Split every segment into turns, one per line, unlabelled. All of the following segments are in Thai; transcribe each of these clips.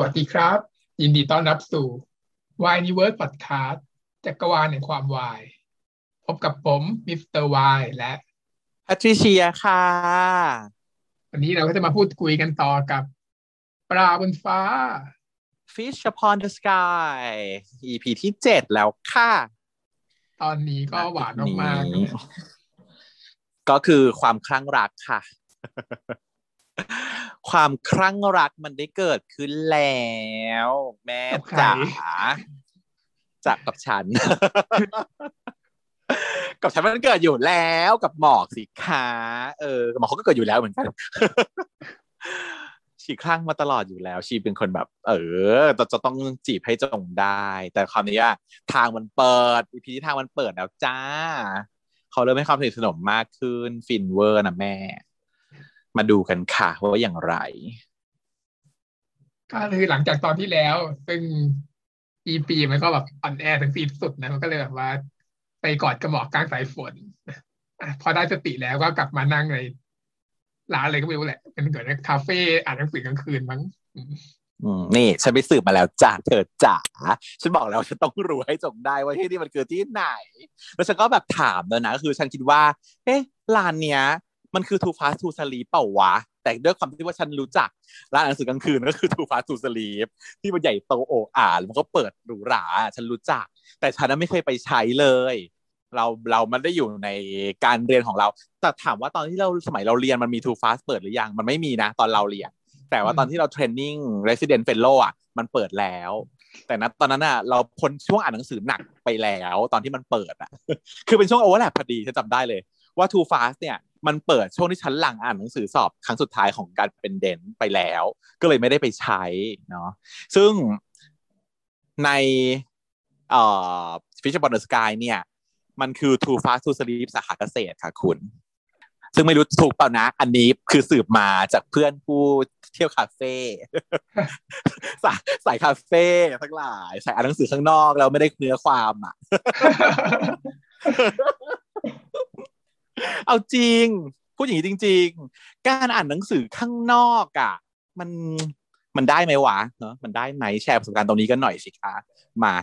สวัสดีครับ ยินดีต้อนรับสู่ Y Universe Podcast จักรวาลแห่งความวาย พบกับผมมิสเตอร์วายและ
แพทริเชียค่ะ
วันนี้เราก็จะมาพูดคุยกันต่อกับ ปลาบนฟ้า
Fish Upon the Sky EP ที่เจ็ดแล้วค่ะ
ตอนนี้ก็หวานมาก
นี้ก็คือความคลั่งรักค่ะ ความคลั่งรักมันได้เกิดขึ้นแล้ว แม่จ๋าจากกับฉัน กับฉันมันเกิดอยู่แล้วกับหมอกสิคะเออหมอกเขาก็เกิดอยู่แล้วเหมือนกันชีคลั่งมาตลอดอยู่แล้ว ชีเป็นคนแบบ เออจะจะต้องจีบให้จงได้ แต่คราวนี้อะทางมันเปิดอีพีที่ทางมันเปิดแล้วจ้า เขาเริ่มให้ความสนิทสนมมากขึ้นฟินเวอร์นะแม่ มาดูกันค่ะว่าอย่างไร
ก็คือหลังจากตอนที่แล้ว ซึ่ง EP มันก็แบบอ่อนแอถึงฟีสุดนะมันก็เลยแบบว่า ไปกอดกระหมอกกลางสายฝนพอได้สติแล้วก็กลับมานั่งในร้านอะไรก็ไม่รู้แหละ เป็นเกิดในคาเฟ่อ่านหนังสือกลางคืนมั้ง
อืมนี่ฉันไปสืบมาแล้วจ้าเธอจ๋าฉันบอกแล้วฉันต้องรู้ให้จงได้ว่าที่นี่มันคือที่ไหน แล้วฉันก็แบบถามเลยนะคือฉันคิดว่า เอ๊ะร้านเนี้ย มันคือ Too Fast to Sleep เปล่าวะ แต่ด้วยความที่ว่าฉันรู้จักร้านหนังสือกลางคืนก็คือ Too Fast to Sleep ที่มันใหญ่โตโอ้อาแล้วมันก็เปิดหรูหราฉันรู้จัก แต่ฉันไม่เคยไปใช้เลย เราเรามันได้อยู่ในการเรียนของเรา แต่ถามว่าตอนที่เราสมัยเราเรียนมันมี Too Fast เปิดหรือยัง มันไม่มีนะ ตอนเราเรียน แต่ว่าตอนที่เราเทรนนิ่ง Resident Fellow อะมันเปิดแล้วแต่นะตอนนั้นอะเราพ้นช่วงอ่านหนังสือหนักไปแล้ว ตอนที่มันเปิดอะ คือเป็นช่วงโอเวอร์แลปพอดีฉันจำได้เลยว่า Too Fast เนี่ย มันเปิดช่วงที่ฉันหลังอ่านหนังสือสอบครั้งสุดท้ายของการเป็นเดนไปแล้ว ก็เลยไม่ได้ไปใช้เนาะซึ่งในเอ่อ Fish Upon the Sky เนี่ย มันคือ Too Fast to Sleep สาขาเกษตรค่ะคุณ ซึ่งไม่รู้ถูกเปล่านะ อันนี้คือสืบมาจากเพื่อนผู้เที่ยวคาเฟ่สายสายคาเฟ่ทั้งหลายสายอ่านหนังสือข้างนอกแล้วไม่ได้เนื้อความอะ เอาจริงพูดอย่างนี้จริง ๆ การอ่านหนังสือข้างนอกอะ มันมันได้ไหมวะเนาะมันได้ไหมแชร์ประสบการณ์ตรงนี้กันหน่อยสิคะมา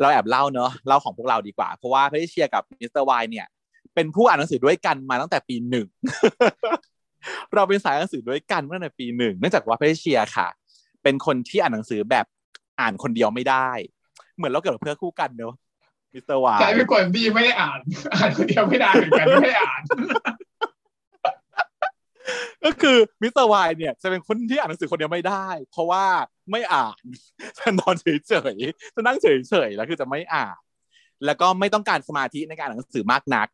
เราแอบเล่าเนาะเล่าของพวกเราดีกว่า เพราะว่าแพทริเชียกับมิสเตอร์วายเนี่ย เป็นผู้อ่านหนังสือด้วยกันมาตั้งแต่ปีหนึ่งเราเป็นสายหนังสือด้วยกันตั้งแต่ปีหนึ่งเนื่องจากว่าแพทริเชียค่ะ เป็นคนที่อ่านหนังสือแบบอ่านคนเดียวไม่ได้ เหมือนเราเกิดเพื่อคู่กันเนาะ มิสเตอร์วาย
ใช่เป็นคนที่ไม่ได้อ่าน อ่านคนเดียวไม่ได้เหมือนกันไม่ได้อ่าน
ก็คือมิสเตอร์วายเนี่ย จะเป็นคนที่อ่านหนังสือคนเดียวไม่ได้ เพราะว่าไม่อ่านจะนอนเฉยๆจะนั่งเฉยๆแล้วคือจะไม่อ่าน แล้วก็ไม่ต้องการสมาธิในการอ่านหนังสือมากนัก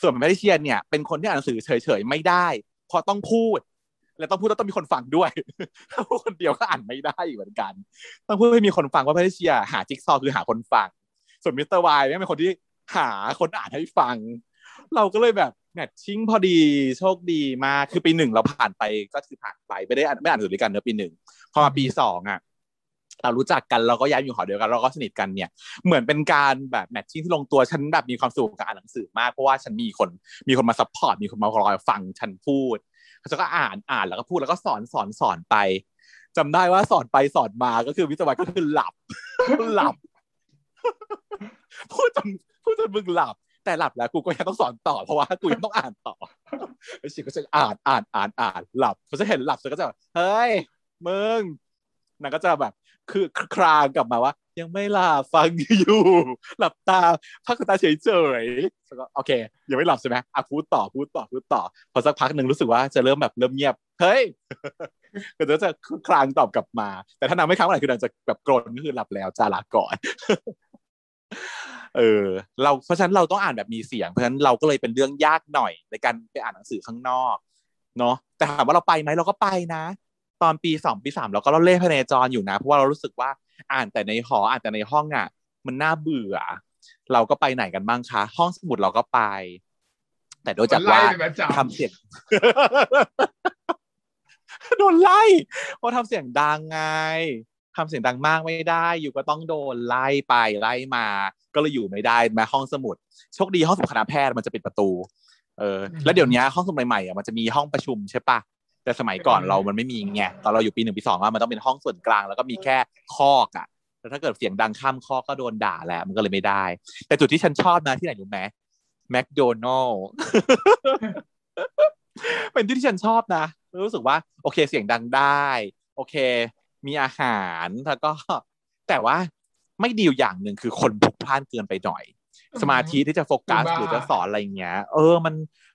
ส่วนแพทริเชียเนี่ยเป็นคนที่อ่านหนังสือเฉยๆไม่ได้ เพราะต้องพูดและต้องพูดแล้วต้องมีคนฟังด้วย ถ้าพูดคนเดียวก็อ่านไม่ได้เหมือนกัน ต้องพูดให้มีคนฟังว่าแพทริเชียหาจิ๊กซอว์คือหาคนฟัง ส่วนมิสเตอร์วายเนี่ยเป็นคนที่หาคนอ่านให้ฟัง เราก็เลยแบบ matching พอดีโชคดีมากคือปีหนึ่งเราผ่านไปก็คือผ่านไปไม่ได้อ่านไม่อ่านหนังสือด้วยกันเนอะปีหนึ่งพอมาปีสองอะเรารู้จักกันเราก็ย้ายอยู่หอเดียวกันเราก็สนิทกันเนี่ย เหมือนเป็นการแบบ matching ที่ลงตัวฉันแบบมีความสุขกับอ่านหนังสือมากเพราะว่าฉันมีคนมีคนมา support มีคนมารอฟังฉันพูดฉันก็อ่านอ่านแล้วก็พูดแล้วก็สอนสอนสอนไปจำได้ว่าสอนไปสอนมาก็คือวิศวะก็คือหลับหลับ พูดจนพูดจนมึงหลับ แต่หลับแล้วกูก็ยังต้องสอนต่อเพราะว่ากูยังต้องอ่านต่อไอ้ชิก็จะอ่านอ่านอ่านอ่านหลับพอจะเห็นหลับฉันก็จะเฮ้ยมึงนางก็จะแบบ คือครางกลับมาว่า ยังไม่หลับฟังอยู่ หลับตาพักตาเฉยเฉยแล้วก็โอเคยังไม่หลับใช่ไหมอะพูดต่อพูดต่อพูดต่อ พอสักพักหนึ่งรู้สึกว่าจะเริ่มแบบเริ่มเงียบเฮ้ยก็จะคลางตอบกลับมา แต่ถ้านางไม่คลางเมื่อไรคือนางจะแบบกรนก็คือหลับแล้วจาลาก่อน เออ เราเพราะฉะนั้นเราต้องอ่านแบบมีเสียง เพราะฉะนั้นเราก็เลยเป็นเรื่องยากหน่อย ในการไปอ่านหนังสือข้างนอก เนาะแต่ถามว่าเราไปไหมเราก็ไปนะ ตอนปีสองปีสามเราก็เล่นพเนจรอยู่นะ เพราะว่าเรารู้สึกว่าอ่านแต่ในหออ่านแต่ในห้องอะ มันน่าเบื่อ เราก็ไปไหนกันบ้างคะ ห้องสมุดเราก็ไป แต่โดยจากว่าทำเสียงโดนไล่เพราะทำเสียงดังไง ทำเสียงดังมากไม่ได้ อยู่ก็ต้องโดนไล่ไปไล่มา ก็เลยอยู่ไม่ได้มาห้องสมุดโชคดีห้องสมุดคณะแพทย์มันจะปิดประตู เออ แล้วเดี๋ยวนี้ห้องสมุดใหม่ๆอะมันจะมีห้องประชุมใช่ปะแต่สมัยก่อนเรามันไม่มีไงตอนเราอยู่ปีหนึ่งปีสองอะมันต้องเป็นห้องส่วนกลาง แล้วก็มีแค่คอกอะแล้วถ้าเกิดเสียงดังข้ามคอกก็โดนด่าแล้วมันก็เลยไม่ได้ แต่จุดที่ฉันชอบนะที่ไหนรู้ไหมแมคโดนัลเป็นที่ที่ฉันชอบนะ รู้สึกว่า โอเคเสียงดังได้ โอเค มีอาหารแล้วก็ แต่ว่าไม่ดีอยู่อย่างหนึ่งคือคนพลุกพล่านเกินไปหน่อย สมาธิที่จะโฟกัส
บ้า
หรือจะสอนอะไรอย่างเงี้ย เออมัน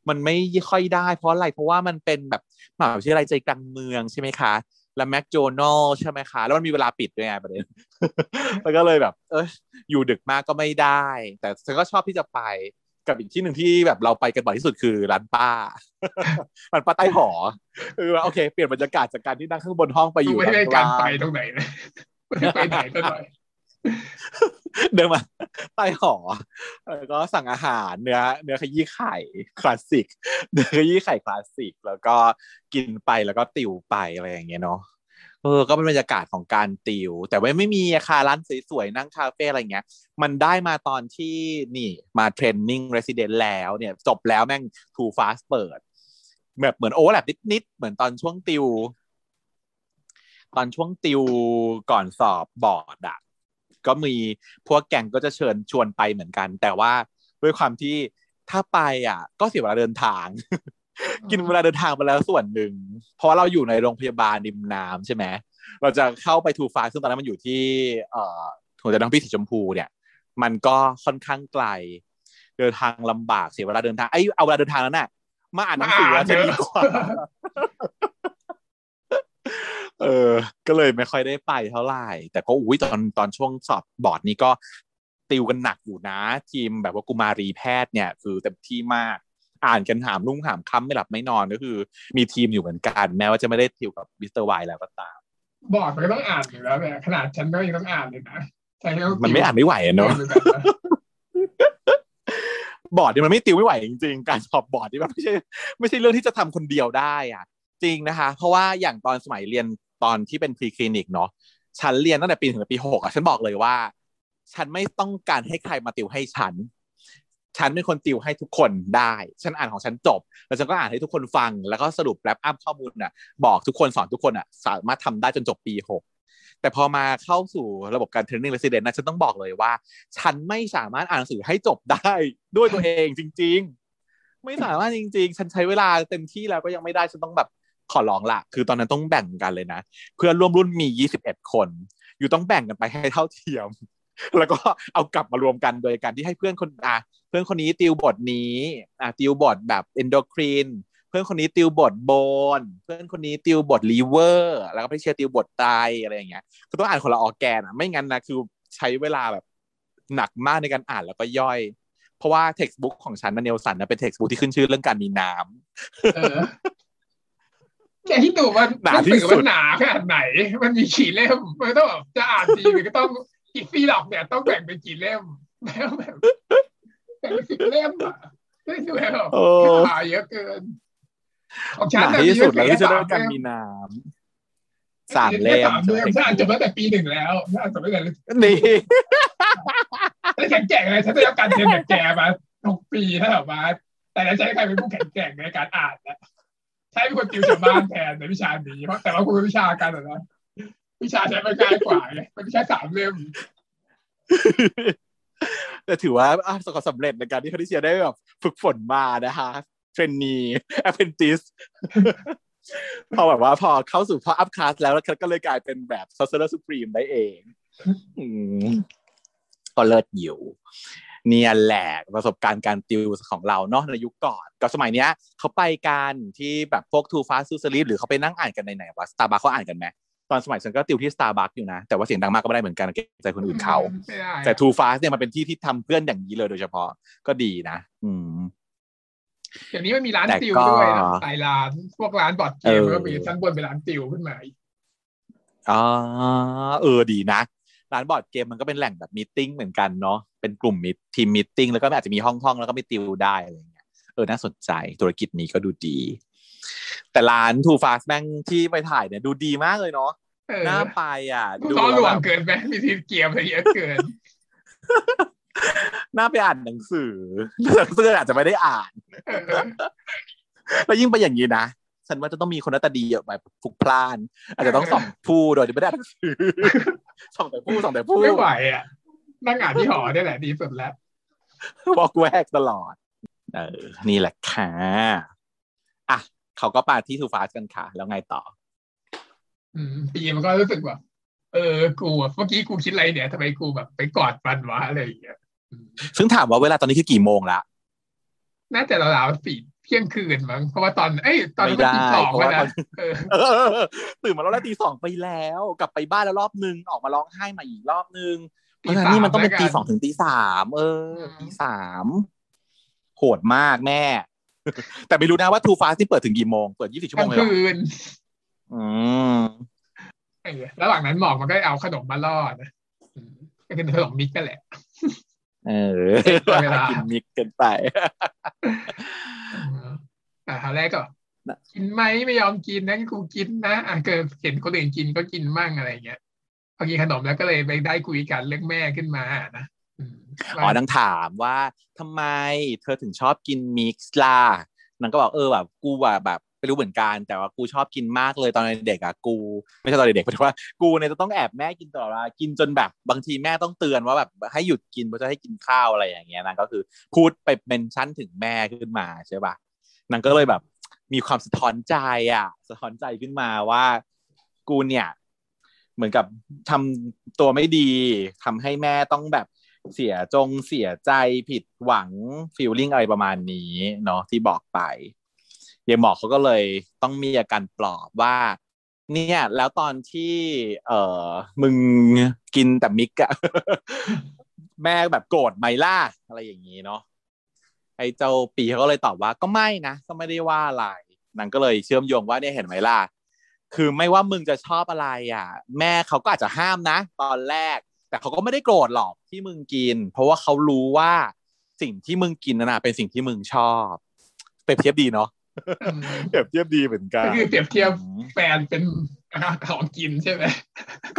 มันไม่ค่อยได้ เพราะอะไรเพราะว่ามันเป็นแบบมหาวิทยาลัยใจกลางเมืองใช่ไหมคะแล้วแมคโดนัลใช่ไหมคะ แล้วมันมีเวลาปิดด้วยไงประเด็นแล้วก็เลยแบบ เอออยู่ดึกมากก็ไม่ได้ แต่ฉันก็ชอบที่จะไป กับอีกที่หนึ่งที่แบบเราไปกันบ่อยที่สุดคือร้านป้าร้านป้าใต้หอเออโอเคเปลี่ยนบรรยากาศจากการที่นั่งข้างบนห้องไปอ
ดู
ยู่
ไม่ได้
ข้
การ
งล่ง
ไปตรงไหนนะไม่ได้ไปไหนก็หน่อย
เดินมาใต้หอแล้วก็สั่งอาหารเนื้อเนื้อขยี้ไข่คลาสสิก เนื้อขยี้ไข่คลาสสิก แล้วก็กินไปแล้วก็ติวไปอะไรอย่างเงี้ยเนาะ เออก็เป็นบรรยากาศของการติว แต่ว่าไม่มีอาคารร้านสวยๆนั่งคาเฟ่อะไรเงี้ย มันได้มาตอนที่นี่มา training resident แล้วเนี่ยจบแล้วแม่ง too fast เปิดแบบเหมือน overlap นิดๆเหมือนตอนช่วงติว ตอนช่วงติวก่อนสอบบอร์ดอะก็มีพวกแก่งก็จะเชิญชวนไปเหมือนกัน แต่ว่าด้วยความที่ถ้าไปอะ ก็เสียเวลาเดินทาง กินเวลาเดินทางไปแล้วส่วนหนึ่ง เพราะว่าเราอยู่ในโรงพยาบาลริมน้ำใช่ไหมเราจะเข้าไปทูฟาซึ่งตอนนั้นมันอยู่ที่เอ่อหัวใจน้องพี่สีชมพูเนี่ย มันก็ค่อนข้างไกล เดินทางลำบากเสียเวลาเดินทางไอ้เอาเวลาเดินทางนั้นน่ะมาอ่านหนังสือจะดีกว่าเออ ก็เลยไม่ค่อยได้ไปเท่าไหร่ แต่ก็อุ้ยตอนตอนช่วงสอบบอร์ดนี้ก็ติวกันหนักอยู่นะ ทีมแบบว่ากุมารีแพทย์เนี่ย คือเต็มที่มาก อ่านกันหามรุ่งหามค่ำไม่หลับไม่นอนก็คือ มีทีมอยู่เหมือนกัน แม้ว่าจะไม่ได้ติวกับมิสเตอร์ไวแล้วก็ตาม
บอร์ดมันก็ต้องอ่านอยู่แล้วแหละขนาดฉันก็ยังต้องอ่านเลยนะใช่ต้อง
มันไม่อ่านไม่ไหวอะเนาะ
ออแบบนั้น
บอร์ดนี่มันไม่ติวไม่ไหวจริงๆ การสอบบอร์ดนี่มันไม่ใช่ไม่ใช่เรื่องที่จะทำคนเดียวได้อะ จริงนะคะ เพราะว่าอย่างตอนสมัยเรียนตอนที่เป็น preclinic เนาะฉันเรียนตั้งแต่ปีถึงปีหกอะฉันบอกเลยว่า ฉันไม่ต้องการให้ใครมาติวให้ฉัน ฉันเป็นคนติวให้ทุกคนได้ ฉันอ่านของฉันจบ แล้วฉันก็อ่านให้ทุกคนฟัง แล้วก็สรุป wrap up ข้อมูลน่ะ บอกทุกคนสอนทุกคนอะ สามารถทำได้จนจบปีหกแต่พอมาเข้าสู่ระบบการ training resident นะฉันต้องบอกเลยว่า ฉันไม่สามารถอ่านหนังสือให้จบได้ด้วยตัวเองจริง ๆ ไม่สามารถจริง ๆ ฉันใช้เวลาเต็มที่แล้วก็ยังไม่ได้ฉันต้องแบบขอร้องละคือตอนนั้นต้องแบ่งกันเลยนะ เพื่อนร่วมรุ่นมี 21 คน อยู่ต้องแบ่งกันไปให้เท่าเทียม แล้วก็เอากลับมารวมกันโดยการที่ให้เพื่อนคนอะเพื่อนคนนี้ติวบทนี้อะติวบทแบบ endocrine เพื่อนคนนี้ติวบท bone เพื่อนคนนี้ติวบทลีเวอร์ แล้วก็พี่เชียร์ติวบทไตอะไรอย่างเงี้ยคือต้องอ่านคนละออร์แกนอะไม่งั้นนะคือใช้เวลาแบบหนักมากในการอ่านแล้วก็ย่อย เพราะว่าเท็กซ์บุ๊กของฉันนะเนลสันนะเป็นเท็กซ์บุ๊กที่ขึ้นชื่อเรื่องการมีน้ำ
เออแกที่ดูว่า
หนา
หนัง
ที่
สือ
สุ
มั
ด
นหนาขนาดไหน มันมีกี่เล่มมันต้องแบบจะอ่านดีมันก็ต้อง กี่ซีหลอกเนี่ยต้องแบ่งเป็นกี่เล่มแล้วแบบแบ่งเป็นสิบเล่มอะไม่ดูแล้วแบบ
โอ้
หาเยอะเกินของ
ห
ฉัน
นา
น่ะ
ที่สุดแล้ว
มี
ที่จะ
แค่
เรื่องการมีน้ำสามเล่ม
สามเล่มฉันอ่านจบตั้งแต่ปีหนึ่งแล้วฉันอ่านจบตั้งแต่
นี่
แต่แข็งแกร่งเลยฉันได้รับการเทรนแบบแกมาหกปีถ้าแบบว่าแต่ละใช้ใครเป็นผู้แข็งแกร่งในการอ่านนะใช้เป็นคนติวชาวบ้านแทนในวิชานี้เพราะแต่ว่าคุณเป็นวิชาการอะนะ วิชาใช้มันง่ายกว่าไงมันแค่สามเล่ม
แต่ถือว่าอะประสบความสำเร็จในการที่เขาที่เชียร์ได้แบบฝึกฝนมานะคะtrainee apprentice พอแบบว่าพอเข้าสู่พอ up class แล้วแล้วก็เลยกลายเป็นแบบ Sorcerer Supreme ได้เองอืมก็เลิศอยู่เนี่ยแหละประสบการณ์การติวของเราเนาะในยุคก่อนกับสมัยเนี้ยเขาไปกันที่แบบพวก Too Fast To Sleep หรือเขาไปนั่งอ่านกันในไหนวะสตาร์บัคเขาอ่านกันไหม ตอนสมัยฉันก็ติวที่สตาร์บัคอยู่นะ แต่ว่าเสียงดังมากก็ไม่ได้เหมือนกันเกรงใจคนอื่นเขา
ไม่ได้
แต่ Too Fast เนี่ยมันเป็นที่ที่ทำเพื่อนอย่างนี้เลยโดยเฉพาะก็ดีนะ อืม
เดี๋ยวนี้มันมีร้าน
แต่
ติว
ก็
ด้วยนะหลายร้านพวกร้านบอร์ดเกม
เออ
ก็มีชั้นบนเป็นร้านติวขึ้นมาอีก
อ๋อเออดีนะ ร้านบอร์ดเกมมันก็เป็นแหล่งแบบ meeting เหมือนกันเนาะเป็นกลุ่มมีทีม meeting แล้วก็อาจจะมีห้องห้องๆแล้วก็มีติวได้อะไรเงี้ยเออน่าสนใจธุรกิจนี้ก็ดูดี แต่ร้าน Too Fast แม่งที่ไปถ่ายเนี่ยดูดีมากเลยเนาะ
เออ
น่าไปอะ ดู
ล้อ
แล้
ล
ว
ว
แบ
ง
บ
เกินไหมมีทีมเกมอะไรเยอะเกิน
น่าไปอ่านหนังสือหนังสืออาจจะไม่ได้อ่าน
เออ
แล้วยิ่งไปอย่างนี้นะฉันว่าจะต้องมีคนหน้าตาดีเยอะแบบฟุกพล่าน อาจจะต้องส่องผู้โดยที่ไม่ได้อ่านหนังสือส่องแต่ผู้ส่องแต่ผู้
ไม่ไหวอะนั่งอ่านที่หอได้แหละดีสุดแล้ว
บอกแวกตลอด เออ นี่แหละค่ะอะ เขาก็ปาที่ทูฟาสกันค่ะ แล้วไงต่อ
อืมปีมันก็รู้สึกแบบเออ กูอะเมื่อกี้กูคิดอะไรเนี่ยทำไมกูแบบไปกอดฟันวะอะไรอย่างเงี้ยอืม
ซึ่งถามว่าเวลาตอนนี้คือกี่โมงละ
น่าจะราวๆสี่เที่ยงคืนมั้งเพราะว่าตอนเอ้ยตอนนี้
ไม่
มัน
ได้
ตีสอง
เพราะ
แล้ว
ว่า
นะ
ตอน
เออ
เออตื่นมาแล้วแล้วตีสองไปแล้ว กลับไปบ้านแล้วรอบนึงออกมาร้องไห้ใหม่อีกรอบนึงเพราะฉะนั้นนี่มันต้องเป็นตีสองถึงตีสามเออตีสามโหดมากแม่ แต่ไม่รู้นะว่าทูฟาสที่เปิดถึงกี่โมง เปิดยี่สิบชั่ว
ก
โม
ลางง
เลยเหรอ
คืน
อืม
เออระหว่างนั้นหมอกมันก็เอาขนมมาล่อนะอืมก็คือขนมมิกกันแหละ
เออ
เวลา
กินมิกเกันไป
อ่าครั้งแรกก็
น่ะ
กินไหมไม่ยอมกินนะกูกินนะอะเกิดเห็นคนอื่นกินก็กินมั่งอะไรเงี้ยพอกินขนมแล้วก็เลยไปได้คุยกันเรื่องแม่ขึ้นมานะ อ๋
อนังถามว่าทำไมเธอถึงชอบกินมิกซ์ล่ะนางก็บอกเออแบบกูอะแบบไม่รู้เหมือนกัน แต่ว่ากูชอบกินมากเลยตอนเด็กอะกู ไม่ใช่ตอนเด็กๆหมายถึงว่ากูเนี่ยจะต้องแอบแม่กินตลอดเวลากินจนแบบบางทีแม่ต้องเตือนว่าแบบให้หยุดกินเพราะจะให้กินข้าวอะไรอย่างเงี้ยนางก็คือพูดไป mention ถึงแม่ขึ้นมาใช่ปะนางก็เลยแบบมีความสะท้อนใจอะสะท้อนใจขึ้นมาว่ากูเนี่ย เหมือนกับทำตัวไม่ดีทำให้แม่ต้องแบบ เสียจงเสียใจผิดหวังฟีลลิ่งอะไรประมาณนี้เนาะที่บอกไปยายหมอกเขาก็เลยต้องมีอาการปลอบว่า เนี่ยแล้วตอนที่ เออมึงกินแต่มิกอะแม่แบบโกรธไหมล่ะอะไรอย่างนี้เนาะไอ้เจ้าปีเขาก็เลยตอบว่าก็ไม่นะก็ไม่ได้ว่าอะไรนางก็เลยเชื่อมโยงว่าเนี่ยเห็นไหมล่ะคือไม่ว่ามึงจะชอบอะไรอะ แม่เขาก็อาจจะห้ามนะ ตอนแรก แต่เขาก็ไม่ได้โกรธหรอกที่มึงกิน เพราะว่าเขารู้ว่าสิ่งที่มึงกินนั่นนะเป็นสิ่งที่มึงชอบเปรียบเทียบดีเนาะ
อืม
เปรียบเทียบดีเหมือนกัน
ก็คือเปรียบเทียบแฟนเป็นของกินใช่ไหม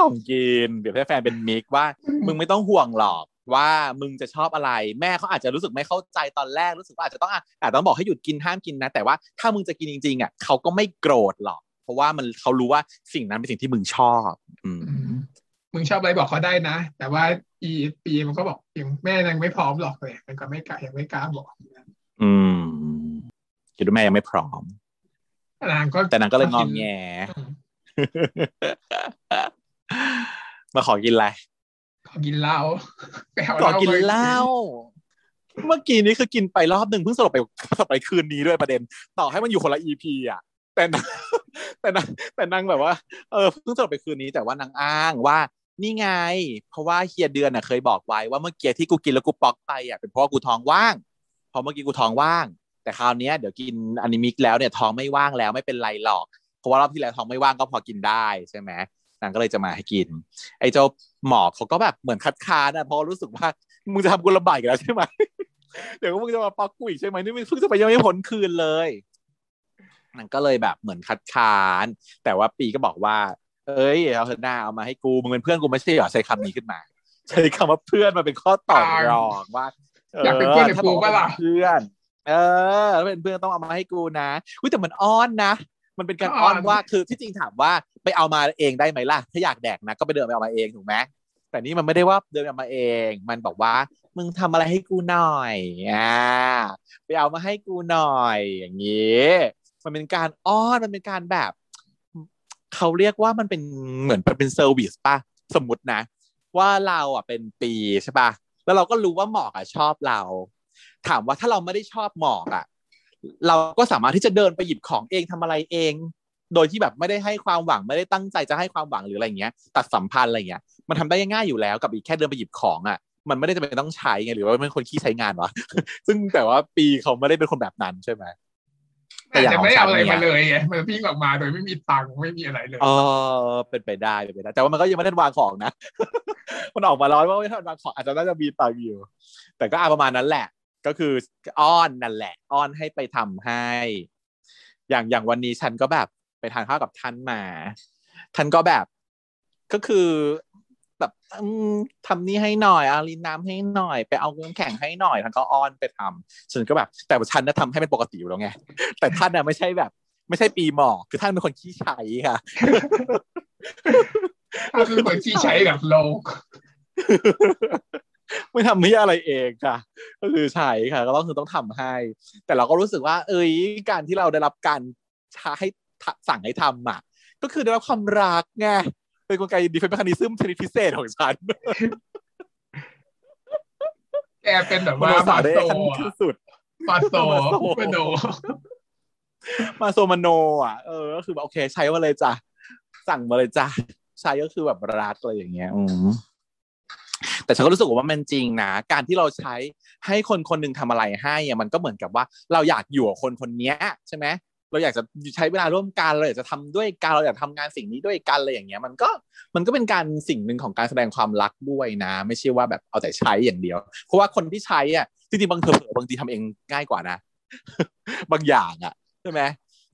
ของกินเปรียบเทียบแฟนเป็นมิกว่า มึงไม่ต้องห่วงหรอกว่ามึงจะชอบอะไรแม่เขาอาจจะรู้สึกไม่เข้าใจตอนแรกรู้สึกว่าอาจจะต้องอะอาจจะต้องบอกให้หยุดกินห้ามกินนะ แต่ว่าถ้ามึงจะกินจริงๆอะเขาก็ไม่โกรธหรอก เพราะว่ามันเขารู้ว่าสิ่งนั้นเป็นสิ่งที่มึงชอบ อืม
อื มมึงชอบอะไรบอกเขาได้นะ แต่ว่าอีปีมันก็บอกยังแม่ยังไม่พร้อมหรอกเลยมันก็ไม่กล้ายังไม่กล้าบอก
อืมคิดว่าแม่ยังไม่พร้อม
นางก็
แต่นางก็เลยงองแง
อืม
มาขอกินอะไร
ขอกินเหล้าไปเอา
ขอกินเหล้า
ไป
เมื่อกี้นี้คือกินไปรอบหนึ่งเพิ่งสลบไปสลบไปคืนนี้ด้วยประเด็น ต่อให้มันอยู่คนละอีพีอะ แต่นางแต่นางแต่นางแบบว่า เออเพิ่งสลบไปคืนนี้แต่ว่านางอ้างว่า นี่ไง เพราะว่าเฮียเดือนน่ะเคยบอกไว้ว่าเมื่อกี้ที่กูกินแล้วกูปอกไปอะเป็นเพราะากูท้องว่างพราะเมื่อกี้กูท้องว่าง แต่คราวนี้เดี๋ยวกินอนิมิกแล้วเนี่ยท้องไม่ว่างแล้วไม่เป็นไรหรอก เพราะว่ารอบที่แล้วท้องไม่ว่างก็พอกินได้ใช่ไหมนางก็เลยจะมาให้กิน ไอ้เจ้าหมอเขาก็แบบเหมือนคัดค้านอะเพราะรู้สึกว่ามึงจะทำกูลำบากอีกแล้วใช่ไหมเดี๋ยวมึงจะมาปอกกูอีกใช่ไหมนี่มึงเพิ่งจะไปยังไม่พ้นคืนเลยนางก็เลยแบบเหมือนคัดค้าน แต่ว่าปีก็บอกว่า อ้ยเอาเถอะหน้าเอามาให้กูมึงเป็นเพื่อนกูไม่ใช่เหรอใช้คำนี้ขึ้นมา ใช้คำว่าเพื่อนมาเป็นข้อต่อรองว่า
อยากเป็นเพื่อนกับ
ถ้า
กู
บอกว่า
ปะล่ะ
เป็นเพื่อน เออถ้าเป็นเพื่อนต้องเอามาให้กูนะอุ้ยแต่มันอ้อนนะมันเป็นการอ้อนว่าคือที่จริงถามว่าไปเอามาเองได้ไหมล่ะ ถ้าอยากแดกนะก็ไปเดินไปเอามาเองถูกไหมแต่นี่มันไม่ได้ว่าเดินเอามาเอง มันบอกว่า มึงทำอะไรให้กูหน่อยอ่าไปเอามาให้กูหน่อยอย่างนี้มันเป็นการอ้อนมันเป็นการแบบ เขาเรียกว่ามันเป็นเหมือนเป็น service ป่ะสมมตินะ ว่าเราอะเป็นปีใช่ป่ะแล้วเราก็รู้ว่าหมอกอะชอบเรา ถามว่าถ้าเราไม่ได้ชอบหมอกอะ เราก็สามารถที่จะเดินไปหยิบของเองทำอะไรเอง โดยที่แบบไม่ได้ให้ความหวังไม่ได้ตั้งใจจะให้ความหวังหรืออะไรเงี้ย ตัดสัมพันธ์อะไรเงี้ย มันทำได้ง่ายอยู่แล้วกับอีกแค่เดินไปหยิบของอะมันไม่ได้จะเป็นต้องใช้ไงหรือว่าเป็นคนขี้ใช้งานวะซึ่งแต่ว่าปีเขาไม่ได้เป็นคนแบบนั้นใช่ไหม แต่อย่าง
แต่
ของ
ไม่เอาอะไร
ฉันเนี่ย
มาเลยไงมันวิ่งออกมาโดยไม่มีตังค์ไม่มีอะไรเลย
เออเป็นไปได้เป็นไปได้แต่ว่ามันก็ยังไม่ได้วางของนะมันออกมาร้อนว่าไม่ทันวางของอาจจะน่าจะมีตังค์อยู่ แต่ก็อาประมาณนั้นแหละ ก็คืออ้อนนั่นแหละ อ้อนให้ไปทำให้ อย่างอย่างวันนี้ฉันก็แบบไปทานข้าวกับท่านมา ท่านก็แบบ ก็คือ แบบอืมทำนี่ให้หน่อยเอาลินน้ำให้หน่อย ไปเอาน้ำแข็งให้หน่อยท่านก็อ้อนไปทำฉันก็แบบ แต่ว่าฉันน่ะทำให้เป็นปกติอยู่แล้วไงแต่ท่านน่ะไม่ใช่แบบ ไม่ใช่ปีหมอกคือท่านเป็นคนขี้ใช้ค่ะ
ถ้าเป็นคนที่ใช้กับโลก
ไม่ทำนี่อะไรเองค่ะ ก็คือใช้ค่ะ ก็ต้องคือต้องทำให้ แต่เราก็รู้สึกว่า เอ้ยการที่เราได้รับการให้สั่งให้ทำอะก็คือได้รับความรักไง เป็นกลไก defense mechanism ชนิดพิเศษของฉัน
แกเป็นแบบว่า maso
ขั้นสุด
maso maso
มาโนมาโซมาโน อะ เออก็คือแบบโอเค ใช้มาเลยจ้ะสั่งมาเลยจ้ะใช้ก็คือแบบรักอะไรอย่างเงี้ยอืมแต่ฉันก็รู้สึกว่ามันจริงนะ การที่เราใช้ให้คนคนหนึ่งทำอะไรให้อะมันก็เหมือนกับว่าเราอยากอยู่กับคนคนเนี้ยใช่ไหม เราอยากจะใช้เวลาร่วมกันเราอยากจะทำด้วยกันเราอยากทำงานสิ่งนี้ด้วยกันอะไรอย่างเงี้ย มันก็มันก็เป็นการสิ่งหนึ่งของการแสดงความรักด้วยนะ ไม่ใช่ว่าแบบเอาแต่ใช้อย่างเดียว เพราะว่าคนที่ใช้อะจริงๆบางเถอบางทีทำเองง่ายกว่านะ บางอย่างอะใช่ไหม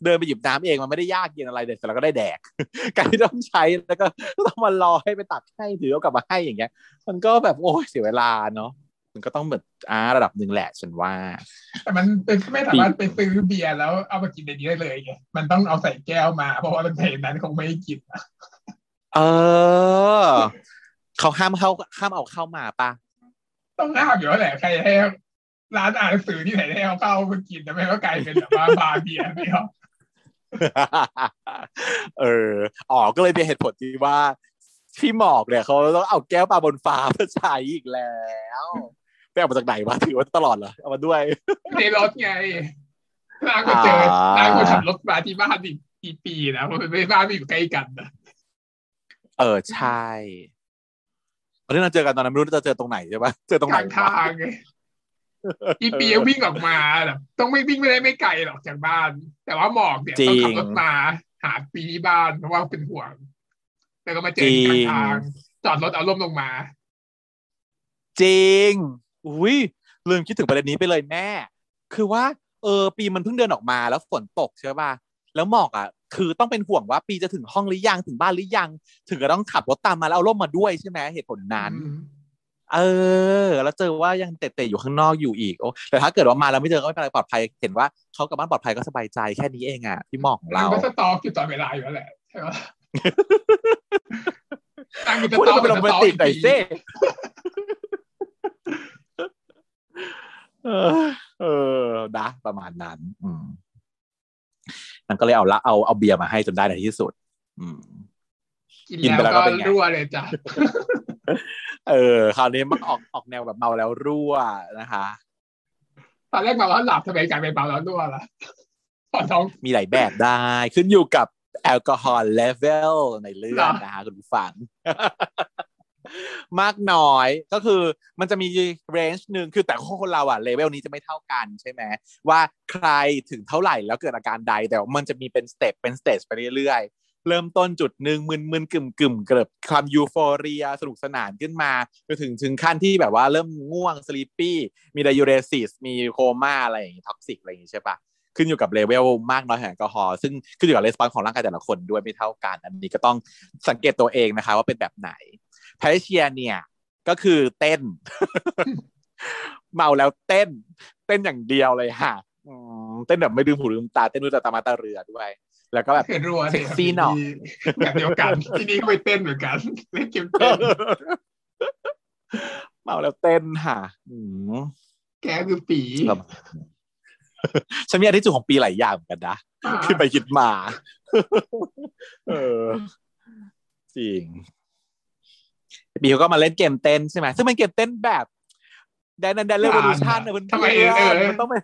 เดินไปหยิบน้ำเองมันไม่ได้ยากเย็นอะไรเด็ดแต่เราก็ได้แดกการที่ต้องใช้แล้วก็ต้องมารอให้ไปตักให้ถือเอากลับมาให้อย่างเงี้ย มันก็แบบโอ้ยเสียเวลาเนาะ มันก็ต้องแบบอ่าระดับหนึ่งแหละฉันว่า
แต่มันเป็นไม่สามารถไปซื้อเบียร์แล้วเอามากินในนี้ได้เลยไงมันต้องเอาใส่แก้วมา เพราะว่ามันเพลงนั้นคงไม่ให้กินอะ
เออเขาห้ามเข้าห้ามเอาเข้ามาปะ
ต้องห้ามอยู่แล้วแหละใครให้ร้านอ่านหนังสือที่ไหนให้เอาเข้ามากินแต่ไม่ก็กลายเป็นแบบว่าบาร์เบียร์ไม่เอา
เอออ๋อก็เลยเป็นเหตุผลที่ว่าพี่หมอกเนี่ยเขาต้องเอาแก้วปลาบนฟ้ามาใช้อีกแล้ว ไปเอามาจากไหนวะถือว่าตลอดเหรอเอามาด้วย
ในรถไงนางก็เจอ
อ่าน
นางก็ขับรถมาที่บ้านอีกกี่ปีนะเพราะมันไม่บ้านไม่อยู่ใกล้กันนะ
เออใช่ตอนที่เราเจอกันตอนนั้นไม่รู้จะเจอตรงไหนใช่ปะเจอตรง
ก
ไหน
ลางทางไงอีปีวิ่งออกมาแบบต้องไม่วิ่งไม่ได้ไม่ไกลหรอกจากบ้าน แต่ว่าหมอกเนี่ยต้องขับรถมาหาปีที่บ้านเพราะว่าเป็นห่วง แล้วก็มาเจอกันกลางทาง จอดรถเอาร่มลงมา
จริง อุ้ยลืมคิดถึงประเด็นนี้ไปเลยแม่ คือว่า เออ ปีมันเพิ่งเดินออกมาแล้วฝนตกใช่ป่ะแล้วหมอกอะ คือต้องเป็นห่วงว่าปีจะถึงห้องหรือยังถึงบ้านหรือยัง ถึงจะต้องขับรถตามมาแล้วเอาร่มมาด้วยใช่ไหมเหตุผลนั้น เออ แล้วเจอว่ายังเตะๆอยู่ข้างนอกอยู่อีกโอ้แต่ถ้าเกิดว่ามาแล้วไม่เจอก็ไม่เป็นไรปลอดภัย เห็นว่าเขากลับบ้านปลอดภัยก็สบายใจแค่นี้เองอะพี่หมอกของ
นาง
เรา
ก็สตอกอยู่ตลอดเวลาอยู่แล้วแหละใช่ไหมนางก็ส
พูด
ตอก
เป็นโรแมนติกหน่อยสิเออ เออนะประมาณนั้น อืมนางก็เลยเอาละเอาเอาเบียร์มาให้จนได้ในที่สุด อืม
กิน
กินไปแล้
แล้วว
ก็
ก็
เป็นไง
รั่วเลยจ้ะ
เออ คราวนี้มันออกออกแนวแบบเมาแล้วรั่วนะคะ
ตอนแรกมาแล้วหลับทำไมกลายเป็นเมาแล้วรั่วล่ะพอท้อง
มีหลายแบบได้ขึ้นอยู่กับแอลกอฮอล์เลเวลในเลือด
เหรอ
นะคะคุณผู้ฟัง มากน้อยก็คือมันจะมี range หนึ่งคือแต่คนเราอะเลเวลนี้จะไม่เท่ากันใช่ไหมว่าใครถึงเท่าไหร่แล้วเกิดอาการใด แต่ว่ามันจะมีเป็น step เป็น stage ไปเรื่อยๆ เริ่มต้นจุดหนึ่งมึนมึนกึ่มกึ่มเกิดความ euphoria สนุกสนานขึ้นมาจนถึงถึงขั้นที่แบบว่าเริ่มง่วง sleepy มี diuresis มีโคม่าอะไรอย่างงี้ toxic อะไรอย่างงี้ใช่ปะขึ้นอยู่กับเลเวลมากน้อยของแอลกอฮอล์ซึ่งขึ้นอยู่กับレスปอนของร่างกายแต่ละคนด้วยไม่เท่ากัน อันนี้ก็ต้องสังเกตตัวเองนะคะว่าเป็นแบบไหน แพทริเชียเนี่ยก็คือเต้น เมาแล้วเต้น เต้นอย่างเดียวเลยค่ะอืมเต้นแบบไม่ลืมหูลืมตาเต้นด้วยตามาตาเรือด้วย แล้วก็แบบ
เห็นรัว
เซ็กซี่หน่อย
แบบเดียวกัน ที่นี่ก็ไปเต้นเหมือนกันเล่นเกมเต้น
เมาแล้วเต้นค่ะอืม
แกคือปี
แบบฉันมีอันที่จุดของปีหลายอย่างเหมือนกันนะ
อ่า
คิดไปคิดมา เออจริง ปีเขาก็มาเล่นเกมเต้นใช่ไหมซึ่งเป็นเกมเต้นแบบแดนแดนเรวอลูชันนะเพื่อน
ทำไมเออ
มันต้องเป็น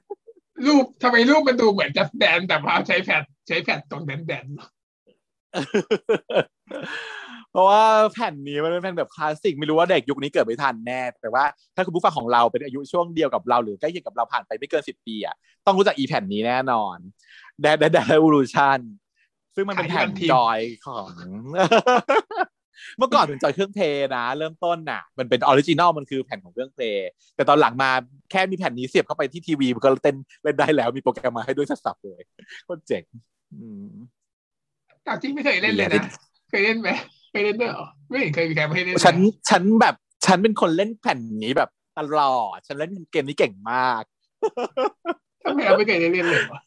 รูปทำไมรูปมันดูเหมือนจะแดนแต่ว่าใช้แผ่นใช้แผ่นตรงแดนแดน
เพราะว่าแผ่นนี้มันเป็นแผ่นแบบคลาสสิกไม่รู้ว่าเด็กยุคนี้เกิดไม่ทันแน่ แต่ว่าถ้าคุณผู้ฟังของเราเป็นอายุช่วงเดียวกับเราหรือใกล้เคียงกับเราผ่านไปไม่เกินสิบปีอะต้องรู้จักอีแผ่นนี้แน่นอน Dance Dance Dance Revolution ซึ่งมันเป็นแผ่นจอยของ เมื่อก่อนเป็นจอยเครื่อง Play นะ เริ่มต้นน่ะ มันเป็น original มันคือแผ่นของเครื่อง Play แต่ตอนหลังมาแค่มีแผ่นนี้เสียบเข้าไปที่ทีวีมันก็เต้นเล่นได้แล้วมีโปรแกรมมาให้ด้วยสับๆเลยโคตรเจ๋งอืม
ตามจริงไม่เคยเล่นเลยนะเคยเล่นไหมเคยเล่นด้วยเหรอไม่เห็นเคยมีใครมาให้เล่นเลย
ฉันฉันแบบฉันเป็นคนเล่นแผ่นนี้แบบตลอดฉันเล่นเกมนี้เก่งมาก
ทำไมเราไม่เคยได้เล่นเลยวะ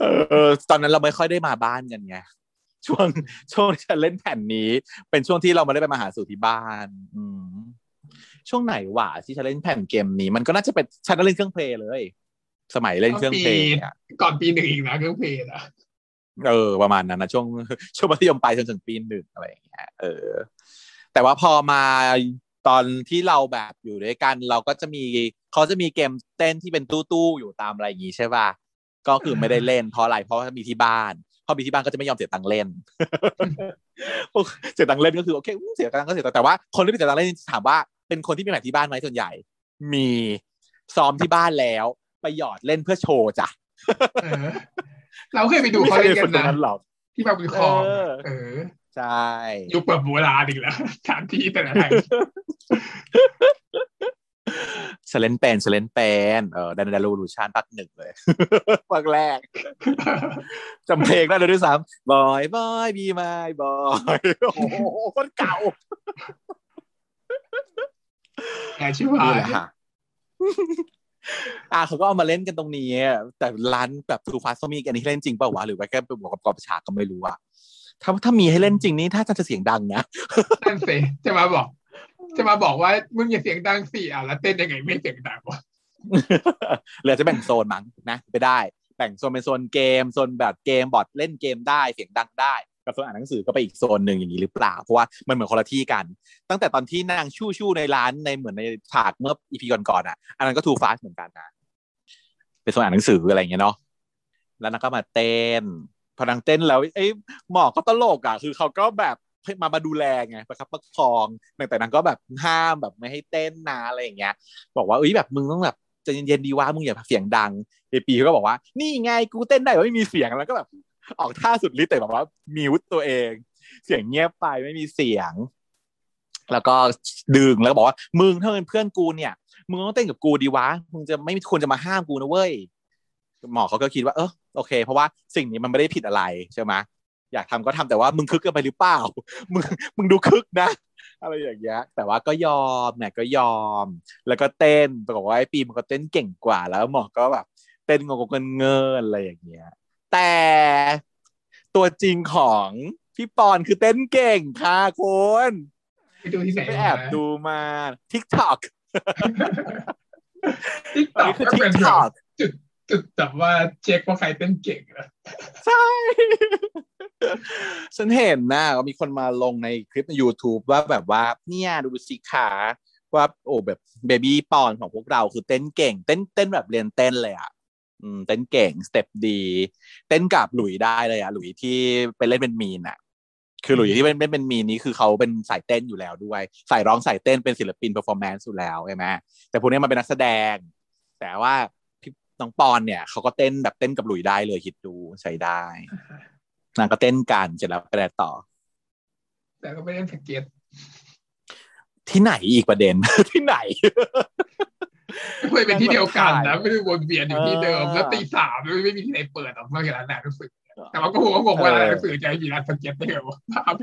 เออตอนนั้นเราไม่ค่อยได้มาบ้านกันไง ช่วงช่วงที่ฉันเล่นแผ่นนี้ เป็นช่วงที่เรามาได้ไปมาหาสู่ที่บ้านอืมช่วงไหนวะที่ฉันเล่นแผ่นเกมนี้ มันก็น่าจะเป็นฉันก็เล่นเครื่องเพลย์เลย สมัยเล่นเครื่องเพลย์อะ
ก่อนปีหนึ่งอีกนะเครื่องเพลย์อะ
เออประมาณนั้นนะช่วงช่วงมัธยมปลายจนถึงปีหนึ่งอะไรอย่างเงี้ยเออ แต่ว่าพอมาตอนที่เราแบบอยู่ด้วยกัน เราก็จะมีเขาจะมีเกมเต้นที่เป็นตู้ๆอยู่ตามอะไรอย่างงี้ใช่ป่ะก็คือไม่ได้เล่นเพราะอะไรเพราะว่ามีที่บ้าน พอมีที่บ้านก็จะไม่ยอมเสียตังค์เล่น เสียตังค์เล่นก็คือโอเคอู้เสียตังค์ก็เสียตังค์แต่ว่าคนที่ไม่เสียตังค์เล่นถามว่าเป็นคนที่มีแผนที่บ้านไหมส่วนใหญ่ มีซ้อมที่บ้านแล้วไปหยอดเล่นเพื่อโชว์จ้ะ
เออเราเคยไปดูเขาเล่นกัน
ตรง
นะ
นั้นหรอก
ที่บางบุญคลอง
เออ
เออ
ใช่
ยุคแบบโบราณอีกแล้วสถานที่แต่ละแห่ง
เซเลนเป็นเซเลนเป็นเออดันดารูลูชันภาคหนึ่งเลยภาคแรกจำเพลงได้เลยด้วยซ้ำบอยบอยบีมายบอยโอ้โหคนเก่า
แอบชื่อว่า
นี่แหละค่ะอะเขาก็เอามาเล่นกันตรงนี้อะแต่ร้านแบบทูฟาสมีอันนี้ให้เล่นจริงเปล่าวะหรือว่าแค่ไปบวกกับกอบฉากก็ไม่รู้อะถ้าถ้ามีให้เล่นจริงนี่ถ้าจะเสียงดังนะ
นั่นสิจะมาบอก จะมาบอกว่ามึงอย่าเสียงดังสิอะแล้วเต้นยังไงไม่เสียงดังวะ
เหลือจะแบ่งโซนมั้งนะไปได้ แบ่งโซนเป็นโซนเกมโซนแบบเกมบอร์ดเล่นเกมได้เสียงดังได้กับโซนอ่านหนังสือก็ไปอีกโซนหนึ่งอย่างนี้หรือเปล่า เพราะว่ามันเหมือนคนละที่กัน ตั้งแต่ตอนที่นางชู่ชู่ในร้านในเหมือนในฉากเมื่ออีพีก่อนๆอะ อันนั้นก็ทูฟาสเหมือนกันนะเป็นโซนอ่านหนังสืออะไรอย่างเงี้ยเนาะแล้วนางก็มาเต้นพอนางเต้นแล้วเอ้หมอก็ตลกอะ คือเขาก็แบบ มามาดูแลไงประคับประคองแต่นางก็แบบห้ามแบบไม่ให้เต้นนะอะไรอย่างเงี้ย บอกว่าเอ้ยแบบมึงต้องแบบใจะเย็นๆดีว่ามึงอย่าเสียงดังเอปีเขาก็บอกว่า นี่ไงกูเต้นได้ไม่มีเสียงแล้วก็แบบออกท่าสุดฤทธิ์แต่แบบว่ามิวต์ตัวเอง เสียงเงียบไปไม่มีเสียง แล้วก็ดึงแล้วบอกว่ามึงถ้าเป็นเพื่อนกูเนี่ยมึงต้องเต้นกับกูดีวะมึงจะไม่ควรจะมาห้ามกูนะเว้ยหมอเขาก็คิดว่าเออโอเค เพราะว่าสิ่งนี้มันไม่ได้ผิดอะไรใช่ไหม อยากทำก็ทำแต่ว่ามึงคึกเกินไปหรือเปล่ามึงมึงดูคึกนะอะไรอย่างเงี้ยแต่ว่าก็ยอมเนี่ยก็ยอม แล้วก็เต้นปรากฏว่าไอ้ปีมันก็เต้นเก่งกว่า แล้วหมอก็แบบเต้นงงเงินเงินอะไรอย่างเงี้ยแต่ตัวจริงของพี่ปอนคือเต้นเก่งค่ะคุณ
ไปดูที่ไหน
ไปแอบดูมา TikTok
ติ๊ก
อัน
ต็อก
นี้คือ
ก็เป็นแบบ
TikTok
จุดจุด แบบว่าเช็คว่าใครเต้นเก่งนะ
ใช่ ฉันเห็นนะมีคนมาลงในคลิปใน YouTube ว่าแบบว่าเนี่ยดูสิขาว่าโอ้แบบ baby ปอนของพวกเราคือเต้นเก่ง เต้นเต้นแบบเรียนเต้นเลยอะอืมเต้นเก่ง step ดี เต้นกับหลุยได้เลยอะหลุยที่ไปเล่นเป็นมีนอะ คือหลุยที่เป็นเป็นเป็นมีนนี้คือเขาเป็นสายเต้นอยู่แล้วด้วยสายร้องสายเต้นเป็นศิลปิน performance อยู่แล้วใช่ไหมแต่พวกนี้มันเป็นนักแสดง แต่ว่า น้องปอนเนี่ยเขาก็เต้นแบบเต้นกับหลุยได้เลยคิดดูใช้ได้นางก็เต้นกันเสร็จแล้วไปอะไรต่อ
แต่ก็ไม่เล่นสเก็ต
ที่ไหนอีกประเด็นที่ไหน
เคยเป็นที่เดียวกันนะไม่ได้วนเวียนอยู่ที่เดิม
เออ
แล้วตีสามไม่มีที่ไหนเปิดออกนอกจากร้านหนังสือแต่ว่าก็คงก็งงว่าร้านหนังสือจะมีร้านสเก็ตได้เหรอภาพ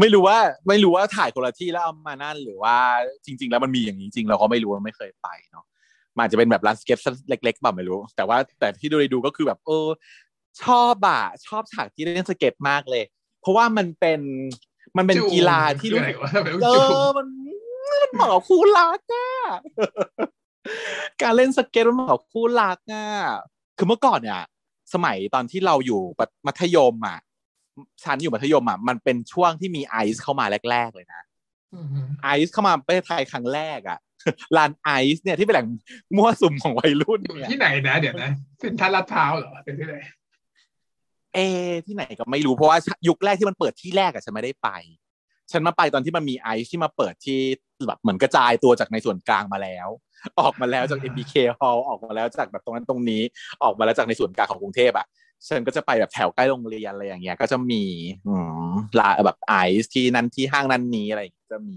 ไม่รู้ว่าไม่รู้ว่าถ่ายคนละที่แล้วเอามานั่นหรือว่าจริง ๆ แล้วมันมีอย่างนี้จริงเราก็ไม่รู้เราไม่เคยไปเนาะ มันอาจจะเป็นแบบร้านสเก็ตเล็กๆเปล่าไม่รู้ แต่ว่าแต่ที่ดูดูก็คือแบบเออชอบอะชอบฉากที่เล่นสเก็ตมากเลย เพราะว่ามันเป็นมันเป็นกีฬาที่รู้
อะไร
สึก
วะทำไมต้อง
เอ
จูบ
อมันมันเหมาะกับคู่รักอะการเล่นสเก็ตมันเหมาะกับคู่รักอะคือเมื่อก่อนเนี่ยสมัยตอนที่เราอยู่มัธยมอะชั้นอยู่มัธยมอะมันเป็นช่วงที่มีไอซ์เข้ามาแรก ๆ เลยนะ
อืม
ไอซ์เข้ามาประเทศไทยครั้งแรกอะ ลานไอซ์เนี่ยที่เป็นแหล่งมั่วสุมของวัยรุ่น
อยู่
เนี่ย
ที่ไหนนะ เดี๋ยวนะเซ็นทรัลลาดพร้าวเหรอเป็นที่ไหน
เอ ที่ไหนก็ไม่รู้เพราะว่ายุคแรกที่มันเปิดที่แรกอะฉันไม่ได้ไป ฉันมาไปตอนที่มันมีไอซ์ที่มาเปิดที่แบบเหมือนกระจายตัวจากในส่วนกลางมาแล้ว ออกมาแล้วจาก MBK Hall ออกมาแล้วจากแบบตรงนั้นตรงนี้ ออกมาแล้วจากในส่วนกลางของกรุงเทพอะฉันก็จะไปแบบแถวใกล้โรงเรียนอะไรอย่างเงี้ย ก็จะมีอืมลาแบบไอซ์ที่นั้นที่ห้างนั้นนี้อะไรอย่างเงี้ยจะมี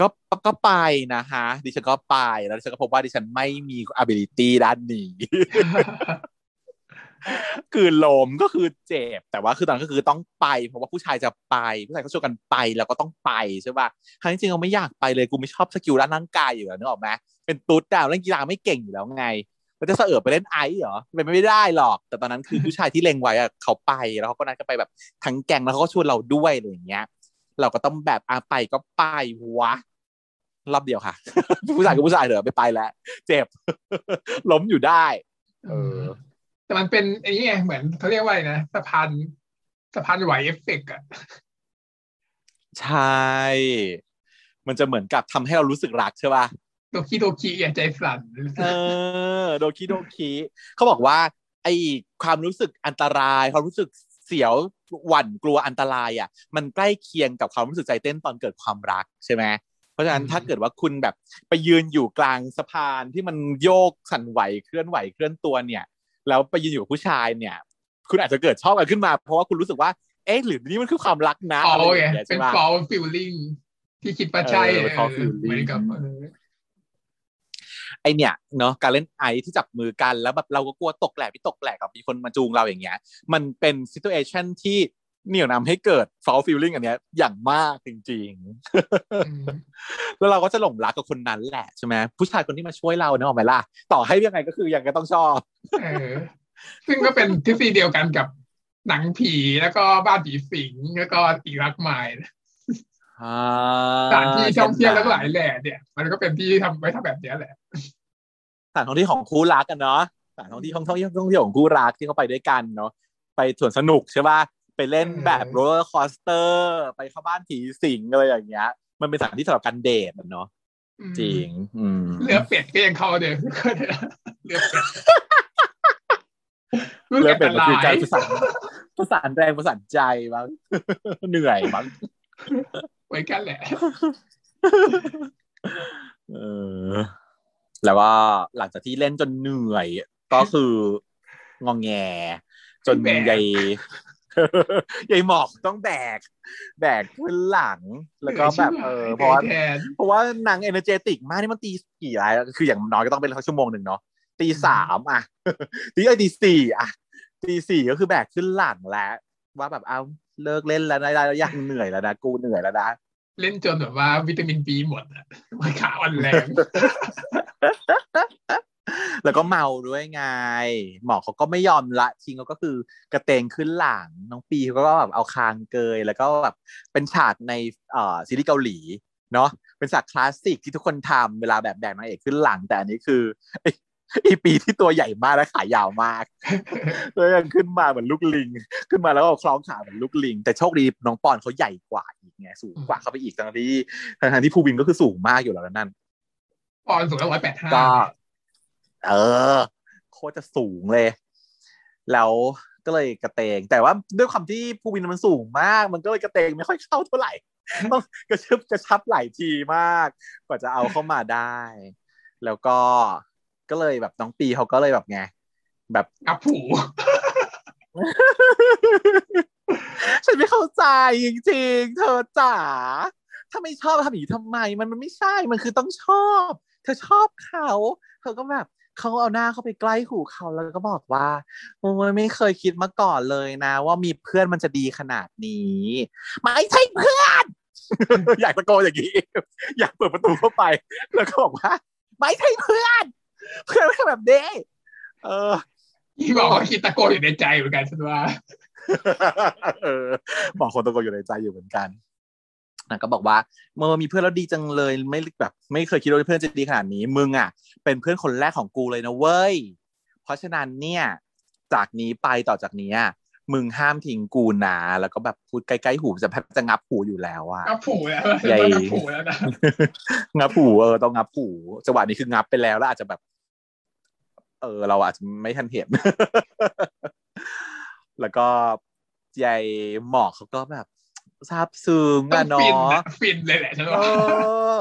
ก็ก็ไปนะฮะ ดิฉันก็ไปแล้วดิฉันก็พบว่าดิฉันไม่มี ability ด้านนี้ คือลมก็คือเจ็บ แต่ว่าคือตอนนั้นก็คือต้องไป เพราะว่าผู้ชายจะไป ผู้ชายก็ชวนกันไปแล้วก็ต้องไปใช่ป่ะทั้งจริงเราไม่อยากไปเลยกูไม่ชอบสกิลด้านร่างกายอยู่แล้วนึกออกไหมเป็นตุ๊ดดาวเล่นกีฬาไม่เก่งอยู่แล้วไงมันจะเสอไปเล่นไอซ์เหรอเป็นไม่ได้หรอก แต่ตอนนั้นคือผู้ชายที่เล็งไว้อะเขาไปแล้วเขาก็นัดกันไปแบบทั้งแก๊งแล้วเขาก็ชวนเราด้วยอะไรอย่างเงี้ย เราก็ต้องแบบอาไปก็ไปวะรอบเดียวค่ะ ผู้ชายกับผู้ชายเถอะไม่ไปแล้ว เจ็บ ล้มอยู่ได้ เออ
แต่มันเป็นไอ้นี่ไงเหมือนเขาเรียกว่าอะไรนะสะพานสะพานไหวเอฟเฟกต์อะ
ใช่ มันจะเหมือนกับทำให้เรารู้สึกรักใช่ป่ะ
โดคิโดคิอะใจสั่น
เออโดคิโดคิเขาบอกว่า ไอความรู้สึกอันตรายความรู้สึกเสียว หวั่นกลัวอันตรายอะมันใกล้เคียงกับความรู้สึกใจเต้นตอนเกิดความรักใช่ไหมเพราะฉะนั้นถ้าเกิดว่าคุณแบบไปยืนอยู่กลางสะพานที่มันโยกสั่นไหวเคลื่อนไหวเคลื่อนตัวเนี่ย แล้วไปยืนอยู่กับผู้ชายเนี่ย คุณอาจจะเกิดชอบกันขึ้นมา เพราะว่าคุณรู้สึกว่าเอ๊ะหรือนี่มันคือความรักนะ
อ๋อ
อะไรอ
ไง
ย่างเงี้ย
เป็
ใช่
น
ปะ
fall feeling ที่คิดว่าใช่
เออเป็น fall
เออ
feeling
เหมือนกับเออ
ไอเนี่ยเนาะการเล่นไอที่จับมือกันแล้วแบบเราก็กลัวตกแหลกพี่ตกแหลกกับมีคนมาจูงเราอย่างเงี้ย มันเป็นซิ t u เอชันที่เหนี่ยวนำให้เกิด fall feeling อันเนี้ยอย่างมากจริง
อืม
ๆแล้วเราก็จะหลงรักกับคนนั้นแหละใช่ไหมผู้ชายคนที่มาช่วยเราเนกอะไหมล่ะต่อให้ยังไงก็คือยังก็ต้องชอบ
เออซึ่งก็เป็นทฤษฎีเดียวกันกับหนังผีแล้วก็บ้านผีสิงแล้วก็อีรักไมล์ สถานที่ท่องเที่ยวทั้งหลายแหล่เนี่ย มันก็เป็นที่ทำไว้ทำแบบเนี้ยแหละ
สถานท่องเที่ยวของคู่รักกันเนาะสถานท่องเที่ยวท่องเที่ยวท่องเที่ยวของคู่รักที่เขาไปด้วยกันเนาะไปสวนสนุกใช่ป่ะไปเล่นแบบ
เออ
roller coaster ไปเข้าบ้านผีสิงอะไรอย่างเงี้ย มันเป็นสถานที่สำหรับการเดทอะเนาะ
อืม
จริงอืม
เรือเป็ดก็ยังเข้าเดิมเรือเป็ด
เริ่มเป็น
อันต
คือ
รา
การ
ย
ประสานประสานแรงประสานใจบ้างเหนื่อยบ้าง
ไว้กันแหละ
เออแล้วก็หลังจากที่เล่นจนเหนื่อย ก็คืององแง จน
แบก
ใหญ่ใหญ่หมอกต้องแบก แบกขึ้นหลัง แล้วก็แบบเออเพราะว่า
แทน
เพราะว่านางเอเนเจติกมากนี่มันตีกี่ไรแล้วคืออย่างน้อยก็ต้องเป็นสักชั่วโมงหนึ่งเนาะตีสามอะตีไอ้ยตีสี่อะตีสี่ก็คือแบกขึ้นหลังแล้วว่าแบบเอาเลิกเล่นแล้วได้แล้วยังเหนื่อยแล้วนะกูเหนื่อยแล้วนะ
เล่นจนแบบว่าวิตามินบีหมดอะมันขาอ่อนแรง
แล้วก็เมาด้วยไง หมอเขาก็ไม่ยอมละทิ้งเขาก็คือกระเตงขึ้นหลังน้องปีเขาก็แบบเอาคางเกย แล้วก็แบบเป็นฉากในเอ่อซีรีส์เกาหลีเนาะเป็นฉากคลาสสิกที่ทุกคนทำเวลาแบบแบกนางเอกขึ้นหลัง แต่อันนี้คือ อ้ไอีปีที่ตัวใหญ่มากและขายาวมากแล้วยังขึ้นมาเหมือนลูกลิง ขึ้นมาแล้วก็คล้องขาเหมือนลูกลิง แต่โชคดีน้องปอนเขาใหญ่กว่าอีกไงสูงกว่าเขาไปอีกทั้งที่ทั้งที่ภูวินก็คือสูงมากอยู่แล้วนั่น
ปอนสูงร้อยแปดห้า
ก็เออ โคตรจะสูงเลย แล้วก็เลยกระเตง แต่ว่าด้วยความที่ภูวินมันสูงมาก มันก็เลยกระเตงไม่ค่อยเข้าเท่าไหร่ต้องกระชับกระชับหลายทีมาก กว่าจะเอาเข้ามาได้ แล้วก็ ก็เลยแบบน้องปีเขาก็เลยแบบไงแบบ
อับผู
ฉันไม่เข้าใจจริงๆ เธอจ๋าถ้าไม่ชอบทำอย่างนี้ทำไม มันมันไม่ใช่มันคือต้องชอบ เธอชอบเขาเธอก็แบบเขาเอาหน้าเข้าไปใกล้หูเขาแล้วก็บอกว่าโอ้ยไม่เคยคิดมาก่อนเลยนะ ว่ามีเพื่อนมันจะดีขนาดนี้ไม่ใช่เพื่อน อยากตะโกนอย่างนี้ อยากเปิดประตูเข้าไป แล้วก็บอกว่าไม่ใช่เพื่อน เพื่อนไม่ใช่แบบนี้เออ
ที่บอกว่าคิดตะโกนอยู่ในใจเหมือนกันฉันว่า
เออบอกคนตะโกนอยู่ในใจอยู่เหมือนกันนางก็บอกว่าเมื่อมีเพื่อนแล้วดีจังเลยไม่แบบ ไม่เคยคิดว่าเพื่อนจะดีขนาดนี้ มึงอะ เป็นเพื่อนคนแรกของกูเลยนะเว้ย เพราะฉะนั้นเนี่ย จากนี้ไปต่อจากนี้อะมึงห้ามทิ้งกูนะแล้วก็แบบพูดใกล้ๆหูจะแทบจะงับหูอยู่แล้วอะ
อับผูแล้ว
ใหญ่
ต้องอับผูแล้วนะ
งับหูเออต้องงับหูจังหวะนี้คืองับไปแล้วแล้วอาจจะแบบ เออ เราอาจจะไม่ทันเห็น แล้วก็ยายหมอกเขาก็แบบซาบซึ้ง
ต้อ
อะ
ง
เนา
ฟินะอะฟินเลยแหละฉัน
เอ
ว่า
อ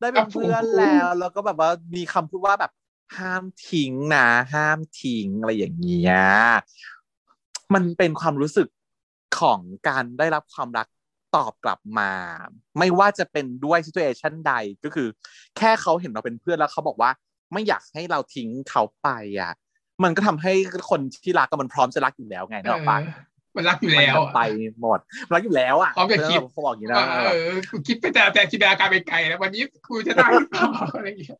ได้เป็นเพื่อนแล้ว แล้วก็แบบว่ามีคำพูดว่าแบบ ห้ามทิ้งนะ ห้ามทิ้งอะไรอย่างเงี้ยมันเป็นความรู้สึกของการได้รับความรักตอบกลับมา ไม่ว่าจะเป็นด้วย situation ใดก็คือ แค่เขาเห็นเราเป็นเพื่อนแล้วเขาบอกว่า ไม่อยากให้เราทิ้งเขาไปอะ มันก็ทำให้คนที่รักก็มันพร้อมจะรักอยู่แล้วไงนึกออกปะ
เออมันรักอยู่
มัน
แล้ว
จะ
อะ
ไปหมดรักอยู่แล้วอะ
พร้อมจะคิด
เขาบอกอย่างนี้นะ
ว่าเออกูคิดไปแต่แต่จินตนาการไปไกลแล้ววันนี้กูจะได้หรือเปล่าอะไรอย่างเงี้ย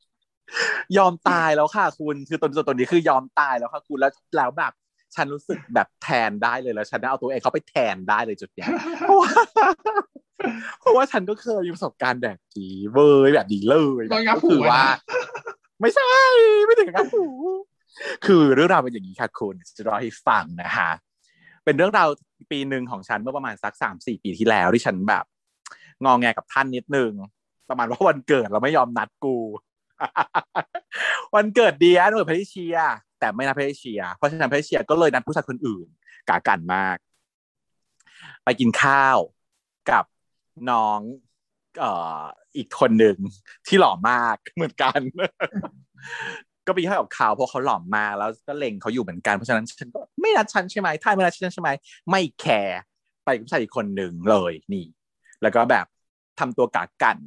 ยอมตายแล้วค่ะคุณคือตนตัวนี้คือยอมตายแล้วค่ะคุณแล้วแล้วแบบฉันรู้สึกแบบแทนได้เลยแล้วฉันเอาตัวเองเขาไปแทนได้เลยจุดเนี้ยเพราะว่าเพราะว่าฉันก็เคยมีประสบการณ์แบบนี้เว้ยแบบนี้เลยก็คือว่า ไม่ใช่ ไม่ถึงกับหูคือเรื่องราวเป็นอย่างนี้ค่ะคุณจะรอให้ฟังนะคะเป็นเรื่องราวปีหนึ่งของฉันเมื่อประมาณสักสามสี่ปีที่แล้วที่ฉันแบบ งองแงกับท่านนิดนึงประมาณว่าวันเกิดเราไม่ยอมนัดกู วันเกิดเดียหน่วยพริเชีย แต่ไม่นัดพริเชีย เพราะฉะนั้นพริเชียก็เลยนัดผู้ชายคนอื่นกากันมาก ไปกินข้าวกับน้อง เอ่อ อีกคนหนึ่งที่หล่อมากเหมือนกัน ก็ไปให้กับเขาเพราะเขาหล่อมากแล้วก็เล็งเขาอยู่เหมือนกันเพราะฉะนั้นฉันก็ไม่นัดฉันใช่ไหมท่ายไม่นัดฉันใช่ไหมไม่แคร์ไปกับผู้ชายอีกคนหนึ่งเลยนี่ แล้วก็แบบทำตัวกากัน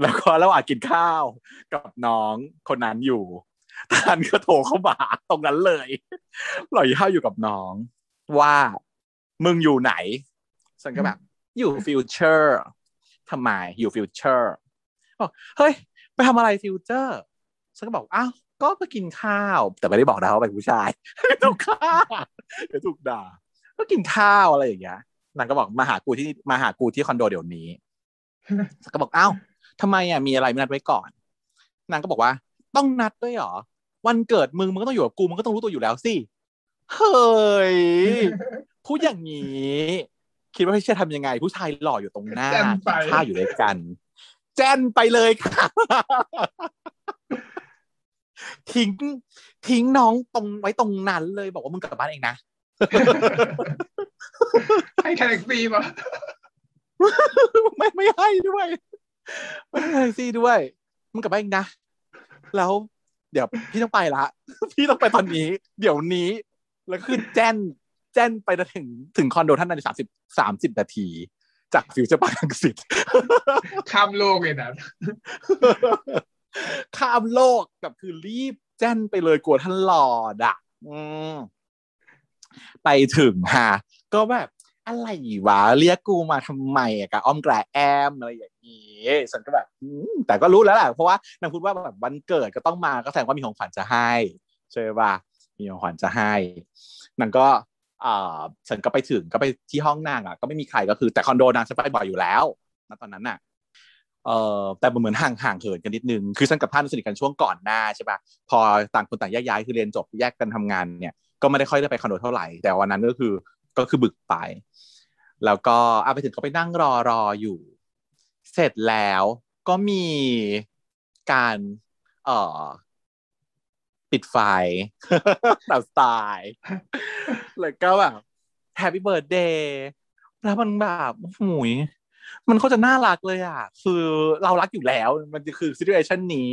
แล้วก็ระหว่างกินข้าวกับน้องคนนั้นอยู่ท่านก็โทรเข้ามาตรงนั้นเลยหล่อยห้าอยู่กับน้อง ว่ามึงอยู่ไหนฉันก็แบบอยู่ฟิวเจอร์ ทำไมอยู่ฟิวเจอร์บอกเฮ้ย ไปทำอะไรฟิวเจอร์ฉันก็บอกอ้าวก็ไปกินข้าว แต่ไม่ได้บอกนะว่าเป็นผู้ชายถูกฆ่าเดี๋ยวถูกด่า ก็กินข้าวอะไรอย่างเงี้ยนางก็บอกมาหากูที่มาหากูที่คอนโดเดี๋ยวนี้ก็บอกอ้าวทำไมอะมีอะไรไม่นัดไว้ก่อน นางก็บอกว่า ต้องนัดด้วยหรอวันเกิดมึงมึงก็ต้องอยู่กับกูมึงก็ต้องรู้ตัวอยู่แล้วสิเฮ้ยพูดอย่างนี้ คิดว่าพี่เชื่อทำยังไง ผู้ชายหล่ออยู่ตรงหน้าข้าอยู่ด้วยกัน แจนไปเลยค่ะ ทิ้ง ทิ้งน้องตรงไว้ตรงนั้นเลยบอกว่ามึงกลับบ้านเองนะ
ให้แท็กซี่ปะ
ไม่ไม่ให้ด้วยไม่ให้แท็กซี่ด้วย มึงกลับบ้านเองนะ แล้ว เดี๋ยวพี่ต้องไปละ พี่ต้องไปตอนนี้ เดี๋ยวนี้ แล้วคือแจ้น แจ้นไปถึงถึงคอนโดท่านในสามสิบสามสิบนาที จากฟิวเจอร์พาร์ครังสิต
ข้ามโลกเลยนะ
ข้ามโลกแบบคือรีบแจ้นไปเลยกลัวท่านหลอดอะไปถึงฮะก็แบบอะไรวะเรียกกูมาทำไมอะกระอ้อมกระแอ้มอะไรอย่างนี้ฉันก็แบบแต่ก็รู้แล้วแหละเพราะว่านางพูดว่าแบบวันเกิดก็ต้องมาก็แสดงว่ามีของขวัญจะให้ใช่ป่ะมีของขวัญจะให้นางก็อ่า ฉันก็ไปถึงก็ไปที่ห้องนางอะก็ไม่มีใครก็คือแต่คอนโดนางฉันไปบ่อยอยู่แล้วณตอนนั้นน่ะเอ่อแต่เหมือนห่างห่างเหินกันนิดนึงคือฉันกับท่านสนิทกันช่วงก่อนหน้าใช่ปะพอต่างคนต่างแยกย้ายคือเรียนจบแยกกันทำงานเนี่ยก็ไม่ได้ค่อยได้ไปคอนโดเท่าไหร่ แต่วันนั้นก็คือก็คือบึกไป แล้วก็เอาไปถึงเขาไปนั่งรอรออยู่ เสร็จแล้วก็มีการเอ่อ ปิดไฟตามสไตล์แล้วก็แบบ Happy Birthday แล้วมันแบบหมุยมันเขาจะน่ารักเลยอะ คือเรารักอยู่แล้ว มันคือ situation นี้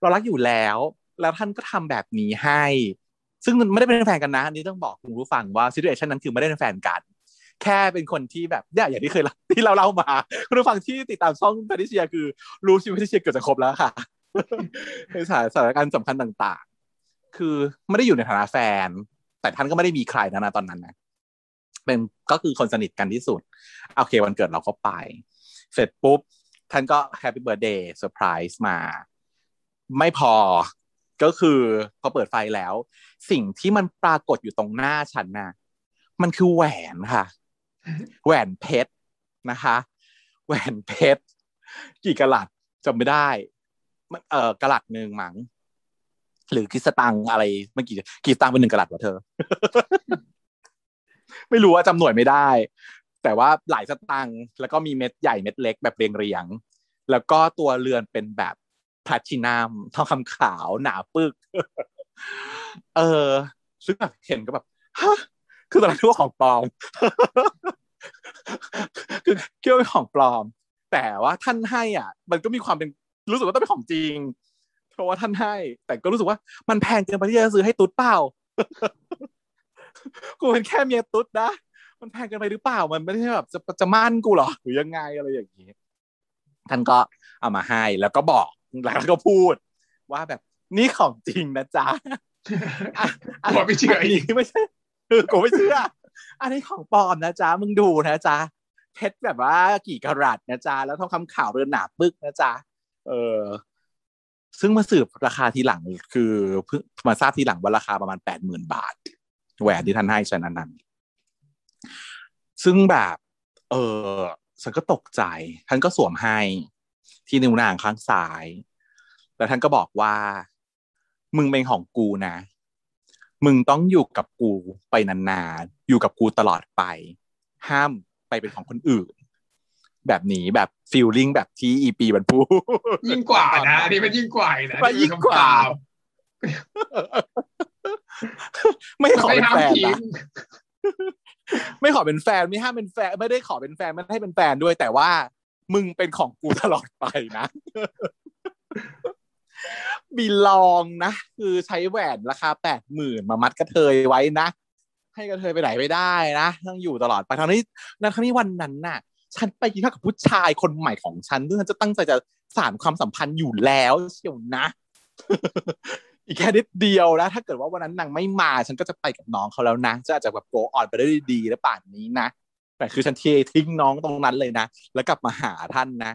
เรารักอยู่แล้ว แล้วท่านก็ทำแบบนี้ให้ ซึ่งไม่ได้เป็นแฟนกันนะอันนี้ต้องบอกคุณผู้ฟังว่า situation นั้นคือไม่ได้เป็นแฟนกัน แค่เป็นคนที่แบบเนี่ยอย่างที่เคยที่เราเล่ามา คุณผู้ฟังที่ติดตามช่องแพทิเชียคือรู้ชีวิตแพทิเชียเกือบจะครบแล้วค่ะในสถานการณ์สำคัญต่าง คือไม่ได้อยู่ในฐานะแฟน แต่ท่านก็ไม่ได้มีใครนะนะตอนนั้นนะเป็นก็คือคนสนิทกันที่สุดโอเควันเกิดเราก็ไป เสร็จปุ๊บ ท่านก็ Happy Birthday เซอร์ไพรส์มา ไม่พอก็คือพอเปิดไฟแล้ว สิ่งที่มันปรากฏอยู่ตรงหน้าฉันน่ะ มันคือแหวนค่ะ แหวนเพชรนะคะ แหวนเพชรกี่กะลัดจำไม่ได้เออกะลัดหนึ่งมั้ง หรือกิสตังอะไรเมื่อกี้กี่ตังเป็นหนึ่งกะลัดวะเธอ ไม่รู้ว่าจำหน่วยไม่ได้ แต่ว่าหลายสตังแล้วก็มีเม็ดใหญ่เม็ดเล็กแบบเรียงเรียง แล้วก็ตัวเรือนเป็นแบบแพลตินัมทองคำขาวหนาปึก เออ ซึ่งแบบเห็นก็แบบฮะคือตอนแรกคิดว่าของปลอม คือคิดว่าเป็นของปลอม แต่ว่าท่านให้อะ มันก็มีความเป็นรู้สึกว่าต้องเป็นของจริง ราะว่าท่านให้ แต่ก็รู้สึกว่ามันแพงเกินไปที่จะซื้อให้ตุ๊ดเปล่ากูเป็นแค่เมียตุ๊ดนะมันแพงกันไปหรือเปล่ามันไม่ใช่แบบจะจะมั่นกูหรอหรือยังไงอะไรอย่างนี้ท่านก็เอามาให้แล้วก็บอกแล้วก็พูด ว่าแบบนี่ของจริงนะจ๊ะ
กูไม่เชื่อ
อีกไม่ใช่กูไม่เชื่ออันนี้ของปลอมนะจ๊ะมึงดูนะจ๊ะเพชรแบบว่ากี่กรัตนะจ๊ะแล้วทองคำขาวเรือนหนาปึกนะจ๊ะเออ ซึ่งมาสืบราคาทีหลังคือเพิ่งมาทราบทีหลังว่าราคาประมาณแปดหมื่นบาท แหวนที่ท่านให้ฉันนั้น ซึ่งแบบ เออฉันก็ตกใจ ท่านก็สวมให้ที่นิ้วนางข้างซ้าย แล้วท่านก็บอกว่า มึงเป็นของกูนะ มึงต้องอยู่กับกูไปนานๆ อยู่กับกูตลอดไป ห้ามไปเป็นของคนอื่น แบบนี้แบบฟีลลิ่งแบบที่อีปีมันพูด
ยิ่งกว่านะอันนี้มันยิ่งกว่าอีกนะ
มันยิ่งกว่าไม่
มัน
ขอ
ไม่
เป็น
ห้าม
แฟน
ทิ้ง
นะไม่ขอเป็นแฟนไม่ห้ามเป็นแฟนไม่ได้ขอเป็นแฟนไม่ให้เป็นแฟนด้วย แต่ว่ามึงเป็นของกูตลอดไปนะบีลองนะคือใช้แหวนราคาแปดหมื่นมามัดกระเทยไว้นะให้กระเทยไปไหนไม่ได้นะต้องอยู่ตลอดไปทั้งนี้ทั้งนี้วันนั้นน่ะ ฉันไปกินข้าวกับผู้ชายคนใหม่ของฉันซึ่งฉันจะตั้งใจจะสานความสัมพันธ์อยู่แล้วเชียวนะ อีกแค่นิดเดียวนะถ้าเกิดว่าวันนั้นนางไม่มา ฉันก็จะไปกับน้องเขาแล้วนะจะอาจจะแบบโกอ่อนไปได้ดีแล้วป่านนี้นะแต่คือฉันเททิ้งน้องตรงนั้นเลยนะ แล้วกลับมาหาท่านนะ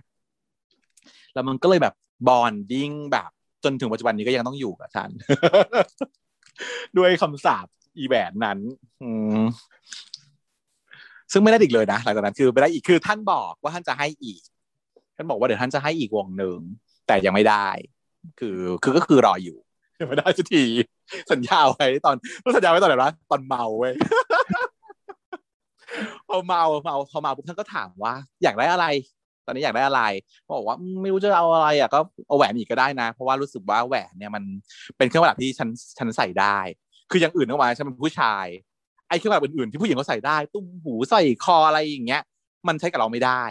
แล้วมันก็เลยแบบบอนดิ้งแบบ จนถึงปัจจุบันนี้ก็ยังต้องอยู่กับท่าน ด้วยคำสาปอีแหวนนั้น อืม ซึ่งไม่ได้อีกเลยนะหลังจากนั้นคือไม่ได้อีกคือท่านบอกว่าท่านจะให้อีก ท่านบอกว่าเดี๋ยวท่านจะให้อีกวงหนึ่งแต่ยังไม่ได้ คือคือก็คือรออยู่ยังไม่ได้สักทีสัญญาไว้ตอนสัญญาไว้ตอนไหนวะตอนเมาเว้ยพอเมาเมาพอเมาปุ๊บท่านก็ถามว่า อยากได้อะไร ตอนนี้อยากได้อะไรบอกว่าไม่รู้จะเอาอะไรอะก็เอาแหวนอีกก็ได้นะ เพราะว่ารู้สึกว่าแหวนเนี่ยมันเป็นเครื่องประดับที่ฉันฉันใส่ได้ คืออย่างอื่นเข้ามาฉันเป็นผู้ชาย ไอ้เครื่องประดับอื่นๆที่ผู้หญิงเขาใส่ได้ ตุ้มหูใส่คออะไรอย่างเงี้ย มันใช้กับเราไม่ได้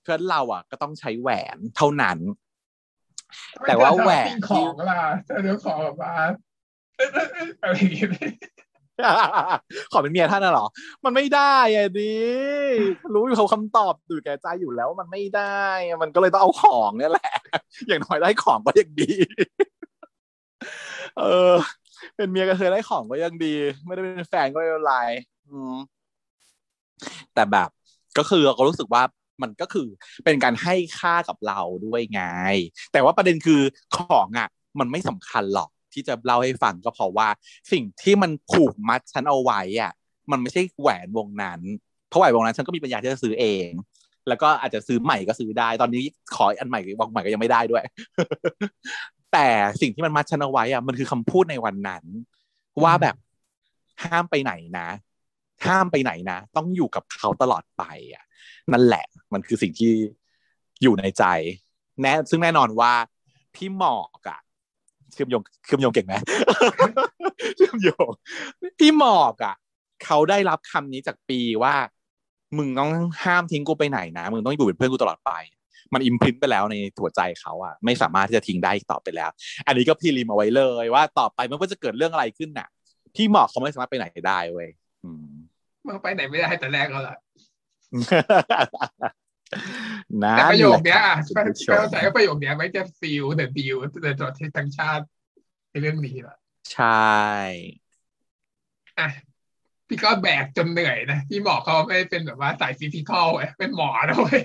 เพราะฉะนั้นเราอะก็ต้องใช้แหวนเท่านั้น แต่ว่าแหวน
ข
ที่
องล่ะเดี๋ยวขอแบบว่าอะไรอย่างเงี้ย
ขอเป็นเมียท่านน่ะเหรอ มันไม่ได้อะดิรู้อยู่เขาคำตอบอยู่แก่ใจอยู่แล้วว่ามันไม่ได้อะมันก็เลยต้องเอาของเนี่ยแหละ อย่างน้อยได้ของก็ยังดี เออ เป็นเมียก็เคยได้ของก็ยังดี ไม่ได้เป็นแฟนก็ไม่เป็นไรแต่แบบก็คือเราก็รู้สึกว่ามันก็คือเป็นการให้ค่ากับเราด้วยไง แต่ว่าประเด็นคือของอะ มันไม่สำคัญหรอกที่จะเล่าให้ฟังก็เพราะว่า สิ่งที่มันผูกมัดฉันเอาไว้อะ มันไม่ใช่แหวนวงนั้น เพราะแหวนวงนั้นฉันก็มีปัญญาที่จะซื้อเอง แล้วก็อาจจะซื้อใหม่ก็ซื้อได้ ตอนนี้ขออันใหม่วงใหม่ก็ยังไม่ได้ด้วย แต่สิ่งที่มันมัดฉันเอาไว้อะมันคือคำพูดในวันนั้น ว่าแบบห้ามไปไหนนะห้ามไปไหนนะ ต้องอยู่กับเขาตลอดไปอะ นั่นแหละ มันคือสิ่งที่อยู่ในใจแน่ซึ่งแน่นอนว่าพี่หมอกอะเชื่อมโยงเชื่อมโยงเก่งไหมเชื่อมโยงพี่หมอกอะเขาได้รับคำนี้จากปีว่า มึงต้องห้ามทิ้งกูไปไหนนะมึงต้องอยู่เป็นเพื่อนกูตลอดไป มัน imprint ไปแล้วในหัวใจเขาอะไม่สามารถที่จะทิ้งได้อีกต่อไปแล้ว อันนี้ก็พี่ริมเอาไว้เลย ว่าต่อไปไม่ว่าจะเกิดเรื่องอะไรขึ้นน่ะ พี่หมอกเขาไม่สามารถไปไหนได้เว้ยอืม
มันไปไหนไม่ได้แต่แรกแล้วล่ะ
นั่น
แต่ประโยคเนี้ย
แหละ
อะ
ครับคุณผู้ชม
เข้าใจว่าประโยคเนี้ยไม่จะ seal the deal the จอดที่ทั้งชาติในเรื่องนี้ละ
ใช่
อะพี่ก็แบกจนเหนื่อยนะพี่หมอเขาไม่ได้เป็นแบบว่าสาย physical เว้ยเป็นหมอนะเว้ย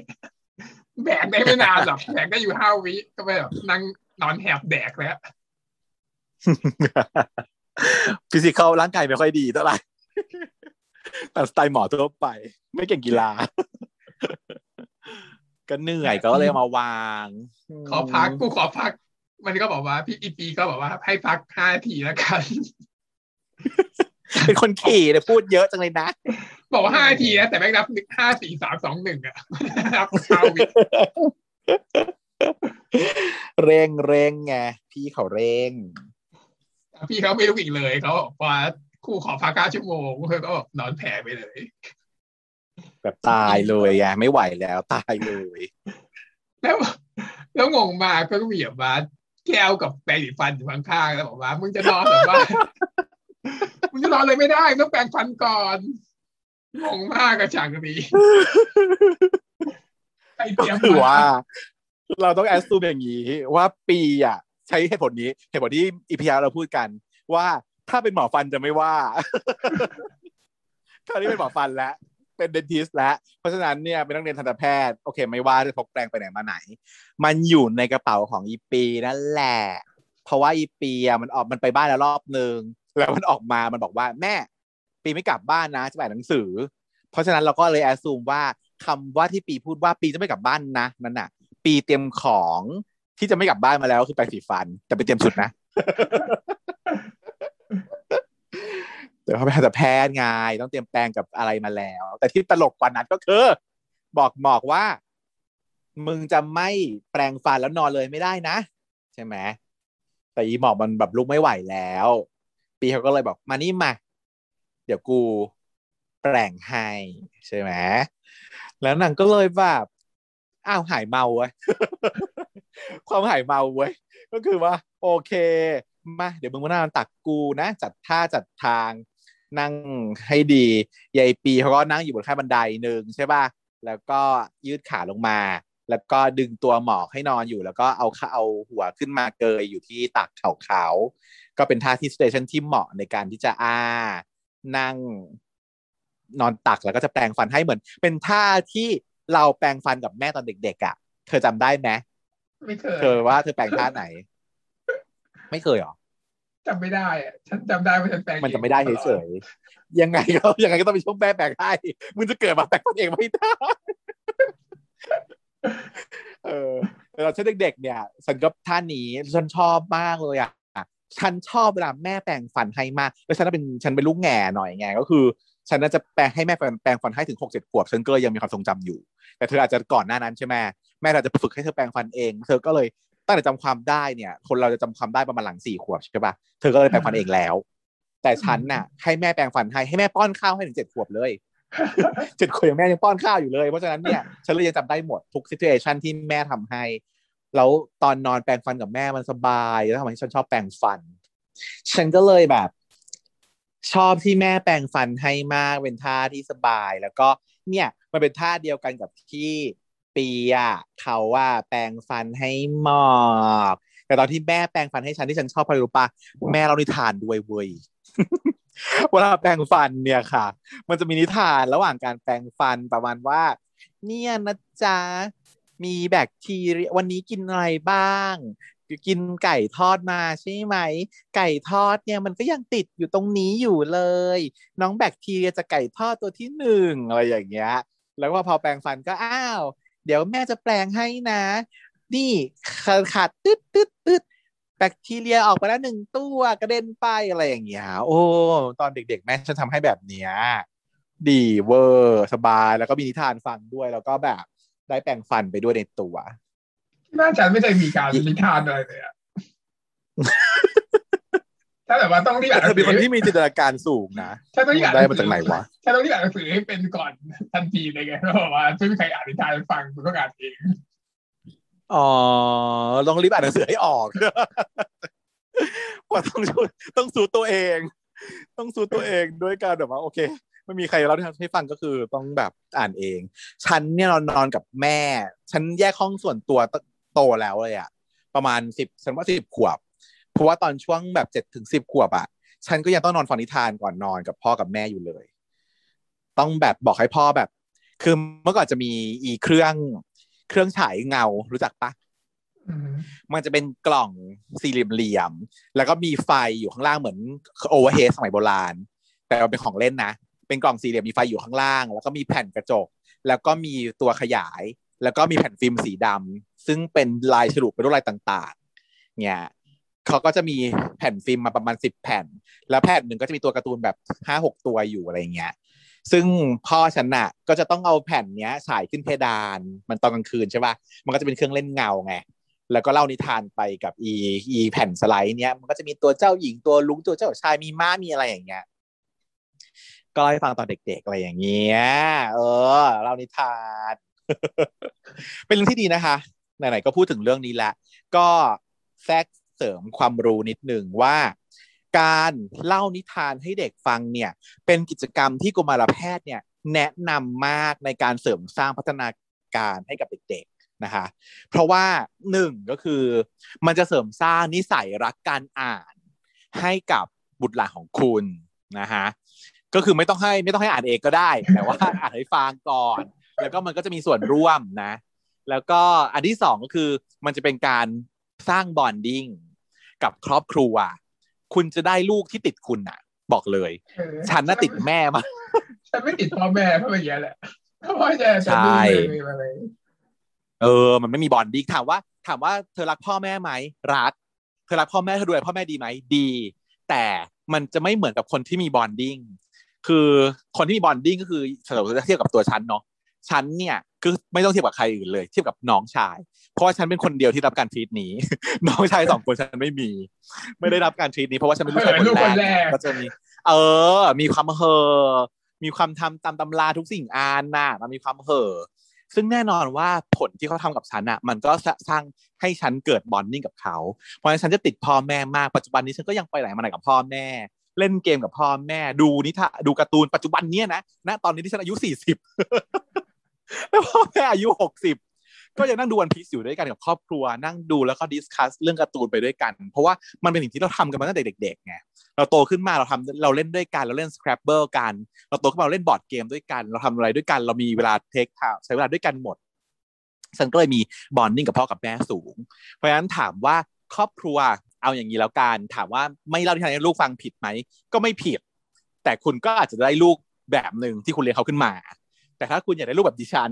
แบกได้ไม่นานหรอกแบกได้อยู่ห้าวิก็ไปแบบนั่งนอนแหบแดกแล้ว
ฟิสิกอลร่างกายไม่ค่อยดีเท่าไหร่แต่สไตล์หมอทั่วไป ไม่เก่งกีฬา ก็เหนื่อยก็เลยมาวาง
ขอพักกูขอพัก มันก็บอกว่า พี่อีปีก็บอกว่าให้พักห้าทีแล้วกัน
เป็นคนขี่เนี่ยพูดเยอะจังเลยนะ
บอกว่าห้าทีนะแต่แม่งนับห้าสี่สามสองหนึ่งอะนับเก้าวิ
เร่งเร่งไงพี่เขาเร่ง
พี่เขาไม่รู้อีกเลยเขาบอกว่าครูขอพักเก้าชั่วโมงเธอก็แบบนอนแผ่ไปเลย
แบบตายเลยไงไม่ไหวแล้วตายเลย
แล้ว แล้วงงมากก็มีแบบว่าแก้วกับแปรงสีฟันอยู่ข้างๆแล้วบอกว่า มึงจะนอนแบบว่ามึงจะนอนเลยไม่ได้ต้องแปรงฟันก่อน งงมากกับฉากนี้ไอเตรียม
คือ
มา
ว่า เราต้องแอสซูมอย่างนี้ ว่าปีอะ ใช้เหตุผลนี้เหตุผลที่อีพีเราพูดกัน ว่าถ้าเป็นหมอฟันจะไม่ว่าคราวนี้เป็นหมอฟันแล้วเป็นเดนทิสแล้ว เพราะฉะนั้นเนี่ยเป็นนักเรียนทันตแพทย์โอเค ไม่ว่าจะพกแปรงไปไหนมาไหน มันอยู่ในกระเป๋าของอีปีนั่นแหละ เพราะว่าอีปีอะมันออกมันไปบ้านแล้วรอบนึงแล้วมันออกมามันบอกว่าแม่ ปีไม่กลับบ้านนะจะไปอ่านหนังสือ เพราะฉะนั้นเราก็เลยแอสซูมว่าคำว่าที่ปีพูดว่าปีจะไม่กลับบ้านนะนั่นน่ะ ปีเตรียมของที่จะไม่กลับบ้านมาแล้วคือแปรงสีฟันแต่ไปเตรียมสุดนะแต่เขาไปทันตแพทย์ไงต้องเตรียมแปรงกับอะไรมาแล้ว แต่ที่ตลกกว่านั้นก็คือ บอกหมอกว่า มึงจะไม่แปรงฟันแล้วนอนเลยไม่ได้นะ ใช่ไหมแต่อีหมอกมันแบบลุกไม่ไหวแล้ว ปีเขาก็เลยบอกมานี่มา เดี๋ยวกูแปรงให้ใช่ไหมแล้วนางก็เลยแบบอ้าวหายเมาเว้ยความหายเมาเว้ยก็คือว่า โอเคมาเดี๋ยวมึงมานั่งตักกูนะ จัดท่าจัดทางนั่งให้ดียายปีเขาก็นั่งอยู่บนขั้นบันไดหนึ่งใช่ป่ะแล้วก็ยืดขาลงมา แล้วก็ดึงตัวหมอกให้นอนอยู่ แล้วก็เอาเอาหัวขึ้นมาเกยอยู่ที่ตักเขาเขาก็เป็นท่าที่สเตชันที่เหมาะในการที่จะอ้า นั่งนอนตักแล้วก็จะแปลงฟันให้เหมือน เป็นท่าที่เราแปลงฟันกับแม่ตอนเด็กๆอะ เธอจำได้ไหม
ไม่เคย
เธอว่าเธอแปลงท่าไหน ไม่เคยหรอ
จำไม่ได้อะฉันจำได้ว่าฉันแปลง
มันจะไม่ได้เฉยๆยังไงก็ยังไงก็ต้องมีช่วงแม่แปลงให้มึงจะเกิดมาแปลงฟันเองไม่ได้เออแต่ตอนฉันเด็กๆเนี่ยฉันก็ท่านี้ฉันชอบมากเลยอะ ฉันชอบเวลาแม่แปลงฟันให้มากแล้วฉันเป็นฉันเป็นลูกแง่หน่อยไงก็คือ ฉันน่าจะแปลงให้แม่แปลงฟันให้ถึงหกเจ็ดขวบฉันก็เลยยังมีความทรงจำอยู่ แต่เธออาจจะก่อนหน้านั้นใช่ไหมแม่เราจะฝึกให้เธอแปลงฟันเอง เธอก็เลยตั้งแต่จำความได้เนี่ย คนเราจะจำความได้ประมาณหลังสี่ขวบใช่ปะเธอก็เลยแปลงฟันเองแล้ว แต่ฉันน่ะ ให้แม่แปลงฟันให้ให้แม่ป้อนข้าวให้ถึงเจ็ดขวบเลยเจ็ดขวบยังแม่ยังป้อนข้าวอยู่เลย เพราะฉะนั้นเนี่ยฉันเลยยังจำได้หมดทุกซิทูเอชันที่แม่ทำให้ แล้วตอนนอนแปรงฟันกับแม่มันสบายแล้วทำให้ฉันชอบแปรงฟัน ฉันก็เลยแบบ ชอบที่แม่แปรงฟันให้มากเป็นท่าที่สบาย แล้วก็เนี่ยมันเป็นท่าเดียวกันกับที่ปีอะเขาว่าแปรงฟันให้หมอกแต่ตอนที่แม่แปรงฟันให้ฉันที่ฉันชอบพราะอะไรรู้ปะแม่เรานิทานด้วยเว้ยเวลาแปรงฟันเนี่ยค่ะ มันจะมีนิทานระหว่างการแปรงฟันประมาณว่า เนี่ยนะจ๊ะ มีแบคทีเรียวันนี้กินอะไรบ้างกินไก่ทอดมาใช่ไหม ไก่ทอดเนี่ยมันก็ยังติดอยู่ตรงนี้อยู่เลย น้องแบคทีเรียจะไก่ทอดตัวที่หนึ่งอะไรอย่างเงี้ย แล้วก็พอแปรงฟันก็อ้าว เดี๋ยวแม่จะแปลงให้นะ นี่ขาดขาดตึ๊ดตึ๊ดตึ๊ดแบคทีเรียออกไปแล้วหนึ่งตัวกระเด็นไปอะไรอย่างเงี้ยโอ้ตอนเด็ก ๆ แม่ฉันทำให้แบบเนี้ยดีเวอร์สบายแล้วก็มีนิทานฟังด้วยแล้วก็แบบ ได้แปรงฟันไปด้วยในตัว
น่าจะไม่ได้มีการนิทานอะไรเลยอะถ้าแบบว่าต้องรีบอ่านห
เธ
นั
องเป็
สื
นคน
อ
ที่มีจินตนาการสูงนะ
ฉันต้องรีบอ่านห
ได้
นัง
มา
สื
จากไหนวะ
ฉันต้องรีบอ่านหนังสือให้เป็นก่อนทันทีเลยไงเพราะว่าไม่มีใครอ่านนิทานให้ฟังคุณก็อ่านเอง
อ๋อต้องรีบอ่านหนังสือให้ออกว่าต้องช่วยต้องสู้ตัวเอง ต้องสู้ตัวเองด้วยการแบบว่าโอเค ไม่มีใครเล่าให้ฟังก็คือต้องแบบอ่านเอง ฉันเนี่ยนอนนอนกับแม่ ฉันแยกห้องส่วนตัวโตแล้วเลยอะประมาณสิบฉันว่าสิบขวบ เพราะว่าตอนช่วงแบบเจ็ดถึงสิบขวบอะฉันก็ยังต้องนอนฟังนิทานก่อนนอนกับพ่อกับแม่อยู่เลย ต้องแบบบอกให้พ่อแบบ คือเมื่อก่อนจะมีอีเครื่องเครื่องฉายเงารู้จักปะ
อืม
มันจะเป็นกล่องสี่เหลี่ยมๆแล้วก็มีไฟอยู่ข้างล่างเหมือนโอเวอร์เฮดสมัยโบราณ แต่มันเป็นของเล่นนะ เป็นกล่องสี่เหลี่ยมมีไฟอยู่ข้างล่าง แล้วก็มีแผ่นกระจก แล้วก็มีตัวขยาย แล้วก็มีแผ่นฟิล์มสีดำซึ่งเป็นลายฉลุเป็นรูปลายต่างๆ เนี่ยเขาก็จะมีแผ่นฟิล์มมาประมาณสิบแผ่น แล้วแผ่นหนึ่งก็จะมีตัวการ์ตูนแบบห้าหกตัวอยู่อะไรเงี้ยซึ่งพ่อฉันน่ะก็จะต้องเอาแผ่นเนี้ยฉายขึ้นเพดาน มันตอนกลางคืนใช่ป่ะมันก็จะเป็นเครื่องเล่นเงาไงแล้วก็เล่านิทานไปกับอีอีแผ่นสไลด์เนี้ยมันก็จะมีตัวเจ้าหญิงตัวลุงตัวเจ้าชายมีม้ามีอะไรอย่างเงี้ย ก็เล่าให้ฟังตอนเด็กๆอะไรอย่างเงี้ยเออเล่านิทานเป็นเรื่องที่ดีนะคะไหนๆก็พูดถึงเรื่องนี้ล้วก็แทรกเสริมความรู้นิดหนึ่งว่า การเล่านิทานให้เด็กฟังเนี่ย เป็นกิจกรรมที่กุมารแพทย์เนี่ย แนะนำมากในการเสริมสร้างพัฒนาการให้กับเด็กๆนะคะ เพราะว่าหนึ่งก็คือ มันจะเสริมสร้างนิสัยรักการอ่านให้กับบุตรหลานของคุณนะฮะ ก็คือไม่ต้องให้ไม่ต้องให้อ่านเองก็ได้ แต่ว่าอ่านให้ฟังก่อน แล้วก็มันก็จะมีส่วนร่วมนะ แล้วก็อันที่สองก็คือมันจะเป็นการสร้าง bonding กับครอบครัว คุณจะได้ลูกที่ติดคุณน่ะ บอกเลย
เออ
ฉันน่ะติดแม่มาก
ฉันไม่ติดพ่อแม่เพราะอย่างเงี้ยแหละเพราะว่าจะจะ
ใช่
ดูเลยอะไร
เออ มันไม่มี bonding ถามว่า ถามว่าเธอรักพ่อแม่ไหมรักเธอรักพ่อแม่เธอดูแลพ่อแม่ดีไหมดี แต่มันจะไม่เหมือนกับคนที่มี bonding คือคนที่มี bonding ก็คือสมมติเทียบกับตัวฉันเนาะฉันเนี่ยคือไม่ต้องเทียบกับใครอื่นเลย เทียบกับน้องชาย เพราะว่าฉันเป็นคนเดียวที่รับการ treat นี้ น้องชายสองคนฉันไม่มี ไม่ได้รับการ treat นี้เพราะว่าฉันเป็นลูกชายค
น
แรก
ก็
จะมี เออ มีความเห่อมีความทำตามตำราทุกสิ่งอานน่ะมันมีความเห่อซึ่งแน่นอนว่าผลที่เขาทำกับฉันอะ มันก็สร้างให้ฉันเกิด bonding กับเขา เพราะฉะนั้นฉันจะติดพ่อแม่มากปัจจุบันนี้ฉันก็ยังไปไหนมาไหนกับพ่อแม่ เล่นเกมกับพ่อแม่ดูนิทาดูการ์ตูนปัจจุบันเนี้ยนะณตอนนี้ที่ฉันอายุสี่สิบแล้วพ่อแม่อายุหกสิบก็ยังนั่งดูวันพีซอยู่ด้วยกันกับครอบครัวนั่งดูแล้วก็ discuss เรื่องการ์ตูนไปด้วยกัน เพราะว่ามันเป็นสิ่งที่เราทำกันมาตั้งแต่เด็กๆไงเราโตขึ้นมาเราทำเราเล่นด้วยกันเราเล่น Scrabble กัน เราโตขึ้นมาเราเล่นบอร์ดเกมด้วยกัน เราทำอะไรด้วยกัน เรามีเวลา take ใช้เวลาด้วยกันหมดฉันก็เลยมี bonding กับพ่อกับแม่สูง เพราะฉะนั้นถามว่าครอบครัว เอาอย่างนี้แล้วกันถามว่าไม่เล่านิทานให้ลูกฟังผิดไหมก็ไม่ผิด แต่คุณก็อาจจะได้ลูกแบบหนึ่งที่คุณเลี้ยงเขาขึ้นมา แต่ถ้าคุณอยากได้ลูกแบบดิฉัน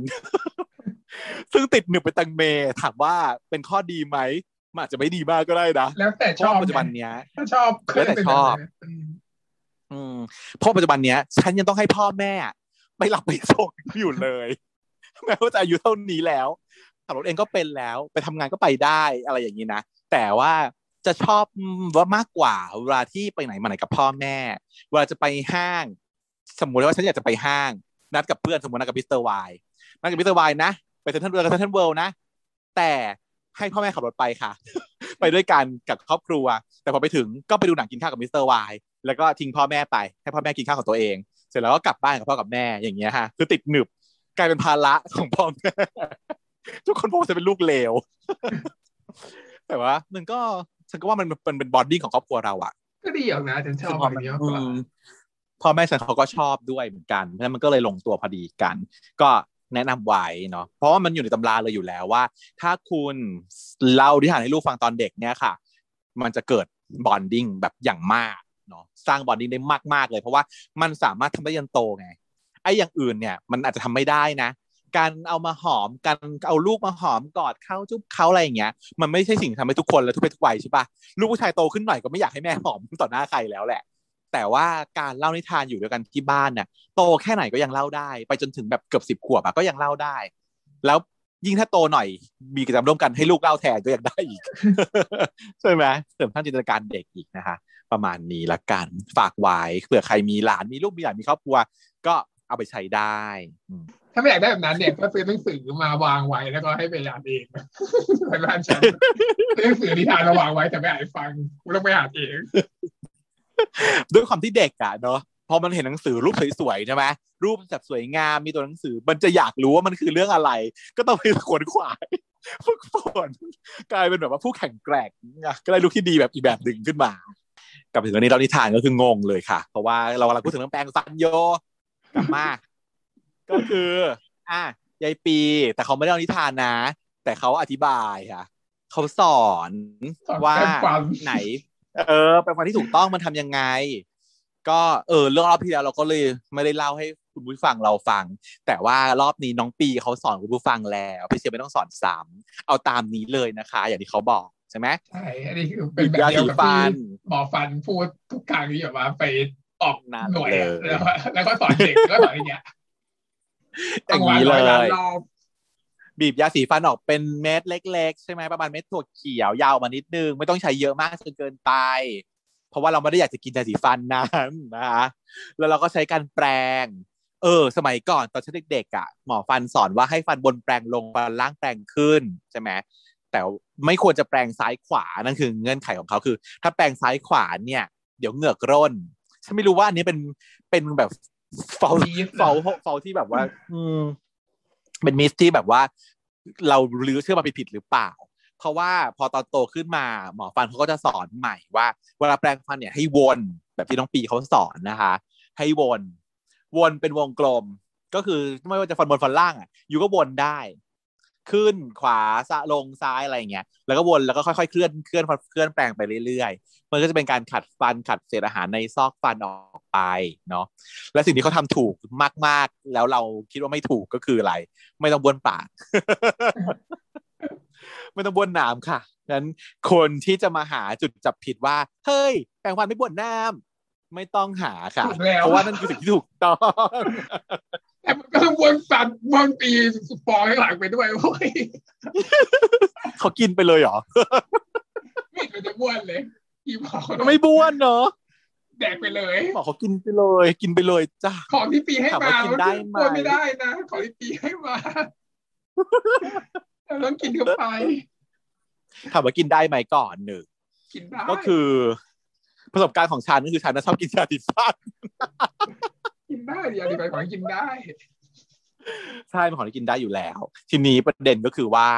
ซึ่งติดหนึบไปตังเม ถามว่าเป็นข้อดีไหมมันอาจจะไม่ดีมากก็ได้นะ
แล้วแต่
เพ
ช
ราะ
อบ
ว่าปัจจุบันเนี้ย
ถ้าชอบก็
แล้วแต่
จะเป็น
ชอบ
แบบนั้นม
อืมเพราะปัจจุบันเนี้ย ฉันยังต้องให้พ่อแม่ไปรับไปส่งอยู่เลยแม้ว่าจะอายุเท่านี้แล้วขับรถเองก็เป็นแล้ว ไปทำงานก็ไปได้อะไรอย่างนี้นะแต่ว่า จะชอบว่ามากกว่าเวลาที่ไปไหนมาไหนกับพ่อแม่ เวลาจะไปห้าง สมมติว่าฉันอยากจะไปห้าง นัดกับเพื่อนสมมตินัดกับมิสเตอร์วายนัดกับมิสเตอร์วายนะไปเซ็นทรัลเวิลด์กับเซ็นทรัลเวิลด์นะ แต่ให้พ่อแม่ขับรถไปค่ะ ไปด้วยกันกับครอบครัว แต่พอไปถึงก็ไปดูหนังกินข้าวกับมิสเตอร์วายแล้วก็ทิ้งพ่อแม่ไปให้พ่อแม่กินข้าวของตัวเอง เสร็จแล้วก็กลับบ้านกับพ่อกับแม่อย่างเงี้ยฮะคือติดหนึบกลายเป็นภาระของพ่อแม่ทุกคนบอกว่าจะเป็นลูกเลวแต่ว่ามันก็ ฉันก็ว่ามันมันเป็น bonding ของครอบครัวเราอะ
ก็ดีออกนะฉันชอบ
พ่อ
แบบ
แม่
นี้มากกว่าอืม
พ่อแม่ฉันเขาก็ชอบด้วยเหมือนกันเพราะฉะนั้นมันก็เลยลงตัวพอดีกัน ก็แนะนำไว้เนาะเพราะว่ามันอยู่ในตำราเลยอยู่แล้วว่า ถ้าคุณเล่านิทานให้ลูกฟังตอนเด็กเนี่ยค่ะ มันจะเกิด bonding แบบอย่างมากเนาะสร้าง bonding ได้มากๆเลย เพราะว่ามันสามารถทำได้ยันโตไงไอ้อย่างอื่นเนี่ย มันอาจจะทำไม่ได้นะ การเอามาหอมกันเอาลูกมาหอมกอดเขาจุ๊บเขาอะไรอย่างเงี้ย มันไม่ใช่สิ่งที่ทำให้ทุกคนและทุกเพศทุกวัยใช่ปะลูกผู้ชายโตขึ้นหน่อยก็ไม่อยากให้แม่หอมต่อหน้าใครแล้วแหละ แต่ว่าการเล่านิทานอยู่ด้วยกันที่บ้านเนี่ยโตแค่ไหนก็ยังเล่าได้ ไปจนถึงแบบเกือบสิบขวบอะก็ยังเล่าได้ แล้วยิ่งถ้าโตหน่อยมีกิจกรรมร่วมกันให้ลูกเล่าแทนก็ยังได้อีกใช่ไหมเสริมสร้างจินตนาการเด็กอีกนะคะ ประมาณนี้ละกันฝากไว้เผื่อใครมีหลานมีลูกมีหลานมีครอบครัว ก็เอาไปใช้ได้
ถ้าไม่อยากได้แบบนั้นเนี่ยก็ซื้อหนังสือมาวางไว้แล้วก็ให้ไปอ่านเองเหมือนบ้านฉันซื้อหนังสือนิทานมาวางไว้แต่ไม่อ่านฟังกูต้องไปอ่านเอง
ด้วยความที่เด็กอะเนาะพอมันเห็นหนังสือรูปสวยๆใช่ไหมรูปแบบสวยงามมีตัวหนังสือ มันจะอยากรู้ว่ามันคือเรื่องอะไร ก็ต้องไปขวนขวายฝึกฝนกลายเป็นแบบว่าผู้แข่งแกร่งก็ได้ลูกที่ดีแบบอีกแบบหนึ่งขึ้นมากลับถึงวันนี้เรานิทานก็คืองงเลยค่ะ เพราะว่าเรากำลังพูดถึงเรื่องแปลงฟันโยกลับมา ก็คือ อะยายปี แต่เขาไม่ได้เอานิทานนะ แต่เขาอธิบายค่ะเขาสอน
สอน
ว่า
แปรงฟัน
ไหน เออแปลงฟันที่ถูกต้องมันทำยังไง ก็เออเรื่องรอบที่แล้วเราก็เลยไม่ได้เล่าให้คุณผู้ฟังเราฟัง แต่ว่ารอบนี้น้องปีเขาสอนคุณผู้ฟังแล้วพี่เชียร์ไม่ต้องสอนซ้ำเอาตามนี้เลยนะคะ อย่างที่เขาบอกใช่ไหม
ใช่อันนี้คือเป็นแบบเดียวกับ
ยาสีฟั
ที่
น
หมอฟันพูดทุกครั้งที่แบบว่าไปออก
นั่น
หน่วยอะ
เลย
แล้วก็แล้วก็สอนเด็กแล้วก็สอนอย่างเงี้ย
อย่างนี้เล
กลางวันร้อล้าน
ย
รอบ
บีบยาสีฟันออกเป็นเม็ดเล็ก ๆ ใช่ไหมประมาณเม็ดถั่วเขียวยาวมานิดนึง ไม่ต้องใช้เยอะมากจนเกินไป เพราะว่าเราไม่ได้อยากจะกินยาสีฟันนั้นนะคะแล้วเราก็ใช้การแปรงเออ สมัยก่อนตอนฉันเด็กๆอะหมอฟันสอนว่าให้ฟันบนแปรงลงฟันล่างแปรงขึ้นใช่ไหมแต่ไม่ควรจะแปรงซ้ายขวานั่นคือเงื่อนไขของเขาคือ ถ้าแปรงซ้ายขวาเนี่ย เดี๋ยวเหงือกร่นฉันไม่รู้ว่าอันนี้เป็นเป็นแบบ fail
Myth
fail fail ที่แบบว่า อืมเป็น myth ที่แบบว่า เราลือเชื่อมาผิดๆหรือเปล่า เพราะว่าพอตอนโตขึ้นมาหมอฟันเขาก็จะสอนใหม่ว่าเวลาแปรงฟันเนี่ยให้วนแบบที่น้องปีเขาสอนนะคะ ให้วน วนเป็นวงกลม ก็คือไม่ว่าจะฟันบนฟันล่างอะ อยู่ก็วนได้ ขึ้นขวาสะลงซ้ายอะไรอย่างเงี้ยแล้วก็วนแล้วก็ค่อยๆเคลื่อนเคลื่อนเคลื่อนแปรงไปเรื่อยๆ มันก็จะเป็นการขัดฟันขัดเศษอาหารในซอกฟันออก ไปเนาะและสิ่งที่เขาทำถูกมาก ๆ แล้วเราคิดว่าไม่ถูกก็คืออะไร ไม่ต้องบ้วนปาก ไม่ต้องบ้วนน้ำค่ะงั้นคนที่จะมาหาจุดจับผิดว่า เฮ้ย แปรงฟันไม่บ้วนน้ำไม่ต้องหาค่ะ
ถูกแล้ว
เพราะว่านั่นคือสิ่งที่ถูกต้อง
แต่มันก็ต้องวนฟันวนตีฟองให้หลังไปด้วยโว้ย
เขากินไปเลยเหรอ
ไม่เห็นมันจะบ้วนเลยอีหมอเขา
ไม่บ้วนเนาะ
แดกไปเลย
บอกเขากินไปเลย กินไปเลยจ้า
ของที่ปีให้
ถาม
มา
ว่ากินได้ไหม
บ้วนไม่ได้นะของที่ปีให้มาเราต้องกินเข้าไป
ถามว่ากินได้ไหมก่อนหนึ่ง
กินได้
ก็คือประสบการณ์ของฉันก็คือฉันน่ะชอบกินยาติดฟัน
กินได้เดี๋ยวดีกว่าของที่กินได้
ใช่เป็นของที่กินได้อยู่แล้ว ทีนี้ประเด็นก็คือว่า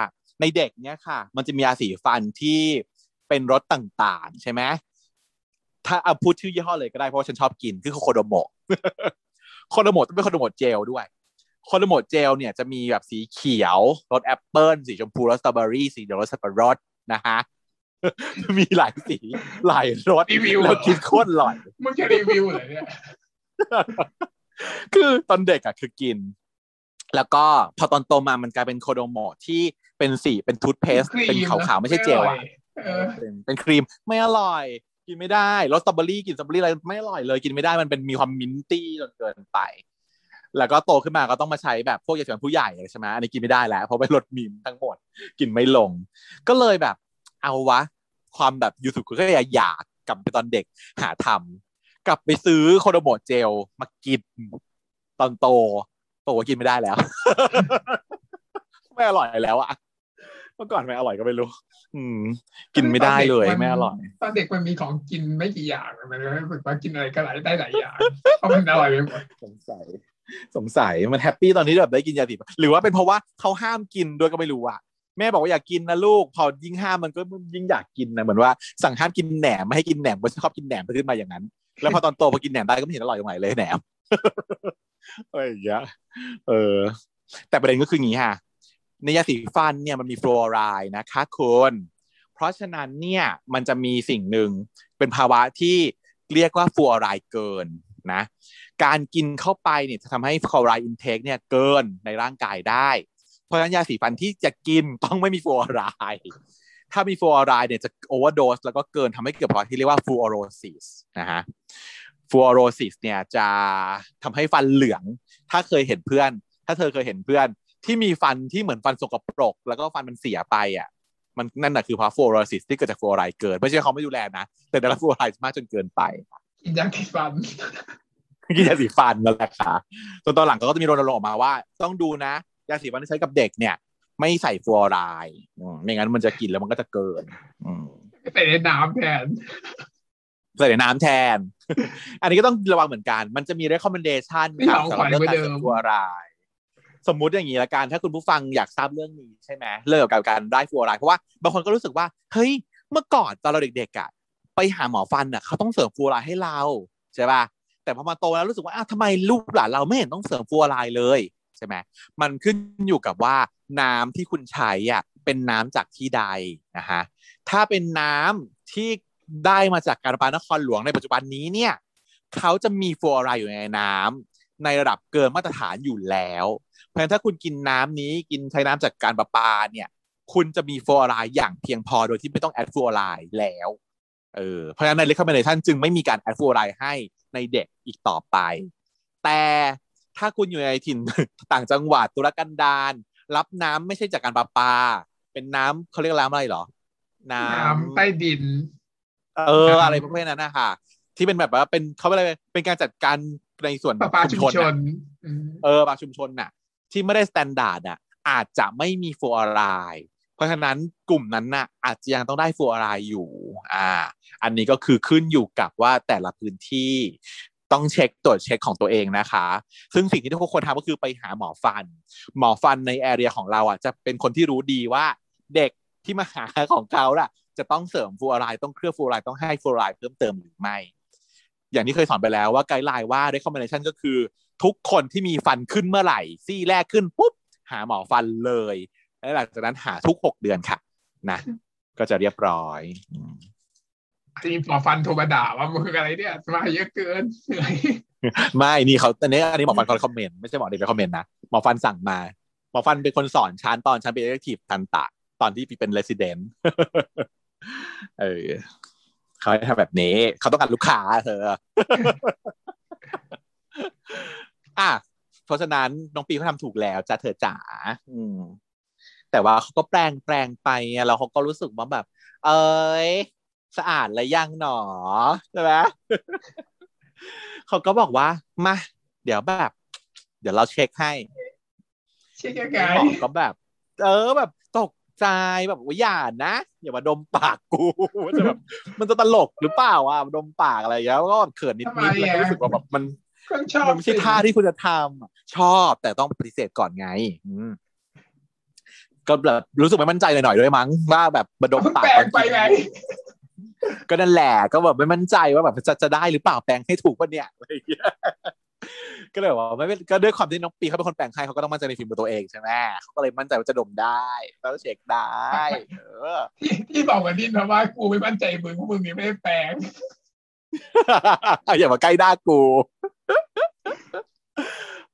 ในเด็กเนี่ยค่ะ มันจะมียาสีฟันที่เป็นรสต่างๆ ใช่ไหม ถ้าเอาพูดชื่อยี่ห้อเลยก็ได้เพราะว่าฉันชอบกินคือโคโดโมะโคโดโมะต้องเป็นโคโดโมะเจลด้วยโคโดโมะเจลเนี่ยจะมีแบบสีเขียวรสแอปเปิลสีชมพูรสสตรอเบอรี่สีเหลืองรสสับปะรดนะฮะมีหลายสีหลายรส
รีวิว
แล้วกินโคตรอร่อย
มึงจะรีวิวเหรอเนี่ย
คือตอนเด็กอะคือกิน แล้วก็พอตอนโตมามันกลายเป็นโคโดโมะที่เป็นสีเป็น toothpaste
ครีม
เป็นขาวๆไม่ใช่เจลอะ
เออ
เป็นเป็นครีมไม่อร่อย กินไม่ได้รสสตรอเบอรี่กินสตรอเบอรี่อะไรไม่อร่อยเลยกินไม่ได้มันเป็นมีความ minty จนเกินไป แล้วก็โตขึ้นมาก็ต้องมาใช้แบบพวกยาสีฟันผู้ใหญ่ใช่ไหมอันนี้กินไม่ได้แล้วเพราะเป็นรสมินทั้งหมดกินไม่ลง ก็เลยแบบ เอาวะ ความแบบยูสุก็อยากอยากกลับไปตอนเด็กหาทำกลับไปซื้อโคโดโมะเจลมากินตอนโตโตกินไม่ได้แล้ว ไม่อร่อยแล้วอะ เมื่อก่อนไม่อร่อยก็ไม่รู้ อืม กินไม่ได้เลยไม่อร่อย
ตอนเด็กมันมีของกินไม่กี่อย่างมันเลยรู้สึกว่ากินอะไรก็หลายได้หลายอย่างเพราะมันอร่อยไปหมด
สงสัยสงสัยมันแฮปปี้ตอนที่แบบได้กินยาสีฟันหรือว่าเป็นเพราะว่าเขาห้ามกินด้วยก็ไม่รู้อะแม่บอกว่าอยากกินนะลูก พอยิ่งห้ามมันก็ยิ่งอยากกินนะเหมือนว่าสั่งห้ามกินแหนมไม่ให้กินแหนมก็ชอบกินแหนมขึ้นมาอย่างนั้น แล้วพอตอนโตพอกินแหนมได้ก็ไม่เห็นอร่อยตรงไหนเลยแหนมอะไรอย่างเงี้ยเออ แต่ประเด็นก็คืออย่างนี้ค่ะ ในยาสีฟันเนี่ยมันมีฟลูออไรด์นะคะคุณเพราะฉะนั้นเนี่ยมันจะมีสิ่งหนึ่งเป็นภาวะที่เรียกว่าฟลูออไรด์เกินนะการกินเข้าไปเนี่ยจะทำให้ฟลูออไรด์ intake เนี่ยเกินในร่างกายได้ เพราะฉะนั้นยาสีฟันที่จะกินต้องไม่มีฟลูออไรด์ถ้ามีฟลูออไรด์เนี่ยจะ overdose แล้วก็เกินทำให้เกิดภาวะที่เรียกว่า fluorosis นะฮะ fluorosis เนี่ยจะทำให้ฟันเหลือง ถ้าเคยเห็นเพื่อน ถ้าเธอเคยเห็นเพื่อน ที่มีฟันที่เหมือนฟันสกปรก แล้วก็ฟันมันเสียไปอะมันนั่นแหะคือเพราะ fluorosis ที่เกิดจากฟลูออไรด์เกินไม่ใช่เขาไม่ดูแลนะ แต่ได้รับฟลูออไรด์มากจนเกินไป
กินยาสีฟัน
กินยาสีฟันนั่นแหละค่ะจนตอนหลังก็จะมีรณรงค์ออกมาว่า ต้องดูนะยาสีฟันที่ใช้กับเด็กเนี่ย ไม่ใส่ฟลูออไรด์อืมไม่งั้นมันจะกินแล้วมันก็จะเกินอืม
ใส่ในน้ำแทน
ใส่ในน้ำแทน อันนี้ก็ต้องระวังเหมือนกัน มันจะมี recommendation
ไม่
ค่ะ
เอา
สำหรับเรื่อง
ขวัญไว้
การ
เดิ
ใส่
ม
ฟลูออไรด์ สมมุติอย่างนี้ละกันถ้าคุณผู้ฟังอยากทราบเรื่องนี้ใช่ไหมเรื่องเกี่ยวกับการได้ฟลูออไรด์เพราะว่าบางคนก็รู้สึกว่าเฮ้ยเมื่อก่อนตอนเราเด็กๆอะไปหาหมอฟันอะเขาต้องเสริมฟลูออไรด์ให้เราใช่ป่ะแต่พอมาโตแล้วรู้สึกว่าอ้าวทำไมลูกหลานเราไม่เห็นต้องเสริมฟลูออไรด์เลยใช่ไหมมันขึ้นอยู่กับว่าน้ำที่คุณใช้อะเป็นน้ำจากที่ใดนะฮะถ้าเป็นน้ำที่ได้มาจากการประปานครหลวงในปัจจุบันนี้เนี่ยเขาจะมีฟลูออไรด์อยู่ในน้ำในระดับเกินมาตรฐานอยู่แล้ว เพราะฉะนั้นถ้าคุณกินน้ำนี้กินใช้น้ำจากการประปาเนี่ย คุณจะมีฟลูออไรด์อย่างเพียงพอโดยที่ไม่ต้องแอดฟลูออไรด์แล้วเออเพราะฉะนั้นใน recommendation จึงไม่มีการ add ฟลูออไรด์ให้ในเด็กอีกต่อไป แต่ถ้าคุณอยู่ในถิ่นต่างจังหวัดตุรกันดารรับน้ำไม่ใช่จากการประปา เป็นน้ำเขาเรียกน้ำอะไรเหรอน้
น้ำใต้ดินำ
เออ อะไรประเภทนั้นนะคะที่เป็นแบบว่าเป็นเขาเรียกอะไรเป็นการจัดการในส่วน
ประปาชุมชน
น่ะ
อืม
เออประปาชุมชนน่ะ ที่ไม่ได้ standard อะอาจจะไม่มีฟลูออไรด์เพราะฉะนั้นกลุ่มนั้นน่ะอาจจะยังต้องได้ฟลูออไรด์อยู่อ่าอันนี้ก็คือขึ้นอยู่กับว่าแต่ละพื้นที่ต้องเช็คตรวจเช็คของตัวเองนะคะ ซึ่งสิ่งที่ทุกคนทำก็คือไปหาหมอฟัน หมอฟันใน area ของเราอะจะเป็นคนที่รู้ดีว่าเด็กที่มาหาของเขาล่ะ จะต้องเสริมฟลูออไรด์ต้องเคลือบฟลูออไรด์ต้องให้ฟลูออไรด์เพิ่มเติมหรือไม่ อย่างที่เคยสอนไปแล้วว่า guideline ว่า recommendation ก็คือ ทุกคนที่มีฟันขึ้นเมื่อไหร่ ซี่แรกขึ้นปุ๊บหาหมอฟันเลย แล้วหลังจากนั้นหาทุกหกเดือนค่ะนะก็จะเรียบร้อย
ที่หมอฟันโทรมาด่าว่ามึงอะไรเนี่ยสมาเยอะเกินเหนื่อย
ไม่นี่เขาอันนี้อันนี้หมอฟันเขา comment ไม่ใช่หมอเด็กไป comment นะหมอฟันสั่งมาหมอฟันเป็นคนสอนชั้นตอนชั้นเป็น elective ทันตะ ตอนที่เป็น resident เออเขาให้ทำแบบนี้ เขาต้องการลูกค้าเธอ อะเพราะฉะนั้นน้องปีเขาทำถูกแล้วจ้าเธอจ๋าอืม แต่ว่าเขาก็แปลงแปลงไปอะแล้วเขาก็รู้สึกว่าแบบ เอ้ยสะอาดแล้วยังหนอใช่ไหมเขาก็บอกว่ามาเดี๋ยวแบบ เดี๋ยวเราเช็คให้
เช็คยังไง
หมอก็แบบ เออแบบตกใจแบบว่าอย่านะอย่ามาดมปากกูมันจะแบบมันจะตลกหรือเปล่าอะดมปากอะไรอย่างเงี้ยก็แบบเขินนิดนิดแล้วก็รู้สึกว่าแบบมัน
เครื่องชอบ
มันไม่ใช่ท่าที่คุณจะทำอะชอบแต่ต้องปฏิเสธก่อนไง อืมก็แบบรู้สึกไม่มั่นใจหน่อยๆด้วยมั้งว่าแบบมาดม
เพิ่ง
ปาก
แปลงไปไง
ก็นั่นแหละก็แบบไม่มั่นใจว่าแบบจะจะได้หรือเปล่าแปลงให้ถูกป่ะเนี่ยอะไรอย่างเงี้ยก็เลยบอกว่าไม่เป็นก็ด้วยความที่น้องปีเขาเป็นคนแปลงให้เขาก็ต้องมั่นใจในฝีมือตัวเองใช่ไหมเขาก็เลยมั่นใจว่าจะดมได้แล้วเช็คได้เออ
ที่ที่บอกกับดินเพราะว่ากูไม่มั่นใจมึงเพราะมึงยังไม่ได้แปลง
อย่ามาใกล้หน้ากู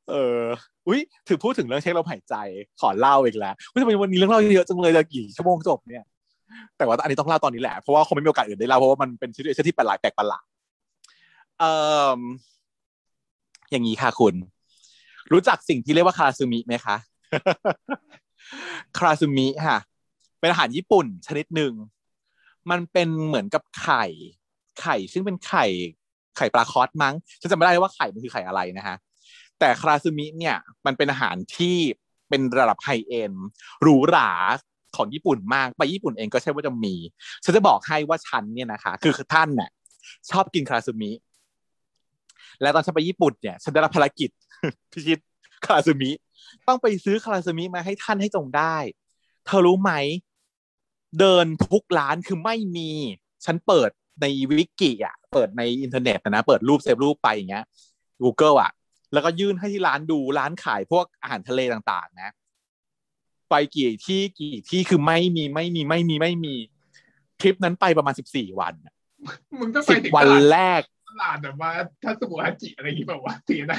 เออ อุ้ยถือพูดถึงเรื่องเช็คลมหายใจ ขอเล่าอีกแล้วว่าทำไมวันนี้เรื่องเล่าเยอะจังเลยจะกี่ชั่วโมงจบเนี่ย แต่ว่าอันนี้ต้องเล่าตอนนี้แหละ เพราะว่าคงไม่มีโอกาสอื่นได้เล่าเพราะว่ามันเป็นชีวิตที่ประหลาดแปลกประหลาดเอ่ออย่างนี้ค่ะคุณ รู้จักสิ่งที่เรียกว่าคาราซูมิไหมคะคาราซูมิค่ะ เป็นอาหารญี่ปุ่นชนิดหนึ่ง มันเป็นเหมือนกับไข่ ไข่ซึ่งเป็นไข่ ไข่ปลาคอสมั้งฉันจำไม่ได้ว่าไข่มันคือไข่อะไรนะฮะแต่คาราซูมิเนี่ยมันเป็นอาหารที่เป็นระดับไฮเอ็นหรูหราของญี่ปุ่นมากไปญี่ปุ่นเองก็ใช่ว่าจะมีฉันจะบอกให้ว่าฉันเนี่ยนะคะ คือท่านเนี่ยชอบกินคาราซูมิ และตอนฉันไปญี่ปุ่นเนี่ยฉันได้รับภารกิจพิชิตคาราซูมิ ต้องไปซื้อคาราซูมิมาให้ท่านให้จงได้ เธอรู้ไหม เดินทุกร้านคือไม่มี ฉันเปิดในวิกิอะ เปิดในอินเทอร์เน็ตนะเปิดรูป save รูปไปอย่างเงี้ย Google อะ แล้วก็ยื่นให้ที่ร้านดูร้านขายพวกอาหารทะเลต่างๆ นะ ไปกี่ที่กี่ที่คือไม่มีไม่มีไม่มีไม่มีทริปนั้นไปประมาณสิบสี่วัน
มึงต้องไป
สิบ
ถึง
วัน
ตลาด
แรก
ตลาดแบบว่าถ้าสมุฮาจิอะไรอย่างงี้แบบว่าถือได้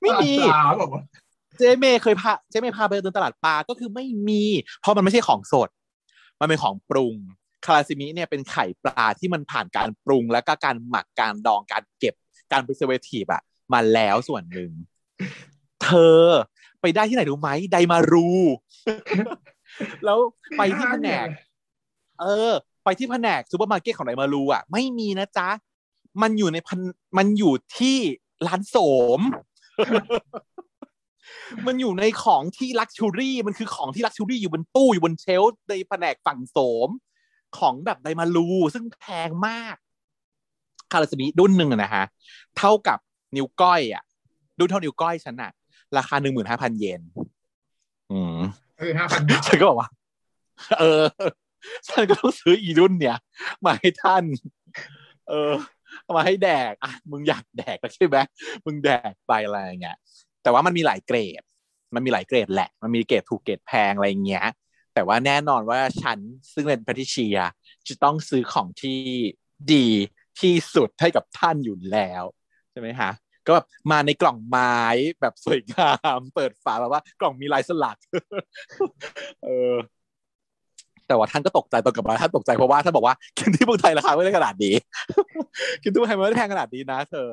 ไม่มี
ตลาดปลาแบบว่า
เจเมย์เคยพาเจเมย์พาไปเดินตลาดปลาก็คือไม่มี เพราะมันไม่ใช่ของสด มันเป็นของปรุง คาราซูมิเนี่ยเป็นไข่ปลาที่มันผ่านการปรุง แล้วก็การหมักการดองการเก็บการ preservative อะมาแล้วส่วนหนึ่ง เธอไปได้ที่ไหนรู้ไหมไดมารู แล้วไปที่แผนก เออ ไปที่แผนกซูเปอร์มาร์เก็ตของไดมารูอะไม่มีนะจ๊ะ มันอยู่ในพันมันอยู่ที่ร้านโสมมันอยู่ในของที่ลักชูรี่ มันคือของที่ลักชูรี่อยู่บนตู้อยู่บนเชลฟ์ในแผนกฝั่งโสม ของแบบไดมารูซึ่งแพงมาก คาราสมิดุนหนึ่งอะนะฮะ เท่ากับนิ้วก้อยอะดุนเท่านิ้วก้อยฉันอะราคาหนึ่งหมื่นห้าพันเยน อืม
เออห้าพันบาท
ฉันก็บอกว่า เออ ฉันก็ต้องซื้ออีรุ่นเนี่ย มาให้ท่าน เออเอามาให้แดกอะมึงอยากแดกแล้วใช่ไหมมึงแดกไปอะไรอย่างเงี้ยแต่ว่ามันมีหลายเกรด มันมีหลายเกรดแหละ มันมีเกรดถูกเกรดแพงอะไรอย่างเงี้ย แต่ว่าแน่นอนว่าฉันซึ่งเป็นแพทริเชียจะต้องซื้อของที่ดีที่สุดให้กับท่านอยู่แล้วใช่ไหมฮะก็แบบมาในกล่องไม้แบบสวยงามเปิดฝาแบบว่ากล่องมีลายสลัก เออ แต่ว่าท่านก็ตกใจตอนกลับมาท่านตกใจเพราะว่าท่านบอกว่ากินที่เมืองไทยราคาไม่ได้ขนาดนี้กินที่เมืองไทยไม่ได้แพงขนาดนี้นะเธอ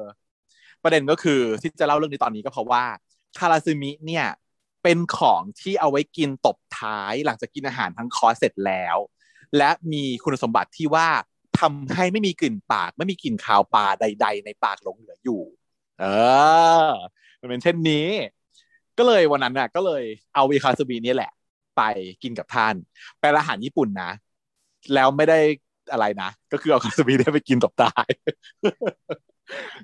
ประเด็นก็คือที่จะเล่าเรื่องนี้ตอนนี้ก็เพราะว่าคาราซึมิเนี่ย เป็นของที่เอาไว้กินตบท้ายหลังจากกินอาหารทั้งคอร์สเสร็จแล้ว และมีคุณสมบัติที่ว่าทำให้ไม่มีกลิ่นปาก ไม่มีกลิ่นคาวปลาใด ๆ ในปากหลงเหลืออยู่ เออ มันเป็นเช่นนี้ ก็เลยวันนั้นน่ะ ก็เลยเอาอีคาราซูมินี่แหละ ไปกินกับท่านเป็นอาหารญี่ปุ่นนะ แล้วไม่ได้อะไรนะ ก็คือเอาคาราซูมิเนี่ยไปกินตบท้าย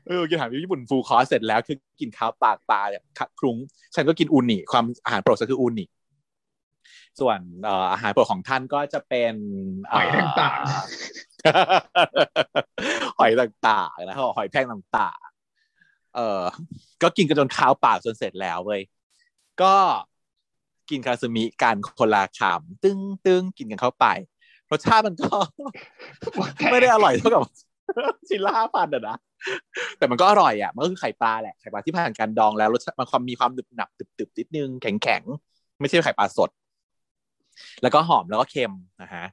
เออกินอาหารญี่ปุ่น full course เสร็จแล้วคือกลิ่นคาวปากปลาเนี่ยคลุ้ง ฉันก็กินอูนิความอาหารโปรดฉันคืออูนิส่วนเอ่ออาหารโปรดของท่านก็จะเป็น
หอยต่าง
หอยต่างๆนะหอยแพงต่างๆ เออก็กินกันจนข้าวปากจนเสร็จแล้วเว้ยก็กินคาซึมิกันคนละคำตึ้งตึ้งกินกันเข้าไปรสชาติมันก็ ไม่ได้อร่อยเท่ากับ ชิ้นละห้าพันอะนะแต่มันก็อร่อยอะมันก็คือไข่ปลาแหละไข่ปลาที่ผ่านการดองแล้วรสชาติมันความมีความหนึบหนับตึบๆนิดนึงแข็งแข็งๆไม่ใช่ไข่ปลาสด แล้วก็หอมแล้วก็เค็มนะฮะ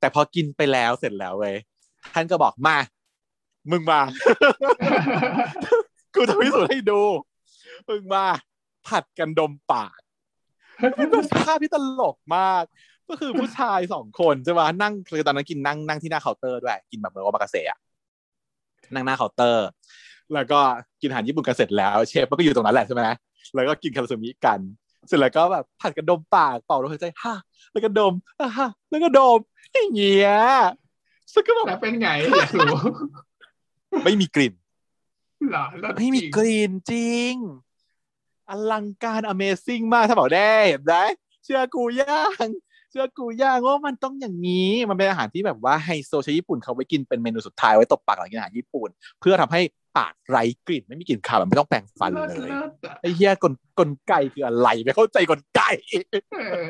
แต่พอกินไปแล้วเสร็จแล้วเว้ยท่านก็บอกมา มึงมากูจะพิสูจน์ให้ดู มึงมา ผลัดกันดมปากมันเป็นภาพที่ตลกมาก ก็คือผู้ชายสองคนใช่ไหมนั่งคือตอนนั้นกินนั่งนั่งที่หน้าเคาน์เตอร์ด้วยกินแบบเหมือนโอมากาเสะอะนั่งหน้าเคาน์เตอร์ แล้วก็กินอาหารญี่ปุ่นกันเสร็จแล้วเชฟมันก็อยู่ตรงนั้นแหละใช่ไหมแล้วก็กินคาราซูมิกัน เสร็จแล้วก็แบบผัดกันดมปากเป่าลมหายใจฮ่าแล้วก็ดมอ่าฮ่าแล้วก็ดมอย่างเงี้ยซึ่งก็แบบ
แล้วเป็นไงอยากรู้
ไม่มีกลิ่น
เหรอแล้ว
ไม่มีกลิ่นจริง อลังการ Amazing มากถ้าบอกได้เห็นไหมเชื่อกูย่าง เชื่อกูย่างว่ามันต้องอย่างนี้ มันเป็นอาหารที่แบบว่าไฮโซชาวญี่ปุ่นเขาไว้กินเป็นเมนูสุดท้ายไว้ตบปากหลังกินอาหารญี่ปุ่น เพื่อทำให้ปากไร้กลิ่นไม่มีกลิ่นคาวแบบไม่ต้องแปรงฟัน
เลิศ
เลย
เลิศอะ
ไอ้เหี้ยกลกลไกคืออะไรไม่เข้าใจกลไก
เออ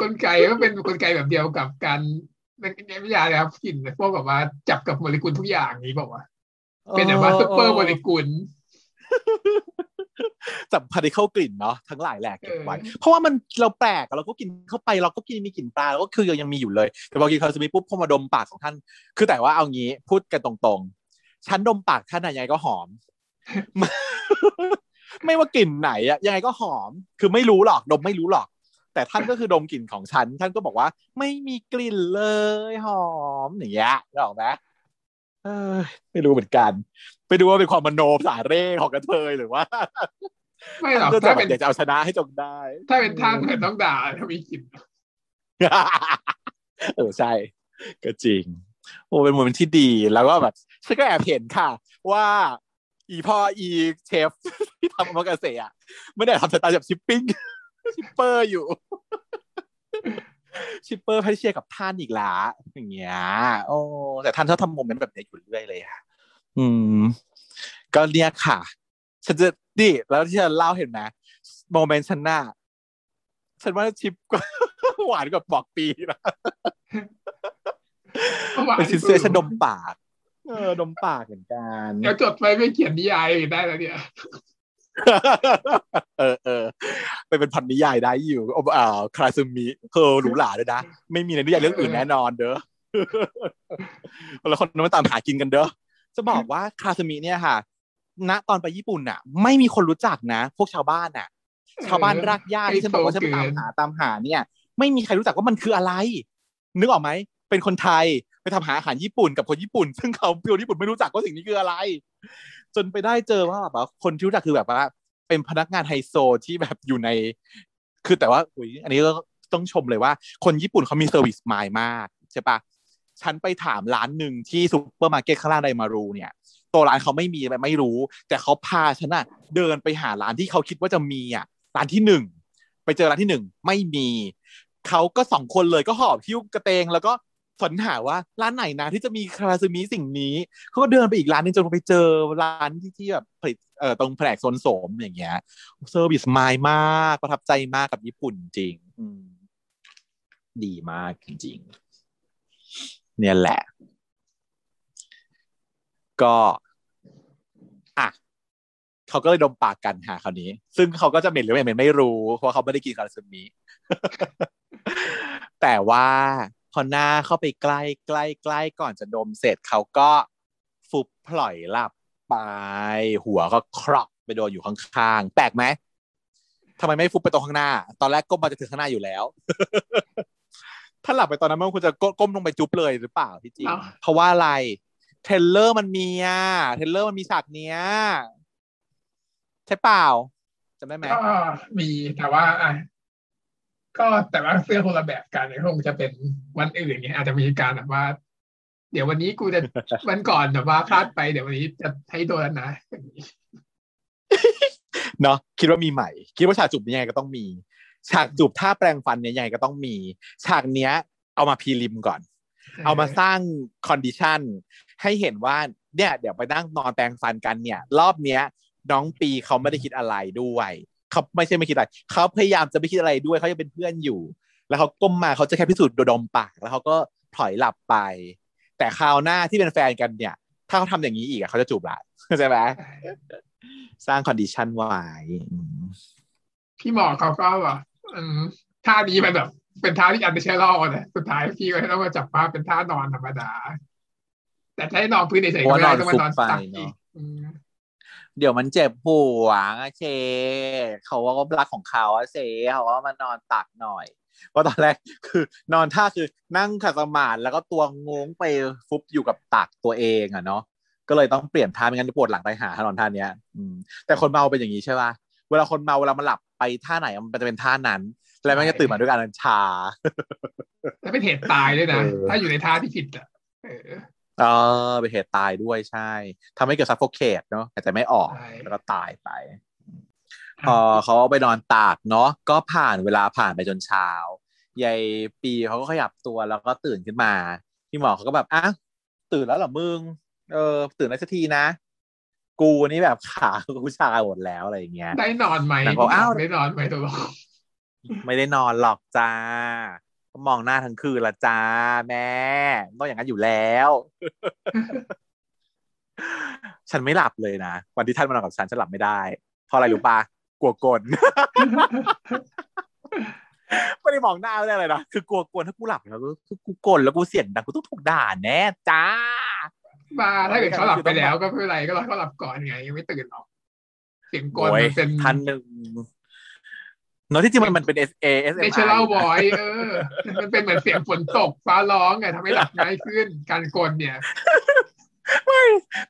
กลไกก็เป็นกลไกแบบเดียวกับการในในวิทยาเลยครับกลิ่นพวกแบบว่าจับกับโมเลกุลทุกอย่างนี้บอกว่า เป็นแบบว่าซุปเปอร์โมเลกุล
จับพาร์ติเคิลกลิ่นเนาะทั้งหลายแหละเก็บไว้
เออ
เพราะว่ามันเราแปลกอะเราก็กินเข้าไปเราก็กินมีกลิ่นปลาเราก็คือยังมีอยู่เลย แต่พอกินคาซูมิปุ๊บพอมาดมปากของท่าน คือแต่ว่าเอางี้พูดกันตรงๆฉันดมปากท่านอะยังไงก็หอม ไม่ว่ากลิ่นไหนอะยังไงก็หอม คือไม่รู้หรอกดมไม่รู้หรอก แต่ท่านก็คือดมกลิ่นของฉัน ท่านก็บอกว่า ไม่มีกลิ่นเลยหอมอย่างเงี้ยนึกออกไหมเออ ไม่รู้เหมือนกัน ไปดูว่าเป็นความมโนสาเร่ของกระเทยหรือว่า
ไม่หรอก
ก็จะ
ถ้า
แบ
เป็
บ
น
อยากจะเอาชนะให้จงได้
ถ้าเป็นท่านเหมือนต้องด่าถ้ามีกลิ่น
เออใช่ ก็จริง โอ้เป็นโมเมนต์ที่ดีแล้วก็แบบฉันก็แอบเห็นค่ะ ว่าอีพ่ออีเชฟที่ทำมากาเสะอะไม่ได้ทำสไตล์แบบชิปปิ้งชิปเปอร์อยู่ ชิปเปอร์ให้เชียร์กับท่านอีกละอย่างเงี้ยโอ้แต่ท่านชอบทำโมเมนต์แบบนี้อยู่เรื่อยเลยค่ะ อืม ก็เนี่ยค่ะ ฉันจะดิแล้วที่ฉันเล่าเห็นไหมโมเมนต์ฉันน่ะฉันว่าชิปก็หวานกว่าบอกปีนะเป็นซินเซฉันดมปาก เออดมปากเหมือนกัน
เดี๋ยวจดไปไม่เขียนนิยายได้แล้วเนี่ย
เออเออไปเป็นพันนิยายได้อยู่โอเอ่อคาซึมิเธอหรูหราด้วยนะ ไม่มีในนิยายเรื่องอื่นแน่นอนเด้อแล้วคนนั้นมาตามหากินกันเด้อจะบอกว่าคาซึมิเนี่ยค่ะ ณตอนไปญี่ปุ่นน่ะ ไม่มีคนรู้จักนะ พวกชาวบ้านน่ะ ชาวบ้านรากหญ้าที่ฉันบอกว่าฉันไปตามหาตามหาเนี่ย ไม่มีใครรู้จักว่ามันคืออะไร นึกออกไหมเป็นคนไทยไปทำหาอาหารญี่ปุ่นกับคนญี่ปุ่น ซึ่งเขาเป็นคนญี่ปุ่นไม่รู้จักว่าสิ่งนี้คืออะไร จนไปได้เจอว่าแบบว่าคนที่รู้จักคือแบบว่า เป็นพนักงานไฮโซที่แบบอยู่ใน คือแต่ว่าอุยอันนี้ก็ต้องชมเลยว่า คนญี่ปุ่นเขามี service mind มากใช่ปะฉันไปถามร้านหนึ่งที่ซูเปอร์มาร์เก็ตข้างล่างไดมารูเนี่ยตัวร้านเขาไม่มีไรไม่รู้ แต่เขาพาฉันอะเดินไปหาร้านที่เขาคิดว่าจะมีอะร้านที่หนึ่งไปเจอร้านที่หนึ่งไม่มีเขาก็สองคนเลยก็หอบหิ้วกระเตงแล้วก็ เสาะหาว่าร้านไหนนะที่จะมีคาราซูมิสิ่งนี้เขาก็เดินไปอีกร้านนึงจนไปเจอร้านที่ที่แบบผลิตเอ่อตรงแผนกโซนโสมอย่างเงี้ย service mind มากประทับใจมากกับญี่ปุ่นจริงดีมากจริงๆเนี่ยแหละ ก็อะเขาก็เลยดมปากกันหาคราวนี้ ซึ่งเขาก็จะเหม็นหรือไม่เหม็นไม่รู้ เพราะเขาไม่ได้กินคาราซูมิแต่ว่า พอหน้าเข้าไปใกล้ใกล้ใกล้ก่อนจะดมเสร็จเขาก็ฟุบพลอยหลับไป หัวก็ครอกไปโดนอยู่ข้างๆแปลกไหมทำไมไม่ฟุบไปตรงข้างหน้า ตอนแรกก้มมาจะถึงข้างหน้าอยู่แล้ว ถ้าหลับไปตอนนั้นมันควรจะก้มลงไปจุ๊บเลยหรือเปล่าที่จริง
อ้าว
เพราะว่าอะไร trailer มันมีอะ trailer มันมีฉากเนี้ยใช่เปล่าจำได้ไหม
ก็มีแต่ว่าอะ ก็แต่ว่าเสื้อคนละแบบกันเนี่ยคงจะเป็นวันอื่นเนี่ยอาจจะมีการแบบว่า เดี๋ยววันนี้กูจะวันก่อนแบบว่าพลาดไปเดี๋ยววันนี้จะให้โดนนะอย่างนี้
เนาะคิดว่ามีใหม่ คิดว่าฉากจูบนี้ยังไงก็ต้องมี ฉากจูบท่าแปรงฟันเนี่ยยังไงก็ต้องมี ฉากเนี้ย เอามา prelim ก่อน เอามาสร้าง condition ให้เห็นว่าเนี่ย เดี๋ยวไปนั่งนอนแปรงฟันกันเนี่ย รอบเนี้ย น้องปีเขาไม่ได้คิดอะไรด้วย เขาไม่ใช่ไม่คิดอะไรเขาพยายามจะไม่คิดอะไรด้วยเขาจะเป็นเพื่อนอยู่ แล้วเขาก้มมาเขาจะแค่พิสูจน์โดยดมปาก แล้วเขาก็ถอยกลับไป แต่คราวหน้าที่เป็นแฟนกันเนี่ย ถ้าเขาทำอย่างนี้อีกอะเขาจะจูบละใช่ไหมสร้าง condition ไว้อืม
พี่หมอกเขาก็แบบอืมท่านี้มันแบบ เป็นท่าที่ unnatural นะสุดท้ายพี่ก็ต้องมาจับภาพเป็นท่านอนธรรมดา แต่ถ้าให้นอนพื้นเฉยๆก็ไม่ได้ต้องมานอนตักอีกอืม
เดี๋ยวมันเจ็บปวดอะเชเขาว่าก็รักของเขาอะเชเขาว่ามานอนตักหน่อยเพราะตอนแรกคือนอนท่าคือนั่งขัดสมาธิแล้วก็ตัวงอไปฟุบอยู่กับตักตัวเองอะเนาะก็เลยต้องเปลี่ยนท่าไม่งั้นจะปวดหลังไปหาถ้านอนท่าเนี้ยอืมแต่คนเมาเป็นอย่างนี้ใช่ป่ะเวลาคนเมาเวลามันหลับไปท่าไหนมันจะเป็นท่านั้น แล้วมันจะตื่นมาด้วยการชา
แล้วเป็นเหตุตายด้วยนะ
เออ
ถ้าอยู่ในท่าที่ผิดอะ เออ
เออเป็นเหตุตายด้วยใช่ทำให้เกิด suffocate เนาะหายใจไม่ออก
ใช่
แล้วก็ตายไป พอเขาเอาไปนอนตักเนาะก็ผ่านเวลาผ่านไปจนเช้ายายปีเขาก็ขยับตัวแล้วก็ตื่นขึ้นมา พี่หมอเขาก็แบบอะตื่นแล้วเหรอมึง เออ ตื่นได้สักทีนะ กูนี่แบบขากูชาหมดแล้วอะไรอย่างเงี้ย
ได้นอนไหม
นางบอกอ้าว
ได้นอนไหมตัวลง
ไม่ได้นอนหรอกจ้าก็ มองหน้าทั้งคืนละจ้าแม่ต้องอย่างนั้นอยู่แล้ว ฉันไม่หลับเลยนะ วันที่ท่านมานอนกับฉันฉันหลับไม่ได้เพราะอะไรรู้ปะกลัวกลไม่ได้มองหน้าไม่ได้เลยนะคือกลัวกลถ้ากูหลับแล้วคือกูกลแล้วกูเสียงดังกูต้องถูกด่าแน่จ้า
มาถ้าเกิดเขาหลับไปแล้วก็ไม่เป็นไรก็รอเขาหลับก่อนไงยังไม่ตื่นหรอกเสียงกล
โอ้ย
มันเป็น
ท่านหนึ่ง เนอะที่จริงมันมันเป็น S A S
เน
M
เชอรัลบอยเออ มันเป็นเหมือนเสียงฝนตกฟ้าร้องไงทำให้หลับง่ายขึ้นการกลเนี่ย
ไม่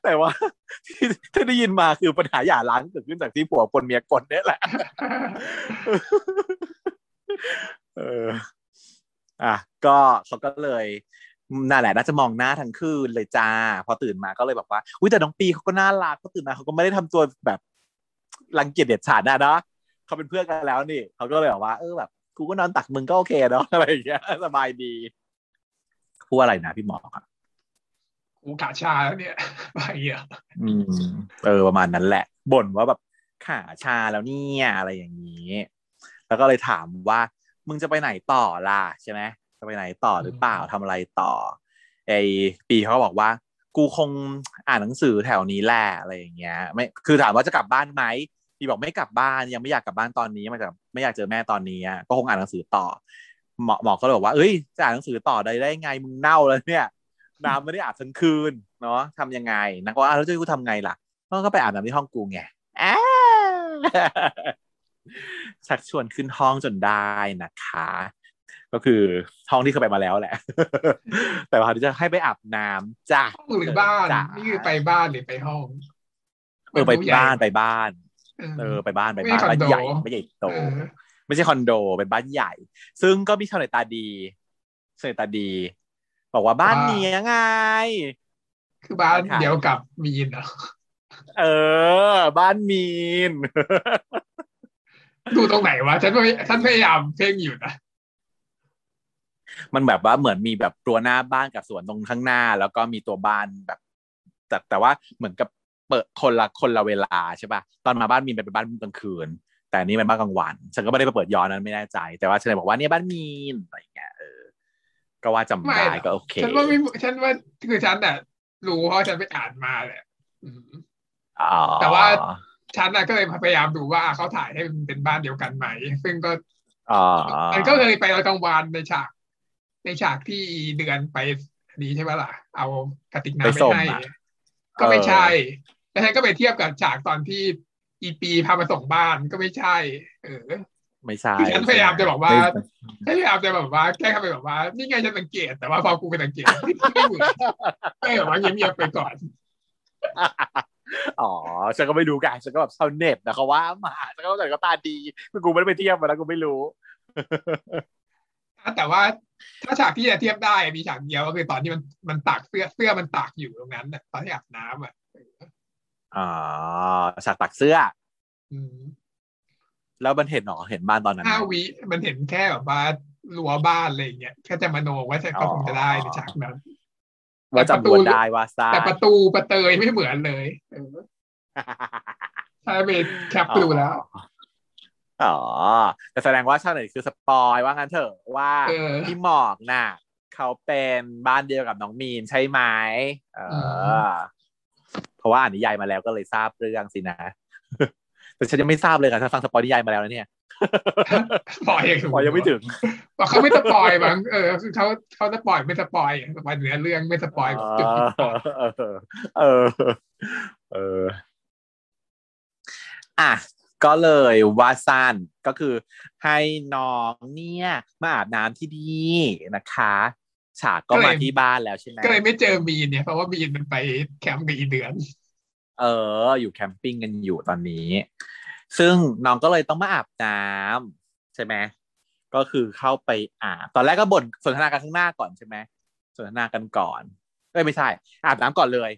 แต่ว่าที่ที่ได้ยินมาคือปัญหาหย่าร้างเกิดขึ้นจากที่ผัวคนเมียกลเนี่ยแหละ เออ อะ ก็เขาก็เลยนั่นแหละน่าจะมองหน้าทั้งคืนเลยจ้า พอตื่นมาก็เลยบอกว่า อุ้ยแต่น้องปีเขาก็น่ารักเขาตื่นมาเขาก็ไม่ได้ทำตัวแบบรังเกียจเด็ดขาดนะเนาะ เขาเป็นเพื่อนกันแล้วนี่เขาก็เลยบอกว่าเออแบบกูก็นอนตักมึงก็โอเคเนาะอะไรอย่างเงี้ยสบายดีพูดอะไรนะพี่หมอครับ
กูกะชาแล้วเนี่ยไปอะ
อืมเออประมาณนั้นแหละบ่นว่าแบบขาชาแล้วเนี่ยอะไรอย่างนี้ แล้วก็เลยถามว่า มึงจะไปไหนต่อล่ะใช่ไหมจะไปไหนต่อหรือเปล่าทำอะไรต่อไอปีเขาก็บอกว่า กูคงอ่านหนังสือแถวนี้แหละอะไรอย่างเงี้ย ไม่คือถามว่าจะกลับบ้านไหม ปีบอกไม่กลับบ้านยังไม่อยากกลับบ้านตอนนี้มันจะไม่อยากเจอแม่ตอนนี้อะก็คงอ่านหนังสือต่อหมอหมอก็เลยบอกว่าเอ้ยจะอ่านหนังสือต่อได้ได้ไงมึงเน่าแล้วเนี่ยน้ำไม่ได้อาบทั้งคืนเนาะทำยังไงนางก็ว่าอ้าวแล้วจะให้กูทำไงล่ะก็ไปอาบน้ำที่ห้องกูไงอ้าชักชวนขึ้นห้องจนได้นะคะ ก็คือห้องที่เคยไปมาแล้วแหละ แต่ว่าที่จะให้ไปอาบน้ำจ้ะ
ห้องหรือบ้าน
จ้ะ
นี่คือไปบ้านหรือไปห้อง
เออไปบ้านไปบ้าน
เอ
เอ
อ
อไปบ้านไป
ไม่
บ้าน
ใช่คอนโด
บ้านใหญ่ไม่ใหญ่โต
เออ
ไม่ใช่คอนโดเป็นบ้านใหญ่ ซึ่งก็มีชาวเน็ตตาดีชาวเน็ตตาดี บอกว่าบ้านเนี้ยไง
คือบ้าน
ขาย
เดียวกับมีนเหรอ
เออ บ้านมีน
ดูตรงไหนวะฉันพยฉันพยายามเพ่งอยู่นะ
มันแบบว่าเหมือนมีแบบตัวหน้าบ้านกับสวนตรงข้างหน้า แล้วก็มีตัวบ้านแบบ แต่แต่ว่าเหมือนกับ เปิดคนละคนละเวลาใช่ป่ะตอนมาบ้านมีนเป็นบ้านกลางคืน แต่อันนี้เป็นบ้านกลางวัน ฉันก็ไม่ได้ไปเปิดย้อนนั้นไม่แน่ใจ แต่ว่าฉันเลยบอกว่าเนี่ยบ้านมีนอะไรอย่างเงี้ยเออก็ว่าจำ
ไม่
ได้
หรอก
ก็โอเค
ฉันว่าไม่ฉันว่าคือฉันน่ะรู้เพราะฉันไปอ่านมาแหละอืม
อ๋อ
แต่ว่าฉันน่ะก็เลยพยายามดูว่าเขาถ่ายให้มันเป็นบ้านเดียวกันไหม ซึ่งก็
อ๋อ
มันก็เลยไปตอนกลางวันในฉาก ในฉากที่เดือนไปนี้ใช่ไหมล่ะ เอากระติกน้ำ
ไป
ไป
ส่ง
ให้
อะ
ก็ไม่ใช่
เออ
แล้วฉันก็ไปเทียบกับฉากตอนที่อีปีพามาส่งบ้านก็ไม่ใช่ เออ
ไม่ใช่
คือฉันพยายามจะบอกว่า
ไม่
พยายามจะแบบว่าแก้คำไปแบบว่า นี่ไงฉันสังเกต แต่ว่าพอกูไปสังเกตไม่เหมือนก็เลยแบบว่าเงียบๆไปก่อน
อ๋อ ฉันก็ไม่รู้กันฉันก็แบบชาวเน็ตนะเขาว่ามาฉันก็แต่ก็ตาดีคือกูไม่ได้ไปเทียบมาแล้วกูไม่รู้
แต่ว่าถ้าฉากที่จะเทียบได้มีฉากเดียวก็คือตอนที่มันมันตากเสื้อเสื้อมันตากอยู่ตรงนั้นน่ะตอนที่อาบน้ำอะ
อ๋อฉากตักเสื้อ
อืม
แล้วมันเห็นหรอเห็นบ้านตอนนั้นไหม
ห้าวิมันเห็นแค่แบบว่ารั้วบ้านอะไรอย่างเงี้ยแค่จะมโนว่าจะก็คงจะได้ในฉากนั้น
ว่าจำนวนได้ว่าซ่า
แต่ประตูประเตยไม่เหมือนเลยเออถ้าไปแคปดูแล้ว
อ๋อแต่แสดงว่าชาวเน็ตคือสปอยว่างั้นเถอะว่า
เออ
พี่หมอกน่ะ เขาเป็นบ้านเดียวกับน้องมีนใช่ไหมเอออ เพราะว่าอ่านนิยายมาแล้วก็เลยทราบเรื่องสินะ แต่ฉันยังไม่ทราบเลยค่ะฉันฟังสปอยนิยายมาแล้วนะเนี่ย
สปอยยัง
สปอยยังไม่ถึง
ว่าเขาไม่สปอยบ้างเออคือเขาเขาสปอยไม่สปอยสปอยเนื้อเรื่องไม่สปอยจุดที่สปอย
เออ เออ เออ อะก็เลยว่าสั้นก็คือให้น้องเนี่ยมาอาบน้ำที่นี่นะคะ ฉากก็มาที่บ้านแล้วใช่ไหม
ก็เลยไม่เจอมีนเนี่ยเพราะว่ามีนมันไปแคมป์กับอีเดือน
เออ อยู่แคมปิ้งกันอยู่ตอนนี้ ซึ่งน้องก็เลยต้องมาอาบน้ำใช่ไหมก็คือเข้าไปอาบตอนแรกก็บ่นสนทนากันข้างหน้าก่อนใช่ไหมสนทนากันก่อนเอ้ยไม่ใช่ อาบน้ำก่อนเลย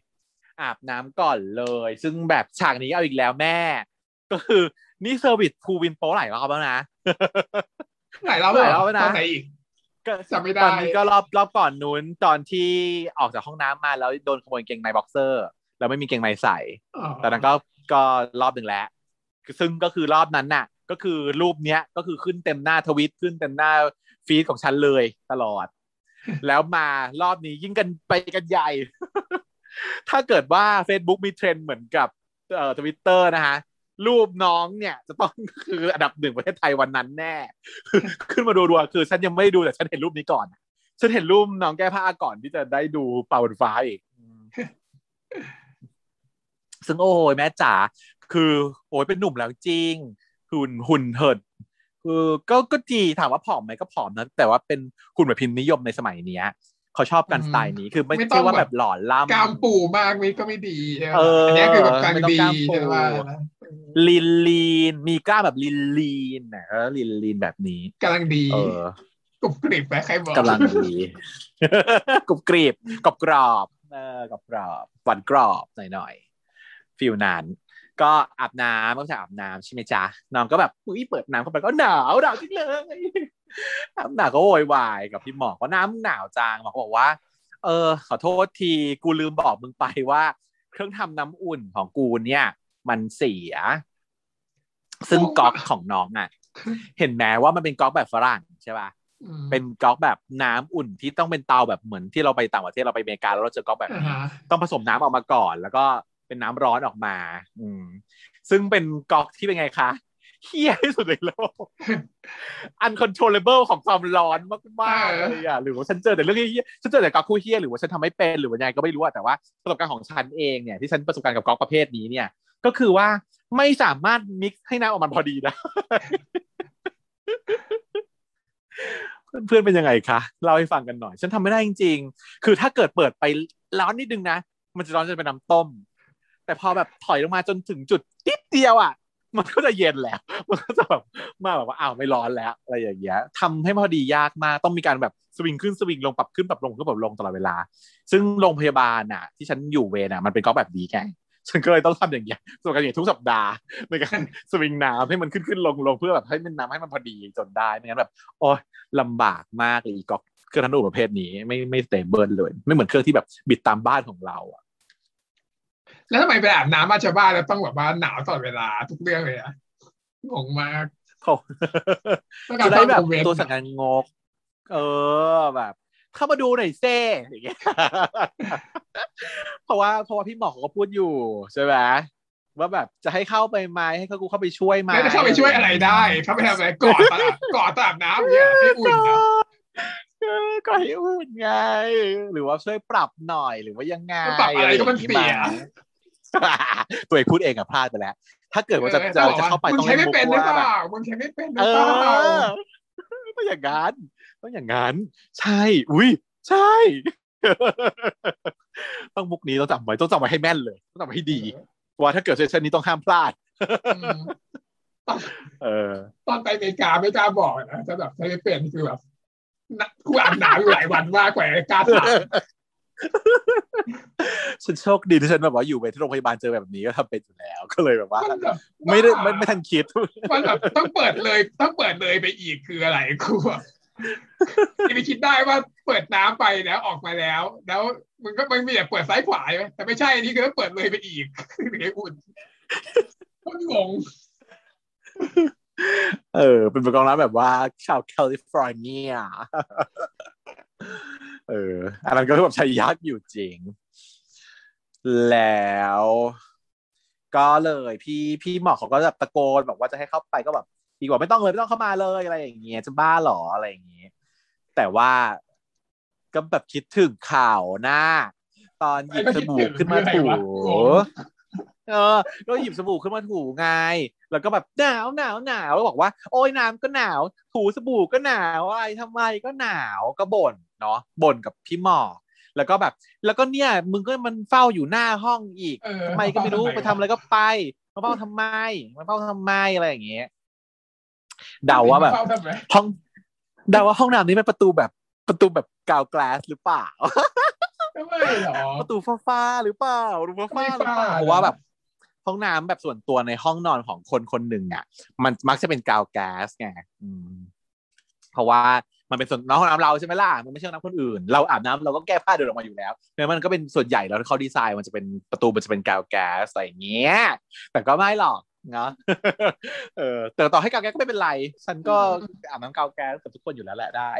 อาบน้ำก่อนเลย ซึ่งแบบฉากนี้เอาอีกแล้วแม่ ก็คือนี่ service ภูวินโป๊หลายรอบแล้วนะ
หลายรอบ
หลายรอบแล้วนะ
ตอนไหนอีก
ก็
จำไม่ได้
ตอนนี้ก็รอบรอบก่อนนู้นตอนที่ออกจากห้องน้ำมาแล้วโดนขโมยกางเกงในบ็อกเซอร์ แล้วไม่มีเกงในใส่
อ๋อ
ตอนนั้นก็ก็รอบหนึ่งแล้วคือซึ่งก็คือรอบนั้นน่ะ ก็คือรูปเนี้ยก็คือขึ้นเต็มหน้าทวิตขึ้นเต็มหน้า feed ของฉันเลยตลอด แล้วมารอบนี้ยิ่งกันไปกันใหญ่ ถ้าเกิดว่า Facebook มีเทรนด์เหมือนกับเอ่อทวิตเตอร์นะฮะ รูปน้องเนี่ย จะต้องคืออันดับหนึ่งประเทศไทยวันนั้นแน่ ขึ้นมาดูดูคือฉันยังไม่ได้ดูแต่ฉันเห็นรูปนี้ก่อน ฉันเห็นรูปน้องแก้ผ้าก่อนที่จะได้ดูปลาบนฟ้าอีกซึ่งโอ้ยแม่จ๋าคือโอ้ยเป็นหนุ่มแล้วจริง หุ่นหุ่นเหิดคือก็ก็ดีถามว่าผอมไหมก็ผอมนะแต่ว่าเป็นหุ่นแบบพิมพ์นิยมในสมัยเนี้ย เขาชอบกันสไตล์นี้คือไม่ใช่ว่าแบบหล่อล่ำ
กล้ามปูมากนี่ก็ไม่ดีใช่ไหม
เอออั
นนี้คือแบบกลาง
ไม่ต้อง
ดี
กล้ามปู
ใช่ไหมนะ
lean lean มีกล้ามแบบ lean lean นะเออ lean lean แบบนี้
กำลังดี
เออ
กรุบกริบไปใครบอก
กำลังดีกรุบกรีบกรอบกรอบเออกรอบกรอบหวานกรอบหน่อยหน่อยๆ feel นั้น ก็อาบน้ำก็จะอาบน้ำใช่ไหมจ๊ะน้องก็แบบอุ้ยเปิดน้ำเข้าไปก็หนาวหนาวจริงเลยน้ำหนาวก็โวยวายกับพี่หมอกว่าน้ำหนาวจังหมอกก็บอกว่า เออ ขอโทษทีกูลืมบอกมึงไปว่า เครื่องทำน้ำอุ่นของกูเนี่ย มันเสีย ซึ่งก๊อกของน้องอะ เห็นไหมว่ามันเป็นก๊อกแบบฝรั่งใช่ป่ะ
อืม
เป็นก๊อกแบบน้ำอุ่นที่ต้องเป็นเตาแบบเหมือนที่เราไปต่างประเทศเราไปอเมริกาแล้วเราเจอก๊อกแบบ
อ่า
นี้
ฮะ
ต้องผสมน้ำออกมาก่อน แล้วก็ เป็นน้ำร้อนออกมา อืม ซึ่งเป็นก๊อกที่เป็นไงคะเฮี้ยที่สุดในโลก uncontrollable ของความร้อนมากๆเลยอะหรือว่าฉันเจอแต่เรื่องเฮี้ยฉันเจอแต่ก๊อกคู่เฮี้ยหรือว่าฉันทำไม่เป็นหรือว่ายังไงก็ไม่รู้อะแต่ว่าประสบการณ์ของฉันเองเนี่ยที่ฉันประสบการณ์กับก๊อกประเภทนี้เนี่ย ก็คือว่าไม่สามารถมิกซ์ให้น้ำออกมาพอดีได้เพื่อนๆเป็นยังไงคะเล่าให้ฟังกันหน่อย ฉันทำไม่ได้จริง ๆ คือถ้าเกิดเปิดไปร้อนนิดนึงนะมันจะร้อนจนเป็นน้ำต้ม แต่พอแบบถอยลงมาจนถึงจุดนิดเดียวอะ มันก็จะเย็นแล้ว มันก็จะแบบมาแบบว่าอ้าวไม่ร้อนแล้ว อะไรอย่างเงี้ยทำให้พอดียากมากต้องมีการแบบสวิงขึ้นสวิงลงปรับขึ้นปรับลงขึ้นปรับลงตลอดเวลา ซึ่งโรงพยาบาลน่ะ ที่ฉันอยู่เวรน่ะมันเป็นก๊อกแบบนี้ไงฉันก็เลยต้องทำอย่างเงี้ยส่วนกันอย่างทุกสัปดาห์ในการสวิงน้ำให้มันขึ้นขึ้นลงลงเพื่อแบบให้มันน้ำให้มันพอดีจนได้ไม่งั้นแบบโอ้ยลำบากมากเลยอีก๊อกเครื่องทำน้ำอุ่นประเภทนี้ไม่ไม่ stable เลย ไม่เหมือนเครื่องที่แบบบิดตามบ้านของเราอะ
แล้วทำไมไปอาบน้ำมาชาวบ้านแล้วต้องแบบว่าหนาวตลอดเวลาทุกเรื่องเลยอะงงมาก
เขา
ต้องการ
จะได้แบบ
เข้าโมเมนต์
ตัวสั่นงันงก เออแบบเข้ามาดูหน่อยเซ่อย่างเงี้ยเพราะว่าเพราะว่าพี่หมอเขาก็พูดอยู่ใช่ไหมว่าแบบจะให้เข้าไปไหมให้เขากูเข้าไปช่วยไหม
แล้วจะเข้าไปช่วยอะไรได้เข้าไปทำอะไรกอดตลาดกอดตลาดน้ำเนี่ยให้อุ่นนะ
เออก็ให้อุ่นไง หรือว่าช่วยปรับหน่อยหรือว่ายังไง
ปรับอะไรก็มันเสีย
ตัวเองพูดเองอะพลาดไปแล้ว ถ้าเกิดว่าจะจะ
ออ
จะเข้าไป
มึ
ต้อง
งใช้
เล่น
ไม่
มุก
เป็นหรือ
ว่า
เป
แบบ
ล่ามึงใช้ไม่เป็นหรื
เอ
อเปล่า
อต้องอย่างนั้นต้องอย่างนั้น ใช่ อุ้ยใช่ ต้องมุกนี้ต้องจำไว้ต้องจำไว้ให้แม่นเลย ต้องจำไว้ให้ดี ว่าถ้าเกิดเซสชันนี้ต้องห้ามพลาด
อืม
เออ
ตอนไปอเมริกาไม่กล้าบอกนะจะแบบใช้ไม่เป็นคือแบบนะกูอาบน้ำอยู่หลายวันมากกว่ากล้าถาม
ฉันโชคดีที่ฉันแบบว่าอยู่เวรที่โรงพยาบาลเจอแบบนี้ก็ทำเป็นอยู่แล้ว ก็เลยแบบว่า
มันแบบ
ไม่ได้ไม่ไม่ทันคิด
มันแบบต้องเปิดเลยต้องเปิดเลยไปอีกคืออะไรกูแบบที่ไปคิดได้ว่าเปิดน้ำไปแล้วออกมาแล้ว แล้วมันก็มันมีแต่เปิดซ้ายขวาใช่ไหมแต่ไม่ใช่นี่คือเปิดเลยไปอีกถึงให้อุ่นก็งง
เออ เป็นประกองร้านแบบว่าชาวแคลิฟอร์เนีย เออ อันนั้นก็แบบใช้ยักษ์อยู่จริง แล้ว ก็เลยพี่พี่หมอเขาก็แบบตะโกนบอกว่าจะให้เข้าไปก็แบบดีกว่าไม่ต้องเลยไม่ต้องเข้ามาเลยอะไรอย่างเงี้ยจะบ้าหรออะไรอย่างเงี้ยแต่ว่าก็แบบคิดถึงข่าวหน้า ตอนหยิบสบู่ขึ้นมาถู เออก็หยิบสบู่ขึ้นมาถูไง แล้วก็แบบหนาวหนาวหนาวแล้วบอกว่า โอ้ยน้ำก็หนาว ถูสบู่ก็หนาวอะไรทำไมก็หนาวก็บ่นเนาะบ่นกับพี่หมอแล้วก็แบบ แล้วก็เนี่ย มึงก็มันเฝ้าอยู่หน้าห้องอีก
เออ
ทำไมก็ไม่รู้ไปทำอะไรก็ไปมาเฝ้าทำไมมาเฝ้าทำไมอะไรอย่างเงี้ยเดาว่าแบบ
เฝ้ทำไม
ห้องเดาว่าห้องน้ำนี้เป็นประตูแบบประตูแบบกาวกลาสหรือเปล่า
ทำไมหรอ
ประตูฟ้าฟ้าๆหรือเปล่าประตูฟ้าฟ้าๆหรือเปล่า
ไม่ฟ้า
เพราะว่าแบบ ห้องน้ำแบบส่วนตัวในห้องนอนของคนคนหนึ่งอะ มันมักจะเป็นกาวแก๊สไงอืมเพราะว่ามันเป็นส่วนน้องห้องน้ำเราใช่ไหมล่ะ มันไม่ใช่ห้องน้ำคนอื่น เราอาบน้ำเราก็แก้ผ้าเดินออกมาอยู่แล้วแล้วมันก็เป็นส่วนใหญ่แล้วเขาดีไซน์มันจะเป็นประตูมันจะเป็นกาวแก๊สอะไรอย่างเงี้ย แต่ก็ไม่หรอกเนาะเออแต่ต่อให้กาวแก๊สก็ไม่เป็นไร ฉันก็อาบน้ำกาวแก๊สกับทุกคนอยู่แล้วแหละได้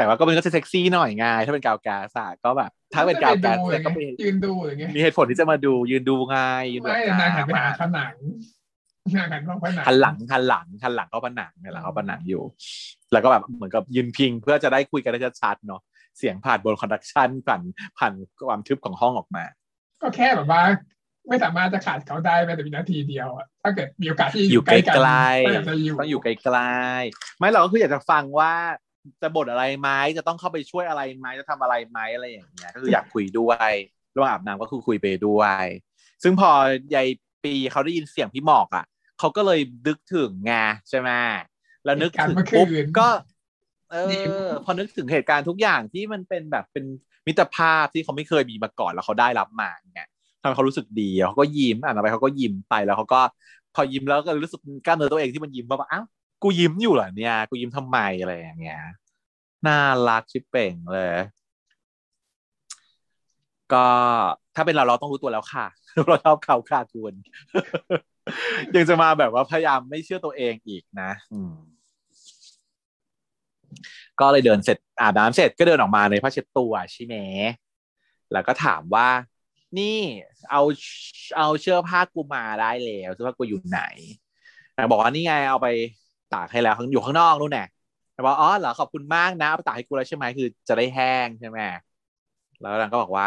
แต่ว่าก็มันก็จะเซ็กซี่หน่อยไงถ้าเป็นกาวแก๊สอะก็แบบ ถ้าเป็นกาวแก๊ส
จะไป
เนี่ยก็
ดู
มี
ยืนดูอย่างเงี้ย
มีเหตุผลที่จะมาดูยืนดูไงยืนดู
ไม่แต่นางหันไปหาผนังนางหันมองผนัง
หันหลังหันหลังหันหลังเข้าผนังเนี่ยแหละเข้าผนังอยู่ แล้วก็แบบเหมือนกับยืนพิงเพื่อจะได้คุยกันได้ชัดๆเนาะเสียงผ่านบนคอนดักชันผ่านผ่านความทึบของห้องออกมา
ก็แค่แบบว่าไม่สามารถจะขาดเขาได้แม้แต่วินาทีเดียวอะถ้าเกิดมีโอกาสที่
อยู่ไกล
กัน
ๆ
ก็อยากจะอยู่
ต้องอยู่ไกลๆไม่เราก็คืออยากจะฟังว่า จะบ่นอะไรไหมจะต้องเข้าไปช่วยอะไรไหมจะทำอะไรไหมอะไรอย่างเงี้ยก็คืออยากคุยด้วยระหว่างอาบน้ำก็คือคุยไปด้วย ซึ่งพอยายปีเขาได้ยินเสียงพี่หมอกอะเขาก็เลยนึกถึงไงใช่ไหมแล้วนึกถึงปุ๊บก็ เออ พอนึกถึงเหตุการณ์ทุกอย่างที่มันเป็นแบบเป็นมิตรภาพที่เขาไม่เคยมีมาก่อนแล้วเขาได้รับมาเนี่ยทำให้เขารู้สึกดีเขาก็ยิ้มอ่านไปเขาก็ยิ้มไปแล้วเขาก็พอยิ้มแล้วก็รู้สึกกล้ามเนื้อตัวเองที่มันยิ้มว่าอ้าว กูยิ้มอยู่เหรอเนี่ย กูยิ้มทำไมอะไรอย่างเงี้ยน่ารักชิบเป่งเลย ก็ถ้าเป็นเราเราต้องรู้ตัวแล้วค่ะ เราชอบเขาค่ะคุณยังจะมาแบบว่าพยายามไม่เชื่อตัวเองอีกนะ อืมก็เลยเดินเสร็จอาบน้ำเสร็จก็เดินออกมาในผ้าเช็ดตัวใช่ไหมแล้วก็ถามว่า นี่เอาเอาเชือกผ้ากูมาได้แล้วเสื้อผ้ากูอยู่ไหนบอกว่านี่ไงเอาไป ตากให้แล้วข้างอยู่ข้างนอกนู่นแน่นางบอกอ๋อเหรอขอบคุณมากนะเอาไปตากให้กูแล้วใช่ไหมคือจะได้แห้งใช่ไหมแล้วนางก็บอกว่า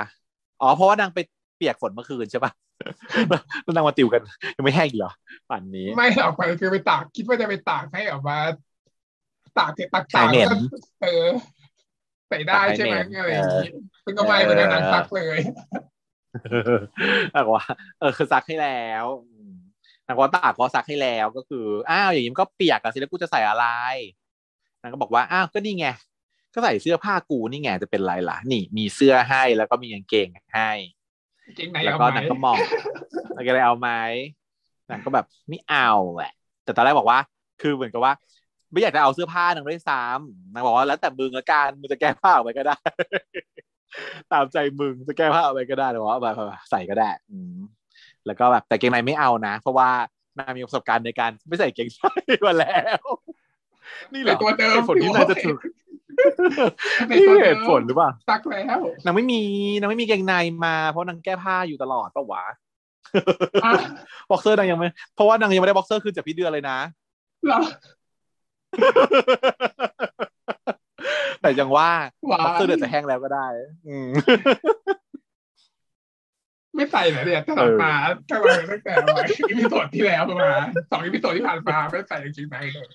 อ๋อเพราะว่านางไปเปียกฝนเมื่อคืนใช่ปะแล้วนางมาติวกันยังไม่แห้งอีกเหรอป่านนี้
ไม่ออกไปคือไปตากคิดว่าจะไปตากให้ออกมาตากเสร็จตาก
ใส่
ตาก
เหม็น
แล้วก็เออใส่ได้ใช่ไหม
ตากให้เหม็น
อะไรอย่างนี้
เออ
ซึ่งก็ไม่เหมือนกันนางซักเลย
บอกว่าเออคือซักให้แล้วอืม นางก็ตากก็ซักให้แล้วก็คืออ้าวอย่างนี้มันก็เปียกอะสิแล้วกูจะใส่อะไรนางก็บอกว่าอ้าวก็นี่ไงก็ใส่เสื้อผ้ากูนี่ไงจะเป็นไรล่ะ นี่ มีเสื้อให้แล้วก็มีกางเกงให้
เก่งไหน
แล้ว
เอา
ก็
ไหม
นางก็มองนางก็เลยเอาไหมนางก็แบบไม่เอาแหละแต่ตอนแรกบอกว่า คือเหมือนกับว่า ไม่อยากจะเอาเสื้อผ้านางด้วยซ้ำนางบอกว่าแล้วแต่มึงละกันมึงจะแก้ผ้าออกไปก็ได้ ตามใจมึงจะแก้ผ้าออกไปก็ได้แต่ว่าเอาไปใส่ก็ได้ อืม แล้วก็แบบแต่เกงในไม่เอานะ เพราะว่านางมีประสบการณ์ในการไม่ใส่เกงในมาแล้ว นี่เหรอ
ตัวเดิม
เหตุผลที่นางจะถูก
ใน
นี่
ตัว
เห
เดิม
ตุผลหรือเปล่า
ซักแล้ว
นางไม่มีนางไม่มีเกงในมาเพราะนางแก้ผ้าอยู่ตลอดปะวะ
อะ
บ็อกเซอร์นางยังไม่ เพราะว่านางยังไม่ได้บ็อกเซอร์คืนจากพี่เดือนเลยนะ
เหรอ
แต่ยังว่า
หวา
บ็อกเซอร์
น
เดือนจะแห้งแล้วก็ได้ อืม
ไม่ใส่เหรอเนี่ยตั้งแต่มาตั้งแต่ตั้งแต่ว่าอี sode ที่แล้วมาสอง episode ที่ผ่านมาไม่ใส่จริงๆไหนเลย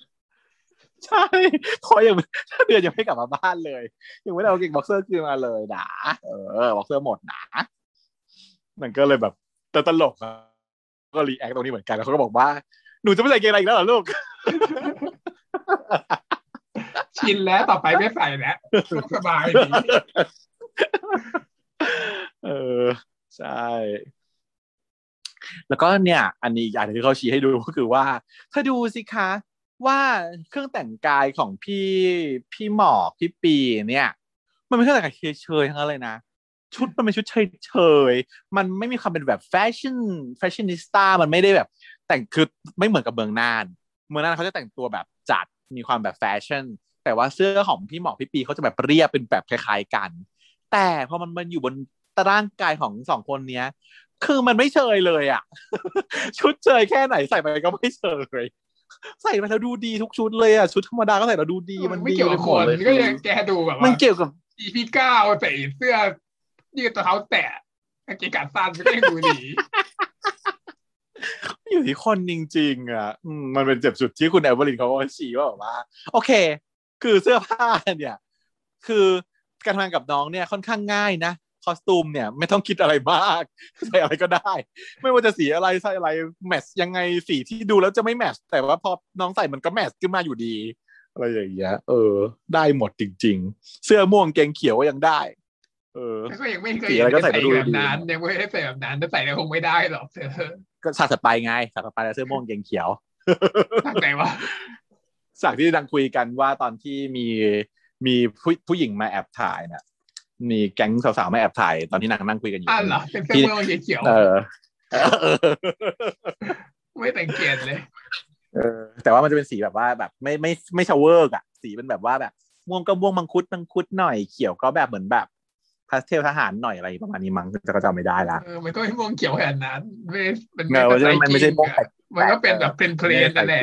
ใช่เพราะยังถ้าเดือนยังไม่กลับมาบ้านเลยยังไม่ได้เอาเกงบ็อกเซอร์คืนมาเลยนะเออบ็อกเซอร์หมดนะมันก็เลยแบบแต่ตลกอะก็ react ตรงนี้เหมือนกันแล้วเขาก็บอกว่า หนูจะไม่ใส่เกงในอีกแล้วเหรอลูก
ชินแล้วต่อไปไม่ใส่แล้วสบายดี
เออ ใช่ แล้วก็เนี่ย อันนี้อย่างที่เขาชี้ให้ดูก็คือว่าถ้าดูสิคะ ว่าเครื่องแต่งกายของพี่พี่หมอกพี่ปีเนี่ย มันเป็นเครื่องแต่งกายเฉยๆทั้งนั้นเลยนะชุดมันเป็นชุดเฉยๆ มันไม่มีความเป็นแบบแฟชั่น fashionista มันไม่ได้แบบ แต่งคือไม่เหมือนกับเมืองน่าน เมืองน่านเขาจะแต่งตัวแบบจัดมีความแบบแฟชั่น แต่ว่าเสื้อของพี่หมอกพี่ปีเขาจะแบบเรียบเป็นแบบคล้ายๆกัน แต่พอมันมันอยู่บน ร่างกายของสองคนเนี้ย คือมันไม่เชยเลยอะ ชุดเชยแค่ไหนใส่ไปก็ไม่เชยใส่ไปแล้วดูดีทุกชุดเลยอะชุดธรรมดาก็ใส่แล้วดูดีมัน
ไม่
ดี
เกี่ยวกับคน
เลย
ก็ยังแกดูแบบ
มั
ว่าน
เกี่ยวกับ
อีพีเก้าใส่เสื้อยืดตัวเท้าแตะกางเกงขาสั้นก็ยังดูดี
อยู่ที่คนจริงๆอะอืมมันเป็นเจ็บจุดที่คุณแอลเวอรินเขาก็ชี้ว่าแบบว่า โอเค คือเสื้อผ้าเนี่ย คือการทำงานกับน้องเนี่ยค่อนข้างง่ายนะค อสตูมเนี่ยไม่ต้องคิดอะไรมากใส่อะไรก็ได้ ไม่ว่าจะสีอะไรใส่อะไรแมทช์ยังไงสีที่ดูแล้วจะไม่แมทช์แต่ว่าพอน้องใส่มันก็แมทช์ขึ้นมาอยู่ดีอะไรอย่างเงี้ยเออ ได้หมดจริง ๆ เสื้อม่วงเกงเขียวก็ยังได้ เออ
แล้วก็ยังไม่เคย
สี
เห็
อะไร
น
ก็ใส่
ใส่
ดูดี
แบบนั้นยังไม่ได้ใส่แบบนั้นถ้าใส่แล้วคงไม่ได้หรอกเธอ
ก็ฉากถัดไปไงฉากถัดไปแล้วเสื้อม่วงเกงเขียว
ทางไหนวะ
ฉากที่ดังคุยกันว่าตอนที่มีมีผู้ผู้หญิงมาแอบถ่ายเนี่ย มีแก๊งสาวๆมาแอบถ่ายตอนที่นางนั่งคุยกันอยู่
อะเหรอเป็นเสื้อเมืองเขียว
เออเออ
ๆไม่สังเกตเลย
เออแต่ว่ามันจะเป็นสีแบบว่าแบบไม่ไม่ไม่ชาวเวอร์อะสีเป็นแบบว่าแบบม่วงก็ม่วงมังคุดมังคุดหน่อยเขียวก็แบบเหมือนแบบพาสเทลทหารหน่อยอะไรประมาณนี้มั้งจะก็จำไม่ได้ละ
เออมันก็ไม่ม่วงเขียวขนาดนั้นไม่มัน
เงาใช่ไหมมันไม่ใช่ม่วง
มันก็เป็นแบบเป็น plain นั่นแหละ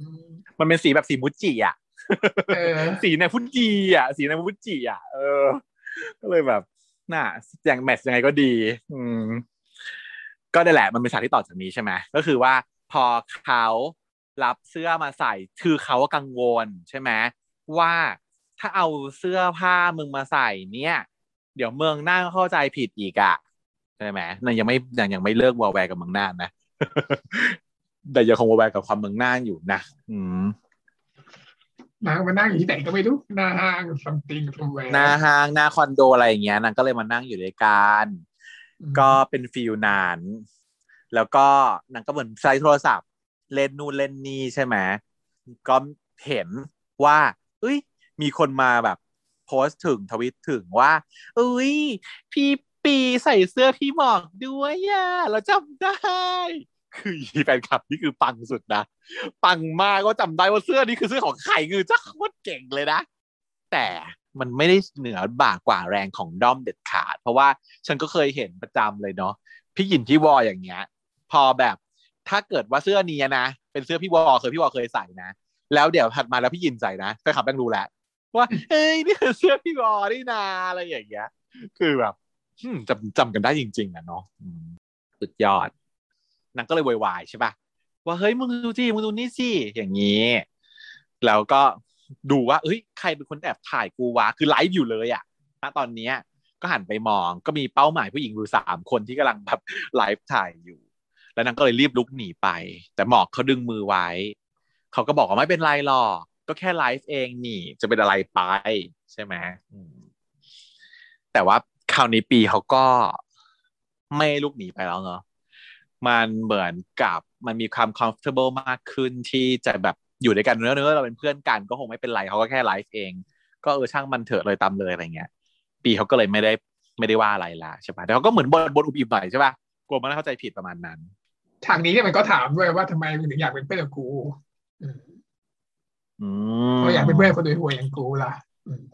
อืม
มันเป็นสีแบบสี MUJI อะ
เออ
สีในฟุจิอะสีในฟุจิอะเออ ก็เลยแบบน่ะอย่างแมทยังไงก็ดี อืม ก็ได้แหละมันเป็นฉากที่ต่อจากนี้ใช่ไหมก็คือว่าพอเขารับเสื้อมาใส่คือเขากังวลใช่ไหมว่าถ้าเอาเสื้อผ้ามึงมาใส่เนี่ย เดี๋ยวเมืองน่านเข้าใจผิดอีกอะใช่ไหมนั่นยังไม่ยังยังไม่เลิกวอลแวร์กับเมืองน่านนะแต่ยังคงวอลแวร์กับความเมืองน่านอยู่นะอืม
นางมานั่งอยู่ที่ไหนก็ไม่รู้หน้าห้าง something somewhere
หน้าห้างหน้าคอนโดอะไรอย่างเงี้ยนางก็เลยมานั่งอยู่ด้วยกันก็เป็น feel น่าน แล้วก็นางก็เหมือนใช้โทรศัพท์ เล่นนู่นเล่นนี่ใช่ไหมก็เห็นว่าเอ้ย มีคนมาแบบโพสต์ถึงทวิตถึงว่าเอ้ย พี่ปีใส่เสื้อพี่หมอกด้วยอะเราจำได้ คืออีแฟนคลับนี่คือปังสุดนะ ปังมากก็จำได้ว่าเสื้อนี้คือเสื้อของใครคือจ้าโคตรเก่งเลยนะ แต่มันไม่ได้เหนือบ่ากว่าแรงของด้อมเด็ดขาด เพราะว่าฉันก็เคยเห็นประจำเลยเนาะพี่หยินพี่วออย่างเงี้ย พอแบบถ้าเกิดว่าเสื้อนี้นะเป็นเสื้อพี่วอเคยพี่วอเคยใส่นะแล้วเดี๋ยวถัดมาแล้วพี่ยินใส่นะแฟนคลับแม่งรู้แล้วว่าเฮ้ยนี่คือเสื้อพี่วอนี่นาอะไรอย่างเงี้ย คือแบบจำจำกันได้จริง ๆ นะเนาะสุดยอด นางก็เลยโวยวายใช่ปะว่าเฮ้ยมึงดูสิมึงดูนี่สิอย่างนี้ แล้วก็ดูว่าเอ้ยใครเป็นคนแอบถ่ายกูวะคือไลฟ์อยู่เลยอะณตอนเนี้ยก็หันไปมองก็มีเป้าหมายผู้หญิงอยู่สามคนที่กำลังแบบไลฟ์ถ่ายอยู่ แล้วนางก็เลยรีบลุกหนีไป แต่หมอกเขาดึงมือไว้ เขาก็บอกว่าไม่เป็นไรหรอก ก็แค่ไลฟ์เองนี่ จะเป็นอะไรไป ใช่ไหมอืมแต่ว่าคราวนี้ปีเขาก็ไม่ลุกหนีไปแล้วเนาะ มันเหมือนกับมันมีความ comfortable มากขึ้นที่จะแบบอยู่ด้วยกันเนื้อเนื้อเราเป็นเพื่อนกันก็คงไม่เป็นไรเขาก็แค่ไลฟ์เอง ก็เออช่างมันเถอะเลยตามเลยอะไรเงี้ย ปีเขาก็เลยไม่ได้ไม่ได้ว่าอะไรละใช่ปะแต่เขาก็เหมือนบนบนอุบอิบหน่อยใช่ปะกลัวมันเข้าใจผิดประมาณนั้น
ฉากนี้เนี่ยมันก็ถามด้วยว่าทำไมมึงถึงอยากเป็นเพื่อนกับกูอืม
อืม
เขาอยากเป็นเพื่อนคนรวยๆอย่างกูล่ะอืม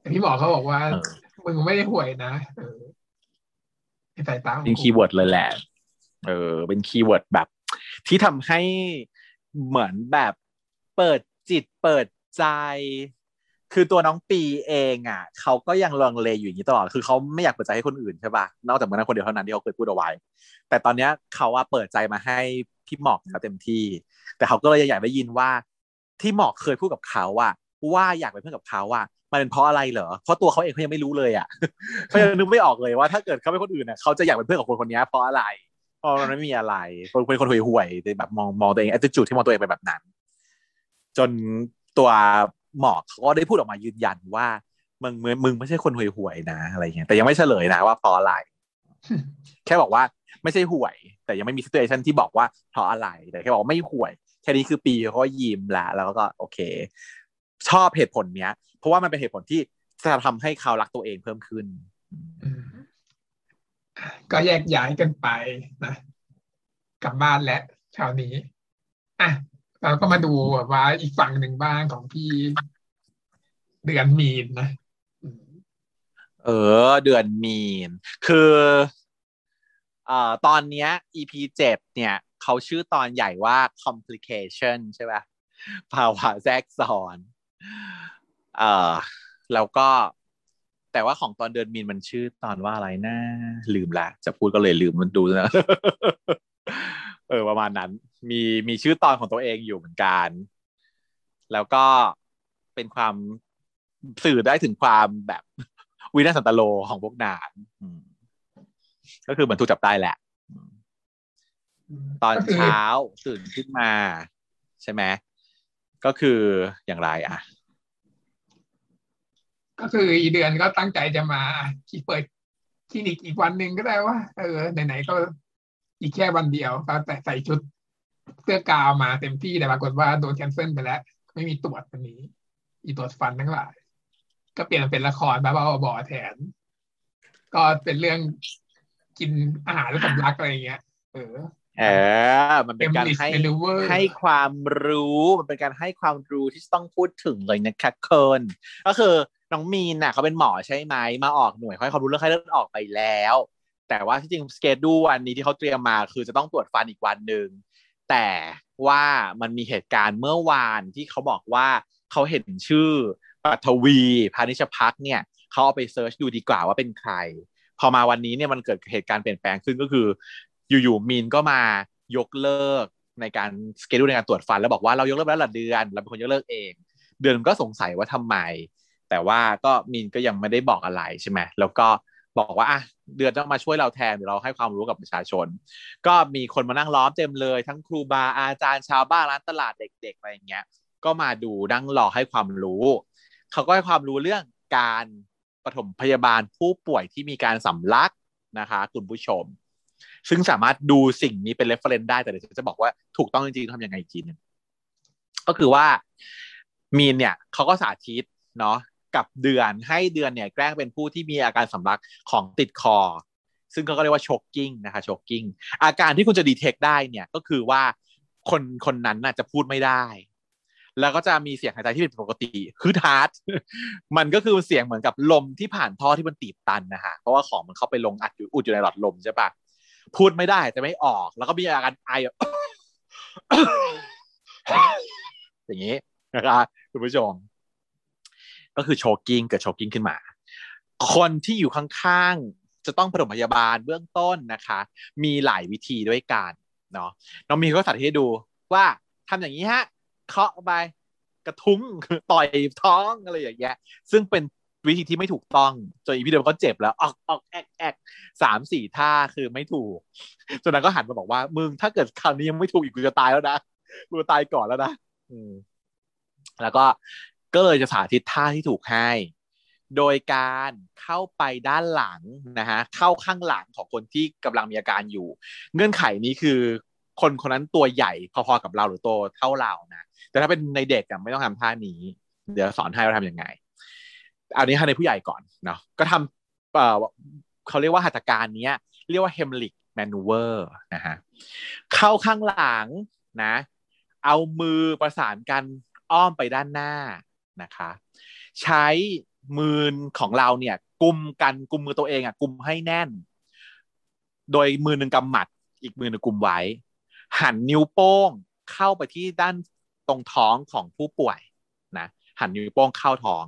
แต่พี่หมอเขาบอกว่า
เออ
มึงไม่ได้ห่วยนะเออในสายตาของ
เป็น
กู
keyword เลยแหละ เออเป็น keyword แบบ ที่ทำให้เหมือนแบบเปิดจิตเปิดใจ คือตัวน้องปีเองอะเขาก็ยังลังเลอยู่อย่างนี้ตลอดคือเขาไม่อยากเปิดใจให้คนอื่นใช่ปะนอกจากเมืองน่านคนเดียวเท่านั้นที่เขาเคยพูดเอาไว้ แต่ตอนเนี้ยเขาว่าเปิดใจมาให้พี่หมอกแล้วเต็มที่ แต่เขาก็เลยอยากได้ยินว่าที่หมอกเคยพูดกับเขาว่าว่าอยากเป็นเพื่อนกับเขาว่ามันเป็นเพราะอะไรเหรอ เพราะตัวเขาเองเขายังไม่รู้เลยอะเขายังนึกไม่ออกเลยว่าถ้าเกิดเขาเป็นคนอื่นเนี่ยเขาจะอยากเป็นเพื่อนกับคนคนนี้เพราะอะไร เพราะมันไม่มีอะไรคนเป็นคนห่วยๆแต่แบบมองมองตัวเอง attitude ที่มองตัวเองเป็นแบบนั้น จนตัวหมอกเขาก็ได้พูดออกมายืนยันว่ามึงมึงมึงไม่ใช่คนห่วยๆนะอะไรเงี้ยแต่ยังไม่เฉลยนะว่าเพราะอะไร แค่บอกว่าไม่ใช่ห่วย แต่ยังไม่มี situation ที่บอกว่าเพราะอะไร แต่แค่บอกไม่ห่วย แค่นี้คือปีเขาก็ยิ้มละแล้วก็โอเค ชอบเหตุผลเนี้ย เพราะว่ามันเป็นเหตุผลที่จะทำให้เขารักตัวเองเพิ่มขึ้น
ก็แยกย้ายกันไปนะกลับบ้านแล้วคราวนี้อะเราก็มาดูแบบว่าอีกฝั่งหนึ่งบ้างของพี่เดือนมีนนะ
เออ เดือนมีน คือเอ่อตอนเนี้ย EP เจ็ดเนี่ยเขาชื่อตอนใหญ่ว่า complication ใช่ปะภาวะแทรกซ้อน เอ่อแล้วก็ แต่ว่าของตอนเดือนมีนมันชื่อตอนว่าอะไรนะลืมละจะพูดก็เลยลืมมันดูนะเออประมาณนั้น มีมีชื่อตอนของตัวเองอยู่เหมือนกัน แล้วก็เป็นความสื่อได้ถึงความแบบวินาสันตโลของพวกนางอืมก็คือเหมือนถูกจับได้แหละ ตอนเช้าตื่นขึ้นมา ใช่ไหมก็คืออย่างไร อะ
ก็คืออีเดือนก็ตั้งใจจะมาที่เปิดคลินิกอีกวันหนึ่งก็ได้ว่า เออไหนๆก็อีกแค่วันเดียวก็แต่ใส่ชุดเสื้อกาวมาเต็มที่แต่ปรากฏว่าโดนแคนเซิลไปแล้ว ไม่มีตรวจวันนี้ อีตรวจฟันทั้งหลาย ก็เปลี่ยนมาเป็นละครบ้าๆบอๆแทน ก็เป็นเรื่องกินอาหารและสำลักอะไรอย่างเงี้ย เออ
เออ มันเป็นการ
Emily
ให้
Deliver
ให้ความรู้ มันเป็นการให้ความรู้ที่ต้องพูดถึงเลยนะคะเคินก็คือ น้องมีนน่ะเขาเป็นหมอใช่ไหมมาออกหน่วยให้ควารู้เรื่องไข้เลือดออกไปแล้ว แต่ว่าที่จริง schedule วันนี้ที่เขาเตรียมมาคือจะต้องตรวจฟันอีกวันหนึ่งแต่ว่ามันมีเหตุการณ์เมื่อวานที่เขาบอกว่าเขาเห็นชื่อปัทวีพานิชพักเนี่ยเขาเอาไป search ดูดีกว่าว่าเป็นใคร พอมาวันนี้เนี่ยมันเกิดเหตุการณ์เปลี่ยนแปลงขึ้นก็คือ อยู่ๆมีนก็มายกเลิกในการ schedule ในการตรวจฟันแล้วบอกว่าเรายกเลิกแล้วหละเดือนเราเป็นคนยกเลิกเอง เดือนก็สงสัยว่าทำไม แต่ว่าก็มีนก็ยังไม่ได้บอกอะไรใช่ไหมแล้วก็บอกว่าอะเดือนต้องมาช่วยเราแทนเดี๋ยวเราให้ความรู้กับประชาชน ก็มีคนมานั่งล้อมเต็มเลย ทั้งครูบาอาจารย์ชาวบ้านร้านตลาดเด็กๆอะไรอย่างเงี้ย ก็มาดูนั่งรอให้ความรู้ เขาก็ให้ความรู้เรื่องการปฐมพยาบาลผู้ป่วยที่มีการสำลักนะคะคุณผู้ชม ซึ่งสามารถดูสิ่งนี้เป็น reference ได้แต่เดี๋ยวจะบอกว่าถูกต้องจริงๆทำยังไงอีกทีนึงก็คือว่ามีนเนี่ยเขาก็สาธิตเนาะ กับเดือนให้เดือนเนี่ยแกล้งเป็นผู้ที่มีอาการสำลักของติดคอ ซึ่งเขาก็เรียกว่า choking นะคะ choking อาการที่คุณจะ detect ได้เนี่ยก็คือว่าคนคนนั้นน่ะจะพูดไม่ได้ แล้วก็จะมีเสียงหายใจที่ผิดปกติคือทาร์ตมันก็คือเสียงเหมือนกับลมที่ผ่านท่อที่มันตีบตันนะฮะเพราะว่าของมันเข้าไปลงอัดอยู่อุดอยู่ในหลอดลมใช่ปะพูดไม่ได้จะไม่ออก แล้วก็มีอาการไอแบบอย่างนี้นะครับคุณผู้ชม ก็คือโชกิ้งเกิดโชกิ้งขึ้นมา คนที่อยู่ข้างๆ จะต้องปฐมพยาบาลเบื้องต้นนะคะ มีหลายวิธีด้วยกันเนาะน้องมีก็สาธิตให้ดูว่าทำอย่างนี้ฮะเคาะไปกระทุ้งต่อยท้องอะไรอย่างเงี้ยซึ่งเป็นวิธีที่ไม่ถูกต้องจนอีพี่เดิมก็เจ็บแล้วออกออกแอกแอกสามสี่ท่าคือไม่ถูกจนนั้นก็หันมาบอกว่ามึงถ้าเกิดคราวนี้ยังไม่ถูกอีกกูจะตายแล้วนะกูจะตายก่อนแล้วนะอืมแล้วก็ ก็เลยจะสาธิตท่าที่ถูกให้ โดยการเข้าไปด้านหลังนะฮะเข้าข้างหลังของคนที่กำลังมีอาการอยู่ เงื่อนไขนี้คือคนคนนั้นตัวใหญ่พอๆกับเราหรือโตเท่าเรานะแต่ถ้าเป็นในเด็กอะไม่ต้องทำท่านี้ เดี๋ยวสอนให้ว่าทำยังไงอันนี้ให้ในผู้ใหญ่ก่อนเนาะก็ทำเอ่อเขาเรียกว่าหัตถการนี้เรียกว่า Heimlich maneuver นะฮะเข้าข้างหลังนะ เอามือประสานกันอ้อมไปด้านหน้า นะคะ ใช้มือของเราเนี่ยกุมกันกุมมือตัวเองอะกุมให้แน่น โดยมือหนึ่งกำหมัด อีกมือหนึ่งกุมไว้ หันนิ้วโป้งเข้าไปที่ด้านตรงท้องของผู้ป่วยนะหันนิ้วโป้งเข้าท้อง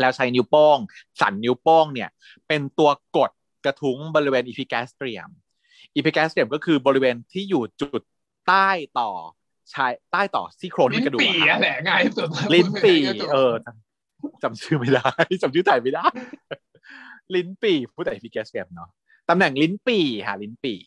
แล้วใช้นิ้วโป้ง สั่นนิ้วโป้งเนี่ย เป็นตัวกดกระทุ้งบริเวณ epigastrium epigastrium ก็คือบริเวณที่อยู่จุดใต้ต่อ ชายใต้ต่อซี่โครง
ลิ้
ที่
น
กระดูก
ปี่
อะครับ
อะแหละง่ายที่สุด
ลิ้นปี่เออจำชื่อไม่ได้จำชื่อไทยไม่ได้ ลิ้นปี่พูดแต่ epigastrium เนาะตำแหน่งลิ้นปี่ค่ะลิ้นปี่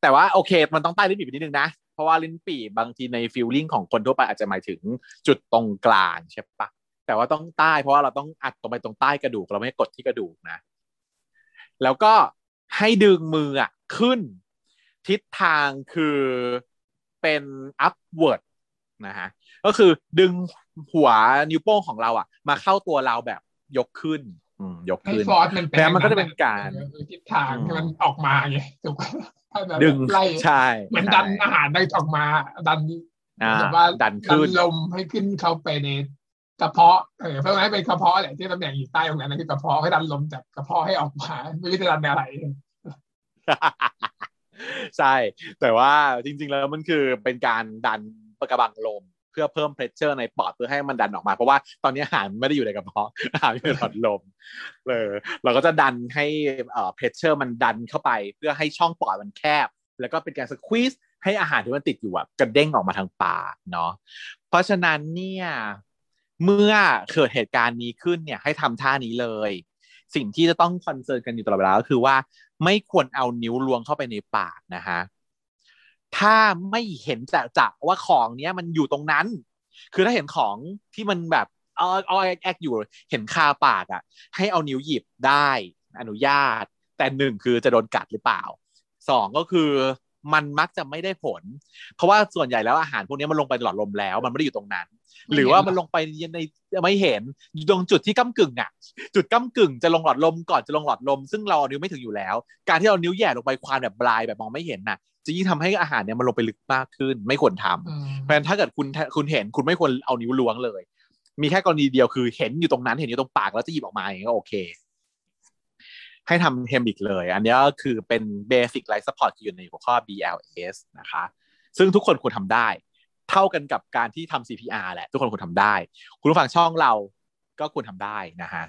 แต่ว่าโอเค มันต้องใต้ลิ้นปี่ไปนิดนึงนะเพราะว่าลิ้นปี่บางทีใน feeling ของคนทั่วไปอาจจะหมายถึงจุดตรงกลางใช่ปะแต่ว่าต้องใต้ เพราะว่าเราต้องอัดตรงไปตรงใต้กระดูกเราไม่ให้กดที่กระดูกนะ แล้วก็ให้ดึงมืออะขึ้น ทิศทางคือไป เป็น upward นะฮะก็คือดึงหัวนิ้วโป้งของเราอะมาเข้าตัวเราแบบยกขึ้นอืมยก
ให้
ขึ้น
ฟอร์สมันเป็น
แล้วมันก็จะเป็นการ
เออทิศทางให้มันออกมาไงถูกปะถ้าแบบ
ดึง
ไล่
ใช่
เหมือน
ใช่
ดันอาหารได้ออกมา ดัน
อ่า
แบบว่า
ดันขึ้น
ลมให้ขึ้นเข้าไปในกระเพาะเออเพราะงั้นเป็นกระเพาะแหละที่ตำแหน่งอยู่ใต้ตรงนั้นนั่นคือกระเพาะให้ดันลมจากกระเพาะให้ออกมาไม่รู้จะดันอะไร
ใช่ แต่ว่าจริง ๆ แล้วมันคือเป็นการดันกระบังลมเพื่อเพิ่ม pressure ในปอดเพื่อให้มันดันออกมา เพราะว่าตอนนี้อาหารไม่ได้อยู่ในกระเพาะอาหารอยู่ในหลอดลมเลยเราก็จะดันให้เอ่อ pressure มันดันเข้าไป เพื่อให้ช่องปอดมันแคบ แล้วก็เป็นการ squeeze ให้อาหารที่มันติดอยู่อะกระเด้งออกมาทางปากเนาะเพราะฉะนั้นเนี่ยเมื่อเกิดเหตุการณ์นี้ขึ้นเนี่ยให้ทำท่านี้เลย สิ่งที่จะต้อง concern กันอยู่ตลอดเวลาก็คือว่าไม่ควรเอานิ้วล้วงเข้าไปในปากนะฮะถ้าไม่เห็นจะจะว่าของเนี้ยมันอยู่ตรงนั้น คือถ้าเห็นของที่มันแบบเออออแอกอยู่เห็นคาปากอะ ให้เอานิ้วหยิบได้อนุญาต แต่หนึ่งคือจะโดนกัดหรือเปล่าสองก็คือ มันมักจะไม่ได้ผล เพราะว่าส่วนใหญ่แล้วอาหารพวกนี้มันลงไปหลอดลมแล้ว มันไม่ได้อยู่ตรงนั้น หรือว่ามันลงไปในไม่เห็นอยู่ตรงจุดที่ก้ากึ่งอะ จุดก้ากึ่งจะลงหลอดลมก่อนจะลงหลอดลม ซึ่งเราเอานิ้วไม่ถึงอยู่แล้ว การที่เรานิ้วแหย่ลงไปความแบบปลายแบบมองไม่เห็นน่ะจะยิ่งทำให้อาหารเนี่ยมันลงไปลึกมากขึ้น ไม่ควรทำ
อืม
เพราะฉะนั้นถ้าเกิดคุณคุณเห็นคุณไม่ควรเอานิ้วล้วงเลย มีแค่กรณีเดียวคือเห็นอยู่ตรงนั้นเห็นอยู่ตรงปากแล้วจะหยิบออกมาอย่างนี้ก็โอเค ให้ทำเฮมิกเลย อันนี้ก็คือเป็น Basic Life Support ที่อยู่ในหัวข้อ BLS นะคะ ซึ่งทุกคนควรทำได้ เท่ากันกับการที่ทำ CPR แหละ ทุกคนควรทำได้ คุณผู้ฟังช่องเราก็ควรทำได้นะฮะ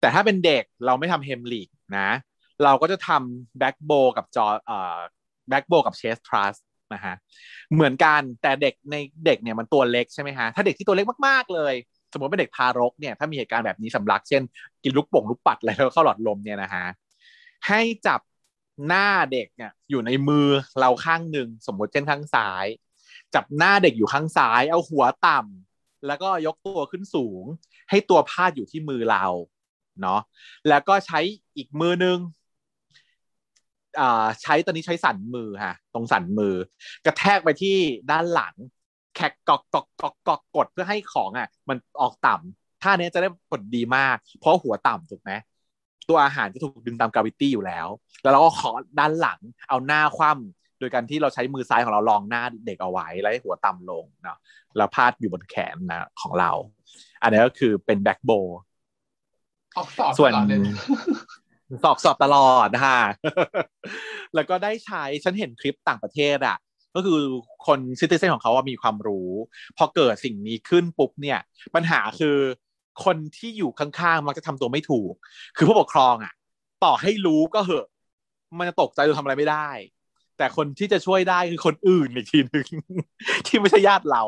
แต่ถ้าเป็นเด็กเราไม่ทำ Heimlich นะ เราก็จะทำ back blow กับจอเอ่อ back blow กับ chest thrustนะฮะเหมือนกันแต่เด็กในเด็กเนี่ยมันตัวเล็กใช่ไหมฮะถ้าเด็กที่ตัวเล็กมากๆเลย สมมติเป็นเด็กทารกเนี่ยถ้ามีเหตุการณ์แบบนี้สำลักเช่น กินลูกโป่งลูกปัดอะไรแล้วเข้าหลอดลมเนี่ยนะฮะให้จับหน้าเด็กเนี่ยอยู่ในมือเราข้างหนึ่งสมมติเช่นข้างซ้าย จับหน้าเด็กอยู่ข้างซ้าย เอาหัวต่ำแล้วก็ยกตัวขึ้นสูง ให้ตัวพาดอยู่ที่มือเราเนาะแล้วก็ใช้อีกมือนึงอ่าใช้ตอนนี้ใช้สันมือฮะตรงสันมือ กระแทกไปที่ด้านหลัง แคกกอกกอกกอกกอกกดเพื่อให้ของอะ มันออกต่ำท่านี้จะได้ผลดีมาก เพราะหัวต่ำถูกไหมตัวอาหารจะถูกดึงตามกราวิตี้อยู่แล้ว แล้วเราก็ขอด้านหลังเอาหน้าคว่ำโดยการที่เราใช้มือซ้ายของเรารองหน้าเด็กเอาไว้แล้วให้หัวต่ำลงเนาะแล้วพาดอยู่บนแขนนะของเรา อันนี้ก็คือเป็นแบ็กโบ
ออกสอบ
ส่วน
ตลอดเลย
สอบสอบตลอดนะฮะแล้วก็ได้ใช้ฉันเห็นคลิปต่างประเทศอะ ก็คือคนซิติเซนของเขาว่ามีความรู้ พอเกิดสิ่งนี้ขึ้นปุ๊บเนี่ย ปัญหาคือคนที่อยู่ข้างๆ มักจะทำตัวไม่ถูก คือผู้ปกครองอะ ต่อให้รู้ก็เหอะ มันจะตกใจจนทำอะไรไม่ได้ แต่คนที่จะช่วยได้คือคนอื่นอีกทีหนึ่งที่ไม่ใช่ญาติเรา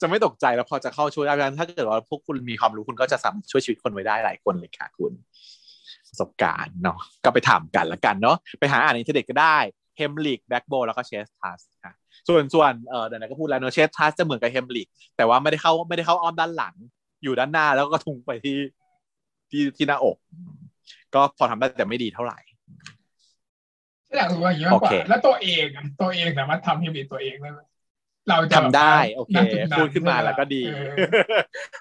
จะไม่ตกใจแล้วพอจะเข้าช่วยได้เพราะฉะนั้นถ้าเกิดว่าพวกคุณมีความรู้คุณก็จะสามารถช่วยชีวิตคนไว้ได้หลายคนเลยค่ะคุณประสบการณ์เนาะก็ไปถามกันละกันเนาะไปหาอ่านอินเทอร์เน็ตก็ได้ Heimlich back blow แล้วก็ chest thrust ค่ะส่วนส่วนเออเดี๋ยวนะก็พูดแล้วเนาะ chest thrust จะเหมือนกับ Heimlich แต่ว่าไม่ได้เข้าไม่ได้เข้าอ้อมด้านหลัง อยู่ด้านหน้าแล้วก็ทุ้งไปที่ที่ที่หน้าอก ก็พอทำได้แต่ไม่ดีเท่าไหร่
อยากรู้ว่าอย่างนี้มากกว่า
โอเค
แล้วตัวเองอะตัวเองสามารถทำเฮบิตตัวเองได้ไหมเราจะ
ทำได้ โอเค
ณจุนั้น
พูดขึ้นมาแล้วก็ดี
เออ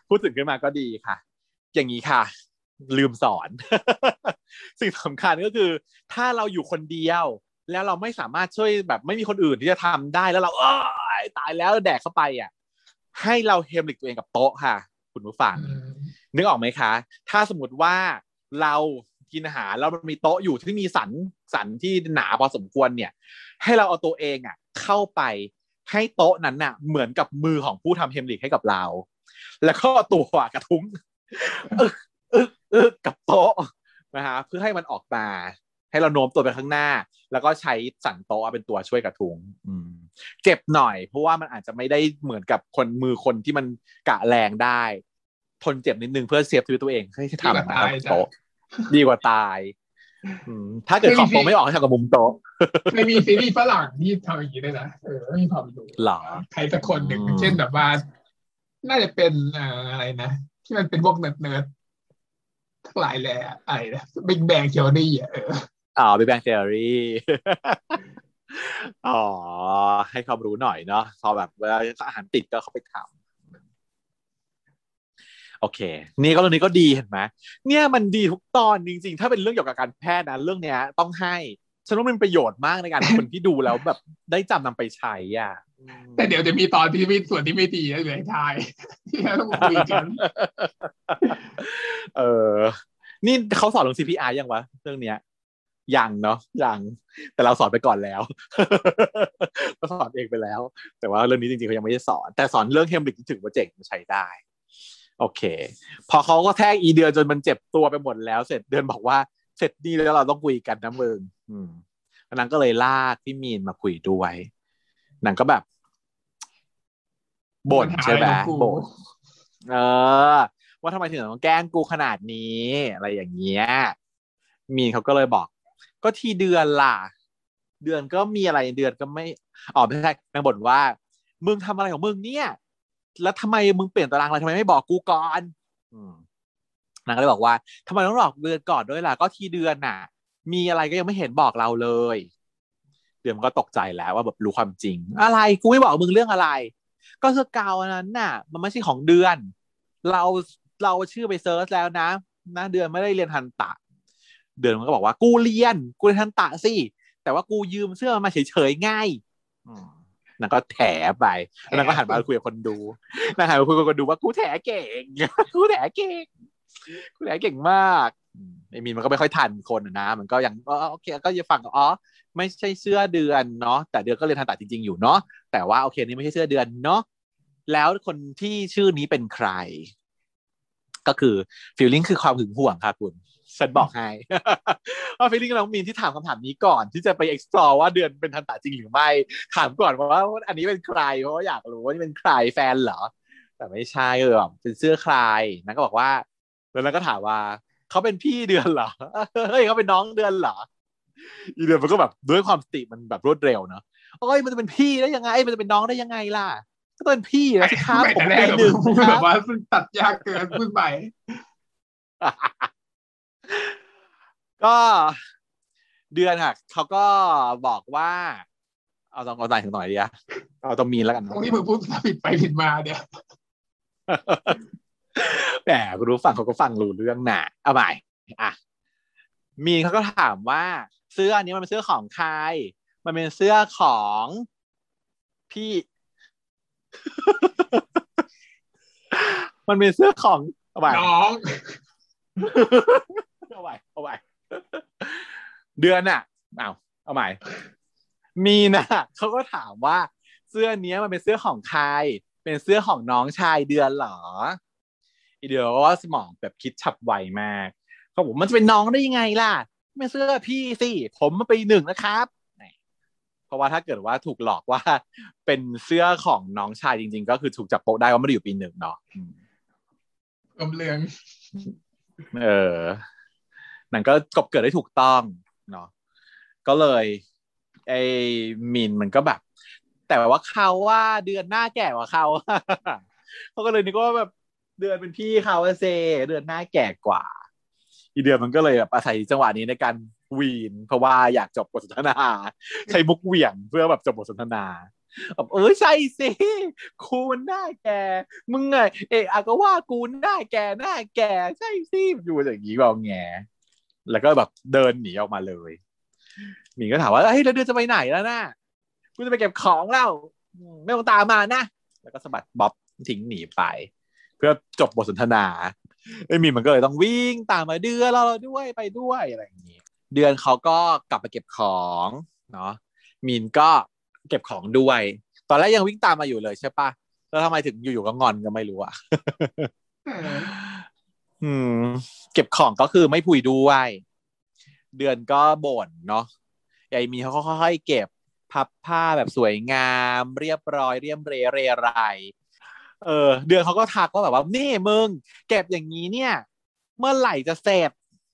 พูดถึงขึ้นมาก็ดีค่ะ อย่างนี้ค่ะ ลืมสอน สิ่งสำคัญก็คือ ถ้าเราอยู่คนเดียว แล้วเราไม่สามารถช่วยแบบไม่มีคนอื่นที่จะทำได้แล้วเราเอยตายแล้วแดกเข้าไปอะ ให้เราเฮมลิกตัวเองกับโต๊ะค่ะ คุณผู้ฟัง
อืม
นึกออกไหมคะ ถ้าสมมติว่าเรากินอาหารแล้วมันมีโต๊ะอยู่ที่มีสันสันที่หนาพอสมควรเนี่ย ให้เราเอาตัวเองอะ เข้าไปให้โต๊ะนั้นน่ะ เหมือนกับมือของผู้ทำเฮมลิกให้กับเรา แล้วก็เอาตัวกระทุ้งอึกอึกอึกกับโต๊ะนะฮะเพื่อให้มันออกมา ให้เราโน้มตัวไปข้างหน้า แล้วก็ใช้สันโต๊ะเป็นตัวช่วยกระทุ้งอืมเจ็บหน่อย เพราะว่ามันอาจจะไม่ได้เหมือนกับคนมือคนที่มันกะแรงได้ ทนเจ็บนิดนึงเพื่อเซฟชีวิตตัวเองให้ทำนะครับโต๊ะดีกว่าตายอืมถ้าเกิดของโต๊ะไม่ออกให้ทำกับมุมโต๊ะ
ไม่มีซีรีส์ฝรั่งที่ทำอย่างนี้ด้วยนะเออไม่มีความรู้
หรอ
ใครสักคนหนึ่ง
อืม
เช่นแบบว่า น่าจะเป็นเอ่ออะไรนะ ที่มันเป็นพวก nerd nerd ทั้งหลายแหละอะไรนะ Big Bang Theory นี่อะเออ
อ๋อ Big Bang Theory อ๋อ ให้ความรู้หน่อยเนาะพอแบบเวลาอาหารติดก็เข้าไปถามโอเค นี่ก็เรื่องนี้ก็ดีเห็นไหมเนี่ยมันดีทุกตอนจริง ๆ ถ้าเป็นเรื่องเกี่ยวกับการแพทย์นะเรื่องเนี้ย ต้องให้ฉันว่ามันเป็นประโยชน์มากในการคนที่ดูแล้วแบบได้จำนำไปใช้อะ
แต่เดี๋ยวจะมีตอนที่มีส่วนที่ไม่ดีเหลือทายที่เราต้องคุยกัน
เออ นี่เขาสอนเรื่อง CPR ยังวะ เรื่องเนี้ย ยังเนาะยังแต่เราสอนไปก่อนแล้วเราสอนเองไปแล้ว แต่ว่าเรื่องนี้จริงๆเขายังไม่ได้สอน แต่สอนเรื่องเฮมริกถึงว่าเจ๋งใช้ได้ โอเค พอเขาก็แทกอีเดือนจนมันเจ็บตัวไปหมดแล้ว เสร็จเดือนบอกว่าเสร็จดีแล้วเราต้องคุยกันนะมึงอืมนางก็เลยลากพี่มีนมาคุยด้วยนางก็แบบบ่นใช่ไหมบ่นเออ ว่าทำไมถึงต้องแกล้งกูขนาดนี้ อะไรอย่างเงี้ยมีนเขาก็เลยบอก ก็ทีเดือนล่ะ เดือนก็มีอะไรเดือนก็ไม่อ๋อไม่ใช่นางบ่นว่า มึงทำอะไรของมึงเนี่ย แล้วทำไมมึงเปลี่ยนตารางอะไรทำไมไม่บอกกูก่อนนางก็เลยบอกว่าทำไมต้องบอกเดือนก่อนด้วยล่ะ ก็ทีเดือนน่ะ มีอะไรก็ยังไม่เห็นบอกเราเลย เดือนมันก็ตกใจแล้วว่าแบบรู้ความจริง อะไรกูไม่บอกมึงเรื่องอะไร ก็เสื้อกาวนั้นน่ะ มันไม่ใช่ของเดือน เราเราชื่อไปเซิร์ชแล้วนะนะเดือนไม่ได้เรียนทันตะ เดือนมันก็บอกว่ากูเรียน กูเรียนทันตะสิแต่ว่ากูยืมเสื้อมาเฉยๆง่ายนางก็แถไปนางก็หันมาคุยกับคนดูนางหันมาคุยกับคนดูว่ากูแถเก่งกูแถเก่งกูแถเก่งมากไอมีนมันก็ไม่ค่อยทันคนนะ มันก็ยังโอเคก็จะฟังอ๋อไม่ใช่เสื้อเดือนเนาะแต่เดือนก็เรียนทันตะจริง ๆอยู่เนาะแต่ว่าโอเคนี่ไม่ใช่เสื้อเดือนเนาะแล้วคนที่ชื่อนี้เป็นใคร ก็คือฟีลลิ่งคือความหึงห่วงครับคุณฉันบอกให้ว่าฟีลลิ่งน้องมีนที่ถามคำถามนี้ก่อน ที่จะไป explore ว่าเดือนเป็นทันตะจริงหรือไม่ ถามก่อนว่าอันนี้เป็นใคร เพราะว่าอยากรู้ว่านี่เป็นใครแฟนเหรอ แต่ไม่ใช่เออเป็นเสื้อใครนั่นก็บอกว่า แล้วนั้นก็ถามว่าเขาเป็นพี่เดือนเหรอเฮ้ยเขาเป็นน้องเดือนเหรออีเดือนมันก็แบบด้วยความสติมันแบบรวดเร็วเนาะโอ้ยมันจะเป็นพี่ได้ยังไง มันจะเป็นน้องได้ยังไงล่ะ ก็เป็นพี่แล้วสิครับผม
ปีหนึ่งแบบว่าตัดยากเกินพูดไป
ก็เดือนค่ะเขาก็บอกว่าเอาตรงเอาไหนถึงหน่อยดีอะเอาตรงมีนแล้วกัน
ตรงนี้มึงพูดผิดไปผิดมาเนี่ย
แหมกูรู้ฟังเขาก็ฟังรู้เรื่องหนาเอาใหม่อะมีนเขาก็ถามว่าเสื้อนี้มันเป็นเสื้อของใคร มันเป็นเสื้อของพี่ มันเป็นเสื้อของเอาใหม่
น้อง
เอาใหม่เอาใหม่เดือนอะเอาเอาใหม่ มีนะเขาก็ถามว่า เสื้อเนี้ยมันเป็นเสื้อของใคร เป็นเสื้อของน้องชายเดือนเหรออีเดียวว่าสมองแบบคิดฉับไวมากเขาบอกมันจะเป็นน้องได้ยังไงล่ะ ไม่เสื้อพี่สิ ผมมาไปหนึ่งนะครับเพ ราะว่าถ้าเกิดว่าถูกหลอกว่าเป็นเสื้อของน้องชายจริง ๆ ก็คือถูกจับโป๊ะได้ว่าไม่ได้อยู่ปีหนึ่งเนาะ
กำเลือง
เออนั่นก็กบเกิดได้ถูกต้องเนาะก็เลยไอ้มินมันก็แบบ แต่ว่าเขาว่าเดือนหน้าแก่กว่าเขาเขาก็เลยนึกว่าแบบเดือนเป็นพี่เขาเซ เดือนหน้าแก่กว่า อีเดือนมันก็เลยแบบอาศัยจังหวะนี้ในการ วีน เพราะว่าอยากจบบทสนทนา ใช้มุกเหวี่ยงเพื่อแบบจบบทสนทนาเออใช่สิกูมันหน้าแก มึงไงเอะก็ว่ากูหน้าแกหน้าแกใช่สิอยู่อย่างนี้บอกแงแล้วก็แบบเดินหนีออกมาเลยหมีก็ถามว่าเฮ้ยเราเดินจะไปไหนแล้วนะกูจะไปเก็บของแล้วไม่ต้องตามมานะแล้วก็สะบัดบ๊อบทิ้งหนีไป เพื่อจบบทสนทนาไอ้มีมันก็เลยต้องวิ่งตามมาเดือนเราด้วยไปด้วยอะไรอย่างนี้ เดือนเขาก็กลับไปเก็บของเนาะมีนก็เก็บของด้วย ตอนแรกยังวิ่งตามมาอยู่เลยใช่ปะแล้วทำไมถึงอยู่ๆก็งอนก็ไม่รู้อะอืม เก็บของก็คือไม่พุยด้วย เดือนก็บ่นเนาะยายมีเขาค่อยๆเก็บพับผ้าแบบสวยงาม เรียบร้อยเรียมเรเรไรเออ เดือนเขาก็ทักว่าแบบว่านี่มึง เก็บอย่างนี้เนี่ย เมื่อไหร่จะเสร็จ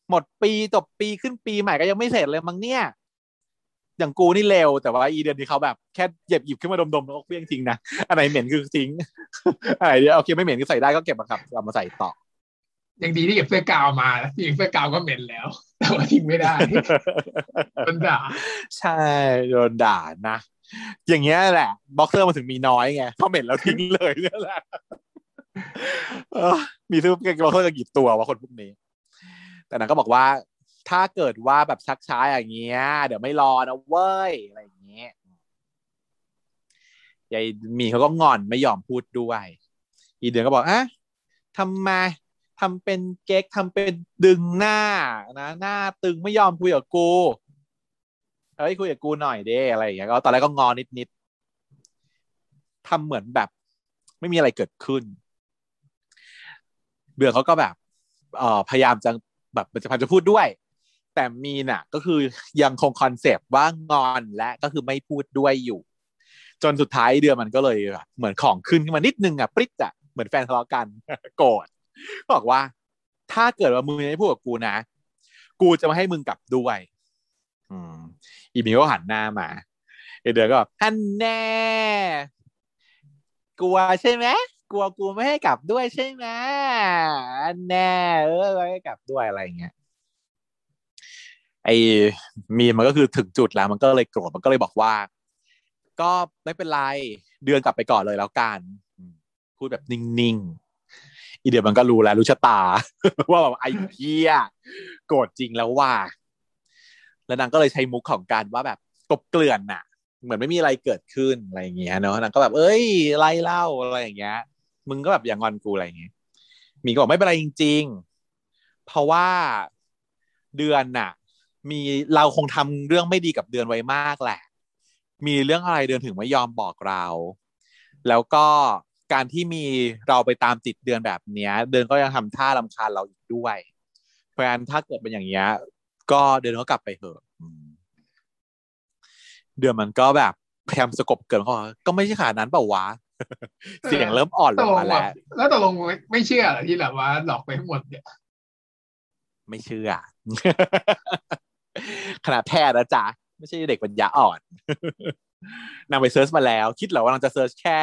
หมดปีจบปีขึ้นปีใหม่ก็ยังไม่เสร็จเลยมั้งเนี่ยอย่างกูนี่เร็วแต่ว่าอีเดือนที่เขาแบบแค่เหยียบหยิบขึ้นมาดมๆแล้วก็เพี้ยงทิ้งนะอะไรเหม็นคือทิ้งอะไรเดียวโอเคไม่เหม็นก็ใส่ได้ก็เก็บมาครับเอามาใส่ต่อ
ยังดีที่เก็บเสื้อกาวน์มาที่เสื้อกาวน์ก็เหม็นแล้ว แต่ว่าทิ้งไม่ได้มันด่า
ใช่โดนด่านะอย่างเงี้ยแหละบ็อกเซอร์มันถึงมีน้อยไงเพราะเหม็นแล้วทิ้งเลยเนี่ยแหละเออมีซื้อบ็อกเซอร์กันกี่ตัววะคนพวกนี้ แต่นางก็บอกว่าถ้าเกิดว่าแบบชักช้าอย่างเงี้ย เดี๋ยวไม่รอนะเว้ยอะไรอย่างเงี้ยยายมีเขาก็งอนไม่ยอมพูดด้วย อีเดือนก็บอกอะทำไมทำเป็นเก๊กทำเป็นดึงหน้านะหน้าตึงไม่ยอมคุยกับกูเฮ้ยคุยกับกูหน่อยเด้อะไรอย่างเงี้ยก็ตอนแรกก็งอนนิดๆทำเหมือนแบบ ไม่มีอะไรเกิดขึ้น เดือนเขาก็แบบเอ่อพยายามจะ แบบมันจะพยายามจะพูดด้วย แต่มีน่ะ ก็คือยังคงคอนเซปต์ว่างอนและก็คือไม่พูดด้วยอยู่ จนสุดท้ายเดือนมันก็เลยแบบเหมือนของขึ้นขึ้นมานิดนึงอะปริ๊ดอะเหมือนแฟนทะเลาะกันโกรธบอกว่า ถ้าเกิดว่ามึงไม่พูดกับกูนะ กูจะไม่ให้มึงกลับด้วย อืม อีมิวก็หันหน้ามาเอเดือนก็แบบฮันแน่กลัวใช่ไหม กลัวกูไม่ให้กลับด้วยใช่ไหมอันแน่เออไม่ให้กลับด้วยอะไรเงี้ยไอ้มีมันก็คือถึงจุดแล้วมันก็เลยโกรธมันก็เลยบอกว่า ก็ไม่เป็นไรเดือนกลับไปก่อนเลยแล้วกันพูดแบบนิ่งๆอีเดียมันก็รู้แล้วรู้ชะตา ว่าแบบไอ้เพี้ยโกรธจริงแล้วว่า แล้วนางก็เลยใช้มุกของการว่าแบบกบเกลื่อนน่ะ เหมือนไม่มีอะไรเกิดขึ้นอะไรอย่างเงี้ยเนาะนางก็แบบ เอ้ยไล่เล่าอะไรอย่างเงี้ย มึงก็แบบอย่างอนกูอะไรอย่างเงี้ยมีก็บอกไม่เป็นไรจริง ๆ เพราะว่าเดือนน่ะ มีเราคงทำเรื่องไม่ดีกับเดือนไว้มากแหละ มีเรื่องอะไรเดือนถึงไม่ยอมบอกเรา แล้วก็การที่มีเราไปตามติดเดือนแบบเนี้ย เดือนก็ยังทำท่ารำคาญเราอีกด้วย เพราะฉะนั้นถ้าเกิดเป็นอย่างเงี้ยก็เดือนก็กลับไปเถอะเดือนมันก็แบบพยายามสะกบเกินเขาก็ไม่ใช่ขนาดนั้นเปล่าวะ เสียงเริ่มอ่อนล
ต
ง
กลง
มา
แบ
แล้ว
บแล้วตกลงไม่ไม่เชื่อเหรอที่แบบว่าหลอกไปทั้งหมดเนี่ย
ไม่เชื่อ ขนาดแพทย์นะจ๊ะ ไม่ใช่เด็กปัญญาอ่อนนางไป search มาแล้ว คิดเหรอว่านางจะ search แค่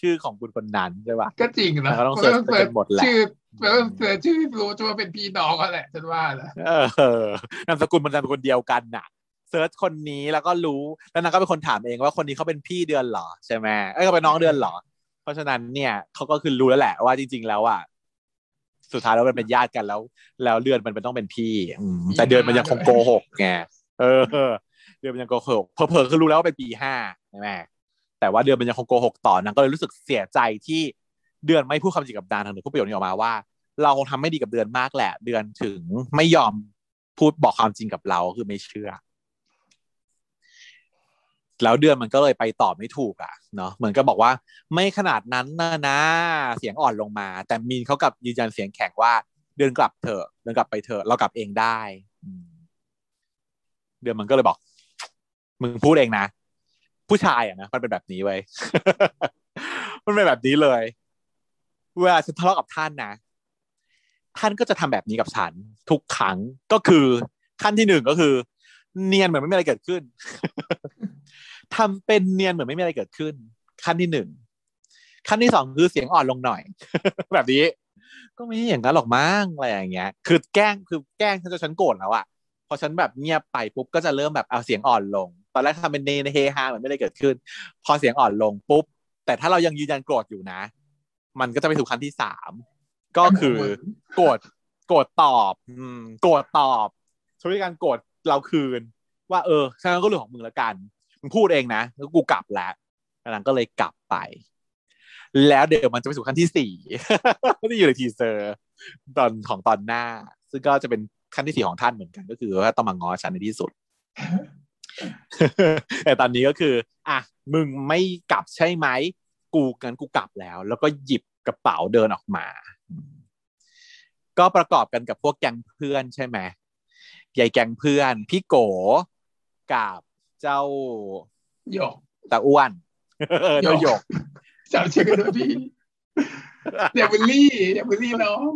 ชื่อของคุณคนนั้นใช่ปะ
ก็จริงนะ
แต่ก็ต้อง search ไปจนหมดแหละ
ชื่อแล้วก็ search ชื่อรู้จะว่าเป็นพี่น้องก็แหละฉันว่าแหละ
เออนามสกุลมันนามสกุลเดียวกันน่ะ search คนนี้แล้วก็รู้แล้วนางก็เป็นคนถามเองว่าคนนี้เขาเป็นพี่เดือนเหรอใช่ไหมเอ้ยเขาเป็นน้องเดือนเหรอ เพราะฉะนั้นเนี่ยเขาก็คือรู้แล้วแหละว่าจริง ๆ แล้วอะสุดท้ายแล้วมันเป็นญาติกันแล้ว แล้วเดือนมันเป็นต้องเป็นพี่อืมแต่เดือนมันยังคงโกหกไงเออ เดือนมันยังโกหกเพอเพอๆคือรู้แล้วว่าเป็นปีห้าใช่ไหมแต่ว่าเดือนมันยังคงโกหกต่อนางก็เลยรู้สึกเสียใจที่เดือนไม่พูดความจริงกับดานทางหนึ่งพูดประโยคนี้ออกมาว่า เราคงทำไม่ดีกับเดือนมากแหละ เดือนถึงไม่ยอมพูดบอกความจริงกับเราคือไม่เชื่อ แล้วเดือนมันก็เลยไปต่อไม่ถูกอะเนาะเหมือนก็บอกว่าไม่ขนาดนั้นนะนะเสียงอ่อนลงมา แต่มีนเขากับยืนยันเสียงแข็งว่า เดือนกลับเถอะเดือนกลับไปเถอะเรากลับเองได้เดือนมันก็เลยบอก มึงพูดเองนะผู้ชายอะนะมันเป็นแบบนี้ไว้มันเป็นแบบนี้เลยเวลาฉันทะเลาะกับท่านนะท่านก็จะทำแบบนี้กับฉัน ทุกครั้งก็คือขั้นที่หนึ่งก็คือ เนียนเหมือนไม่มีอะไรเกิดขึ้น ทำเป็นเนียนเหมือนไม่มีอะไรเกิดขึ้น ขั้นที่หนึ่งขั้นที่สองคือเสียงอ่อนลงหน่อย แบบนี้ ก็ไม่อย่างนั้นหรอกมั้งอะไรอย่างเงี้ย คือแกล้งคือแกล้งฉันจนฉันโกรธแล้วอะพอฉันแบบเงียบไปปุ๊บก็จะเริ่มแบบเอาเสียงอ่อนลง ตอนแรกทำเป็นเนเฮฮาเหมือนไม่ได้เกิดขึ้น พอเสียงอ่อนลงปุ๊บ แต่ถ้าเรายังยืนยันโกรธอยู่นะ มันก็จะไปสู่ขั้นที่สามก็คือโกรธโกรธตอบ อืมโกรธตอบใช้วิธีการโกรธเราคืน ว่า เออฉันก็เรื่องของมึงแล้วกัน มึงพูดเองนะแล้วกูกลับแล้วแล้วนางก็เลยกลับไป แล้วเดี๋ยวมันจะไปสู่ขั้นที่สี่ที่อยู่ใน teaser ตอนของตอนหน้า ซึ่งก็จะเป็นขั้นที่สี่ของท่านเหมือนกัน ก็คือว่าต้องมาง้อฉันในที่สุด แต่ตอนนี้ก็คือ อะมึงไม่กลับใช่ไหมกูกันกูกลับแล้ว แล้วก็หยิบกระเป๋าเดินออกมา ก็ประกอบกันกับพวกแก๊งเพื่อนใช่ไหมยายแก๊งเพื่อน พี่โกกับ เจ้า
หยก
ตาอ้วนเจ้าหยก
จำชื่อกันด้วยพี่อย่าบูลลี่อย่าบูลลี่น้อง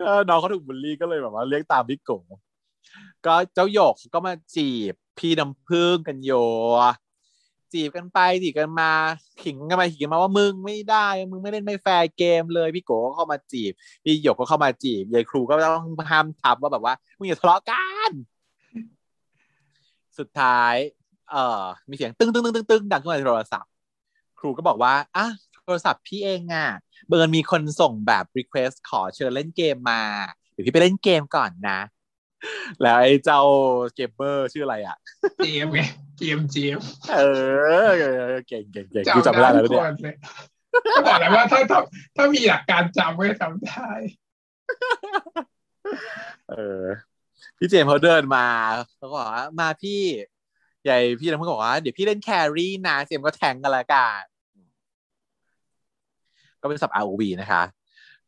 เออน้องเขาถูกบูลลี่ก็เลยแบบว่าเรียกตามพี่โกก็เจ้าหยกก็มาจีบพี่น้ำพึ่งกันโยจีบกันไปจีบกันมาขิงกันไปขิงกันมาว่ามึงไม่ได้มึงไม่เล่นไม่แฟร์เกมเลยพี่โกก็เข้ามาจีบ พี่หยกก็เข้ามาจีบยายครูก็ต้องห้ามทับว่าแบบว่ามึงอย่าทะเลาะกัน สุดท้าย เอ่อ มีเสียงตึ้งตึ้งตึ้งตึ้งตึ้งดังขึ้นมาในโทรศัพท์ ครูก็บอกว่าอะโทรศัพท์พี่เองอะเบิร์นมีคนส่งแบบ request ขอเชิญเล่นเกมมาเดี๋ยวพี่ไปเล่นเกมก่อนนะ แล้วไอ้เจ้าเกมเมอร์ชื่ออะไรอะ
เจมไงเกมเจม
เออเก่งเก่งเก่งกูจำไม่ได้แล้ว
ทุก
เนี่
ค
ย
นเลยก็บอกแล้วว่าถ้าถ้าถ้ามีหลักการจำก็จะจำได้
เออ พี่เจมส์เขาเดินมาเขาก็บอกว่ามาพี่ใหญ่พี่น้ำพึ่งบอกว่าเดี๋ยวพี่เล่น carry นะเจมส์ก็แทงกันละกันก็เป็นศัพท์ ROV นะคะ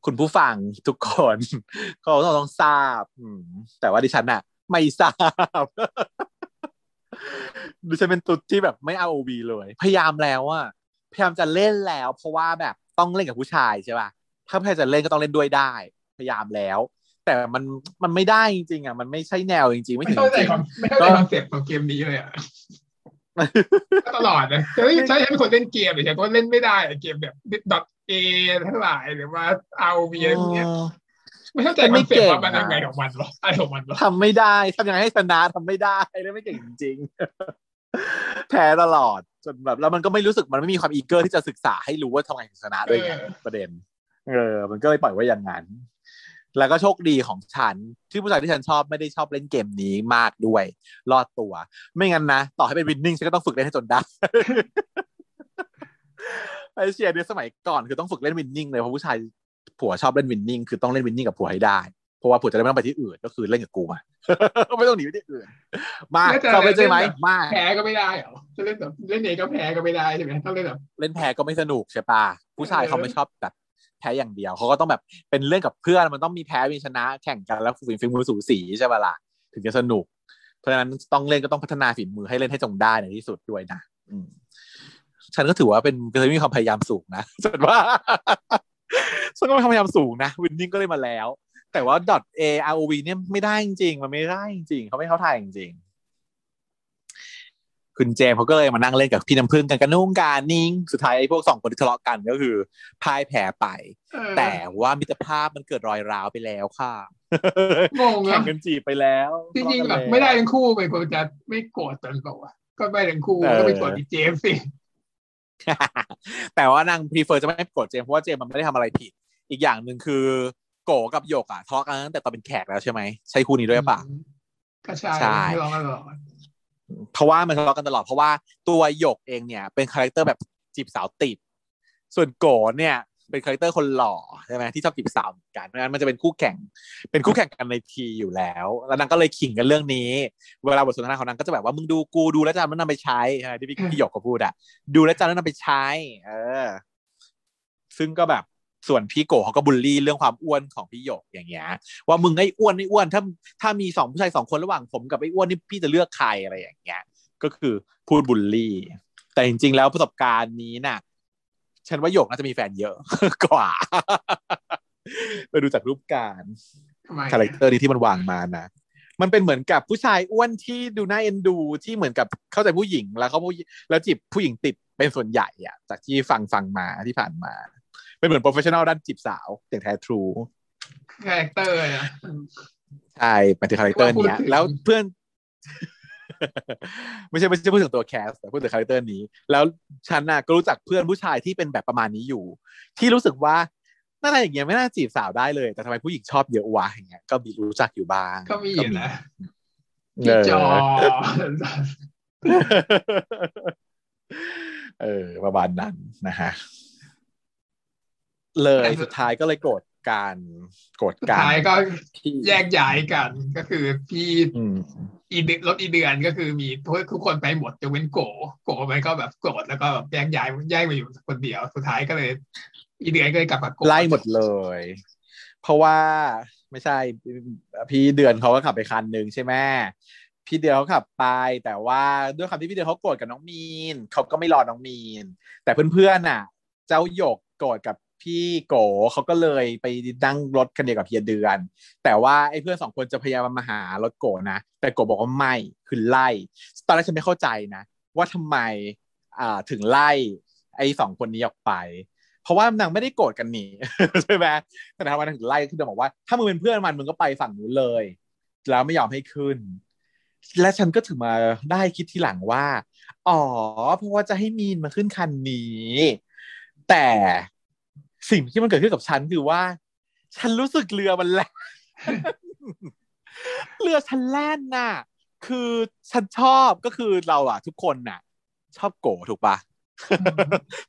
คุณผู้ฟังทุกคนก็ต้องต้องทราบแต่ว่าดิฉันน่ะ ไม่ทราบดิฉันเป็นตุ๊ดที่แบบไม่ ROV เลย พยายามแล้วอะพยายามจะเล่นแล้ว เพราะว่าแบบต้องเล่นกับผู้ชายใช่ป่ะถ้าพยายามจะเล่นก็ต้องเล่นด้วยได้ พยายามแล้ว แต่มันมันไม่ได้จริงๆอะมันไม่ใช่แนวจริงๆ ไม่
ไม่
ถึง
เข้าใจ
จริง
ความไม่เข้าใจ conceptของเกมนี้เลยอะก็ตลอดนะจะใช้เป็นคนเล่นเกมหรือใช่ก็เล่นไม่ได้อะเกมแบบ DotA ทั้งหลายหรือว่า ROV พวกเนี้ยไม่เข้าใจ concept ว่ามันยังไงของมันหรออะไรของมันหรอ
ทำไม่ได้ทำยังไงให้ชนะทำไม่ได้แล้วไม่เก่งจริงๆแพ้ตลอดจนแบบแล้วมันก็ไม่รู้สึกมันไม่มีความ eager ที่จะศึกษาให้รู้ว่าทำไงถึงชนะด้วยไงประเด็น เออ มันก็เลยปล่อยไว้อย่างนั้น แล้วก็โชคดีของฉัน ที่ผู้ชายที่ฉันชอบไม่ได้ชอบเล่นเกมนี้มากด้วย รอดตัว ไม่งั้นนะ ต่อให้เป็นวินนิ่งฉันก็ต้องฝึกเล่นให้จนได้ไอเชียเนี่ยสมัยก่อนคือต้องฝึกเล่นวินนิ่งเลยเพราะผู้ชายผัวชอบเล่นวินนิ่งคือต้องเล่นวินนิ่งกับผัวให้ได้ เพราะว่าผัวจะได้ไม่ต้องไปที่อื่นก็คือเล่นกับกูมาไม่ต้องหนีไปที่อื่น มาชอบเล่นใช่ไหมมาก
แพ้ก็ไม่ได้เหรอจะเล่นแบบเล่นเองก็แพ้ก็ไม่ได้ใช่ไหมต้องเล่นแบบ
เล่นแพ้ก็ไม่สนุกใช่ปะผู้ชายเขาไม่ชอบแบบแพ้อย่างเดียวเขาก็ต้องแบบเป็นเรื่องกับเพื่อนมันต้องมีแพ้มีชนะแข่งกันแล้วฝีฝีมือสูสีใช่ปะล่ะถึงจะสนุก เพราะฉะนั้นต้องเล่นก็ต้องพัฒนาฝีมือให้เล่นให้จงได้ในที่สุดด้วยนะอืมฉันก็ถือว่าเป็นเป็นคนที่มีความพยายามสูงนะฉันว่าฉันก็มีความพยายามสูงนะวินนิ่งก็เลยมาแล้ว แต่ว่า .a rov เนี่ยไม่ได้จริงๆมันไม่ได้จริงๆเขาไม่เข้าทางจริง คุณเจมส์เขาก็เลยมานั่งเล่นกับพี่น้ำพึ่งกันกันนุ่งการนิ่ง สุดท้ายไอ้พวกสองคนที่ทะเลาะกันก็คือพ่ายแพ้ไป
เออ
แต่ว่ามิตรภาพมันเกิดรอยร้าวไปแล้วค่ะ
งง
แข่
นะ
งกันจีบไปแล้ว
จริงๆ
ทะ
แบบ
เลาะกันล้ว
ไม่ได้ทั้งคู่ไปควรจะไม่โกรธกันเปล่าวะก็ไม่ทั้งคู่
เออ
ก็ไปโกรธอีเจมส์สิ
แต่ว่านางพรีเฟอร์จะไม่โกรธเจมส์เพราะว่าเจมส์มันไม่ได้ทำอะไรผิด อีกอย่างหนึ่งคือโกกับหยกอะทะเลาะกันตั้งแต่ตอนเป็นแขกแล้วใช่ไหมใช่คู่นี้ด้วยปะ
ก็ใช่
ใช่ เพราะว่ามันทะเลาะกันตลอดเพราะว่าตัวหยกเองเนี่ย เป็นคาแรคเตอร์แบบจีบสาวติด ส่วนโกเนี่ยเป็น character คนหล่อใช่ไหมที่ชอบจีบสาวเหมือนกันเพราะฉะนั้นมันจะเป็นคู่แข่ง เป็นคู่แข่งกันในทีอยู่แล้ว แล้วนางก็เลยขิงกันเรื่องนี้ เวลาบทสนทนาของนางก็จะแบบว่ามึงดูกูดูแล้วจำแล้วนำไปใช้ใช่ไหมที่พี่พี่หยกเขาพูดอะดูแล้วจำแล้วนำไปใช้ เออ ซึ่งก็แบบ ส่วนพี่โกเขาก็บูลลี่เรื่องความอ้วนของพี่หยกอย่างเงี้ยว่ามึงไอ้อ้วนไอ้อ้วนถ้าถ้ามีสองผู้ชายสองคนระหว่างผมกับไอ้อ้วนนี่พี่จะเลือกใครอะไรอย่างเงี้ยก็คือพูดบูลลี่ แต่จริงๆแล้วประสบการณ์นี้น่ะ ฉันว่าหยกน่าจะมีแฟนเยอะกว่าไปดูจากรูปการ
ทำไม
character นี้ที่มันวางมานะมันเป็นเหมือนกับผู้ชายอ้วนที่ดูน่าเอ็นดูที่เหมือนกับเข้าใจผู้หญิงแล้วเขาผู้แล้วจีบผู้หญิงติดเป็นส่วนใหญ่อะจากที่ฟังฟังมาที่ผ่านมา เป็นเหมือน professional ด้านจีบสาวอย่างแท้
true character นะ
ใช่หมายถึง character เนี้ย
ว่าพูดถึง
แล้วเพื่อน ไม่ใช่ไม่ใช่พูดถึงตัว cast แต่พูดถึง character นี้ แล้วฉันน่ะก็รู้จักเพื่อนผู้ชายที่เป็นแบบประมาณนี้อยู่ ที่รู้สึกว่าน่าจะอย่างเงี้ยไม่น่าจีบสาวได้เลย แต่ทำไมผู้หญิงชอบเยอะวะอย่างเงี้ยก็มีรู้จักอยู่บ้าง
ก็มีอยู่นะ
เอ
พี่
อ
จอ
เออประมาณนั้นนะฮะ เลยสุดท้ายก็เลยโกรธกันโกรธ
สุด
กัน
ท้ายก็
ที่
แยกย้ายกันก็คือพี่
อืม
อีเดือนรถอีเดือนก็คือมีทุกคนไปหมดยกเว้นโกโกมันก็แบบโกรธแล้วก็แบบแยกย้ายแยกไปอยู่คนเดียว สุดท้ายก็เลย อีเดือนก็เลยกลับมาโกรธ
ไล่หมดเลย เพราะว่าไม่ใช่พี่เดือนเขาก็ขับไปคันหนึ่งใช่ไหมพี่เดือนเขาขับไปแต่ว่าด้วยคำที่พี่เดือนเขาโกรธกับน้องมีนเขาก็ไม่รอน้องมีน แต่เพื่อนๆน่ะ เจ้าหยกโกรธกับ พี่โกเขาก็เลยไปนั่งรถคันเดียวกับเฮียเดือน แต่ว่าไอ้เพื่อนสองคนจะพยายามมาหารถโกนะแต่โกบอกว่าไม่คือไล่ตอนแรกฉันไม่เข้าใจนะ ว่าทำไมอ่าถึงไล่ไอ้สองคนนี้ออกไป เพราะว่านางไม่ได้โกรธกันนี่ใช่ไหมแต่ทำไมนางถึงไล่ขึ้นจะบอกว่าถ้ามึงเป็นเพื่อนมันมึงก็ไปฝั่งนู้นเลย แล้วไม่ยอมให้ขึ้น และฉันก็ถึงมาได้คิดทีหลังว่าอ๋อเพราะว่าจะให้มีนมาขึ้นคันนี้แต่ สิ่งที่มันเกิดขึ้นกับฉันคือว่า ฉันรู้สึกเรือมันแล่นเรือฉันแล่นน่ะ คือฉันชอบก็คือเราอะทุกคนน่ะ ชอบโกถูกปะ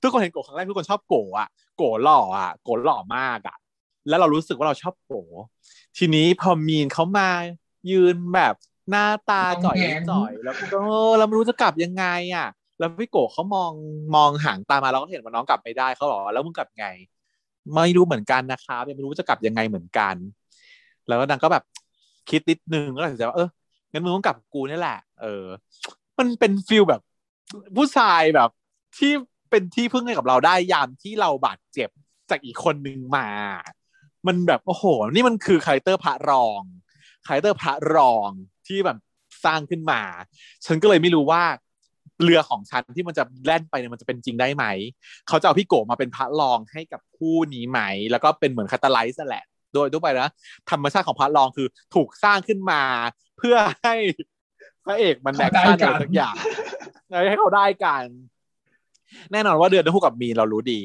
ทุกคนเห็นโกครั้งแรกทุกคนชอบโกอะโกหล่ออะโกหล่อมากอะแล้วเรารู้สึกว่าเราชอบโกทีนี้พอมีนเขามายืนแบบหน้าตาจ่อยจ่อยแล้วก็เราไม่รู้จะกลับยังไงอะแล้วพี่โกเขามองมองหางตามาเราก็เห็นว่าน้องกลับไม่ได้เขาบอกว่าแล้วมึงกลับไง ไม่รู้เหมือนกันนะครับยังไม่รู้จะกลับยังไงเหมือนกัน แล้วนางก็แบบคิดนิดนึงก็ตัดสินใจว่าเอองั้นมึงต้องกลับกูนี่แหละ เออ มันเป็นฟิลแบบ ผู้ชายแบบ ที่เป็นที่พึ่งให้กับเราได้ยามที่เราบาดเจ็บจากอีกคนนึงมา มันแบบโอ้โห นี่มันคือ character พระรอง character พระรองที่แบบสร้างขึ้นมา ฉันก็เลยไม่รู้ว่า เรือของฉันที่มันจะแล่นไปเนี่ยมันจะเป็นจริงได้ไหม เขาจะเอาพี่โกมาเป็นพระรองให้กับคู่นี้ไหม แล้วก็เป็นเหมือน catalyst แหละ โดยทั่วไปนะธรรมชาติของพระรองคือถูกสร้างขึ้นมา เพื่อให้พระเอกมันแบกชาติอะไรสักอย่างให้เขาได้กัน แน่นอนว่าเดือนคู่กับมีเรารู้ดี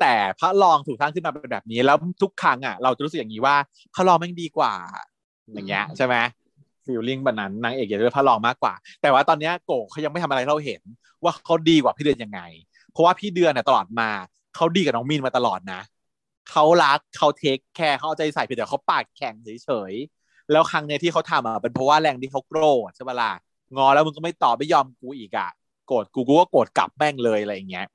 แต่พระรองถูกสร้างขึ้นมาเป็นแบบนี้ แล้วทุกครั้งอะ เราจะรู้สึกอย่างนี้ว่าพระรองแม่งดีกว่า อย่างเงี้ยใช่ไหม ฟีลลิ่งแบบนั้นนางเอกอยากจะเป็นพระรองมากกว่า แต่ว่าตอนนี้โกเขายังไม่ทำอะไรเราเห็น ว่าเขาดีกว่าพี่เดือนยังไง เพราะว่าพี่เดือนเนี่ยตลอดมาเขาดีกับน้องมีนมาตลอดนะเขารักเขาเทคแคร์เขาเอาใจใส่เพียงแต่เขาปากแข็งเฉยๆแล้วครั้งเนี้ยที่เขาทำอะเป็นเพราะว่าแรงที่เขาโกรธใช่ปะล่ะงอแล้วมึงก็ไม่ตอบไม่ยอมกูอีกอะโกรธกูกูก็โกรธกลับแม่งเลยอะไรอย่างเงี้ย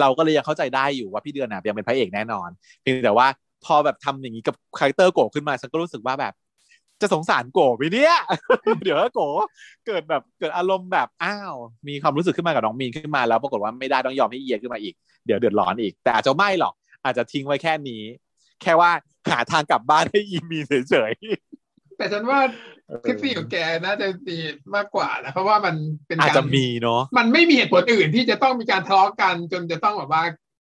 เราก็เลยยังเข้าใจได้อยู่ว่าพี่เดือนน่ะยังเป็นพระเอกแน่นอนเพียงแต่ว่าพอแบบทำอย่างนี้กับคาแรคเตอร์โกขึ้นมาฉันก็รู้สึกว่าแบบ จะสงสารโกไปเนี่ย เดี๋ยวโกเกิดแบบเกิดอารมณ์แบบอ้าว มีความรู้สึกขึ้นมากับน้องมีนขึ้นมาแล้วปรากฏว่าไม่ได้ต้องยอมให้เอียขึ้นมาอีกเดี๋ยวเดือดร้อนอีก แต่อาจจะไม่หรอก อาจจะทิ้งไว้แค่นี้ แค่ว่าหาทางกลับบ้านให้อีมีนเฉย
แต่ฉันว่าทฤษฎีของแกน่าจะดีมากกว่านะเพราะว่ามันเป็น
ๆอาจ
การ
จะมีเนาะ
มันไม่มีเหตุผลอื่นที่จะต้องมีการทะเลาะกันจนจะต้องแบบว่า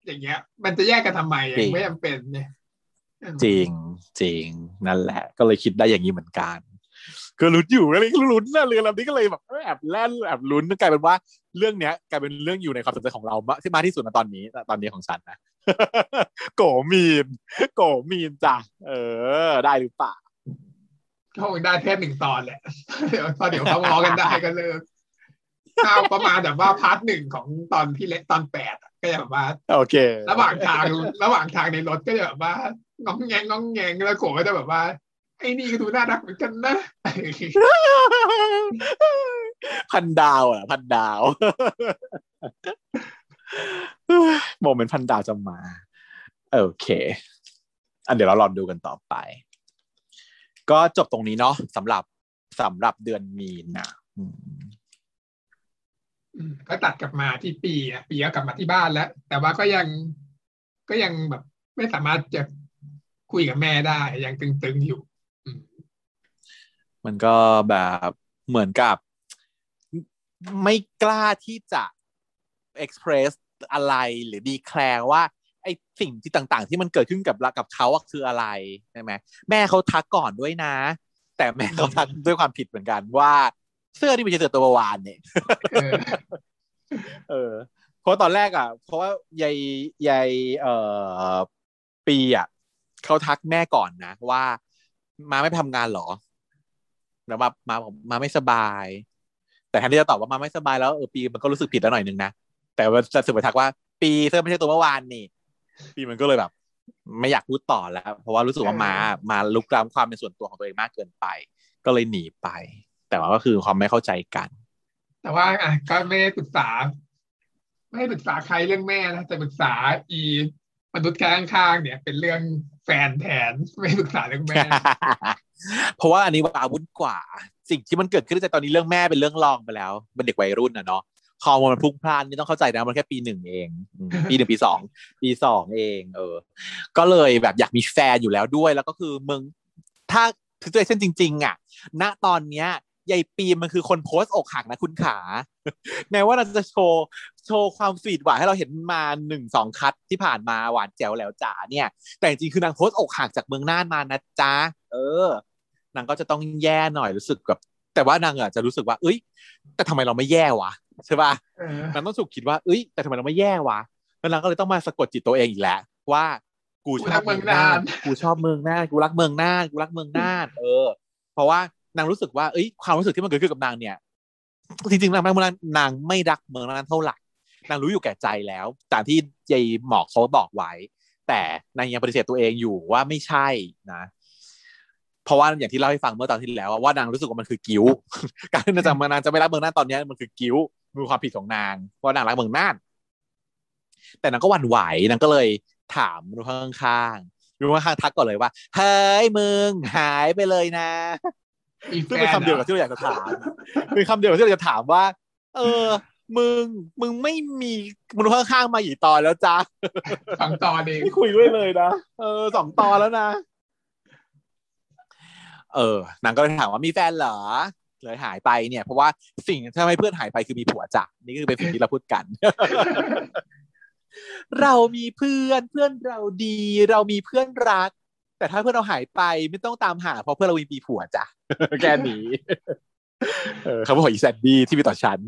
อย่างเงี้ย มันจะแยกกันทำไมอะไม่จำเป็นเนี่ย
จริงจริงนั่นแหละ ก็เลยคิดได้อย่างนี้เหมือนกันก็ลุ้นอยู่ก็เลยลุ้นนะเรือลำนี้ก็เลยแบบแอบแล่นแอบลุ้นกลายเป็นว่าเรื่องเนี้ยกลายเป็นเรื่องอยู่ในความสนใจของเรามากที่มากที่สุดในตอนนี้ตอนนี้ของฉันนะโกมีน โกมีนจ้ะเออ ได้หรือเปล่า
ก็คงได้แค่หนึ่งตอนแหละเดี๋ยวพอเดี๋ยวเขางอกันได้ก็เลิกข้าวประมาณแบบว่าพาร์ทหนึ่งของตอนที่เล็กตอนแปดอะก็จะแบบว่า
โอเค
ระหว่างทางระหว่างทางในรถก็จะแบบว่า งองแงงงองแงงแล้วโกก็จะแบบว่า ไอ้นี่ก็ดูน่ารักเหมือนกันนะ
พันดาวอะ พันดาวโมเมนต์พันดาวจะมา โอเค อันเดี๋ยวเราลองดูกันต่อไป ก็จบตรงนี้เนาะสำหรับสำหรับเดือนมีนาอืม
อืมก็ตัดกลับมาที่ปีอะปีก็กลับมาที่บ้านแล้ว แต่ว่าก็ยังก็ยังแบบไม่สามารถจะ คุยกับแม่ได้ยังตึงๆอยู่อืม
มันก็แบบเหมือนกับ ไม่กล้าที่จะ express อะไรหรือดีแคลร์ว่าไอ้สิ่งที่ต่างๆ ที่มันเกิดขึ้นกับเรากับเขาอะคืออะไรใช่ไหมแม่เขาทักก่อนด้วยนะ แต่แม่เขาทักด้วยความผิดเหมือนกันว่า เสื้อที่ไม่ใช่เสื้อตัวเมื่อวานเนี่ย
เออ
เออเพราะตอนแรกอะ เพราะว่ายายยายเอ่อปีอะ เขาทักแม่ก่อนนะว่า มาไม่ไปทำงานเหรอแล้วมามาบอกมาไม่สบาย แต่แทนที่จะตอบว่ามาไม่สบายแล้วเออปีมันก็รู้สึกผิดแล้วหน่อยนึงนะแต่ว่าจะสืบไปทักว่า ปีเสื้อไม่ใช่ตัวเมื่อวานนี่ ปีมันก็เลยแบบ ไม่อยากพูดต่อแล้ว เพราะว่ารู้สึกว่ามามาลุกล้ำความเป็นส่วนตัวของตัวเองมากเกินไป ก็เลยหนีไป แต่ว่าก็คือความไม่เข้าใจกัน
แต่ว่าอะก็ไม่ได้ปรึกษา ไม่ได้ปรึกษาใครเรื่องแม่นะแต่ปรึกษาอีมนุษย์ข้างๆเนี่ย เป็นเรื่อง แฟนแทนไม่ปรึกษาเรื่องแม่
เพราะว่าอันนี้วาวุ่นกว่า สิ่งที่มันเกิดขึ้นในตอนนี้เรื่องแม่เป็นเรื่องรองไปแล้วเป็นเด็กวัยรุ่นนะเนาะฮอร์โมนมันพลุ่งพล่านนี่ต้องเข้าใจนะมันแค่ปีหนึ่งเองอืมปีหนึ่งปีสองปีสองเอง เออ ก็เลยแบบอยากมีแฟนอยู่แล้วด้วย แล้วก็คือมึงถ้า situation จริง ๆ อะ ณตอนเนี้ย ยายปีมันคือคนโพสต์อกหักนะคุณขาแม้ว่าเราจะโชว์โชว์ความฟีดหวานให้เราเห็นมาหนึ่งสองคัดที่ผ่านมาหวานแจ๋วแล้วจ๋าเนี่ย แต่จริงๆคือนางโพสต์อกหักจากเมืองน่านมานะจ๊ะเออนางก็จะต้องแย่หน่อยรู้สึกแบบแต่ว่านางอะจะรู้สึกว่า เอ้ย แต่ทำไมเราไม่แย่วะใช่ป่ะ
เออ
นางต้องสุกคิดว่าเอ้ย แต่ทำไมเราไม่แย่วะแล้วนางก็เลยต้องมาสะกดจิตตัวเองอีกแล้วว่ากูชอบเมืองน่านกูชอบเมืองน่านกูรักเมืองน่านกูรักเมืองน่านเออ เพราะว่า นางรู้สึกว่าเอ้ยความรู้สึกที่มันเกิดขึ้นกับนางเนี่ย จริงๆนางนางนางไม่รักเมืองน่านเท่าไหร่นางรู้อยู่แก่ใจแล้วตามที่ยายหมอกเขาบอกไว้ แต่นางยังปฏิเสธตัวเองอยู่ว่าไม่ใช่นะเพราะว่าอย่างที่เล่าให้ฟังเมื่อตอนที่แล้วว่านางรู้สึกว่ามันคือกิ้ว การที่นางจะมานางจะไม่รักเมืองน่านตอนนี้มันคือกิ้วมีความผิดของนาง เพราะนางรักเมืองน่าน แต่นางก็หวั่นไหวนางก็เลยถามมนุษย์ข้างๆมนุษย์ข้างๆทักก่อนเลยว่าเฮ้ยมึงหายไปเลยนะ ซึ่งเป็น
น
คำเดียวกับที่เราอยากจะถามเป็นคำเดียวกับที่เราจะถามว่า เออ มึงมึงไม่มีมนุษย์ข้างๆมากี่ตอนแล้วจ้า
สองตอนเอง
ไม่คุยด้วยเลยนะเออสองตอนแล้วนะเออนางก็เลยถามว่ามีแฟนเหรอเลยหายไปเนี่ย เพราะว่าสิ่งที่ทำให้เพื่อนหายไปคือมีผัวจ้ะนี่คือเป็นสิ่งที่เราพูดกัน เรามีเพื่อนเพื่อนเราดี เรามีเพื่อนรัก แต่ถ้าเพื่อนเราหายไปไม่ต้องตามหา เพราะเพื่อนเรามีผัวจ้ะแค่นี้เออคำพูดของอีแซนดี้ที่มีต่อฉัน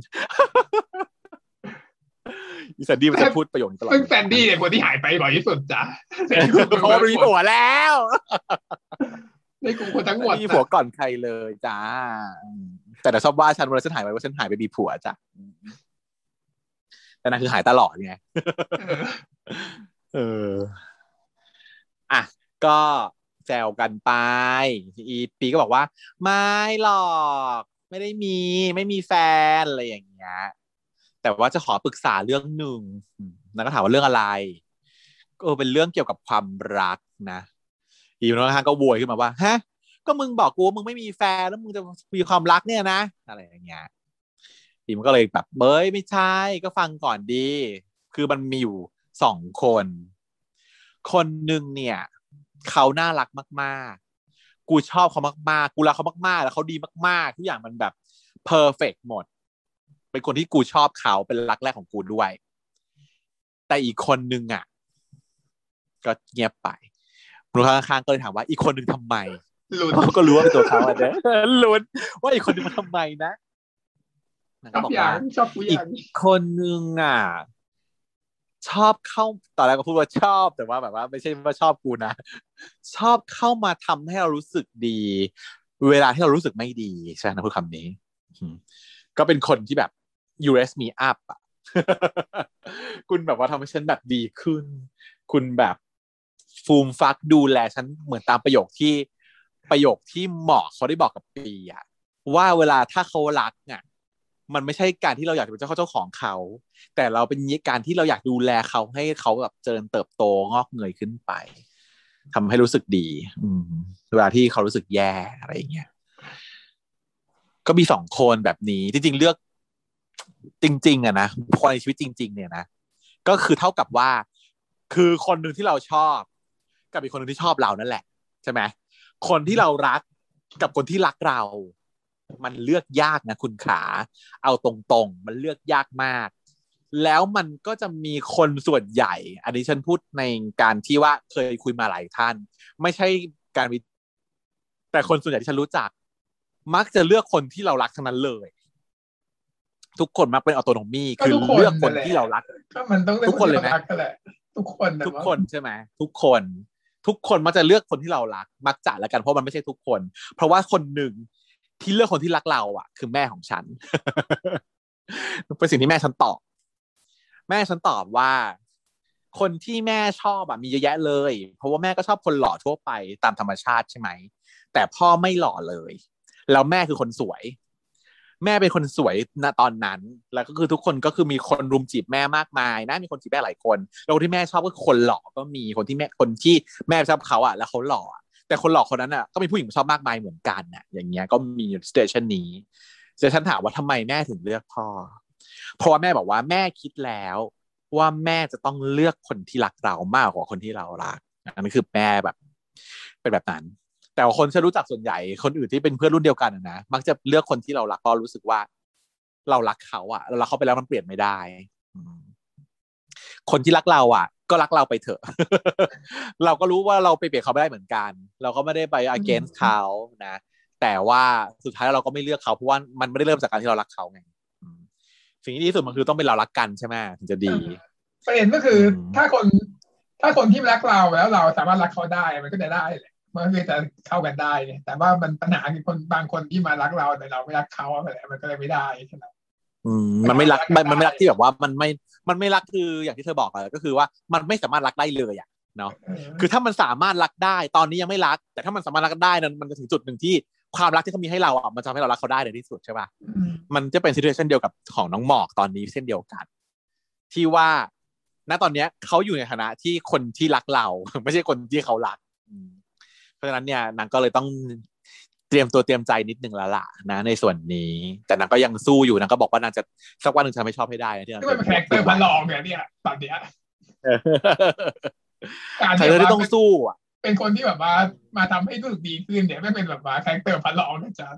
อีแซนดี้มันจะพูดประโยคนี้ตลอด
ซึ่งแซนดี้เนี่ยคนที่หายไปบ่อยที่สุดจ้ะ
เพราะว่ามันมีผัวแล้ว
ในกลุ่มคนทั้งหมด
มีผัวก่อนใครเลยจ้าอืมแต่แต่ชอบว่าฉันเวลาฉันหายไปว่าฉันหายไปมีผัวจ้ะอืมแต่นั่นคือหายตลอดไง
เออ
เอออะ ก็แซวกันไป อีปีก็บอกว่า ไม่หรอก ไม่ได้มีไม่มีแฟนอะไรอย่างเงี้ยแต่ว่าจะขอปรึกษาเรื่องหนึ่งอืมแล้วก็ถามว่าเรื่องอะไร ก็เป็นเรื่องเกี่ยวกับความรักนะอีน้องข้งก็โวยขึ้นมาว่าฮะก็มึงบอกกูว่ามึงไม่มีแฟนแล้วมึงจะมีความรักเนี่ยนะ อะไรอย่างเงี้ยอีมันก็เลยแบบเบ้ยไม่ใช่ก็ฟังก่อนดี คือมันมีอยู่สองคน คนหนึ่งเนี่ย เขาน่ารักมากๆ กูชอบเขามากๆ กูรักเขามากๆ แล้วเขาดีมากๆ ทุกอย่างมันแบบเพอร์เฟกหมด เป็นคนที่กูชอบเขาเป็นรักแรกของกูด้วย แต่อีกคนนึงอะ ก็เงียบไปมนุษย์ข้างๆก็เลยถามว่าอีกคนนึงทำไม
ลุ้น
เขาก็รู้ว่าเป็นตัวเขาอะเนี่ยลุ้นว่าอีกคนนึงมันทำไมนะนาง
ช
ก็
อบ
บอก
อย่า
ว่า
งชอบกูอ
อีก
ย่าง
คนนึงอะ ชอบเข้าตอนแรกก็พูดว่าชอบ แต่ว่าแบบว่า ไม่ใช่ว่าชอบกูนะ ชอบเข้ามาทำให้เรารู้สึกดี เวลาที่เรารู้สึกไม่ดีใช่ไหมนะพูดคำนี้ ก็เป็นคนที่แบบ you raise me up อะคุณแบบว่าทำให้ฉันแบบดีขึ้น คุณแบบฟูมฟักดูแลฉันเหมือนตามประโยคที่ประโยคที่หมอเขาได้บอกกับปีอะว่าเวลาถ้าเขารักอะ มันไม่ใช่การที่เราอยากเป็นเจ้าเจ้าของเขา แต่เราเป็นการที่เราอยากดูแลเขาให้เขาแบบเจริญเติบโตงอกเงยขึ้นไปทำให้รู้สึกดี อืมเวลาที่เขารู้สึกแย่อะไรอย่างเงี้ยก็มีสองคนแบบนี้ จริง ๆ เลือก จริง ๆอะนะคนในชีวิตจริง ๆ เนี่ยนะก็คือเท่ากับว่า คือคนหนึ่งที่เราชอบ กับอีกคนหนึ่งที่ชอบเรานั่นแหละ ใช่ไหมคนที่เรารักกับคนที่รักเรา มันเลือกยากนะคุณขา เอาตรงๆ มันเลือกยากมาก แล้วมันก็จะมีคนส่วนใหญ่ อันนี้ฉันพูดในการที่ว่าเคยคุยมาหลายท่าน ไม่ใช่การวิแต่คนส่วนใหญ่ที่ฉันรู้จัก มักจะเลือกคนที่เรารักทั้งนั้นเลย ทุกคนมักเป็นออโตโนมีคือเลือกคนที่เรารัก
ก็มันต้อง
ทุกคนเลยไหม
รักกันแหละทุกคนนะ
ทุกคนใช่ไหมทุกคนทุกคนมักจะเลือกคนที่เรารัก มักจะแล้วกันเพราะมันไม่ใช่ทุกคน เพราะว่าคนหนึ่ง ที่เลือกคนที่รักเราอะ คือแม่ของฉันเป็นสิ่งที่แม่ฉันตอบ แม่ฉันตอบว่า คนที่แม่ชอบอะมีเยอะแยะเลย เพราะว่าแม่ก็ชอบคนหล่อทั่วไปตามธรรมชาติใช่ไหม แต่พ่อไม่หล่อเลย แล้วแม่คือคนสวย แม่เป็นคนสวยณตอนนั้น แล้วก็คือทุกคนก็คือมีคนรุมจีบแม่มากมายนะมีคนจีบแม่หลายคน แล้วคนที่แม่ชอบก็คนหล่อก็มีคนที่แม่คนที่แม่ชอบเขาอะ แล้วเขาหล่ออะ แต่คนหล่อคนนั้นอะก็มีผู้หญิงชอบมากมายเหมือนกันน่ะอย่างเงี้ยก็มีอยู่สเตชันนี้สเตชันถามว่าทำไมแม่ถึงเลือกพ่อ เพราะว่าแม่บอกว่าแม่คิดแล้วว่าแม่จะต้องเลือกคนที่รักเรามากกว่าคนที่เรารักอันนี้คือแม่แบบ เป็นแบบนั้น แต่คนที่รู้จักส่วนใหญ่คนอื่นที่เป็นเพื่อนรุ่นเดียวกันนะมักจะเลือกคนที่เรารักเพราะรู้สึกว่า เรารักเขาอะเรารักเขาไปแล้วมันเปลี่ยนไม่ได้ คนที่รักเราอะ ก็รักเราไปเถอะ เราก็รู้ว่าเราไปเปลี่ยนเขาไม่ได้เหมือนกัน เราก็ไม่ได้ไป against เขานะ แต่ว่าสุดท้ายเราก็ไม่เลือกเขาเพราะว่ามันไม่ได้เริ่มจากการที่เรารักเขาไงอืมสิ่งที่ดีที่สุดมันคือต้องเป็นเรารักกันใช่ไหมถึงจะดี
ประเด็นก็คืออ
ม
ถ้าคนถ้าคนที่รักเราแล้วเราสามารถรักเขาได้มันก็จะได้แหละมันก็คือจะเข้ากันได้เนี่ยแต่ว่ามันปัญหาคือคนบางคนที่มารักเราแต่เราไม่รักเขาอะไรมันก็เลยไม่ได้ใช่ไหม
อื มมันไม่รักมันมันไม่รักที่แบบว่ามันไม่มันไม่รักคืออย่างที่เธอบอกอะก็คือว่ามันไม่สามารถรักได้เลยอะเนาะ
เออ
คือถ้ามันสามารถรักได้ตอนนี้ยังไม่รัก แต่ถ้ามันสามารถรักได้นั้นมันจะถึงจุดหนึ่งที่ความรักที่เขามีให้เราอะมันจะทำให้เรารักเขาได้ในที่สุดใช่ป่ะ
ม
มันจะเป็นซิ t u a ชันเดียวกับของน้องหมอกตอนนี้เช่นเดียวกัน ที่ว่าณตอนเนี้ยเขาอยู่ในฐานะที่คนที่รักเรา ไม่ใช่คนที่เขารักอืมเพราะฉะนั้นเนี่ยนางก็เลยต้อง เตรียมตัวเตรียมใจนิดนึงแล้วล่ะนะในส่วนนี้ แต่นางก็ยังสู้อยู่นางก็บอกว่านางจะสักวันหนึ่งจะไม่ชอบให้ได้นะที่นาง
ที่มันเป็น character พระรองเนี่ยเนี่ยตอนเนี้ยการ
ใคร
ที่
ที่
แบบ
ต้อง
ว่า
สู้อะ
เป็นคนที่แบบว่ามาทำให้รู้สึกดีขึ้นเนี่ยไม่เป็นแบบว่า character พระรองนะจ๊ะ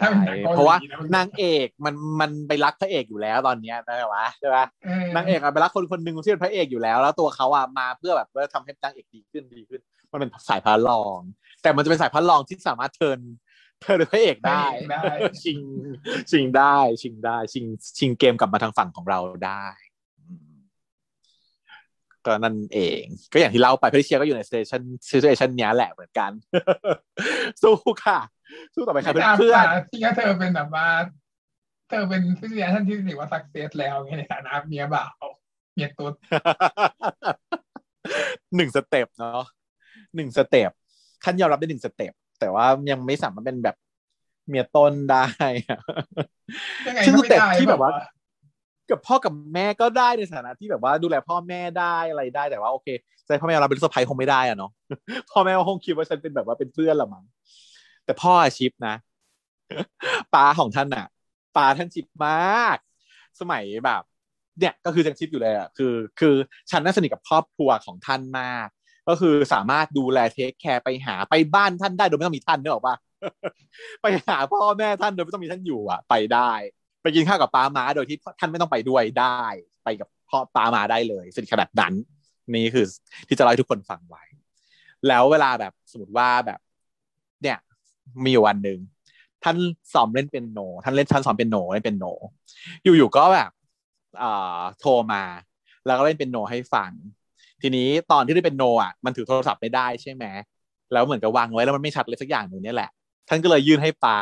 ถ้าเป็นหนังกหลี
เพราะว่า
แล้วมัน
นางเอกมันมันไปรักพระเอกอยู่แล้วตอนเนี้ยนะวะใช่ปะ
เออนา
งเอกอะไปรักคนคนหนึ่งที่เป็นพระเอกอยู่แล้ว แล้วตัวเขาอะมาเพื่อแบบว่าทำให้นางเอกดีขึ้นดีขึ้น มันเป็นสายพระรอง แต่มันจะเป็นสายพระรองที่สามารถ turn turn พระเอกได้
ได้
ชิงชิงได้ชิงได้ ชิงชิงเกมกลับมาทางฝั่งของเราได้อืมก็นั่นเอง ก็อย่างที่เล่าไปพี่เชียร์ก็อยู่ใน stationซิทูเอชันเนี้ยแหละเหมือนกัน สู้ค่ะ สู้ต่อไปค่ะ
ไม่น่า
เพื่อน
ป่ะที่ก็เธอเป็นแบบว่า เธอเป็นผู้เสียท่านที่ถือว่าสักเซสแล้วไงในฐานะเมียบ่าวเมียตุ๊ด
หนึ่งสเต็ปเนาะหนึ่งสเต็ป ท่านยอมรับได้หนึ่งสเต็ปแต่ว่ายังไม่สามารถเป็นแบบเมียต้นได้อะ
ยังไง
ซึ่ง
ก็
ส
ไม่
เต็ป
ได้
ที่แบบว่า
อก
กับพ่อกับแม่ก็ได้ในฐานะที่แบบว่าดูแลพ่อแม่ได้อะไรได้แต่ว่าโอเคใจะให้พ่อแม่เราเป็นลูกสะใภ้คงไม่ได้อะเนาะพ่อแม่ก็คงคิดว่าฉันเป็นแบบว่าเป็นเพื่อนละมั้งแต่พ่ออะชิปนะป้าของท่านอะป้าท่านชิปมาก สมัยแบบ เนี่ยก็คือยังชิปอยู่เลยอะคือ คือฉันน่าสนิทกับครอบครัวของท่านมาก ก็คือสามารถดูแลเทคแคร์ไปหาไปบ้านท่านได้โดยไม่ต้องมีท่านเนึกออปะไปหาพ่อแม่ท่านโดยไม่ต้องมีท่านอยู่อะ ไปได้ ไปกินข้าวกับป้าม้าโดยที่ท่านไม่ต้องไปด้วยได้ ไปกับพ่อป้าม้าได้เลยสนิทขนาดนั้น นี่คือที่จะเล่าให้ทุกคนฟังไว้ แล้วเวลาแบบสมมติว่าแบบ เนี่ย มีวันหนึ่งท่านสอนเล่นเป็นโน ท่านเล่นท่านสอนเป็นโนเล่นเป็นโน อยู่ๆก็แบบอ่าโทรมา แล้วก็เล่นเป็นโนให้ฟัง ทีนี้ตอนที่ได้เป็นโนอะมันถือโทรศัพท์ไม่ได้ใช่ไหมแล้วเหมือนกับวางไว้แล้วมันไม่ชัดเลยสักอย่างหนึ่งนี่แหละ ท่านก็เลยยื่นให้ป้า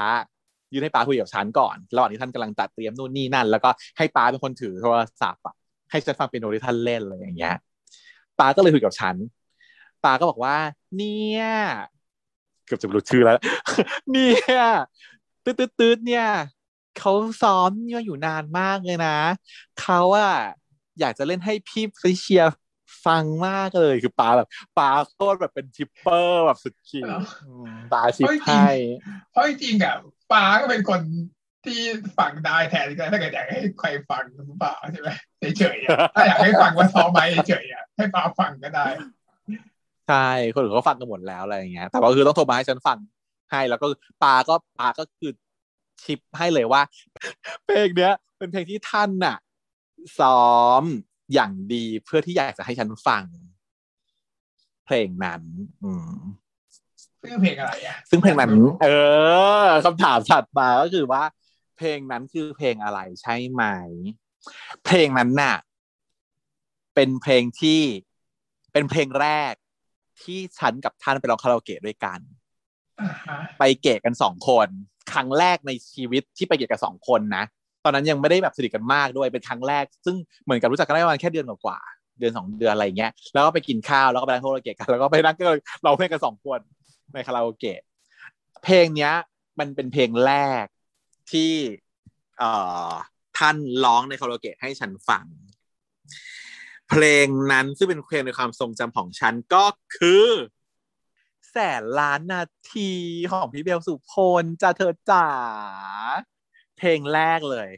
ยื่นให้ป้าคุยกับฉันก่อนระหว่างที่ท่านกำลังตัดเตรียมนู่นนี่นั่น แล้วก็ให้ป้าเป็นคนถือโทรศัพท์ให้ฉันฟังเป็นโนที่ท่านเล่นอะไรอย่างเงี้ยป้าก็เลยคุยกับฉันป้าก็บอกว่า เนี่ยเกือบจะรู้ชื่อแล้ว เนี่ยตืดตืดเนี่ยเขาซ้อมมาอยู่นานมากเลยนะเขาอะอยากจะเล่นให้พี่ฟริเชีย ฟังมากเลยคือป้าแบบป้าโคตรแบบเป็น shipper แบบสุดขีด
เหรอ
อืมป้าชิป
เฮ้ยจริง
ให้
เพราะจริงๆอะป้าก็เป็นคนที่ฟังได้แทนกันถ้าเกิดอยากให้ใครฟังหรือเปล่าใช่ไหมเฉยๆอะถ้าอยากให้ฟังว่าซ้อมไหมเฉยๆอะให้ป้าฟังก็ได้
ใช่คนอื่นเขาฟังกันหมดแล้วอะไรอย่างเงี้ยแต่ว่าคือต้องโทรมาให้ฉันฟังให้แล้วก็ปาก็ปาก็คือชิปให้เลยว่า เพลงเนี้ย เป็นเพลงที่ท่านน่ะ ซ้อม อย่างดีเพื่อที่อยากจะให้ฉันฟัง เพลงนั้น อืม
ชื่อเพลงอะไรอะ
ซึ่งเพลงนั้น เออคำถามถัดมาก็คือว่า เพลงนั้นคือเพลงอะไรใช่ไหม เพลงนั้นน่ะ เป็นเพลงที่เป็นเพลงแรกที่ฉันกับท่านไปร้องคาราโอเกะด้วยกัน
อ่าฮะ
ไปเกะกันสองคน ครั้งแรกในชีวิตที่ไปเกะกันสองคนนะ ตอนนั้นยังไม่ได้แบบสนิทกันมากด้วยเป็นครั้งแรก ซึ่งเหมือนกับรู้จักกันได้ประมาณแค่เดือนกว่าเดือนสองเดือนอะไรอย่างเงี้ยแล้วก็ไปกินข้าวแล้วก็ไปร้องคาราโอเกะกันแล้วก็ไปนั่งก็ร้องเพลงกันสองคนในคาราโอเกะเพลงเนี้ย มันเป็นเพลงแรกที่เอ่อท่านร้องในคาราโอเกะให้ฉันฟัง เพลงนั้นซึ่งเป็นเพลงในความทรงจำของฉันก็คือ แสนล้านนาทีของพี่เบลสุพลจะเธอจ๋า เพลงแรกเลย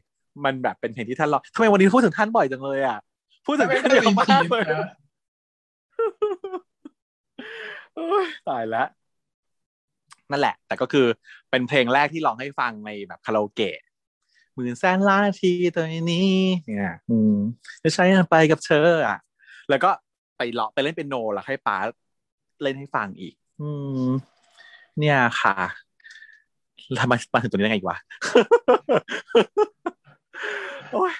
มันแบบเป็นเพลงที่ท่านร้องทำไมวันนี้พูดถึงท่านบ่อยจังเลยอะพูดถึง
ไม่
ท่าน
ได้
เยอะ
รี
มา
พี
ก
ท
เลย
นะ
โอ๊ยตายแล้วนั่นแหละ แต่ก็คือเป็นเพลงแรกที่ร้องให้ฟังในแบบคาราโอเกะหมื่นแสนล้านนาทีตัวนี้เนี่ยอืมจะใช้ไปกับเธออะ แล้วก็ไปเลาะไปเล่นเป็นโนแล้วให้ป้าเล่นให้ฟังอีก อืม เนี่ยค่ะ ทำไมมาถึงตัวนี้ได้ไงวะโอ้ย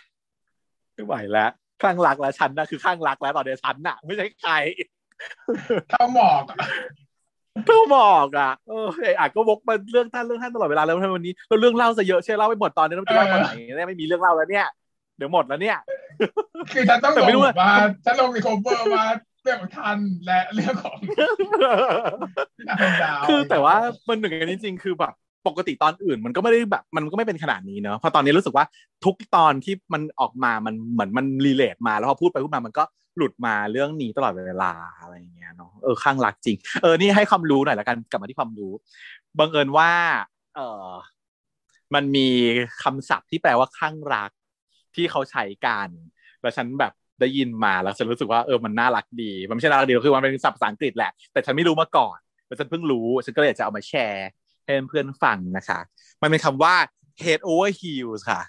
ไม่ไหวแล้วข้างรักแล้วฉันนะคือข้างรักแล้วตอนเดียวฉันน่ะ ไม่ใช่ใคร
เท่าหมอกอะ
เพิ่งบอกอะเออไอ้อาจก็วกมาเรื่องท่านเรื่องท่านตลอดเวลาแล้วทำไมวันนี้เราเรื่องเล่าซะเยอะใช่เล่าไปหมดตอนนี้เราจะเล่าตอนไหนเนี่ยไม่มีเรื่องเล่าแล้วเนี่ยเดี๋ยวหมดแล้วเนี่ย
คือฉันต้อง
แต่
ล
ไม่
ง
รู้
แบ
ว่า
บว่าฉันลงใน cover ว่าเรื่องของทันและเรื่องของดาวดาว
คือแต่ว่ามันหนึ่งกันจริงๆคือแบบ ปกติตอนอื่นมันก็ไม่ได้แบบ มันก็ไม่เป็นขนาดนี้เนอะเพราะตอนนี้รู้สึกว่าทุกตอนที่มันออกมามันเหมือนมัน relate มาแล้วพอพูดไปพูดมามันก็หลุดมาเรื่องนี้ตลอดเวลาอะไรอย่างเงี้ยเนาะเออข้างรักจริง เออนี่ให้ความรู้หน่อยละกันกลับมาที่ความรู้บังเอิญว่า เออมันมีคำศัพท์ที่แปลว่าข้างรักที่เขาใช้กันแล้วฉันแบบได้ยินมาแล้วฉันรู้สึกว่าเออมันน่ารักดี มันไม่ใช่น่ารักดีคือมันเป็นศัพท์ภาษาอังกฤษแหละแต่ฉันไม่รู้มาก่อนแล้วฉันเพิ่งรู้ฉันก็เลยอยากจะเอามาแชร์ ให้เพื่อนๆฟังนะคะ มันเป็นคำว่า head over heels ค่ะ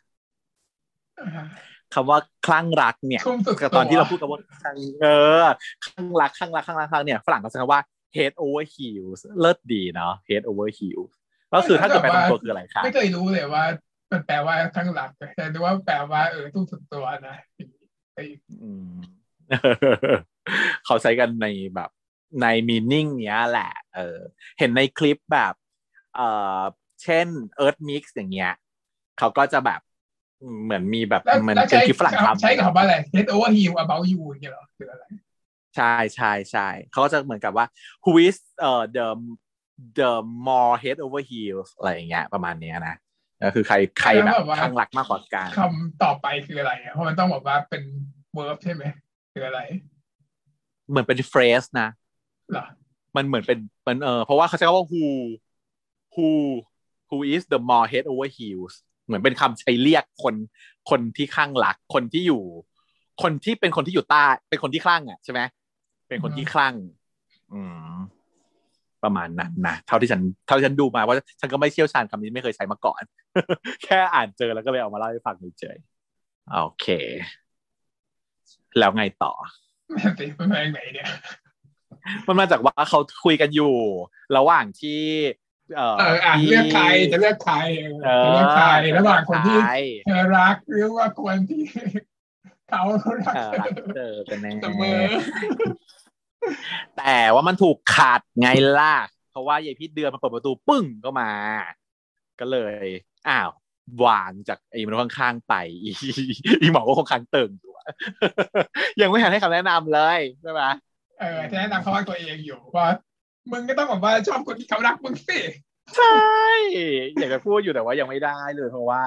คำว่าคลั่งรักเนี่ย
ทุ่มสุด
ตอนที่เราพูดกันว่าคลั่งเออคลั่งรักคลั่งรักคลั่งรักคลั่งเนี่ยฝรั่งเขาใช้คำว่า head over heels เลิศดีเนาะ head over heels ก็คือถ้าเกิดแปลตรงตัวคืออะไรคะ
ไม่เคยรู้เลยว่า มันแปลว่าข้างหลังแต่รู้ว่าแปลว่าเออทุ่มสุดตัวนะไอ้
อืมเขาใช้กันในแบบในมีนิ่งเนี้ยแหละ เออ เห็นในคลิปแบบ เออเช่น Earth Mix อย่างเงี้ยเขาก็จะแบบเหมือนมีแบบ
แล้ว
เหมือน
แล้ว
เป็น
ใช้
คลิปฝรั่งทำ
ใช้คำว่าอะไร head over heel about you อย่างเงี้ยเหรอคืออะไร
ใช่ใช่ใช่เขาก็จะเหมือนกับว่า who is เอ่อ the the more head over heels อะไรอย่างเงี้ยประมาณเนี้ยนะก็คือใครใครแบบข้างหลักมากกว่ากัน
คำต่อไปคืออะไรอะเพราะมันต้องบอกว่าเป็น verb ใช่ไหมคืออะไร
เหมือนเป็น phrase นะ
เหรอ
มันเหมือนเป็นมันเออเพราะว่าเขาใช้คำว่า who who who is the more head over heels เหมือนเป็นคำใช้เรียกคนคนที่ข้างหลักคนที่อยู่ คนที่เป็นคนที่อยู่ใต้เป็นคนที่คลั่งอะใช่ไหมเป็นคนที่คลั่ง อืมประมาณนั้นนะเท่าที่ฉันเท่าที่ฉันดูมาว่าฉันก็ไม่เชี่ยวชาญคำนี้ไม่เคยใช้มาก่อน แค่อ่านเจอแล้วก็เลยเอามาเล่าให้ฟังเฉยๆโอเค แล้วไงต่อ
นั่นสิมันมาจากไหนเนี่ย
มันมาจากว่าเขาคุยกันอยู่ ระหว่างที่ เอ่อ
เอออะ
ที่
เลือกใครจะเลือกใครเออ
เอ
จะ
อ
เลือกใครระหว่างคนที่
ใช่
เธอรักหรือว่าคนที่เขารัก
เออ
เธ
รัก
อ
เจอกันแน่
เสมอ
แต่ว่ามันถูกขาดไงล่ะเพราะว่ายายพี่เดือนมาเปิดประตูปึ้งก็มา ก็เลยอ้าววางจากไอ้มันข้างๆไปอีอีหมอก็คงค้างเติ่งตัวยังไม่ทันให้คำแนะนำเลยใช่ไหม
เออจะแนะนำเขาว่าตัวเองอยู่ว่า มึงก็ต้องบอกว่าชอบคนที่เขารักมึงสิ
ใช่ อยากจะพูดอยู่แต่ว่ายังไม่ได้เลยเพราะว่า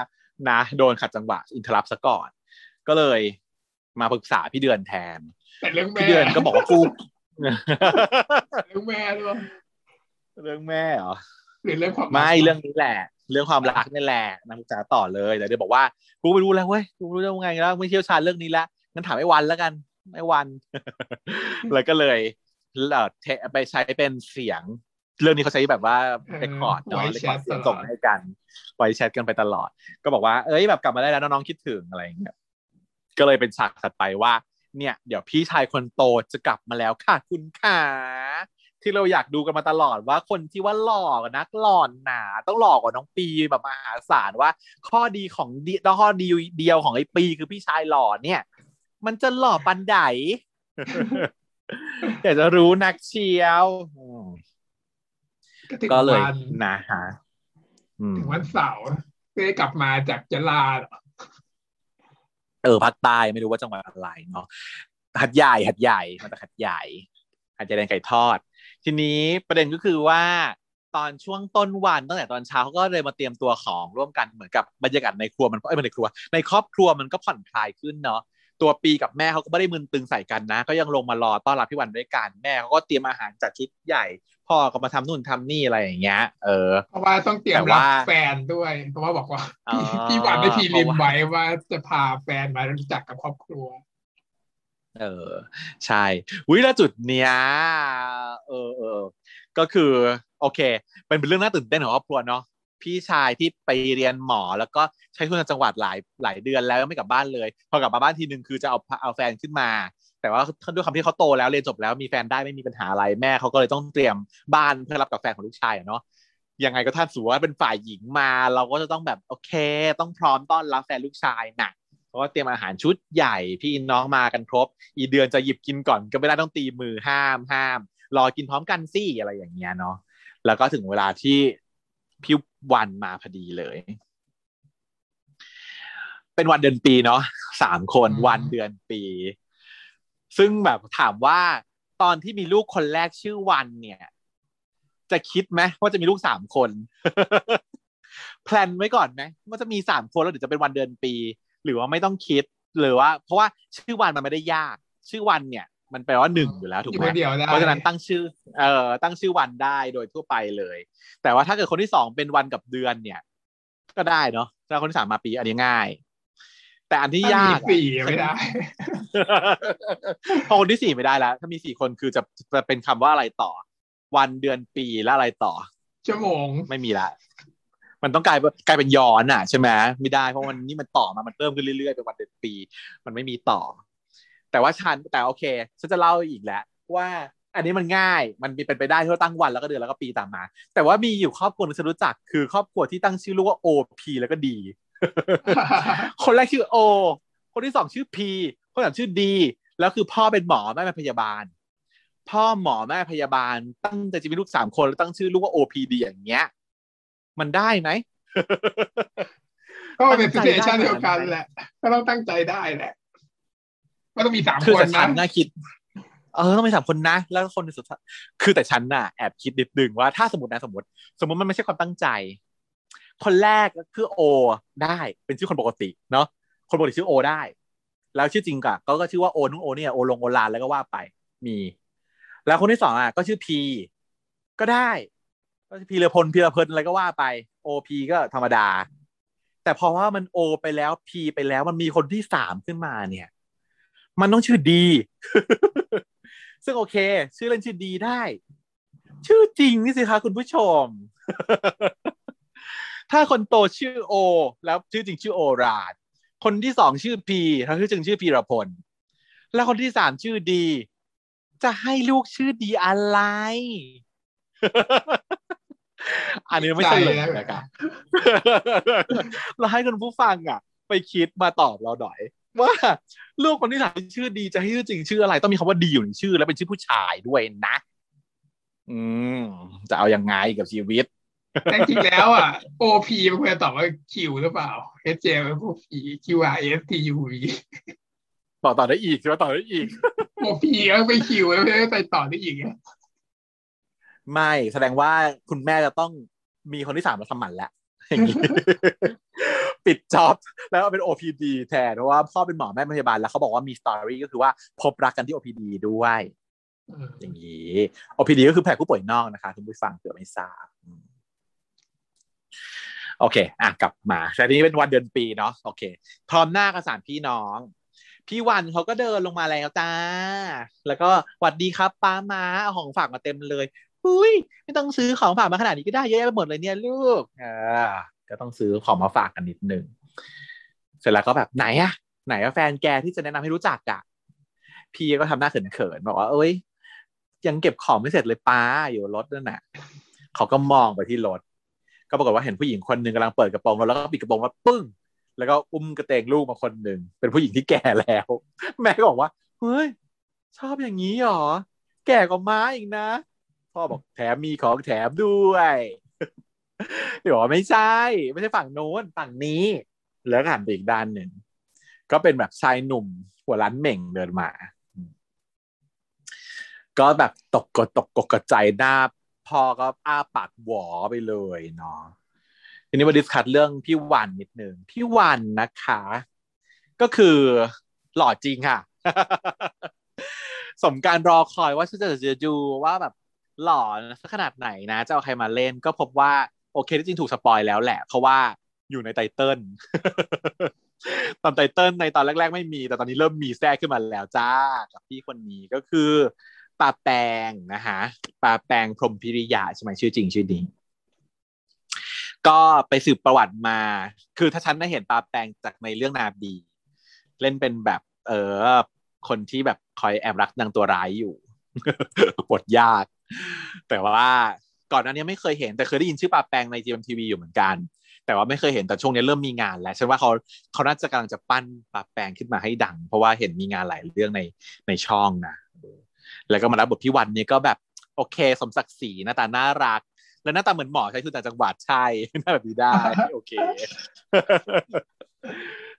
นะ โดนขัดจังหวะอินทรัพซะก่อน ก็เลยมาปรึกษาพี่เดือนแทน
แต่เรื่องแม่
พี่เดือนก็บอกว่ากู
เรื่องแม่ด้วย
เรื่องแม่เหรอ
หรือเรื่องความ
ไม่เรื่องนี้แหละ เรื่องความรักนี่แหละนางปรึกษาต่อเลยแต่เดี๋ยวบอกว่ากูไม่รู้แล้วเว้ยกูไม่รู้จะยังไงแล้วไม่เชี่ยวชาญเรื่องนี้แล้วงั้นถามไอ้วันแล้วกันไอ้วัน แล้วก็เลยเอ่อเท ไปใช้เป็นเสียง เรื่องนี้เขาใช้แบบว่าเรคคอร์ดเนาะเรคคอร์ดเสียงส่งให้กันไว้แชทกันไปตลอด ก็บอกว่าเอ้ยแบบกลับมาได้แล้วน้องๆคิดถึงอะไรอย่างเงี้ยก็เลยเป็นฉากถัดไปว่า เนี่ย เดี๋ยวพี่ชายคนโตจะกลับมาแล้วค่ะคุณขาที่เราอยากดูกันมาตลอดว่าคนที่ว่าหล่อกว่านักหล่อนหนาต้องหล่อกว่าน้องปีแบบมหาศาลว่า ข้อดีของดีข้อดีเดียวของไอ้ปีคือพี่ชายหล่อเนี่ย มันจะหล่อปันได อยากจะรู้นักเชียวอืม
ถึง
ก็เลย
วัน
นะฮะอืม
ถึงวันเสาร์ก็ได้กลับมาจากยะลาเหรอ
เออภาคใต้ไม่รู้ว่าจังหวัดอะไรเนาะหัดใหญ่หัดใหญ่มาจากหัดใหญ่หัดใหญ่แดงไก่ทอด ทีนี้ประเด็นก็คือว่าตอนช่วงต้นวันตั้งแต่ตอนเช้าเขาก็เลยมาเตรียมตัวของร่วมกันเหมือนกับบรรยากาศในครัวมันเอ้ยไม่ในครัว ในครอบครัวมันก็ผ่อนคลายขึ้นเนาะ ตัวปีกับแม่เขาก็ไม่ได้มึนตึงใส่กันนะ ก็ยังลงมารอต้อนรับพี่วันด้วยกันแม่เขาก็เตรียมอาหารจัดชุดใหญ่ พ่อก็มาทำนู่นทำนี่อะไรอย่างเงี้ย เออ
เพราะว่าต้องเตรียม
แต่
รับ
ว่า
แฟนด้วย เพราะว่าบอกว่า
อ๋อ
พี่พี่หวานได้พีริม
เพราะว่า
ไว้ว่าจะพาแฟนมารู้จักกับครอบครัว
เออใช่วิแล้วจุดเนี้ยเออเออก็คือ โอเค เป็นเป็นเรื่องน่าตื่นเต้นของครอบครัวเนาะ พี่ชายที่ไปเรียนหมอแล้วก็ใช้ทุนจังหวัดหลายหลายเดือนแล้วไม่กลับบ้านเลย พอกลับมาบ้านทีนึงคือจะเอาเอาแฟนขึ้นมา แต่ว่าด้วยคำที่เขาโตแล้วเรียนจบแล้วมีแฟนได้ไม่มีปัญหาอะไรแม่เขาก็เลยต้องเตรียมบ้านเพื่อรับกับแฟนของลูกชายเนาะยังไงก็ท่านสูว่าเป็นฝ่ายหญิงมา เราก็จะต้องแบบโอเค ต้องพร้อมต้อนรับแฟนลูกชายนะเพราะว่าเตรียมอาหารชุดใหญ่พี่น้องมากันครบ อีเดือนจะหยิบกินก่อนก็ไม่ได้ต้องตีมือห้ามห้าม รอกินพร้อมกันสิอะไรอย่างเงี้ยเนาะแล้วก็ถึงเวลาที่ พี่วันมาพอดีเลย เป็นวันเดือนปีเนาะสามคนวันเดือนปี ซึ่งแบบถามว่าตอนที่มีลูกคนแรกชื่อวันเนี่ย จะคิดไหมว่าจะมีลูกสามคน แพลนไว้ก่อนไหมว่าจะมีสามคนแล้วเดี๋ยวจะเป็นวันเดือนปี หรือว่าไม่ต้องคิดหรือว่า เพราะว่าชื่อวันมันไม่ได้ยาก ชื่อวันเนี่ย มันแปลว่าหนึ่งอยู่แล้วถูกไหมเพราะฉะนั้นตั้งชื่อเอ่อตั้งชื่อวันได้โดยทั่วไปเลย แต่ว่าถ้าเกิดคนที่สองเป็นวันกับเดือนเนี่ย ก็ได้เนาะถ้าคนที่สามมาปีอันนี้ง่าย แต่อันที่ยาก
สี่ไม่ได้
พอคนที่สี่ไม่ได้แล้ว ถ้ามีสี่คนคือจะจะเป็นคำว่าอะไรต่อ วันเดือนปีแล้วอะไรต่อ
ชั่วโมง
ไม่มีละมันต้องกลายกลายเป็นย้อนอะใช่ไหมไม่ได้เพราะมันนี่มันต่อมา มันเพิ่มขึ้นเรื่อยๆเป็นวันเดือนปี มันไม่มีต่อ แต่ว่าฉันแต่โอเค ฉันจะเล่าอีกแล้วว่าอันนี้มันง่าย มันมีเป็นไปได้ที่เราตั้งวันแล้วก็เดือนแล้วก็ปีตามมา แต่ว่ามีอยู่ครอบครัวที่ฉันรู้จัก คือครอบครัวที่ตั้งชื่อลูกว่า OP แล้วก็ดี คนแรกชื่อ O คนที่สองชื่อ P คนที่สามชื่อ D แล้วคือพ่อเป็นหมอแม่เป็นพยาบาล พ่อหมอแม่พยาบาล ตั้งใจจะมีลูกสามคนแล้วตั้งชื่อลูกว่า OPD อย่างเงี้ย มันได้ไหม
ก็เป็นสิเอชันเดียวกันแหละก็ต้องตั้งใจได้แหละ ก็ต้องมีสาม
คือ
คน
แต่ฉั
นะ
นน่าคิด เออต้องมีสามคนนะ แล้วคนสุดท้ายคือแต่ฉันน่ะแอบคิดนิดนึงว่าถ้าสมมตินะสมมติ สมมติมันไม่ใช่ความตั้งใจ คนแรกก็คือโอ ได้เป็นชื่อคนปกติเนาะคนปกติชื่อโอได้ แล้วชื่อจริงกะก็ก็ชื่อว่าโอนุ่งโอเนี่ยโอลงโอลานแล้วก็ว่าไปมี แล้วคนที่สองอะก็ชื่อพีก็ได้ ก็พีเลพลพีระเพลินอะไรก็ว่าไปโอพีก็ธรรมดา แต่พอว่ามันโอไปแล้วพีไปแล้วมันมีคนที่สามขึ้นมาเนี่ย มันต้องชื่อดี ซึ่งโอเค ชื่อเล่นชื่อดีได้ ชื่อจริงนี่สิคะคุณผู้ชม ถ้าคนโตชื่อโอ แล้วชื่อจริงชื่อโอราด คนที่สองชื่อพีแล้วชื่อจริงชื่อพีรพล แล้วคนที่สามชื่อดี จะให้ลูกชื่อดีอะไร อันนี้ไม่ใช่เลยนะครับเราให้คุณผู้ฟังอะ ไปคิดมาตอบเราหน่อย ว่าลูกคนที่สามชื่อดีจะให้ชื่อจริงชื่ออะไร ต้องมีคำว่าดีอยู่ในชื่อ แล้วเป็นชื่อผู้ชายด้วยนะ อืมจะเอายังไงกับชีวิต
แต่จริงแล้วอะ OP มันควรจะตอบว่า Q หรือเปล่า SJ เป็นพวก P Q R S T U V
ต่อต่อได้อีกใช่ไหมต่อได้อีก
OP ก็ไป Q แล้วไม่ได้ไปต่อได้อีกอะ
ไม่แสดงว่าคุณแม่จะต้องมีคนที่สามมาทำหมันแล้วอย่างนี้ ปิดจ็อบแล้วเอาเป็น OPD แทนเพราะว่าพ่อเป็นหมอแม่พยาบาลแล้วเขาบอกว่ามีสตอรี่ก็คือว่าพบรักกันที่ OPD ด้วยอย่างนี้ OPD ก็คือแผนผู้ป่วยนอกนะคะคุณผู้ฟังเผื่อไม่ทราบอืมโอเค อะ กลับมาแต่นี้เป็นวันเดือนปีเนาะ โอเค พร้อมหน้ากับสามพี่น้อง พี่วันเขาก็เดินลงมาแล้วจ้า แล้วก็หวัดดีครับป้ามาเอาของฝากมาเต็มเลย อุ้ย ไม่ต้องซื้อของฝากมาขนาดนี้ก็ได้เยอะแยะไปหมดเลยเนี่ยลูก อ่า ก็ต้องซื้อของมาฝากกันนิดนึงเสร็จแล้วก็แบบไหนอะไหนอะแฟนแกที่จะแนะนำให้รู้จักอะพี่ก็ทำหน้าเขินๆบอกว่า เอ้ย ยังเก็บของไม่เสร็จเลยป้าอยู่รถนั่นน่ะเขาก็มองไปที่รถ ก็ปรากฏว่าเห็นผู้หญิงคนหนึ่งกำลังเปิดกระโปรงแล้วก็ปิดกระโปรงว่าปึ้ง แล้วก็อุ้มกระเตงลูกมาคนหนึ่งเป็นผู้หญิงที่แก่แล้ว แม่ก็บอกว่าเฮ้ยชอบอย่างนี้หรอ แก่กว่าม้าอีกนะพ่อบอกแถมมีของแถมด้วย เดี๋ยวบอกว่าไม่ใช่ ไม่ใช่ฝั่งโน้นฝั่งนี้ แล้วก็หันไปอีกด้านหนึ่งก็เป็นแบบชายหนุ่ม หัวร้านเหม่งเดินมา ก็แบบตกกตกกกระใจหน้าพ่อก็อ้าปากหวอไปเลยเนาะทีนี้มา discuss เรื่องพี่วันนิดนึงพี่วันนะคะ ก็คือหล่อจริงค่ะ สมการรอคอยว่าฉันจะจะดูว่าแบบหล่อขนาดไหนนะ จะเอาใครมาเล่นก็พบว่า โอเคที่จริงถูก spoil แล้วแหละ เพราะว่าอยู่ใน title ตอน title ในตอนแรก ๆ ไม่มี แต่ตอนนี้เริ่มมีแทรกขึ้นมาแล้วจ้ากับพี่คนนี้ก็คือปาแปงนะคะปาแปงพรหมพิริยะใช่ไหมชื่อจริงชื่อนี้ก็ไปสืบประวัติมา คือถ้าฉันได้เห็นปาแปงจากในเรื่องนาบี เล่นเป็นแบบเออคนที่แบบคอยแอบรักนางตัวร้ายอยู่บทยาก แต่ว่า ก่อนหน้านี้ไม่เคยเห็นแต่เคยได้ยินชื่อปาแปงในจีเอ็มทีวีอยู่เหมือนกัน แต่ว่าไม่เคยเห็นแต่ช่วงนี้เริ่มมีงานแล้วฉันว่าเขาเขาน่าจะกำลังจะปั้นปาแปงขึ้นมาให้ดัง เพราะว่าเห็นมีงานหลายเรื่องในในช่องนะแล้วก็มารับบทพี่วันนี้ก็แบบโอเค สมศักดิ์ศรีหน้าตาน่ารัก แล้วหน้าตาเหมือนหมอใช้ทุนต่จังหวัดใช่หน้าแบบนี้ได้โอเค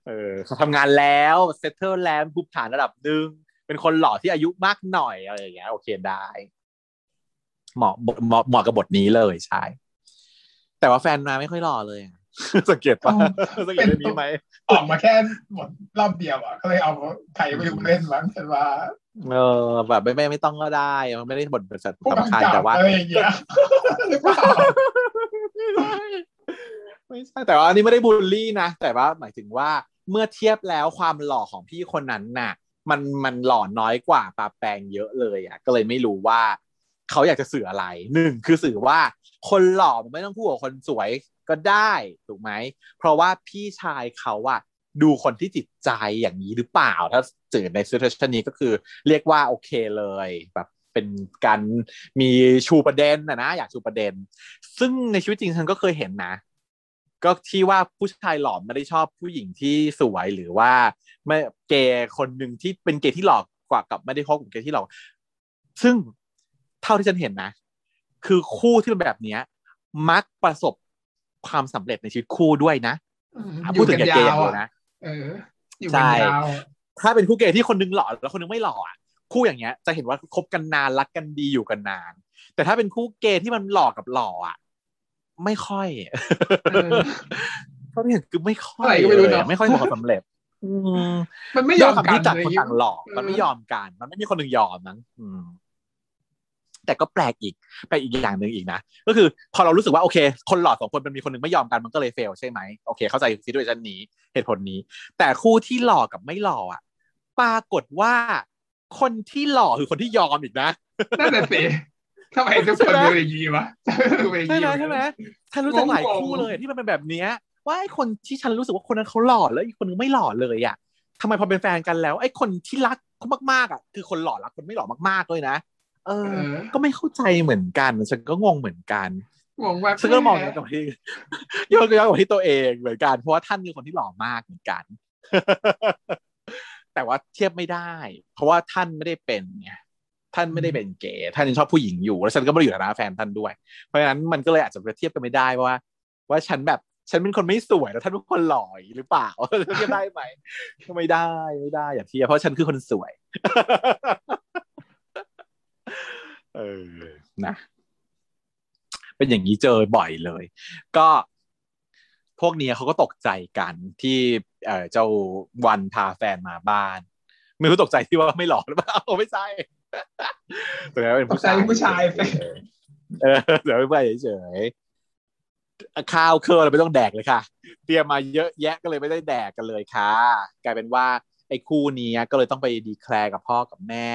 เออเขาทำงานแล้วเซตเตอร์แล้วภูมิฐานระดับหนึ่งเป็นคนหล่อที่อายุมากหน่อยอะไรอย่างเงี้ยโอเคได้ เหมาะเหมาะเหมาะกับบทนี้เลยใช่ แต่ว่าแฟนมาไม่ค่อยหล่อเลยสังเกตปะสังเกตเรื่องนี้ไหม
ออกมาแค่หมดรอบเดียวอะก็เลยเอาใครไปดูเล่นมั้งฉันว่า
เออแบบไม่ไม่ไม่ต้องก็ได้มันไม่ได้บทเป็นสัตว์
ผู้
สำคัญ
กำกับ
แต่ว่า
อะไรอย่างเงี้ยหรือเปล่า
ไม่ใช่แต่ว่าอันนี้ไม่ได้บูลลี่นะแต่ว่าหมายถึงว่าเมื่อเทียบแล้วความหล่อของพี่คนนั้นน่ะ มันมันหล่อน้อยกว่าปาแปงเยอะเลยอะ ก็เลยไม่รู้ว่า เขาอยากจะสื่ออะไรหนึ่งคือสื่อว่าคนหล่อมันไม่ต้องพูดกับคนสวยก็ได้ถูกไหม เพราะว่าพี่ชายเขาอะดูคนที่จิตใจอย่างนี้หรือเปล่า ถ้าสื่อในซีเชันนี้ก็คือ เรียกว่าโอเคเลยแบบเป็นการมีชูประเด็นนะนะอยากชูประเด็น ซึ่งในชีวิตจริงฉันก็เคยเห็นนะ ก็ที่ว่าผู้ชายหล่อไม่ได้ชอบผู้หญิงที่สวยหรือว่าไม่เกย์คนหนึ่งที่เป็นเกย์ที่หลอกกว่ากับไม่ได้คบกับเกย์ที่หลอกซึ่ง เท่าที่ฉันเห็นนะ คือคู่ที่เป็นแบบเนี้ย มักประสบความสำเร็จในชีวิตคู่ด้วยนะ
อ
พูด
ยู่
ถึ
กั
ง
น
เกย์
ยาว
ๆ
อะ
นะ
เอออยู่กันยาว
ถ้าเป็นคู่เกย์ที่คนนึงหล่อแล้วคนนึงไม่หล่ออะคู่อย่างเงี้ย จะเห็นว่าคบกันนานรักกันดีอยู่กันนาน แต่ถ้าเป็นคู่เกย์ที่มันหล่อกับหล่ออะ ไม่ค่อย
เออ
เขาเห็นคือไม่ค่อย
อะไรก็ไม่รู้
เลย
เน
อะ
อะ
ไม่ค่อยประสบความสำเร็จอืม
มันไม่ย
ด้
อ
วย
ม
ความ
กัน
ที่ต่าง
เลย
คนต่างหล่อมันไม่
เออ
ยอมกัน มันไม่มีคนหนึ่งยอมมั้งอืม แต่ก็แปลกอีกแปลกอีกอย่างหนึ่งอีกนะ ก็คือพอเรารู้สึกว่าโอเค คนหล่อสองคนมันมีคนหนึ่งไม่ยอมกันมันก็เลยเฟลใช่ไหมโอเค เข้าใจซีด้วยชันนี้เหตุผลนี้ แต่คู่ที่หล่อกับไม่หล่ออะ ปรากฏว่าคนที่หล่อคือคนที่ยอมอีกนะ
นั่นแหละสิทำไมทุกคนเป็นอย่างนี้วะเป็นอย่าง
ใช่
นี้
ไหมใช่ไหมฉันรู้จักหลายคู่เลยที่มันเป็นแบบเนี้ยว่าไอ้คนที่ฉันรู้สึกว่าคนนั้นเขาหล่อแล้วอีกคนนึงไม่หล่อเลยอะทำไมพอเป็นแฟนกันแล้ว ไอ้คนที่รักเขามากๆอะคือคนหล่อรักคนไม่หล่อมากๆเลยนะ เอ
เอ
อ
อ
ก็ไม่เข้าใจเหมือนกันฉันก็งงเหมือนกัน
งงว่า
ฉันก็มองย้อนกลับที่ย้อนกลับที่ตัวเองเหมือนกัน เพราะว่าท่านคือคนที่หล่อมากเหมือนกัน แต่ว่าเทียบไม่ได้ เพราะว่าท่านไม่ได้เป็นไงท่านไม่ได้เป็นเกย์ท่านยังชอบผู้หญิงอยู่ แล้วฉันก็ไม่ได้อยู่ในฐานะแฟนท่านด้วย เพราะฉะนั้นมันก็เลยอาจจะเทียบกันไม่ได้ว่า ว่าฉันแบบฉันเป็นคนไม่สวยแล้วท่านเป็นคนหล่อหรือเปล่าเทียบได้ไหมก็ไม่ได้ไม่ได้อย่าเทียบเพราะฉันคือคนสวย เออนะเป็นอย่างนี้เจอบ่อยเลย ก็พวกเนี้ยเขาก็ตกใจกันที่เออเจ้าวันพาแฟนมาบ้าน ไม่รู้ตกใจที่ว่าไม่หล่อหรือเปล่าไม่ใช่แต่ว่าเป็น
ตก
ผู้
ใจ
ชาย
ผู้ชายไป
เออเดี๋ยวไม่ไปเฉยๆข้าวเครื่องอะไรไม่ต้องแดกเลยค่ะ เตรียมมาเยอะแยะก็เลยไม่ได้แดกกันเลยค่ะ กลายเป็นว่าไอ้คู่นี้ก็เลยต้องไปดีแคลร์กับพ่อกับแม่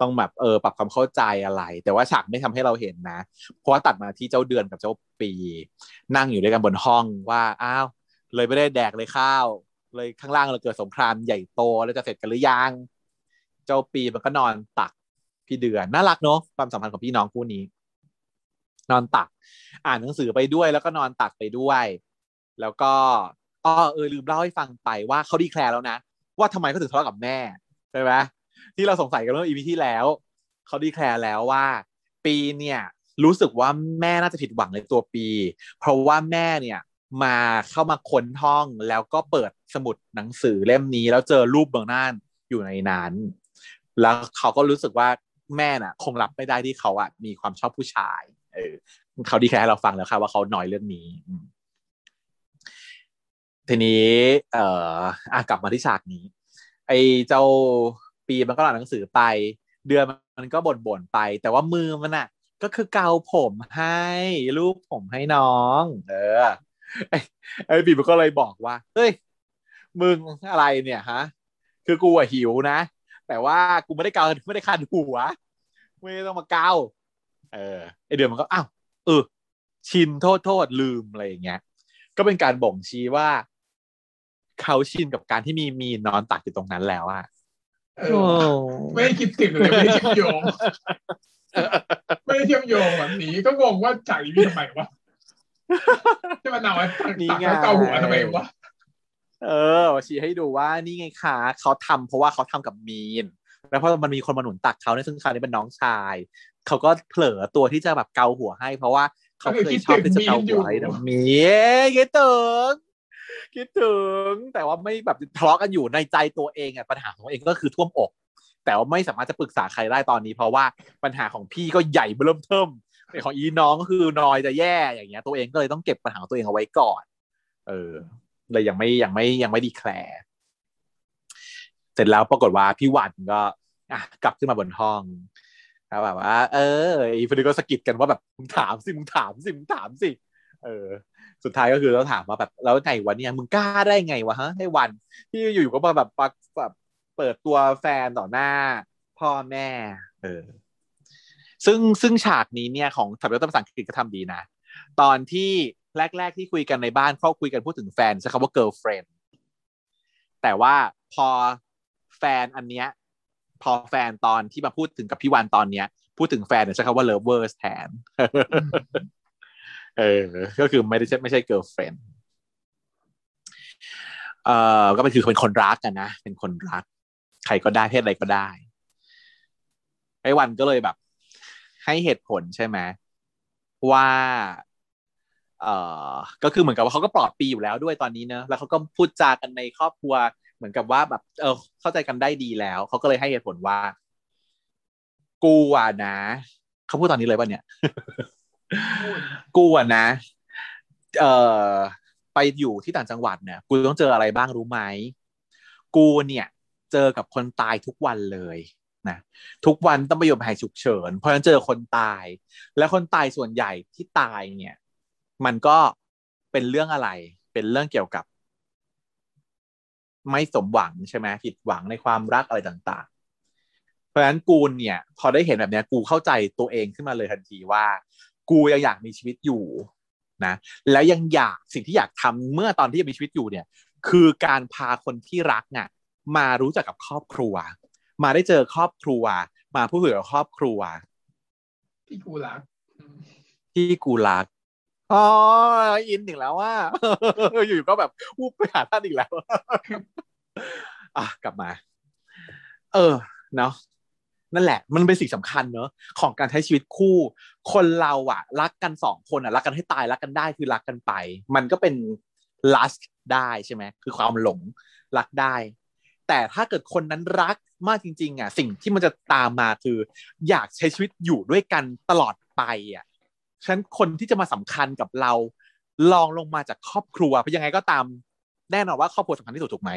ต้องแบบเออปรับความเข้าใจอะไร แต่ว่าฉากไม่ทำให้เราเห็นนะ เพราะว่าตัดมาที่เจ้าเดือนกับเจ้าปี นั่งอยู่ด้วยกันบนห้องว่าอ้าวเลยไม่ได้แดกเลยข้าว เลยข้างล่างเราเกิดสงครามใหญ่โตแล้วจะเสร็จกันหรือยังเจ้าปีมันก็นอนตักพี่เดือนน่ารักเนอะความสัมพันธ์ของพี่น้องคู่นี้ นอนตัก อ่านหนังสือไปด้วย แล้วก็นอนตักไปด้วย แล้วก็อ้อเออลืมเล่าให้ฟังไปว่าเขา declare แล้วนะว่าทำไมเขาถึงทะเลาะกับแม่ใช่ไหม ที่เราสงสัยกันเมื่อ EP ที่แล้ว เขา declare แล้วว่า ปีเนี่ยรู้สึกว่าแม่น่าจะผิดหวังในตัวปี เพราะว่าแม่เนี่ยมาเข้ามาค้นห้องแล้วก็เปิดสมุดหนังสือเล่มนี้ แล้วเจอรูปเบอร์น่านอยู่ในนั้น แล้วเขาก็รู้สึกว่าแม่น่ะ คงรับไม่ได้ที่เขาอะมีความชอบผู้ชาย เออเขาดีแคร์ให้เราฟังแล้วค่ะว่าเขาหน่อยเรื่องนี้ ทีนี้ เอ่ออะกลับมาที่ฉากนี้ ไอ้เจ้า ปีมันก็อ่านหนังสือไป เดือนมันก็บ่นบ่นไป แต่ว่ามือมันอะก็คือเกาผมให้ลูกผมให้น้อง เออไอ้ไอ้ปีมันก็เลยบอกว่าเฮ้ยมึงอะไรเนี่ยฮะ คือกูอะหิวนะ แต่ว่ากูไม่ได้เกาไม่ได้คันหัวไม่ต้องมาเกาเออไอเดือนมันก็อ้าวเออชินโทษโทษลืมอะไรอย่างเงี้ย ก็เป็นการบ่งชี้ว่า เขาชินกับการที่มีมีนอนตักอยู่ตรงนั้นแล้วอะ
ไม่ได้คิดถึงเลยไม่ได้เชื่อมโยงไม่ได้เชื่อมโยงแบบนี้ก็งงว่าฉากนี้มีทำไมวะที่มันเอาไว้ตักตักแล้วเกาหัวทำไมวะ
เออชี้ให้ดูว่านี่ไงคะเขาทำเพราะว่าเขาทำกับมีน แล้วเพราะมันมีคนมาหนุนตักเขาเนี่ยซึ่งคราวนี้เป็นน้องชาย เขาก็เผลอตัวที่จะแบบเกาหัวให้ เพราะว่าเขาเคยชอบที่จะเกาหัวให้นะมีคิดถึง คิดถึงแต่ว่าไม่แบบทะเลาะกันอยู่ในใจตัวเองอะปัญหาของตัวเองก็คือท่วมอก แต่ว่าไม่สามารถจะปรึกษาใครได้ตอนนี้ เพราะว่าปัญหาของพี่ก็ใหญ่เบิ่มเทิมของอีน้องก็คือนอยจะแย่อย่างเงี้ย ตัวเองก็เลยต้องเก็บปัญหาตัวเองเอาไว้ก่อน เออเลยยังไม่ยังไม่ยังไม่ดีแคลร์เสร็จแล้วปรากฏว่าพี่วันก็อะกลับขึ้นมาบนห้องแล้วแบบว่า เอออีฟนก็สะกิดกันว่าแบบมึงถามสิมึงถามสิมึงถามสิเออ สุดท้ายก็คือเราถามว่าแบบแล้วไงวันนี้มึงกล้าได้ไงวะฮะให้วันที่อยู่ๆก็มาแบบปักแบบเปิดตัวแฟนต่อหน้า พ่อแม่ เออ ซึ่งซึ่งฉากนี้เนี่ยของถับยศภาษาอังกฤษก็ทำดีนะ ตอนที่แรก ๆ ที่คุยกันในบ้านเขาคุยกันพูดถึงแฟนใช้คำว่า girlfriend แต่ว่าพอแฟนอันเนี้ยพอแฟนตอนที่มาพูดถึงกับพี่วันตอนเนี้ย พูดถึงแฟนใช้คำว่า lovers แทน เออ ก็คือไม่ได้ใช่ไม่ใช่ girlfriend เอ่อก็เป็นคือเป็นคนรักกันนะ เป็นคนรัก ใครก็ได้เพศอะไรก็ได้ ไอ้วันก็เลยแบบ ให้เหตุผลใช่ไหมว่า เอ่อ ก็คือเหมือนกับว่าเขาก็ปลอดปีอยู่แล้วด้วยตอนนี้เนอะแล้วเขาก็พูดจากันในครอบครัว เหมือนกับว่าแบบ เออ เข้าใจกันได้ดีแล้ว เขาก็เลยให้เหตุผลว่า กูอะนะ เขาพูดตอนนี้เลยป่ะเนี่ย กูอะนะ เอ่อไปอยู่ที่ต่างจังหวัดเนี่ยกูต้องเจออะไรบ้างรู้ไหมกูเนี่ย เจอกับคนตายทุกวันเลยนะทุกวันต้องไปอยู่แผนฉุกเฉิน เพราะฉะนั้นเจอคนตาย และคนตายส่วนใหญ่ที่ตายเนี่ย มันก็เป็นเรื่องอะไร เป็นเรื่องเกี่ยวกับ ไม่สมหวังใช่ไหมผิดหวังในความรักอะไรต่าง ๆ เพราะฉะนั้นกูเนี่ย พอได้เห็นแบบเนี้ย กูเข้าใจตัวเองขึ้นมาเลยทันทีว่า กูยังอยากมีชีวิตอยู่นะแล้วยังอยากสิ่งที่อยากทำเมื่อตอนที่ยังมีชีวิตอยู่เนี่ย คือการพาคนที่รักเนี่ยมารู้จักกับครอบครัว มาได้เจอครอบครัว มาพูดคุยกับครอบครัว
ที่กูรัก
ที่กูรักอ๋ออินอีกแล้วว่า อยู่ๆก็แบบวูบไปหาท่านอีกแล้วอะกลับมา เออ เนาะ นั่นแหละ มันเป็นสิ่งสำคัญเนอะของการใช้ชีวิตคู่ คนเราอะรักกันสองคนอะรักกันให้ตายรักกันได้คือรักกันไป มันก็เป็น lust ได้ใช่ไหมคือความหลงรักได้ แต่ถ้าเกิดคนนั้นรักมากจริงๆอะสิ่งที่มันจะตามมาคือ อยากใช้ชีวิตอยู่ด้วยกันตลอดไปอะฉะนั้นคนที่จะมาสำคัญกับเราลองลงมาจากครอบครัวเพราะยังไงก็ตามแน่นอนว่าครอบครัวสำคัญที่สุดถูกไหม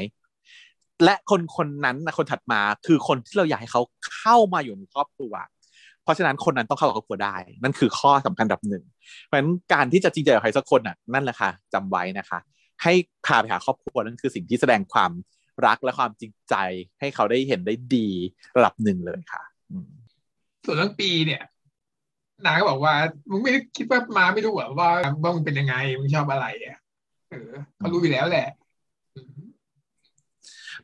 และคนคนนั้นนะคนถัดมาคือคนที่เราอยากให้เขาเข้ามาอยู่ในครอบครัว เพราะฉะนั้นคนนั้นต้องเข้ากับครอบครัวได้ นั่นคือข้อสำคัญดับหนึ่ง เพราะฉะนั้นการที่จะจริงใจกับใครสักคนน่ะนั่นแหละค่ะจำไว้นะคะ ให้พาไปหาครอบครัวนั่นคือสิ่งที่แสดงความรักและความจริงใจให้เขาได้เห็นได้ดีระดับหนึ่งเลยค่ะ
ส่วนเรื่องปีเนี่ยนางก็บอกว่ามึงไม่คิดว่ามาไม่รู้หรอว่าว่ามึงเป็นยังไงมึงชอบอะไรอะเออเขารู้อยู่แล้วแหละ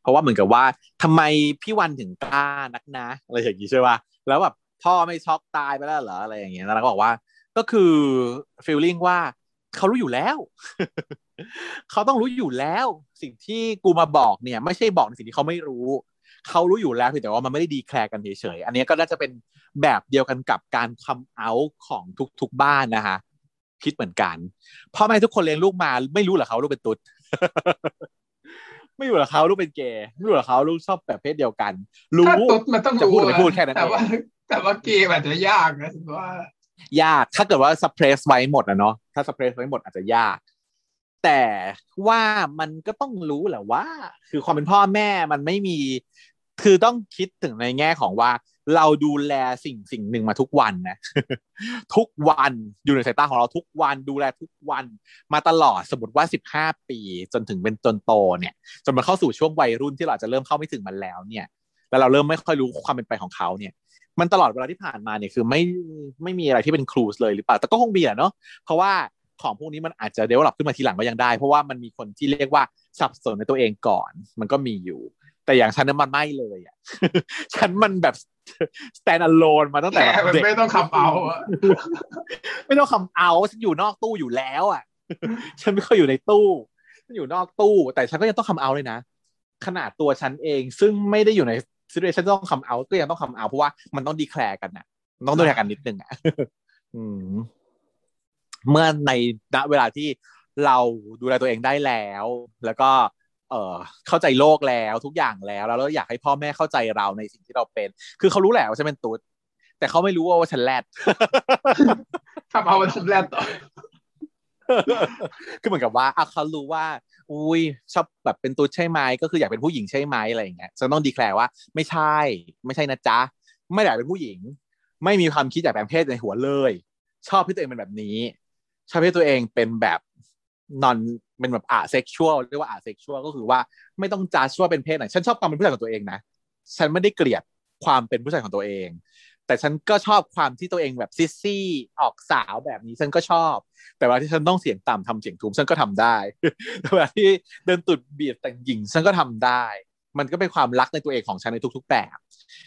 ราะว่าเหมือนกับว่าทำไมพี่วันถึงกล้านักนะอะไรอย่างนี้ใช่ป่ะแล้วแบบพ่อไม่ช็อกตายไปแล้วเหรออะไรอย่างเงี้ยแล้วนาก็บอกว่า ก็คือฟีลลิ่งว่าเขารู้อยู่แล้วเขาต้องรู้อยู่แล้ว สิ่งที่กูมาบอกเนี่ย ไม่ใช่บอกในสิ่งที่เขาไม่รู้เขารู้อยู่แล้วเพียงแต่ว่ามันไม่ได้ดีแคลร์กันเฉยๆอันนี้ก็น่าจะเป็นแบบเดียวกันกับการคัมเอาของทุกๆบ้านนะคะคิดเหมือนกันพ่อแม่ทุกคนเลี้ยงลูกมาไม่รู้เหรอเขาลูกเป็นตุ๊ด ไม่รู้เหรอเขาลูกเป็นเกย์ไม่รู้เหรอเขาลูกชอบแบบเพศเดียวกัน รู้
ถ้าตุ๊ดมันต้อง
จะ
รู้
พูดหรือไม่พูดแค่นั้น
แต่
เอง
ว่า แต่ว่าเกย์อาจจะยากนะว่ายา
กถ้าเกิดว่า suppress ไว้หมดอะเนาะถ้า suppress ไว้หมดอาจจะยาก แต่ว่ามันก็ต้องรู้แหละว่า คือความเป็นพ่อแม่มันไม่มี คือต้องคิดถึงในแง่ของว่า เราดูแลสิ่งสิ่งหนึ่งมาทุกวันนะทุกวันอยู่ในสายตาของเราทุกวันดูแลทุกวันมาตลอดสมมติว่าสิบห้าปี จนถึงเป็นจนโตเนี่ย จนมันเข้าสู่ช่วงวัยรุ่นที่เราจจะเริ่มเข้าไม่ถึงมันแล้วเนี่ย แล้วเราเริ่มไม่ค่อยรู้ความเป็นไปของเขาเนี่ยมันตลอดเวลาที่ผ่านมาเนี่ยคือไม่ไม่มีอะไรที่เป็นครูสเลยหรือเปล่า แต่ก็คงมีแหละเนาะเพราะว่าของพวกนี้มันอาจจะเดเวลลอปขึ้นมาทีหลังก็ยังได้ เพราะว่ามันมีคนที่เรียกว่าสับสนในตัวเองก่อน มันก็มีอยู่ แต่อย่างฉันนั้นมันไม่เลยอะฉันมันแบบ stand alone มาตั้งแต่
แค่มัน
เด็ก
ไม่ต้องขับเอาอะ
ไม่ต้องคำเอาฉันอยู่นอกตู้อยู่แล้วอะ ฉันไม่เคยอยู่ในตู้ฉันอยู่นอกตู้ แต่ฉันก็ยังต้องคำเอาเลยนะ ขนาดตัวฉันเองซึ่งไม่ได้อยู่ในซิ t u a ชันต้องคำเอาก็ยังต้องคำเอาเพราะว่ามันต้องดีแคลร์กันนะมันต้องดูแลกันนิดนึงอะอืมเมื่อในณเวลาที่เราดูแลตัวเองได้แล้ว แล้วก็ เอ่อเข้าใจโลกแล้วทุกอย่างแล้ว แล้วเราอยากให้พ่อแม่เข้าใจเราในสิ่งที่เราเป็น คือเขารู้แหละว่าฉันเป็นตุ๊ดแต่เขาไม่รู้ว่าฉันแรด
ขับเอามาทำแรกต่อ
คือเหมือนกับว่าอะเขารู้ว่า อุ้ยชอบแบบเป็นตุ๊ดใช่ไหมก็คืออยากเป็นผู้หญิงใช่ไหมอะไรอย่างเงี้ยฉันต้องดีแคลร์ว่า ไม่ใช่ ไม่ใช่นะจ๊ะไม่อยากเป็นผู้หญิง ไม่มีความคิดอยากแปลงเพศในหัวเลย ชอบที่ตัวเองเป็นแบบนี้ ชอบที่ตัวเองเป็นแบบ non เป็นแบบ asexual เรียกว่า asexual ก็คือว่าไม่ต้อง judge ว่าเป็นเพศไหนฉันชอบความเป็นผู้ชายของตัวเองนะฉันไม่ได้เกลียดความเป็นผู้ชายของตัวเอง แต่ฉันก็ชอบความที่ตัวเองแบบ sissy ออกสาวแบบนี้ฉันก็ชอบ แต่เวลาที่ฉันต้องเสียงต่ำทำเสียงทุ้มฉันก็ทำได้แต่เวลาที่เดินตุดเบีบแต่งหญิงฉันก็ทำได้ มันก็เป็นความรักในตัวเองของฉันในทุก ๆ แบบ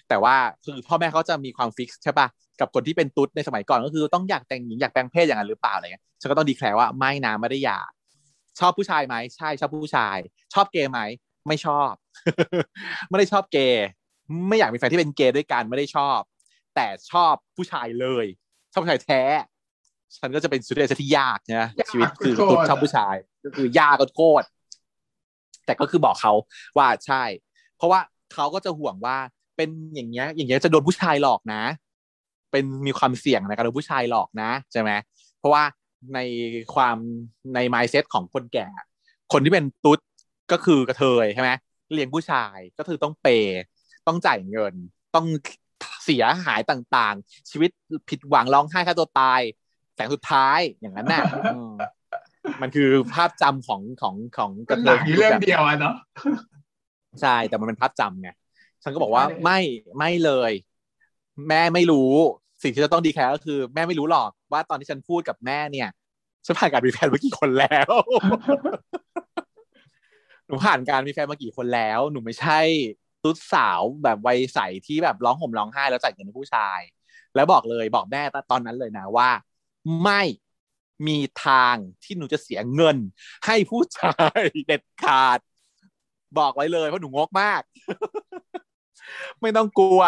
แต่ว่าคือพ่อแม่เขาจะมีความฟิกใช่ปะกับคนที่เป็นตุ๊ดในสมัยก่อนก็คือต้องอยากแต่งหญิงอยากแปลงเพศอย่างนั้นหรือเปล่าอะไรเงี้ยฉันก็ต้องดีแคลร์ว่าไม่นะไม่ได้อยาก ชอบผู้ชายไหมใช่ชอบผู้ชาย ชอบเกย์ไหมไม่ชอบ ไม่ได้ชอบเกย์ไม่อยากมีแฟนที่เป็นเกย์ด้วยกันไม่ได้ชอบ แต่ชอบผู้ชายเลย ชอบผู้ชายแท้ ฉันก็จะเป็นสุดเดชที่ยากนะชีวิตคือตุ๊ดชอบผู้ชาย ก็คือยากก็โคตรแต่ก็คือบอกเขาว่าใช่ เพราะว่าเขาก็จะห่วงว่าเป็นอย่างเงี้ย อย่างเงี้ยจะโดนผู้ชายหลอกนะ เป็นมีความเสี่ยงในการโดนผู้ชายหลอกนะใช่ไหมเพราะว่า ในความใน mindset ของคนแก่ คนที่เป็นตุ๊ดก็คือกระเทยใช่ไหมเลี้ยงผู้ชายก็คือต้องเปย์ต้องจ่ายเงิน ต้องเสียหายต่างๆ ชีวิตผิดหวังร้องไห้ฆ่าตัวตายแสงสุดท้ายอย่างนั้นน่ะอืมมันคือภาพจำของของของก
ก็
ระเท
หนั
ย
งอยู่เรื่องเดียวอะเนาะ
ใช่แต่มันเป็นภาพจำไงฉันก็บอกว่าไม่ไม่เลย แม่ไม่รู้ สิ่งที่จะต้องดีแคร์ก็คือ แม่ไม่รู้หรอก ว่าตอนที่ฉันพูดกับแม่เนี่ยฉันผ่านการมีแฟนมากี่คนแล้ว หนูผ่านการมีแฟนมากี่คนแล้ว หนูไม่ใช่ตุ๊ดสาวแบบวัยใสที่แบบร้องห่มร้องไห้แล้วจ่ายเงินให้ผู้ชาย แล้วบอกเลยบอกแม่ตอนนั้นเลยนะว่า ไม่มีทางที่หนูจะเสียเงิน ให้ผู้ชายเด็ดขาด บอกไว้เลยเพราะหนูงกมาก ไม่ต้องกลัว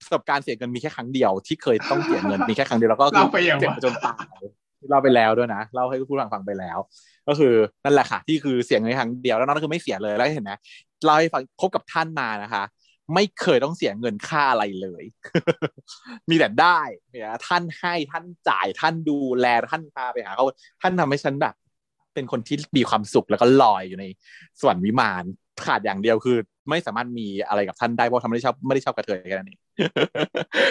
ประสบการณ์เสียเงินมีแค่ครั้งเดียวที่เคยต้องเสียเงินมีแค่ครั้งเดียวแล้วก็คื
เรา
อ
ไปอย่าง
เจ็บ
วะ
จนตายเราไปแล้วด้วยนะเล่าให้ผู้ฟังฟังไปแล้ว ก็คือนั่นแหละค่ะที่คือเสียเงินครั้งเดียวแล้วนั่นก็คือไม่เสียเลยแล้วเห็นไหมเราให้ฟังคบกับท่านมานะคะ ไม่เคยต้องเสียเงินค่าอะไรเลย มีแต่ได้เนี่ยท่านให้ท่านจ่ายท่านดูแลท่านพาไปหาเขาท่านทำให้ฉันแบบเป็นคนที่มีความสุขแล้วก็ลอยอยู่ในสวรรค์วิมานขาดอย่างเดียวคือ ไม่สามารถมีอะไรกับท่านได้เพราะท่านไม่ได้ชอบไม่ได้ชอบกระเทยแค่นั้นเอง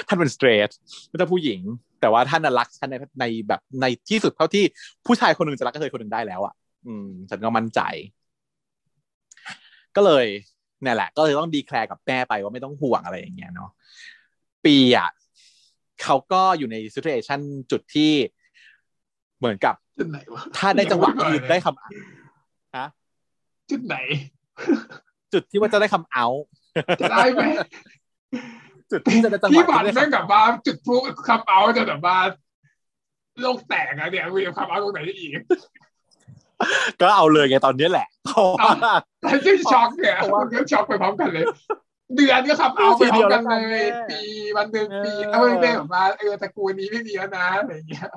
ท่านเป็นสเตรทไม่ใช่ผู้หญิง แต่ว่าท่านน่ะรักฉันในในแบบในที่สุดเท่าที่ผู้ชายคนหนึ่งจะรักกระเทยคนหนึ่งได้แล้วอะ อืม ฉันก็มั่นใจ ก็เลยเนี่ยแหละ ก็เลยต้องดีแคลร์กับแม่ไปว่าไม่ต้องห่วงอะไรอย่างเงี้ยเนาะปีอะเขาก็อยู่ในซิ t u a ชันจุดที่เหมือนกับ
จุดไหนวะ
ถ้าได้จังหวะยืนได้คำฮะ
จุดไหน
จุดที่ว่าจะได้คำเอา
จะได้ไหม
จุดที่จะได้จังห
พี่
วะ
บัตร
ที่
แม่
ได้
ง
คำ
กับว่าจุดพลุขับเอาจนแบบว่าโลกแตกอะเนี่ยมีขับเอาตรงไหนอีก
ก็เอาเลยไงตอนนี้แหละเพราะว่า
แล้วที่ช็อกเนี่ยมันก็ช็อกไปพร้อมกันเลย เดือนก็ขับเอาไปพร้อมกันเลยปีวันหนึ่งปีแล้วไม่ได้แบบว่าเออตระกูลนี้ไม่มีแล้วนะอะไรอย่างเงี้ย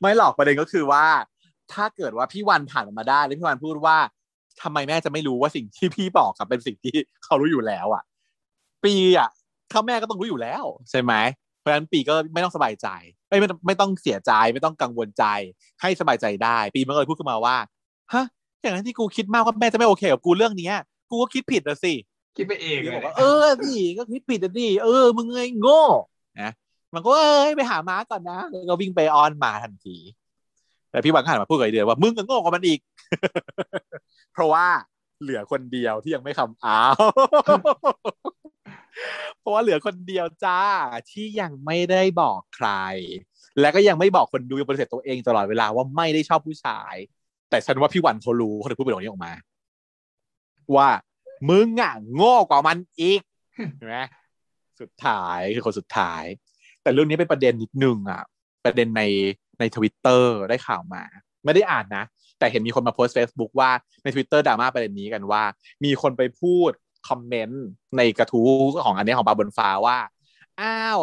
ไม่หรอกประเด็นก็คือว่า ถ้าเกิดว่าพี่วันผ่านมันมาได้แล้วพี่วันพูดว่าทำไมแม่จะไม่รู้ว่าสิ่งที่พี่บอกกับเป็นสิ่งที่เขารู้อยู่แล้วอะ ปีอะถ้าแม่ก็ต้องรู้อยู่แล้วใช่ไหมเพราะฉะนั้นปีก็ไม่ต้องสบายใจไม่ไม่ไม่ต้องเสียใจไม่ต้องกังวลใจ ให้สบายใจได้ ปีมันก็เลยพูดขึ้นมาว่าฮะอย่างนั้นที่กูคิดมากว่าแม่จะไม่โอเคกับกูเรื่องเนี้ยกูก็คิดผิดนะสิ
คิดไปเอง
พี่
เล
บอยกว่าเออนี่ก็คิดผิดนะดิเออมึงไงโง่นะมันก็เอ้ยไปหาม้าก่อนนะแล้วก็วิ่งไปออนมาทันทีแต่พี่วันก็หันมาพูดกับไอเดียว่ามึงก็โง่กว่ามันอีก เพราะว่าเหลือคนเดียวที่ยังไม่คำอ้าว เพราะว่าเหลือคนเดียวจ้าที่ยังไม่ได้บอกใคร และก็ยังไม่บอกคนดูยังปฏิเสธตัวเองตลอดเวลาว่าไม่ได้ชอบผู้ชาย แต่ฉันว่าพี่วันเขารู้เขาถึงพูดประโยคนี้ออกมา ว่ามึงอะโง่กว่ามันอีกเห็นไหมสุดท้ายคือคนสุดท้าย แต่เรื่องนี้เป็นประเด็นนิดนึงอะ ประเด็นในในทวิตเตอร์ได้ข่าวมา ไม่ได้อ่านนะ แต่เห็นมีคนมาโพสต์ Facebook ว่าใน Twitter ดราม่าประเด็นนี้กันว่า มีคนไปพูด คอมเมนต์ในกระทู้ของอันนี้ของปาบนฟ้าว่า อ้าว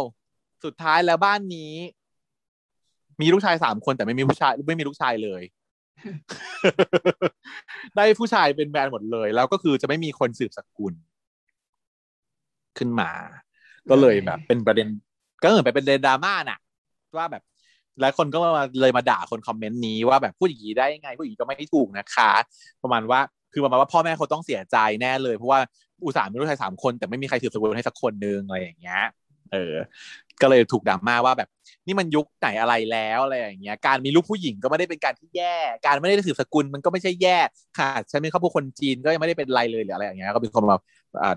สุดท้ายแล้วบ้านนี้ มีลูกชายสามคนแต่ไม่มีผู้ชายไม่มีลูกชายเลย ได้ผู้ชายเป็นแบรนด์หมดเลย แล้วก็คือจะไม่มีคนสืบสกุล ขึ้นมา ก็เลยแบบ เป็นประเด็น ก็เหมือนไปเป็นประเด็นดราม่าน่ะ ว่าแบบหลายคนก็มาเลยมาด่าคนคอมเมนต์นี้ว่าแบบพูดอย่างนี้ได้ยังไงพูดอย่างนี้ก็ไม่ถูกนะคะ ประมาณว่าคือประมาณว่าพ่อแม่เขาต้องเสียใจแน่เลย เพราะว่า อุตส่าห์มีลูกชายสามคน แต่ไม่มีใครสืบสกุลให้สักคนนึงอะไรอย่างเงี้ยเออ ก็เลยถูกด่ามาว่าแบบ นี่มันยุคไหนอะไรแล้วอะไรอย่างเงี้ย การมีลูกผู้หญิงก็ไม่ได้เป็นการที่แย่ การไม่ได้สืบสกุลมันก็ไม่ใช่แย่ค่ะฉันเป็นครอบครัวคนจีนก็ยังไม่ได้เป็นไรเลยหรืออะไรอย่างเงี้ย ก็มีคนมา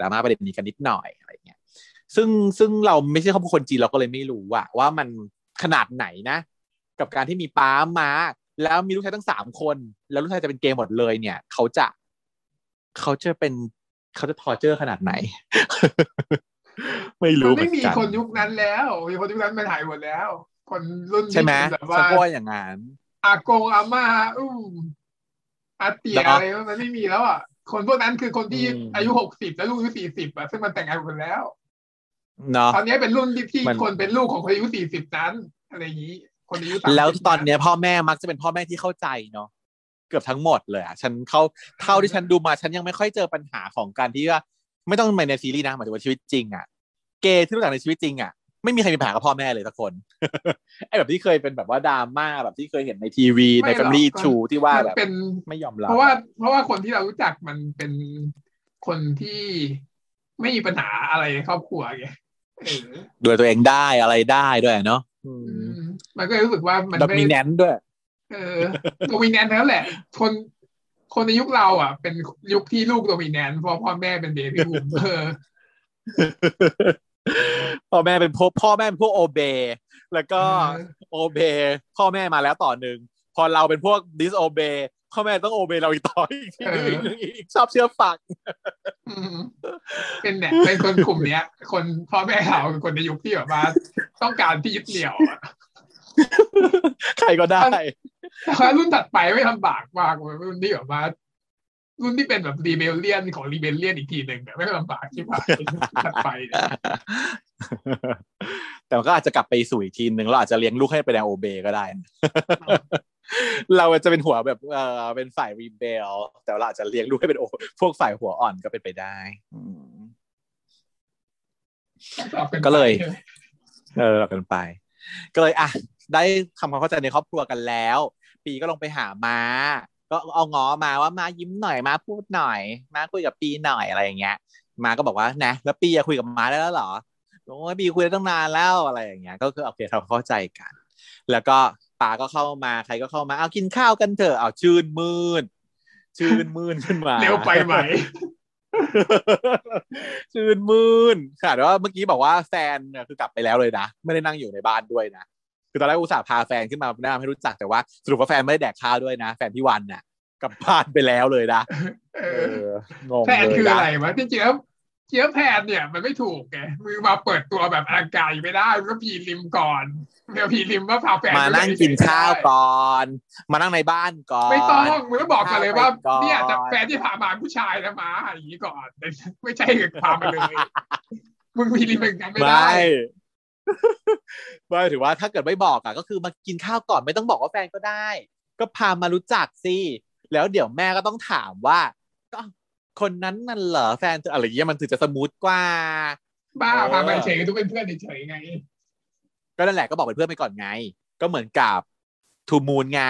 ด่ามาประเด็นนี้กันนิดหน่อยอะไรเงี้ย ซึ่งซึ่งเราไม่ใช่ครอบครัวคนจีนเราก็เลยไม่รู้ว่าว่ามันขนาดไหนนะ กับการที่มีป้ามาแล้วมีลูกชายทั้งสามคน แล้วลูกชายจะเป็นเกย์หมดเลยเนี่ย เขาจะเขาจะเป็น เขาจะทอร์เจอร์ขนาดไหน ไม่
มัน
รู้เหมื
ไม่
อน
มี
กัน
คนยุคนั้นแล้วมีคนยุคนั้นมันหายหมดแล้ว คนรุ่น
ใช่ไหม
ที่แบบ
ฉั
ว่าน
ก็ว่าอย่างนั้น
อากงอาม่าอู้อาเตีย
เนอะ
อะไรมันไม่มีแล้วอะคนพวกนั้นคือคนที่
อืม
อายุหกสิบแล้วลูกอายุสี่สิบอะซึ่งมันแต่งงานหมดแล้ว
เนาะ
ตอนนี้เป็นรุ่นที่ที่
มัน
คนเป็นลูกของคนอายุสี่สิบนั้น อะไรอย่างนี้ คนอายุ30
แล้วตอนเนี้ยพ่อแม่มักจะเป็นพ่อแม่ที่เข้าใจเนาะ เกือบทั้งหมดเลยอะฉันเขาเท่าที่ฉันดูมาฉันยังไม่ค่อยเจอปัญหาของการที่ว่าไม่ต้องในซีรีส์นะหมายถึงว่าชีวิตจริงอะเกย์ที่รู้จักในชีวิตจริงอะไม่มีใครมีปัญหากับพ่อแม่เลยสักคนไอ้แบบที่เคยเป็นแบบว่าดราม่าแบบที่เคยเห็นในทีวีใน
ไม่หรอก
แฟมิลี่
ก็
ชูที่ว่า
มัน
แบบ
เป็น
ไม่ยอมรับ
เพราะว่า เพราะว่าคนที่เรารู้จักมันเป็นคนที่ไม่มีปัญหาอะไรในครอบครัวไงเออ
ดูแลตัวเองได้อะไรได้ด้วยเนาะอื
อื
ม
มมันก็เลยรู้สึกว่ามัน
แล้ว
ไม่
มีแนนด้วย
เออโดมิแนนทั้งนั้นแหละ คนคนในยุคเราอะ เป็นยุคที่ลูกโดมิแนนเพราะพ่อแม่เป็นเบบี้บูมเออ
พ่อแม่เป็นพวกพ่อแม่เป็นพวก obey แล้วก็
เออ
obey พ่อแม่มาแล้วต่อหนึ่ง พอเราเป็นพวก disobey พ่อแม่ต้อง obey เราอีกต่ออีกทีหนึ่งอีกชอบเชื่อฟัง
อืมเป็นเนี่ยเป็นคนกลุ่มเนี้ย คนพ่อแม่เราเป็นคนในยุคที่แบบว่าต้องการที่ยึดเหนี่ยวอะ
ใครก็ได้
แต่ว่ารุ่นถัดไปไม่ลำบากมากเลยรุ่นที่แบบว่ารุ่นที่เป็นแบบ rebellion ของ rebellion อีกทีหนึ่งเนี่ยไม่ลำบากที่ผ่านถัดไปเนี่ย
แต่มันก็อาจจะกลับไปสู่อีกทีหนึ่งเราอาจจะเลี้ยงลูกให้เป็นแนวโอเบก็ได้นะเราจะเป็นหัวแบบเออเป็นฝ่ายรีเบล แต่เราอาจจะเลี้ยงลูกให้เป็นโอพวกฝ่ายหัวอ่อนก็เป็นไปได้อืมก็เลย เออเรากันไป ก็เลยอะ ได้ทำความเข้าใจในครอบครัวกันแล้ว ปีก็ลงไปหามาก็เอาง้อมาว่ามายิ้มหน่อยมาพูดหน่อย มาคุยกับปีหน่อยอะไรอย่างเงี้ย มาก็บอกว่านะแล้วปีอะคุยกับมาได้แล้วเหรอโอ้ยปีคุยได้ตั้งนานแล้วอะไรอย่างเงี้ย ก็คือโอเคเราเข้าใจกัน แล้วก็ปาก็เข้ามาใครก็เข้ามาเอากินข้าวกันเถอะเอาชื่นมื่นชื่นมื่นขึ้นมา
เร็วไปไหม
ชื่นมื่นค่ะแต่ว่าเมื่อกี้บอกว่าแฟนเนี่ยคือกลับไปแล้วเลยนะไม่ได้นั่งอยู่ในบ้านด้วยนะ คือตอนแรกอุตส่าห์พาแฟนขึ้นมาแนะนำให้รู้จักแต่ว่าสรุปว่าแฟนไม่ได้แดกข้าวด้วยนะ แฟนพี่วันน่ะกลับบ้านไปแล้วเลยนะ
เอ
เอ
อ
องง
แพน
เลย
คือ
นะ
อะไรวะจริงๆแล้วเจี๊ยบแพนเนี่ย มันไม่ถูกไงมือมาเปิดตัวแบบอลังการไม่ได้มันก็พีริมก่อนเดี๋ยวพีริมว่าพาแฟน
มานั่งกินข้าวก่อน มานั่งในบ้านก่อน
ไม่ต้องมึงก็บอกกันเลยว่า
พาไปก่อน
เนี่ยจะแฟนที่พามาผู้ชายนะมาอย่างนี้ก่อนแต่ไม่ใช่พามาเลยมึงพีริมเป็นกันไม่ได้
ไม่ไม่ถือว่าถ้าเกิดไม่บอกอะก็คือมากินข้าวก่อนไม่ต้องบอกว่าแฟนก็ได้ ก็พามารู้จักสิแล้วเดี๋ยวแม่ก็ต้องถามว่าก็คนนั้นนั่นเหรอแฟนเธออะไรอย่างเงี้ยมันถึงจะสมูทกว่า
บ้า
เออ
พามาเฉยๆทุกเป็นเพื่อนเฉยๆไง
ก็นั่นแหละก็บอกเป็นเพื่อนไปก่อนไง ก็เหมือนกับทูมูนไง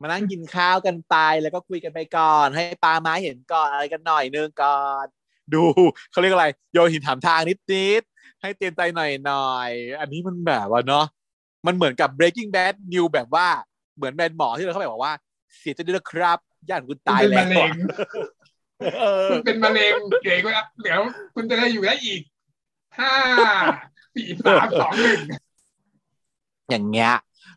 มานั่งกินข้าวกันไปแล้วก็คุยกันไปก่อน ให้ปลาไม้เห็นก่อนอะไรกันหน่อยนึงก่อน ดูเขาเรียกอะไร โยนหินถามทางนิดนิดๆ ให้เตือนใจหน่อยหน่อยอันนี้มันแบบว่าเนาะมันเหมือนกับ breaking bad new แบบว่าเหมือนแมนหมอที่เราเขาแบบบอกว่า เสียใจด้วยนะครับญาติคุณ
คุณ
ตาย
เป็น
แล้
มะ
ว
เร็ง
เออ
คุณเป็นมะเร็งเดี๋ยวก็เดี๋ยวคุณจะได้อยู่ได้อีกห้าสี่สามสองหนึ่ง
อย่างเงี้ย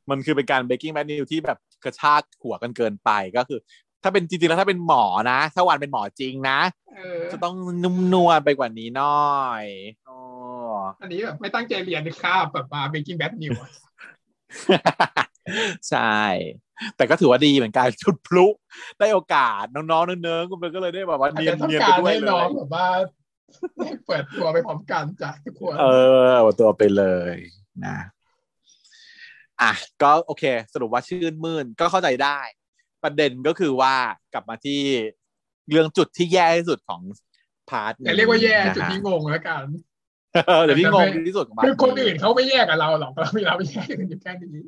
มันคือเป็นการ breaking bad news ที่แบบกระชากหัวกันเกินไปก็คือ ถ้าเป็นจริงๆแล้วถ้าเป็นหมอนะ ถ้าวันเป็นหมอจริงนะ
เออ
จะต้องนุ่มนวลไปกว่านี้หน่อยอ๋ อ
อันนี้แบบไม่ตั้งใจเรียนคาบแบบมา Breaking Bad News อะ
ใช่ แต่ก็ถือว่าดีเหมือนกันจุดพลุ ได้โอกาสน้องๆเนื้อๆมันก็เลยได้แบบว่า
อาจ
เนีย
จะ
น
ต้อง
เนียน
กา
ไป
ร
ด้วย
ให้
เล
น้อง
ย
แบบว่าได้เปิดตัวไปพร้อมกันจากทุกคน
เออเอาตัวไปเลยนะอะก็โอเค สรุปว่าชื่นมื่นก็เข้าใจได้ ประเด็นก็คือว่ากลับมาที่เรื่องจุดที่แย่ที่สุดของพาร์ท
อย่าเรียกว่าแย่
นะ
จุด
ฮะ
ที่งงแล้วกัน
เดี๋ยวที่งงที่สุดของพาร์ท
คือคนอื่นเขาไม่แยกกับเราหรอกเราเราไม่แยกกันอยู่แค่นี้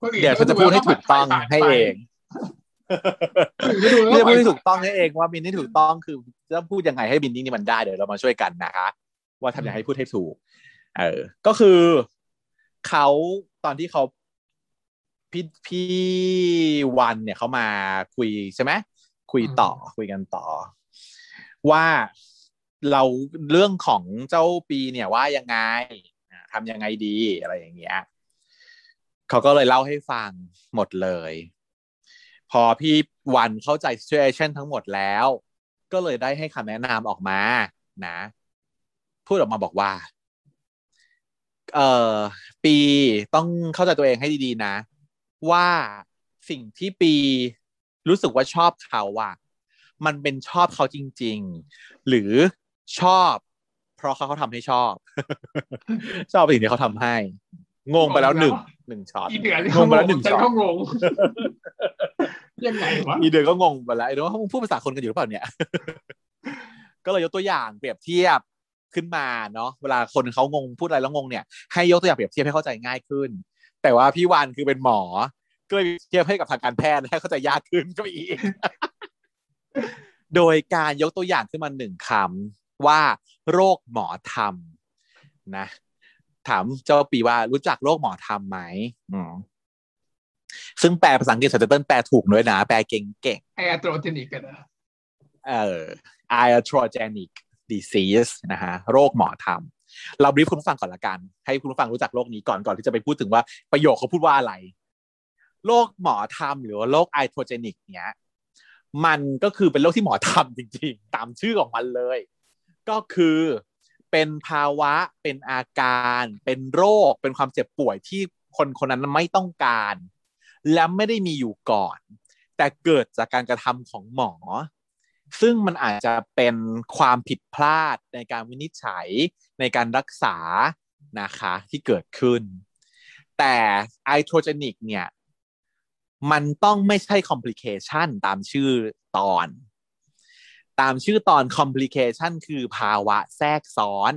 คนอื่น
เดี๋ยวเขาจะพูดให้ถูกต้องให้เอง
ไม่ดู
เรียก
แล้ว
พูดให้ถูกต้องให้เองว่าบินที่ถูกต้องคือจะพูดยังไงให้บินนี่มันได้เดี๋ยวเรามาช่วยกันนะคะ ว่าทำยังไงให้พูดให้ถูก เออ ก็คือเขาตอนที่เขาพี่พี่วันเนี่ยเขามาคุยใช่ไหมคุยต่อคุยกันต่อ ว่า เราเรื่องของเจ้าปีเนี่ยว่ายังไงอ่าทำยังไงดีอะไรอย่างเงี้ยเขาก็เลยเล่าให้ฟังหมดเลย พอพี่วันเข้าใจ situation ทั้งหมดแล้ว ก็เลยได้ให้คำแนะนำออกมานะ พูดออกมาบอกว่า เอ่อปีต้องเข้าใจตัวเองให้ดีๆนะ ว่าสิ่งที่ปีรู้สึกว่าชอบเขาอะมันเป็นชอบเขาจริง ๆ หรือ ชอบ เพราะเขาเขาทำให้ชอบ ชอบสิ่งที่เขาทำให้ งงไปแล้วหนึ่งหนึ่งช็อต
อีเดือน
งงไปแล้วหนึ่ง
ฉั
ช็อต
ก็งงยังไงวะ
อีเดือนก็งงไปแล้วไอ้เดี๋ยวว่ามึงพูดภาษาคนกันอยู่หรือเปล่าเนี่ย ก็เลยยกตัวอย่างเปรียบเทียบขึ้นมาเนาะเวลาคนเขางงพูดอะไรแล้วงงเนี่ยให้ยกตัวอย่างเปรียบเทียบให้เข้าใจง่ายขึ้น แต่ว่าพี่วันคือเป็นหมอ ก็เลยเทียบให้กับทางการแพทย์ให้เข้าใจยากขึ้นก็อีก โดยการยกตัวอย่างขึ้นมาหนึ่งคำ ว่าโรคหมอธรรมนะ ถามเจ้าปีว่ารู้จักโรคหมอธรรมไหมอืมซึ่งแปลภาษาอังกฤษสเตเติ้ลแปลถูกด้วยนะ แปลเก่งๆ
ไออะโตรเจนิกกันนะ
เอ่อ iatrogenic disease นะฮะโรคหมอทำเราบรีฟคุณผู้ฟังก่อนละกัน ให้คุณผู้ฟังรู้จักโรคนี้ก่อนก่อนที่จะไปพูดถึงว่าประโยคเขาพูดว่าอะไร โรคหมอทำหรือว่าโรค iatrogenic เนี้ยมันก็คือเป็นโรคที่หมอทำจริงๆ ตามชื่อของมันเลย ก็คือเป็นภาวะเป็นอาการ เป็นโรคเป็นความเจ็บป่วยที่คนคนนั้นไม่ต้องการ และไม่ได้มีอยู่ก่อน แต่เกิดจากการกระทำของหมอ ซึ่งมันอาจจะเป็นความผิดพลาดในการวินิจฉัยในการรักษานะคะที่เกิดขึ้น แต่ iatrogenic เนี่ย มันต้องไม่ใช่ complication ตามชื่อตอน ตามชื่อตอน complication คือภาวะแทรกซ้อน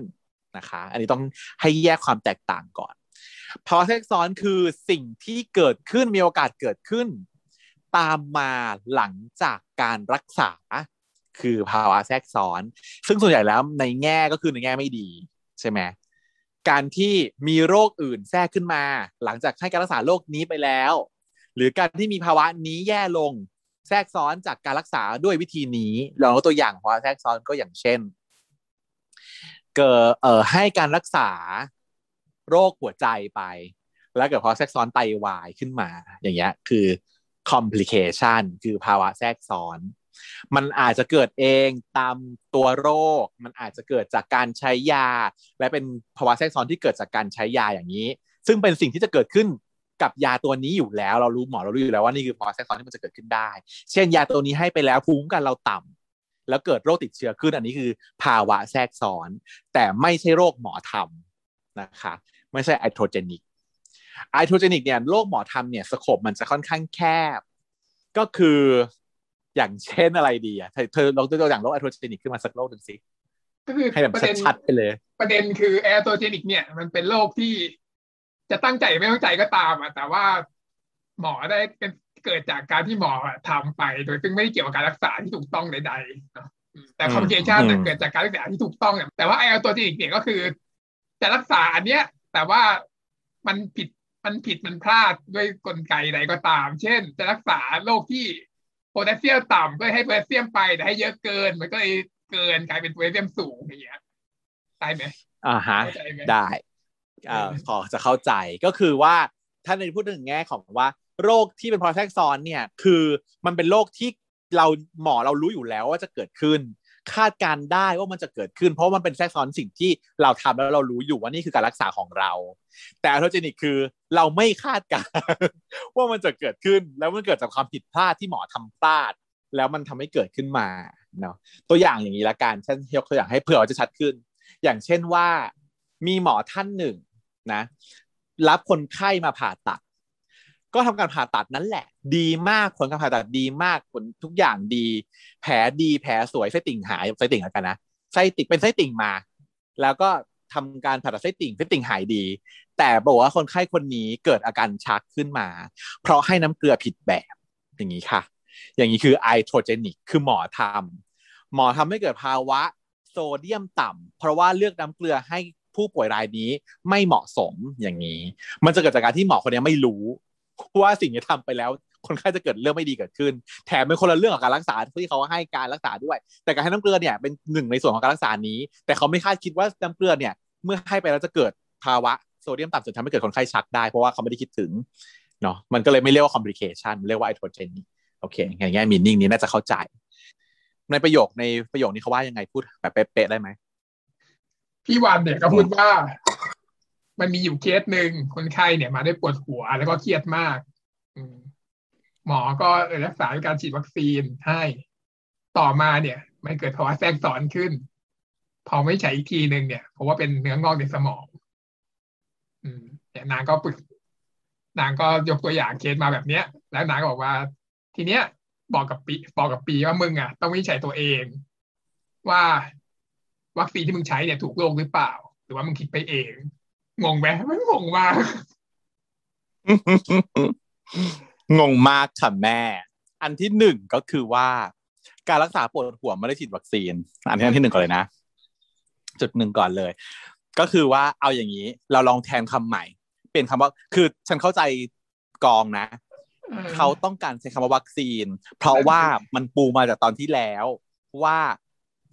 นะคะ อันนี้ต้องให้แยกความแตกต่างก่อนภาวะแทรกซ้อนคือสิ่งที่เกิดขึ้นมีโอกาสเกิดขึ้น ตามมาหลังจากการรักษา คือภาวะแทรกซ้อน ซึ่งส่วนใหญ่แล้วในแง่ก็คือในแง่ไม่ดีใช่ไหมการที่มีโรคอื่นแทรกขึ้นมา หลังจากให้การรักษาโรคนี้ไปแล้ว หรือการที่มีภาวะนี้แย่ลง แทรกซ้อนจากการรักษาด้วยวิธีนี้ลองยกตัวอย่างภาวะแทรกซ้อนก็อย่างเช่น เกิดเอ่อให้การรักษาโรคหัวใจไป แล้วเกิดภาวะแทรกซ้อนไตวายขึ้นมา อย่างเงี้ยคือ complication คือภาวะแทรกซ้อน มันอาจจะเกิดเองตามตัวโรค มันอาจจะเกิดจากการใช้ยา และเป็นภาวะแทรกซ้อนที่เกิดจากการใช้ยาอย่างนี้ ซึ่งเป็นสิ่งที่จะเกิดขึ้น กับยาตัวนี้อยู่แล้ว เรารู้หมอเรารู้อยู่แล้วว่านี่คือภาวะแทรกซ้อนที่มันจะเกิดขึ้นได้ เช่น ยาตัวนี้ให้ไปแล้วภูมิคุ้มกันเราต่ำแล้วเกิดโรคติดเชื้อขึ้นอันนี้คือภาวะแทรกซ้อน แต่ไม่ใช่โรคหมอทำนะคะไม่ใช่ iatrogenic iatrogenic เนี่ยโรคหมอทำเนี่ย scope มันจะค่อนข้างแคบ ก็คืออย่างเช่นอะไรดีอะเธอลองตัวอย่างโรค iatrogenic ขึ้นมาสักโรคหนึ่งสิ
ก็คือ
ให้แบบชัดๆไปเลย
ประเด็นคือ iatrogenic เนี่ยมันเป็นโรคที่ จะตั้งใจไม่ตั้งใจก็ตามอะแต่ว่าหมอได้เป็นเกิดจากการที่หมออะทำไป โดยซึ่งไม่ได้เกี่ยวกับการรักษาที่ถูกต้องใดๆเนาะอืมแต่
อืม
คอมพลิเคชัน
อืม
เกิดจากการรักษาที่ถูกต้องเนี่ยแต่ว่า iatrogenic เนี่ยก็คือ จะรักษาอันเนี้ย แต่ว่ามันผิดมันผิดมันพลาดด้วยกลไกใดก็ตาม เช่น จะรักษาโรคที่โพแทสเซียมต่ำก็ให้โพแทสเซียมไปแต่ให้เยอะเกิน มันก็เลยเกินกลายเป็นโพแทสเซียมสูงอย่างเงี้ยได้ไหม
อ่าฮะ
เข้าใจไหม
ได้ เอ่อพอจะเข้าใจก็คือว่าถ้าในพูดถึงแง่ของว่า โรคที่เป็นพอแทรกซ้อนเนี่ยคือมันเป็นโรคที่เราหมอเรารู้อยู่แล้วว่าจะเกิดขึ้น คาดการได้ว่ามันจะเกิดขึ้น เพราะมันเป็นแทรกซ้อนสิ่งที่เราทำแล้วเรารู้อยู่ว่านี่คือการรักษาของเรา แต่อัลโทเจนิกคือเราไม่คาดการว่ามันจะเกิดขึ้น แล้วมันเกิดจากความผิดพลาดที่หมอทำพลาด แล้วมันทำให้เกิดขึ้นมาเนาะตัวอย่างอย่างนี้ละกันฉันยกตัวอย่างให้เผื่อจะชัดขึ้น อย่างเช่นว่า มีหมอท่านหนึ่ง นะรับคนไข้มาผ่าตัด ก็ทำการผ่าตัดนั้นแหละ ดีมากผลการผ่าตัดดีมากผลทุกอย่างดี แผลดีแผลสวยไส้ติ่งหายไส้ติ่งแล้วกันนะไส้ติ่งเป็นไส้ติ่งมา แล้วก็ทำการผ่าตัดไส้ติ่งไส้ติ่งหายดี แต่บอกว่าคนไข้คนนี้เกิดอาการชักขึ้นมา เพราะให้น้ำเกลือผิดแบบอย่างนี้ค่ะ อย่างนี้คือไอโทรเจนิกคือหมอทำหมอทำให้เกิดภาวะโซเดียมต่ำเพราะว่าเลือกน้ำเกลือให้ ผู้ป่วยรายนี้ไม่เหมาะสมอย่างนี้ มันจะเกิดจากการที่หมอคนนี้ไม่รู้ว่าสิ่งที่ทำไปแล้ว คนไข้จะเกิดเรื่องไม่ดีเกิดขึ้น แถมเป็นคนละเรื่องกับการรักษาที่เขาให้การรักษาด้วย แต่การให้น้ำเกลือเนี่ยเป็นหนึ่งในส่วนของการรักษานี้ แต่เขาไม่คาดคิดว่าน้ำเกลือเนี่ย เมื่อให้ไปแล้วจะเกิดภาวะโซเดียมต่ำจนทำให้เกิดคนไข้ชักได้เพราะว่าเขาไม่ได้คิดถึงเนาะมันก็เลยไม่เรียกว่า complication เรียกว่าไอโทเจนโอเคอย่างเงี้ยมีนิ่งนี้น่าจะเข้าใจ ในประโยคในประโยคนี้เขาว่ายังไงพูดแบบเป๊ะๆได้ไหม
พี่วันเนี่ยก็พูดว่า มันมีอยู่เคสหนึ่งคนไข้เนี่ยมาได้ปวดหัว แล้วก็เครียดมากหมอก็รักษาด้วยการฉีดวัคซีนให้ต่อมาเนี่ย มันเกิดภาวะแทรกซ้อนขึ้น พอไม่ใช้อีกทีหนึ่งเนี่ยเพราะว่าเป็นเนื้องอกในสมอง อืมเนี่ยนางก็ปรึกนางก็ยกตัวอย่างเคสมาแบบเนี้ย แล้วนางก็บอกว่า ทีเนี้ยบอกกับปีบอกกับปีว่ามึงอะ ต้องวิจฉัยตัวเอง ว่า วัคซีนที่มึงใช้เนี่ยถูกโรคหรือเปล่า หรือว่ามึงคิดไปเอง งงไหมมันงงมาก
งงมากค่ะแม่ อันที่หนึ่งก็คือว่า การรักษาปวดหัวไม่ได้ฉีดวัคซีน อันที่อันที่หนึ่งก่อนเลยนะ จุดหนึ่งก่อนเลย ก็คือว่าเอาอย่างนี้ เราลองแทนคำใหม่ เปลี่ยนคำว่า คือฉันเข้าใจกองนะเขาต้องการใช้คำว่าวัคซีน เพราะว่ามันปูมาจากตอนที่แล้วว่า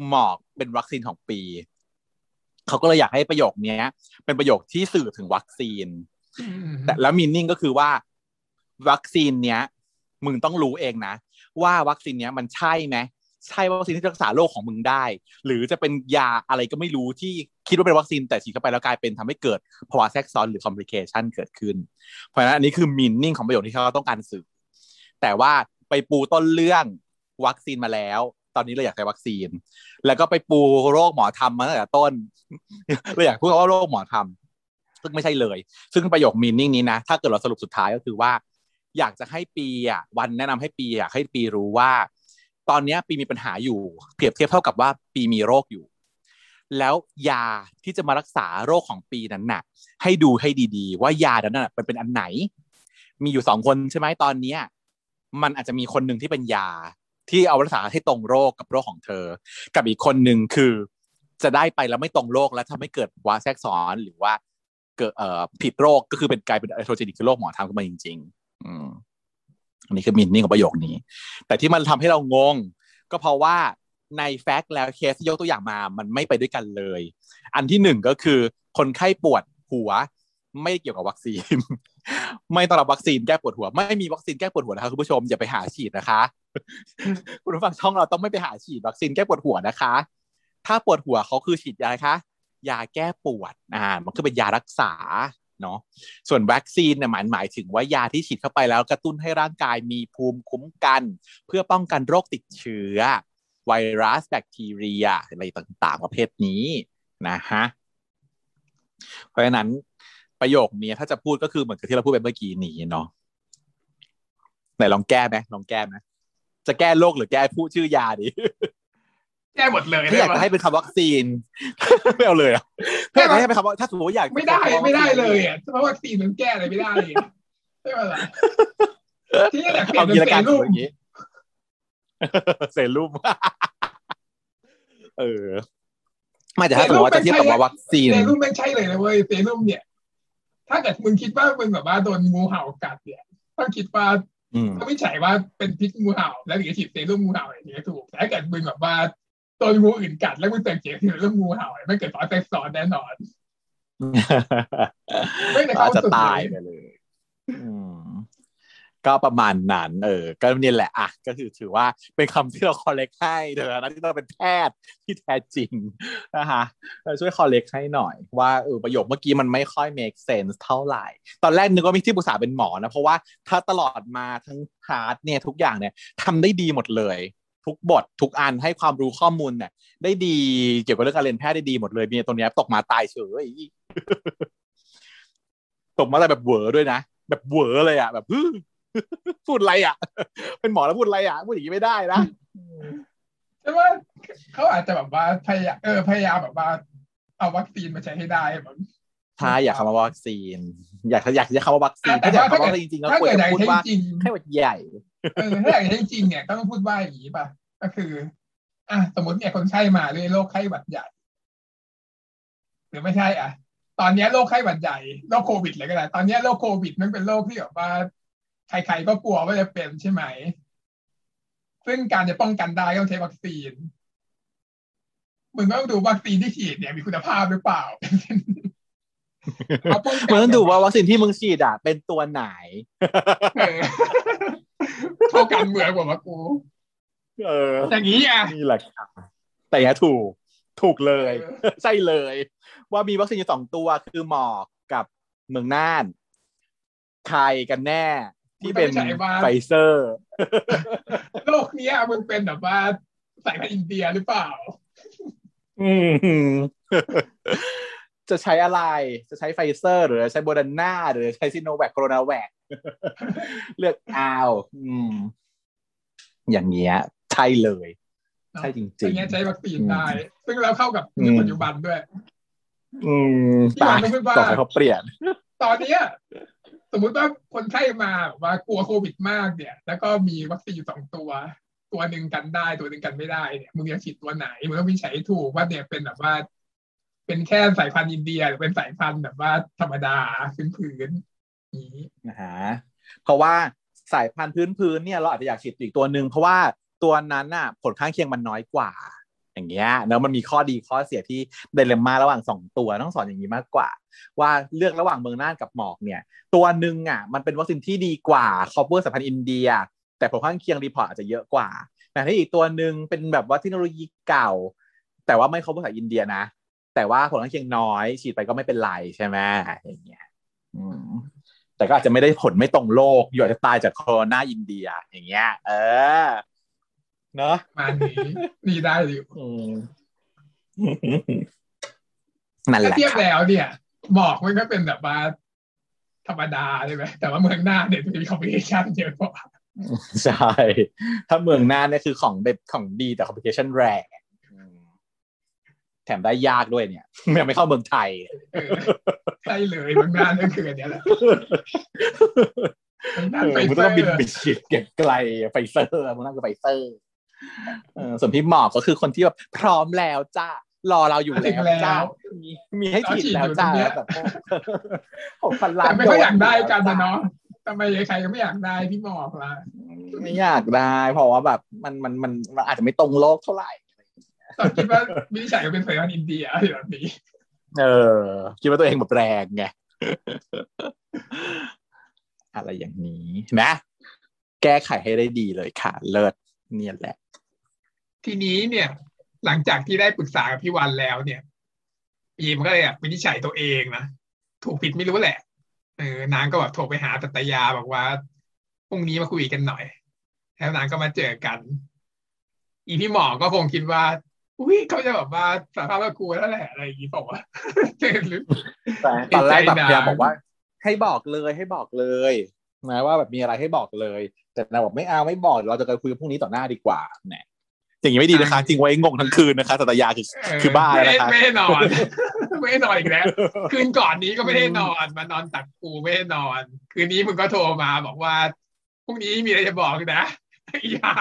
หมอกเป็นวัคซีนของปี เขาก็เลยอยากให้ประโยคเนี้ย เป็นประโยคที่สื่อถึงวัคซีน แต่แล้วมีนิ่งก็คือว่า วัคซีนเนี้ย มึงต้องรู้เองนะ ว่าวัคซีนเนี้ยมันใช่ไหมใช่วัคซีนที่รักษาโรคของมึงได้ หรือจะเป็นยาอะไรก็ไม่รู้ที่คิดว่าเป็นวัคซีนแต่ฉีดเข้าไปแล้วกลายเป็นทำให้เกิดภาวะแทรกซ้อนหรือ complication เกิดขึ้น เพราะฉะนั้นอันนี้คือมินนิ่งของประโยคที่เขาต้องการสื่อแต่ว่าไปปูต้นเรื่องวัคซีนมาแล้ว ตอนนี้เราอยากใช้วัคซีน แล้วก็ไปปูโรคหมอทำมาตั้งแต่ต้นเราอยากพูดว่าโรคหมอทำซึ่งไม่ใช่เลย ซึ่งประโยคมินนิ่งนี้นะ ถ้าเกิดเราสรุปสุดท้ายก็คือว่า อยากจะให้ปีอะวันแนะนำให้ปีอยากให้ปีรู้ว่า ตอนนี้ปีมีปัญหาอยู่เปรียบเทียบเท่ากับว่าปีมีโรคอยู่ แล้วยาที่จะมารักษาโรคของปีนั้นน่ะ ให้ดูให้ดีๆ ว่ายานั้นน่ะมันเป็นอันไหน มีอยู่สองคนใช่ไหมตอนเนี้ยมันอาจจะมีคนหนึ่งที่เป็นยา ที่เอารักษาให้ตรงโรคกับโรคของเธอ กับอีกคนหนึ่งคือจะได้ไปแล้วไม่ตรงโรคแล้วทำให้เกิดวาแทรกซ้อนหรือว่าเกิดเอ่อผิดโรคก็คือเป็นกลายเป็น iatrogenic คือโรคหมอทำขึ้นมาจริง ๆ อืมอันนี้คือ meaning ของประโยคนี้ แต่ที่มันทำให้เรางง ก็เพราะว่าใน fact แล้วเคสที่ยกตัวอย่างมา มันไม่ไปด้วยกันเลย อันที่หนึ่งก็คือคนไข้ปวดหัวไม่เกี่ยวกับวัคซีน ไม่ต้องรับวัคซีนแก้ปวดหัว ไม่มีวัคซีนแก้ปวดหัวนะคะคุณผู้ชมอย่าไปหาฉีดนะคะ คุณผู้ฟังช่องเราต้องไม่ไปหาฉีดวัคซีนแก้ปวดหัวนะคะ ถ้าปวดหัวเขาคือฉีดยาคะยาแก้ปวดอ่ามันคือเป็นยารักษาเนาะส่วนวัคซีนเนี่ยหมายหมายถึงว่ายาที่ฉีดเข้าไปแล้วกระตุ้นให้ร่างกายมีภูมิคุ้มกัน เพื่อป้องกันโรคติดเชื้อ ไวรัส แบคทีเรีย อะไรต่างๆ ประเภทนี้นะฮะเพราะฉะนั้น ประโยคนี้ถ้าจะพูดก็คือเหมือนกับที่เราพูดไปเมื่อกี้นี้เนาะไหนลองแก้ไหมลองแก้ไหมจะแก้โรคหรือแก้ผู้ชื่อยาดิ
แก้หมดเลย
ถ้าอยากจะให้เป็นคำวัคซีนไม่เอาเลยอะถ้าอยากจะให้เป็นคำว่าถ้าสมมติว่าอยาก
ไม่ได้ไม่ได้เลยอะเพราะวัคซีนมันแก้อะไรไม่ได้ใช่ไหมล่ะที่อยากเปลี่ย
เอา
นเป็
งี้
น
ละ
เซ
กัน
รุ่ม
อย่างนี้เซรุ่มเออไม่แต่ถ้าสมมติว่าจะเทียบกับว่าวัคซีน
เซรุ่มไม่ใช่เลยนะเว้ยเซรุ่มเนี่ย ถ้าเกิดมึงคิดว่ามึงแบบว่าโดนงูเห่ากัดเนี่ยต้องคิดว่า
อืม
ถ้าไม่ใช่ว่าเป็นพิษงูเห่า แล้วถึงจะฉีดเซรุ่มงูเห่าอย่างเงี้ยถูกแต่ถ้าเกิดมึงแบบว่าโดนงูอื่นกัด แล้วมึงเสือกเถียงถึงเรื่องงูเห่าไม่เกิดตอนแทรกซ้อนแน่นอนไม่แต่เขา
อาจจะ
สุดเลย
ตายไปเลยอืม ก็ประมาณนั้นเออก็นี่แหละอะก็คือถือว่าเป็นคำที่เราคอลเลกให้เถอะนะที่เราเป็นแพทย์ที่แท้จริงนะคะเราช่วยคอลเลกให้หน่อย ว่าเออประโยคเมื่อกี้มันไม่ค่อย make sense เท่าไหร่ ตอนแรกนึกว่ามีที่ปรึกษาเป็นหมอนะเพราะว่าถ้าตลอดมาทั้งพาร์ทเนี่ยทุกอย่างเนี่ยทำได้ดีหมดเลย ทุกบท ทุกอันให้ความรู้ข้อมูลเนี่ยได้ดีเกี่ยวกับเรื่องการเรียนแพทย์ได้ดีหมดเลยมีตัวเนี้ยตกมาตายเฉยตกมาอะไรแบบเหวอด้วยนะ แบบเหวอเลยอะแบบ พูดอะไรอะ เป็นหมอแล้วพูดอะไรอะ พูดอย่างนี้ไม่ได้นะ
ใช่ว่าเขาอาจจะแบบว่าพยายามเออพยายามแบบว่าเอาวัคซีนมาใช้ให้ได้แบบ
ถ้าอยากคำว่าวัคซีน อยากอยากจะคำว่าวัคซีน
แต่
ถ้าอยาก
ว่า
คำว่าวัคซีนจริงๆก็
ถ้า
ควร
เกิดอ
จะ
ยาก
พูด
ใช้
ว่า
จริง
ไข้หวัดใหญ่
เออถ้าอยากใช้จริงเนี่ยต้องพูดว่าอย่างนี้ป่ะก็คือ อะสมมติเนี่ยคนไข้มาด้วยโรคไข้หวัดใหญ่หรือไม่ใช่อะ ตอนเนี้ยโรคไข้หวัดใหญ่โรคโควิดเลยก็ได้ตอนเนี้ยโรคโควิดมันเป็นโรคที่แบบว่า ใครๆก็กลัวว่าจะเป็นใช่ไหม ซึ่งการจะป้องกันได้ต้องใช้วัคซีน มึงก็ต้องดูวัคซีนที่ฉีดเนี่ยมีคุณภาพหรือเปล่าเอาป้องกัน
มึงต้องดูว่าวัคซีนที่มึงฉีดอะ เป็นตัวไหน
เออเข้ากันเมืองกว่ามากู
เออ
อย่างนี้อะ
นี่แหละค่ะแต่เนี้ยถูก ถูกเลย
เออ
ใช่เลย ว่ามีวัคซีนอยู่สองตัวคือหมอกกับเมืองน่าน ใครกันแน่ ที่เป็น
มึงต้องใช้ว่า
ไฟเซอร์
โลกเนี้ยมึงเป็นแบบว่าสายพันธุ์อินเดียหรือเปล่า
อืมจะใช้อะไร จะใช้ไฟเซอร์ หรือใช้โบดาน่าหรือใช้ซิโนแวคโคโรนาแวคเลือกเอาอืม อย่างเงี้ย ใช่เลย ใช่จริงๆ
อย่างเงี้ยใช้วัคซีน
อืม
ได้ ซึ่งเราเข้ากับ
อืม
ปัจจุบันด้วย
อืม
ที่วันก็พูดว่า
ต่อไปเขาเปลี่ยน
ตอนเนี้ย สมมุติว่าคนไข้มาแบบว่ากลัวโควิดมากเนี่ย แล้วก็มีวัคซีนอยู่สองตัวตัวหนึ่งกันได้ตัวหนึ่งกันไม่ได้เนี่ยมึงจะฉีดตัวไหนมึงต้องวิจัยให้ถูกว่าเนี่ยเป็นแบบว่า เป็นแค่สายพันธุ์อินเดียหรือเป็นสายพันธุ์แบบว่าธรรมดาพื้นๆนี้
นะฮะเพราะว่าสายพันธุ์พื้นพื้นเนี่ยเราอาจจะอยากฉีดอีกตัวหนึ่งเพราะว่าตัวนั้นน่ะ ผลข้างเคียงมันน้อยกว่า อย่างเงี้ยเนอะมันมีข้อดีข้อเสียที่เดเลม่าระหว่างสองตัวต้องสอนอย่างนี้มากกว่า ว่าเลือกระหว่างเมืองน่านกับหมอกเนี่ย ตัวหนึ่งอะมันเป็นวัคซีนที่ดีกว่าคอ v เ r สายพันธุ์อินเดีย แต่ผลข้างเคียงรีพอร์ตอาจจะเยอะกว่าแต่ที่อีกตัวหนึ่งเป็นแบบว่าเทคโนโลยีเก่า แต่ว่าไม่ครบภาษาอินเดียนะ แต่ว่าผลข้างเคียงน้อย ฉีดไปก็ไม่เป็นไรใช่ไหมอย่างเงี้ยอืมแต่ก็อาจจะไม่ได้ผลไม่ตรงโลกอยู่อาจจะตายจากโคโรนาอินเดีย อย่างเงี้ย เออเนอะ
มานี้นี่ได้อยู่
อืมนั่นแห
ถ้า
ละ
เทียบ
ครับ
แล้วเนี่ย หมอกมันก็เป็นแบบว่าธรรมดาใช่ไหมแต่ว่าเมืองหน้าเนี่ยจะมีคอมพิวชั่นเยอะกว่า
ใช่ ถ้าเมืองน่านเนี่ยคือของเด็ดของดีแต่คอมพลิเคชันแรงอืมแถมได้ยากด้วยเนี่ยยังไม่เข้าเมืองไทย
เออใช่เลยเมืองหน้านั่นคืออันเนี้ยแหละเมืองหน้า
เออ
ไฟ
มึง
เซ
ต้
อ
องบิน
ร์
ไปฉีดเก็บไกลไฟเซอร์มึงนั่งกับไฟเซอร์เออส่วนพี่หมอกก็คือคนที่แบบพร้อมแล้วจ้า รอเราอยู่แล้วจ้ามีมีให้ฉีดแล้วจ้าแบบหกพันล้าน
แต่ไม่ค่อยอยากได้กัน
จ้
นะเนาะทำไมใครก็ไม่อยากได้พี่หมอกล่ะ
ไม่อยากได้ เพราะว่าแบบมันมันมันมันอาจจะไม่ตรงโลกเท่าไหร่
ตอนคิดว่าวินิจฉัยว่าเป็นสายพันธุ์อินเดียอะไรแบบนี้
เออ คิดว่าตัวเองแบบแรงไงอะไรอย่างนี้นะแก้ไขให้ได้ดีเลยค่ะ เลิศเนี่ยแหละ
ทีนี้เนี่ย หลังจากที่ได้ปรึกษากับพี่วันแล้วเนี่ยอีมก็เลยแบบวินิจฉัยตัวเองนะถูกผิดไม่รู้แหละเออนางก็แบบโทรไปหาตัตยาบอกว่าพรุ่งนี้มาคุยกันหน่อย แล้วนางก็มาเจอกัน อีพี่หมอก็คงคิดว่าอุ้ยเขาจะแบบว่าสารภาพว่ากูแล้วแหละอะไรอย่างนี้บอกว่าหรือ
ตอนแรกแบบ
ใจนาง
พยายามบอกว่า ให้บอกเลยให้บอกเลยนะว่าแบบมีอะไรให้บอกเลย แต่นางบอกไม่เอาไม่บอกเดี๋ยวเราจะไปคุยกันพรุ่งนี้ต่อหน้าดีกว่าเนี่ย อย่างนี้ไม่ดีนะคะจริงไว้งงทั้งคืนนะคะสัตยาคือ
เออ
คือบ้าแล้วนะคะ
ไม่ไม่ให้นอนไม่ให้นอนอีกแล้ว คืนก่อนนี้ก็ไม่ได้นอนมานอนตักกูไม่ให้นอน คืนนี้มึงก็โทรมาบอกว่าพรุ่งนี้มีอะไรจะบอกนะอย่า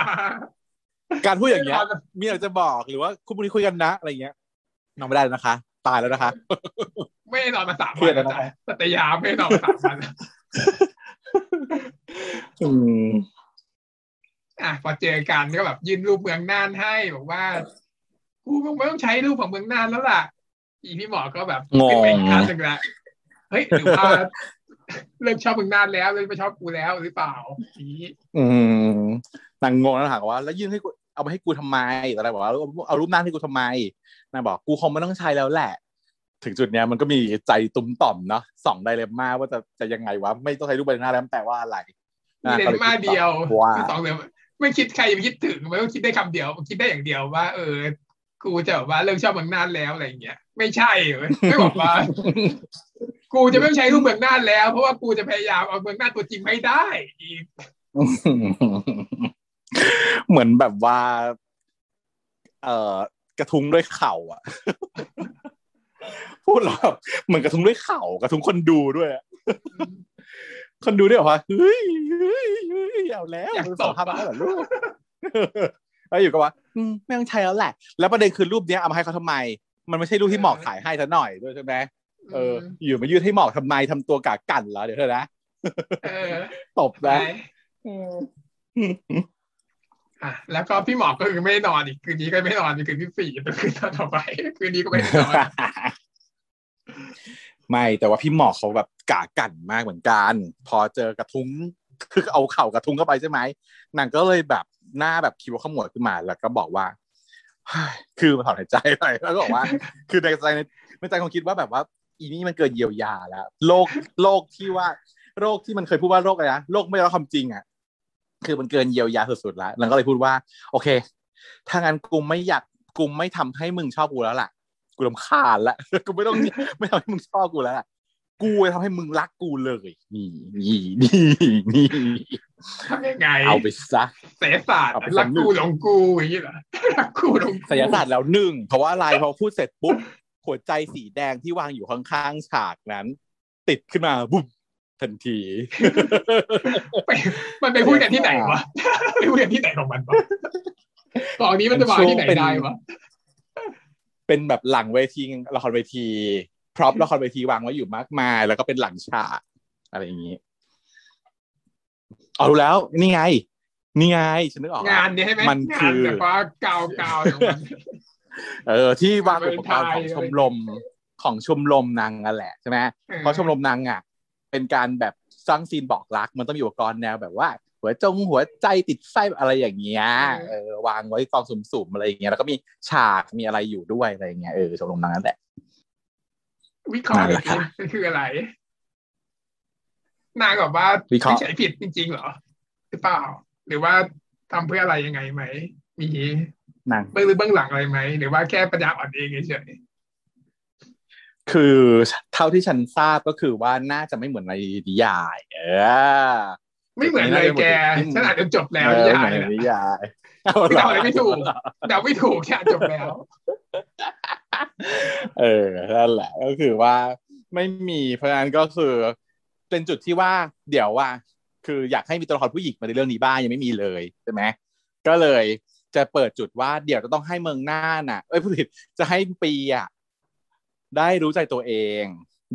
การพูดอย่างเงี้ยมีอะไรจะบอกหรือว่าคุณพรุ่งนี้คุยกันนะอะไรเงี้ยนอนไม่ได้แล้วนะคะ ตายแล้วนะคะ
ไม่ให้นอนมาสาม
เครี
วั
ย
น
ดแล้ว
แล้ว
นะ
จ้ะสัตยาไม่ให้นอนมาสามวัน
อืม
อะพอเจอกันก็แบบยื่นรูปเมืองน่านให้บอกว่ากูมึงไม่ต้องใช้รูปของมึงนานแล้วล่ะ อีพี่หมอก็แบบ
งง
ขึ้นไปอีกขั้นหนึ่งละเฮ้ยหรือว่าเลิกชอบมึงนานแล้วเลยไม่ชอบกูแล้วหรือเปล่าทีนี้
อืมนางงงแล้วถามว่า แล้วยื่นให้กูเอาไปให้กูทำไมตอนแรกบอกว่าเอารูปหน้าให้กูทำไมนางบอกกูคงไม่ต้องใช้แล้วแหละ ถึงจุดเนี้ยมันก็มีใจตุ้มต่อมเนาะสองไดเลมม่าว่าจะจะยังไงวะไม่ต้องใช้รูปใบหน้าแล้วมันแปลว่าอะไร
มีเลนมาเดียว
ว่า
สองเลย ไม่คิดใครไปคิดถึงไม่ต้องคิดได้คำเดียวคิดได้อย่างเดียวว่า เออกูจะแบบว่าเลิกชอบเมึงน่านแล้วอะไรอย่างเงี้ยไม่ใช่ไม่บอกว่า กูจะไม่ใช้รูปเมืองน่านแล้ว เพราะว่ากูจะพยายามเอาเมืองน่านตัวจริงไม่ได้อีก
เหมือนแบบว่า เอ่อกระทุ้งด้วยเข่าอะ พูดแล้วแบบเหมือนกระทุ้งด้วยเข่ากระทุ้งคนดูด้วยอะ คนดูด้วยเหรอวะเฮ้ยเฮ้ยเฮ้ยเอาแล้ว
อยาก
มึง
ต
สอบงภาพ
อะ
แล้วเหรอลูกแล้วอยู่ก็ว่าอืมไม่ต้องใช้แล้วแหละ แล้วประเด็นคือรูปเนี้ยเอามาให้เขาทำไม มันไม่ใช่รูปที่หมอกถ่ายให้ซะหน่อยด้วยใช่ไหมเออ อยู่มายืดให้หมอกทำไมทำตัวกากันเหรอเดี๋ยวเถอะนะ
เออ
ตบ
ไป
นะ
อะแล้วก็พี่หมอก็คือไม่ได้นอนอีกคืนนี้ก็ไม่นอนอีกคืนที่สี่เป็นคืนต่อไปคืนนี้ก็ไม่ได้นอน
ไม่แต่ว่าพี่หมอกเขาแบบกากันมากเหมือนกัน พอเจอกระทุ้งคือเอาเข่ากระทุ้งเข้าไปใช่ไหมนางก็เลยแบบหน้าแบบคิ้วขมวดขึ้นมาแล้วก็บอกว่าคือมาถอนหายใจหน่อยแล้วก็บอกว่า คือในใจในใจคงคิดว่าแบบว่า อีนี่มันเกินเยียวยาแล้วโรคโรคที่ว่าโรคที่มันเคยพูดว่าโรคอะไรนะโรคไม่รับความจริงอะคือมันเกินเยียวยาสุดๆแล้วนางก็เลยพูดว่า โอเค ถ้างั้นกูไม่อยากกูไม่ทำให้มึงชอบกูแล้วล่ะ กูรำคาญละกูไม่ต้องไม่ทำให้มึงชอบกูแล้วล่ะกูจะทำให้มึงรักกูเลยนี่นี่นี่นี่
ทำยังไง
เอาไปซะ
เสยศาสตร์
เอาไป
รัก
สนุก
กูหลงกูอย่างนี้เหรอรักกูหลงกู
ศิลศาสตร์แล้วหนึ่งเพราะว่าอะไรพอพูดเสร็จปุ๊บหัวใจสีแดงที่วางอยู่ข้างๆฉากนั้น ติดขึ้นมาบุ้มทันที
ไปมันไปพูดกันที่ไหนวะไปพูดกันที่ไหนของมันวะตอนนี้มันจะมาที่ไหนได้วะ
เป็นแบบหลังเวทีละครเวที พร็อพละครเวทีวางไว้อยู่มากมาย แล้วก็เป็นหลังฉากอะไรอย่างนี้เอารู้แล้วนี่ไง นี่ไงฉันนึกออกแล้ว
งานเนี่ยใช่ไหม
มัน
งา
คื
น
อ
แบบว่ากาวกาวของมัน
เออ ที่วางอุปกรณ์
วา
ข
เล
อนง
ไทน์
ชมรมของชมรมนางนั่นแหละใช่ไหม
ออ
เพราะชมรมนางอะ เป็นการแบบสร้างซีนบอกรัก มันต้องมีอุปกรณ์แนวแบบว่า หัวจงหัวใจติดไฟอะไรอย่างเงี้ยเออวางไว้กองสุ่มๆอะไรอย่างเงี้ยแล้วก็มีฉากมีอะไรอยู่ด้วยอะไรอย่างเงี้ยเออชมรมนางนั่นแหละ
วิเคราะห์
นั่น
ห
แห
น่อ
ละ
ย
ครับ
ดิมันคืออะไรนางแบบว่า
วิเคราะห์
ไม่ใช่ผิดจริงๆเหรอหรือเปล่า หรือว่าทำเพื่ออะไรยังไงไหม มี
นาง
เบื้องลึกเบื้องหลังอะไรไหม หรือว่าแค่ปัญญาอ่อนเองเฉย
คือเท่าที่ฉันทราบก็คือว่าน่าจะไม่เหมือนในนิยาย เออ
ๆ ไม่เหมือนเลยแก
อืม
ฉันอ่านจนจบแล้ว
เอ
นิ
อเห
ยา
มือยนใน
น่ะ
นิยาย
ไม่เดาอะไรไม่ถูกเดาไม่ถูกแค่อ่านจบแล้ว
เออนั่นแหละก็คือว่าไม่มีเพราะฉะนั้นก็คือ เป็นจุดที่ว่าเดี๋ยวว่า คืออยากให้มีตัวละครผู้หญิงมาในเรื่องนี้บ้างยังไม่มีเลยใช่ไหมก็เลยจะเปิดจุดว่าเดี๋ยวจะต้องให้เมืองน่านน่ะ เอ้ยผู้ผิดจะให้ปีอะได้รู้ใจตัวเอง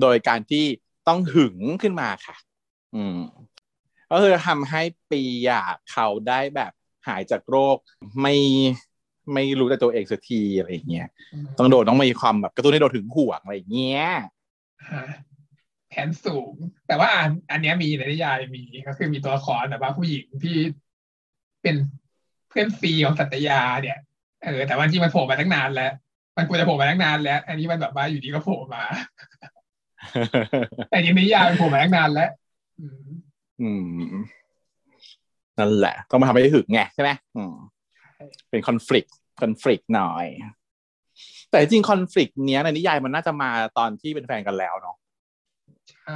โดยการที่ต้องหึงขึ้นมาค่ะ อืม ก็คือทำให้ปีอะเขาได้แบบหายจากโรคไม่ไม่รู้ใจตัวเองสักทีอะไรอย่างเงี้ยต้องโดนต้องมีความแบบกระตุ้นให้โดนถึงห่วงอะไรอย่างเงี้ย
ฮะแผนสูง แต่ว่าอันอันเนี้ยมีในนิยายมีก็คือมีตัวละครแต่ว่าผู้หญิงที่เป็นเพื่อนซีของสัตยาเนี่ยเออแต่ว่าที่มันโผล่มาตั้งนานแล้ว มันควรจะโผล่มาตั้งนานแล้ว อันนี้มันแบบว่าอยู่ดีก็โผล่มาแต่ในนิยายมันโผล่มาตั้งนานแล้ว อืม
อืมนั่นแหละ ต้องมาทำให้หึงไงใช่ไหมอืมเป็นคอน FLICT คอน FLICT หน่อย แต่จริงคอน FLICT เนี้ยในนิยายมันน่าจะมาตอนที่เป็นแฟนกันแล้วเนาะ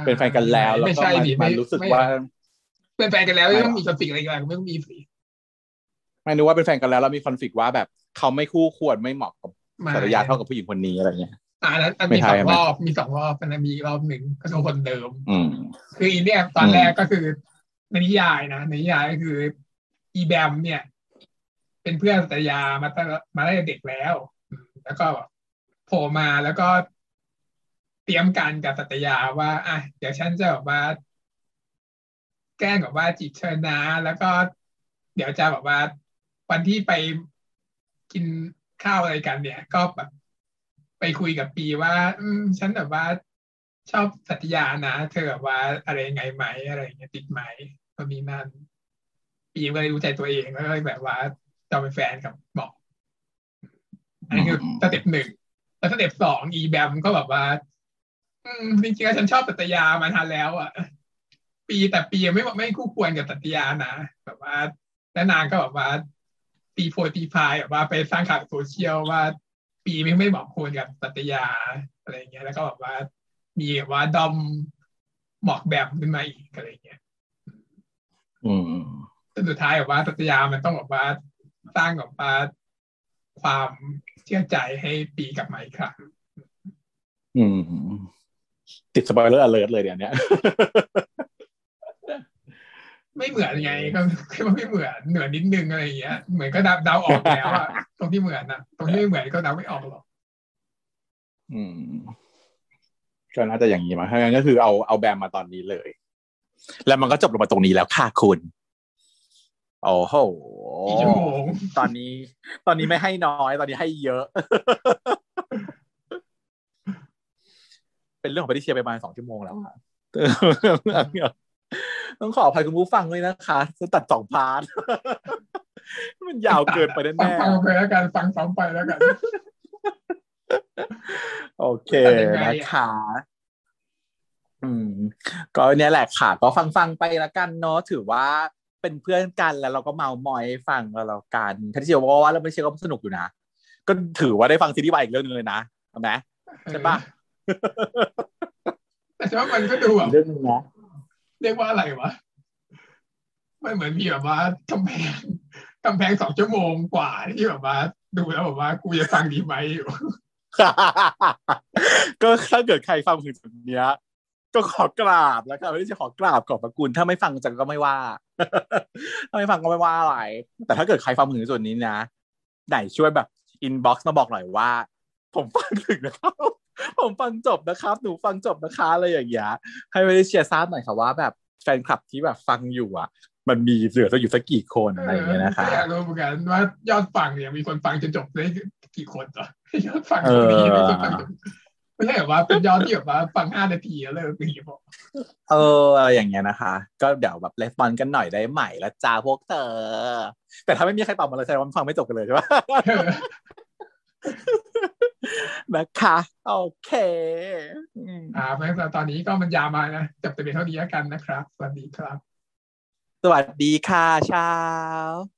เป็นแฟนกันแล้วแล้ว
ไม่
ก็
ใช่
มัน
ดิ
มัน
ไรู้
สึก
ไม่
ว่า
เป็นแฟนกันแล้ว
ไม่หรอ
ต้องมีคอนฟ lict อะไรกันไม่ต้องมีสิ
ไม่รู้ว่าเป็นแฟนกันแล้วแล้วมีคอน FLICT ว่าแบบเขาไม่คู่ควรไม่เหมาะกับ
ไม่
สัตยาเท่ากับผู้หญิงคนนี้อะไรเงี้ย
อ่านั้นอัน
ไม่
มี
ใช่
สอง
ไหม
รอบมีสองรอบมันมีอีกรอบหนึ่งก็คือคนเดิม
อืม
คืออีเนี่ยตอน
อืม
แรกก็คือในนิยายนะในนิยายก็คือ อีแบมเนี่ย เป็นเพื่อนสัตยามาตั้งมาตั้งแต่เด็กแล้วอืมแล้วก็โผล่มาแล้วก็เตรียมการกับสัตยาว่า อะเดี๋ยวฉันจะแบบว่า แกล้งแบบว่าจีบเชิญนะ แล้วก็เดี๋ยวจะแบบว่าวันที่ไปกินข้าวอะไรกันเนี่ย ก็แบบ ไปคุยกับปีว่า อืมฉันแบบว่าชอบสัตยานะ เธอแบบว่าอะไรไงไหมอะไรเงี้ยติดไหมก็มีนั่นปีก็เลยรู้ใจตัวเองแล้วก็แบบว่าจะเป็นแฟนกับหมอกอันนี้คือ step หนึ่งแล้ว step สองอีแบมก็แบบว่า อืมจริงๆฉันชอบสัตยามาทานแล้วอะปีแต่ปีไม่ไม่คู่ควรกับสัตยานะแบบว่าแล้วนางก็แบบว่าตีโพตีพายแบบว่าไปสร้างข่าวโซเชียลว่า ปีไม่ไม่คู่ควรกับสัตยาอะไรเงี้ยแล้วก็แบบว่ามีว่าดอมหมอกแบบขึ้นมาอีกอะไรเงี้ย
อืม
สุดท้ายแบบว่าสัตยามันต้องแบบว่าสร้างแบบว่าความเชื่อใจให้ปีกลับมาอีกครั้ง
อืม ติด spoiler alert เลยเดี๋ยวนี้
ไม่เหมือนไงก็คือว่าไม่เหมือนเหมือนนิดนึงอะไรอย่างเงี้ย เหมือนก็เดาเดาออกแล้วอะตรงที่เหมือนอะตรงที่ไม่เหมือนก็เดาไม่ออกหรอก
อืมก็น่าจะอย่างนี้มั้งถ้างั้นก็คือเอาเอาแบมมาตอนนี้เลย แล้วมันก็จบลงมาตรงนี้แล้วค่ะคุณโอ้โห
กี่ชั่วโมง
ตอนนี้ ตอนนี้ไม่ให้น้อย ตอนนี้ให้เยอะ เป็นเรื่องของปฏิเชียไปประมาณสองชั่วโมงแล้วอะ ต้องขออภัยคุณผู้ฟังเลยนะคะจะตัดสองพาร์ทมันยาวเกินไป
ฟัง
แน่
ฟังไปแล้วกันฟังซ้อมไปแล้วกัน
ๆโอเค
ตัดยังไงอะ
นะคะอืม ก็เนี่ยแหละค่ะ ก็ฟังฟังๆไปละกันเนาะถือว่าเป็นเพื่อนกันแล้วเราก็เมามอยให้ฟังกันแล้วกันถ้าที่เชียวว่าว่าแล้วไม่เชียวก็สนุกอยู่นะ ก็ถือว่าได้ฟังซีรีส์วายอีกเรื่องหนึงเลยนะเห็นไหมใช่ปะ
แต่ฉันว่ามันก็ดูแบบ
เรื่องหนึงนะ
เรียกว่าอะไรวะมันเหมือนมีแบบว่ากำแพงกำแพงสองชั่วโมงกว่าที่แบบว่า ดูแล้วแบบว่ากูจะฟังดีไหมอยู่
ก็ถ้าเกิดใครฟังถึงจุดเนี้ย ก็ขอกราบแล้วกันไม่ได้จะขอกราบขอบพระคุณถ้าไม่ฟังจังก็ไม่ว่าถ้าไม่ฟังก็ไม่ว่าอะไร แต่ถ้าเกิดใครฟังถึงส่วนนี้นะไหนช่วยแบบ inbox มาบอกหน่อยว่า ผมฟังถึงนะครับ ผมฟังจบนะครับ หนูฟังจบนะคะอะไรอย่างเงี้ยให้ไม่ได้เชียร์ทราบหน่อยค่ะว่าแบบแฟนคลับที่แบบฟังอยู่อะ มันมีเหลือจะอยู่สักกี่คนอะไรอย่างเงี้ยนะคะ
ก็อยากรู้เหมือนกันว่ายอดฟังเนี่ยมีคนฟังจนจบได้กี่คนเหรอยอดฟังตรงนี้มีคนฟังจนไม่ใช่แบบว่าเป็นยอดที่แบบว่าฟังห้านาทีแล้วเลิกอย่างเงี้ยบอก
เอออะไรอย่างเงี้ยนะคะ ก็เดี๋ยวแบบレスปอนกันหน่อยได้ไหมละจ้าพวกเธอ แต่ถ้าไม่มีใครตอบมาเลยแสดงว่าฟังไม่จบกันเลยใช่ปะ
เออ
นะคะ โอเคอืม
อ่าเพราะฉะนั้นตอนนี้ก็มันยาวมานะจบแต่เพียงเท่านี้แล้วกันนะครับ สวัสดีครับ
สวัสดีค่ะเช้า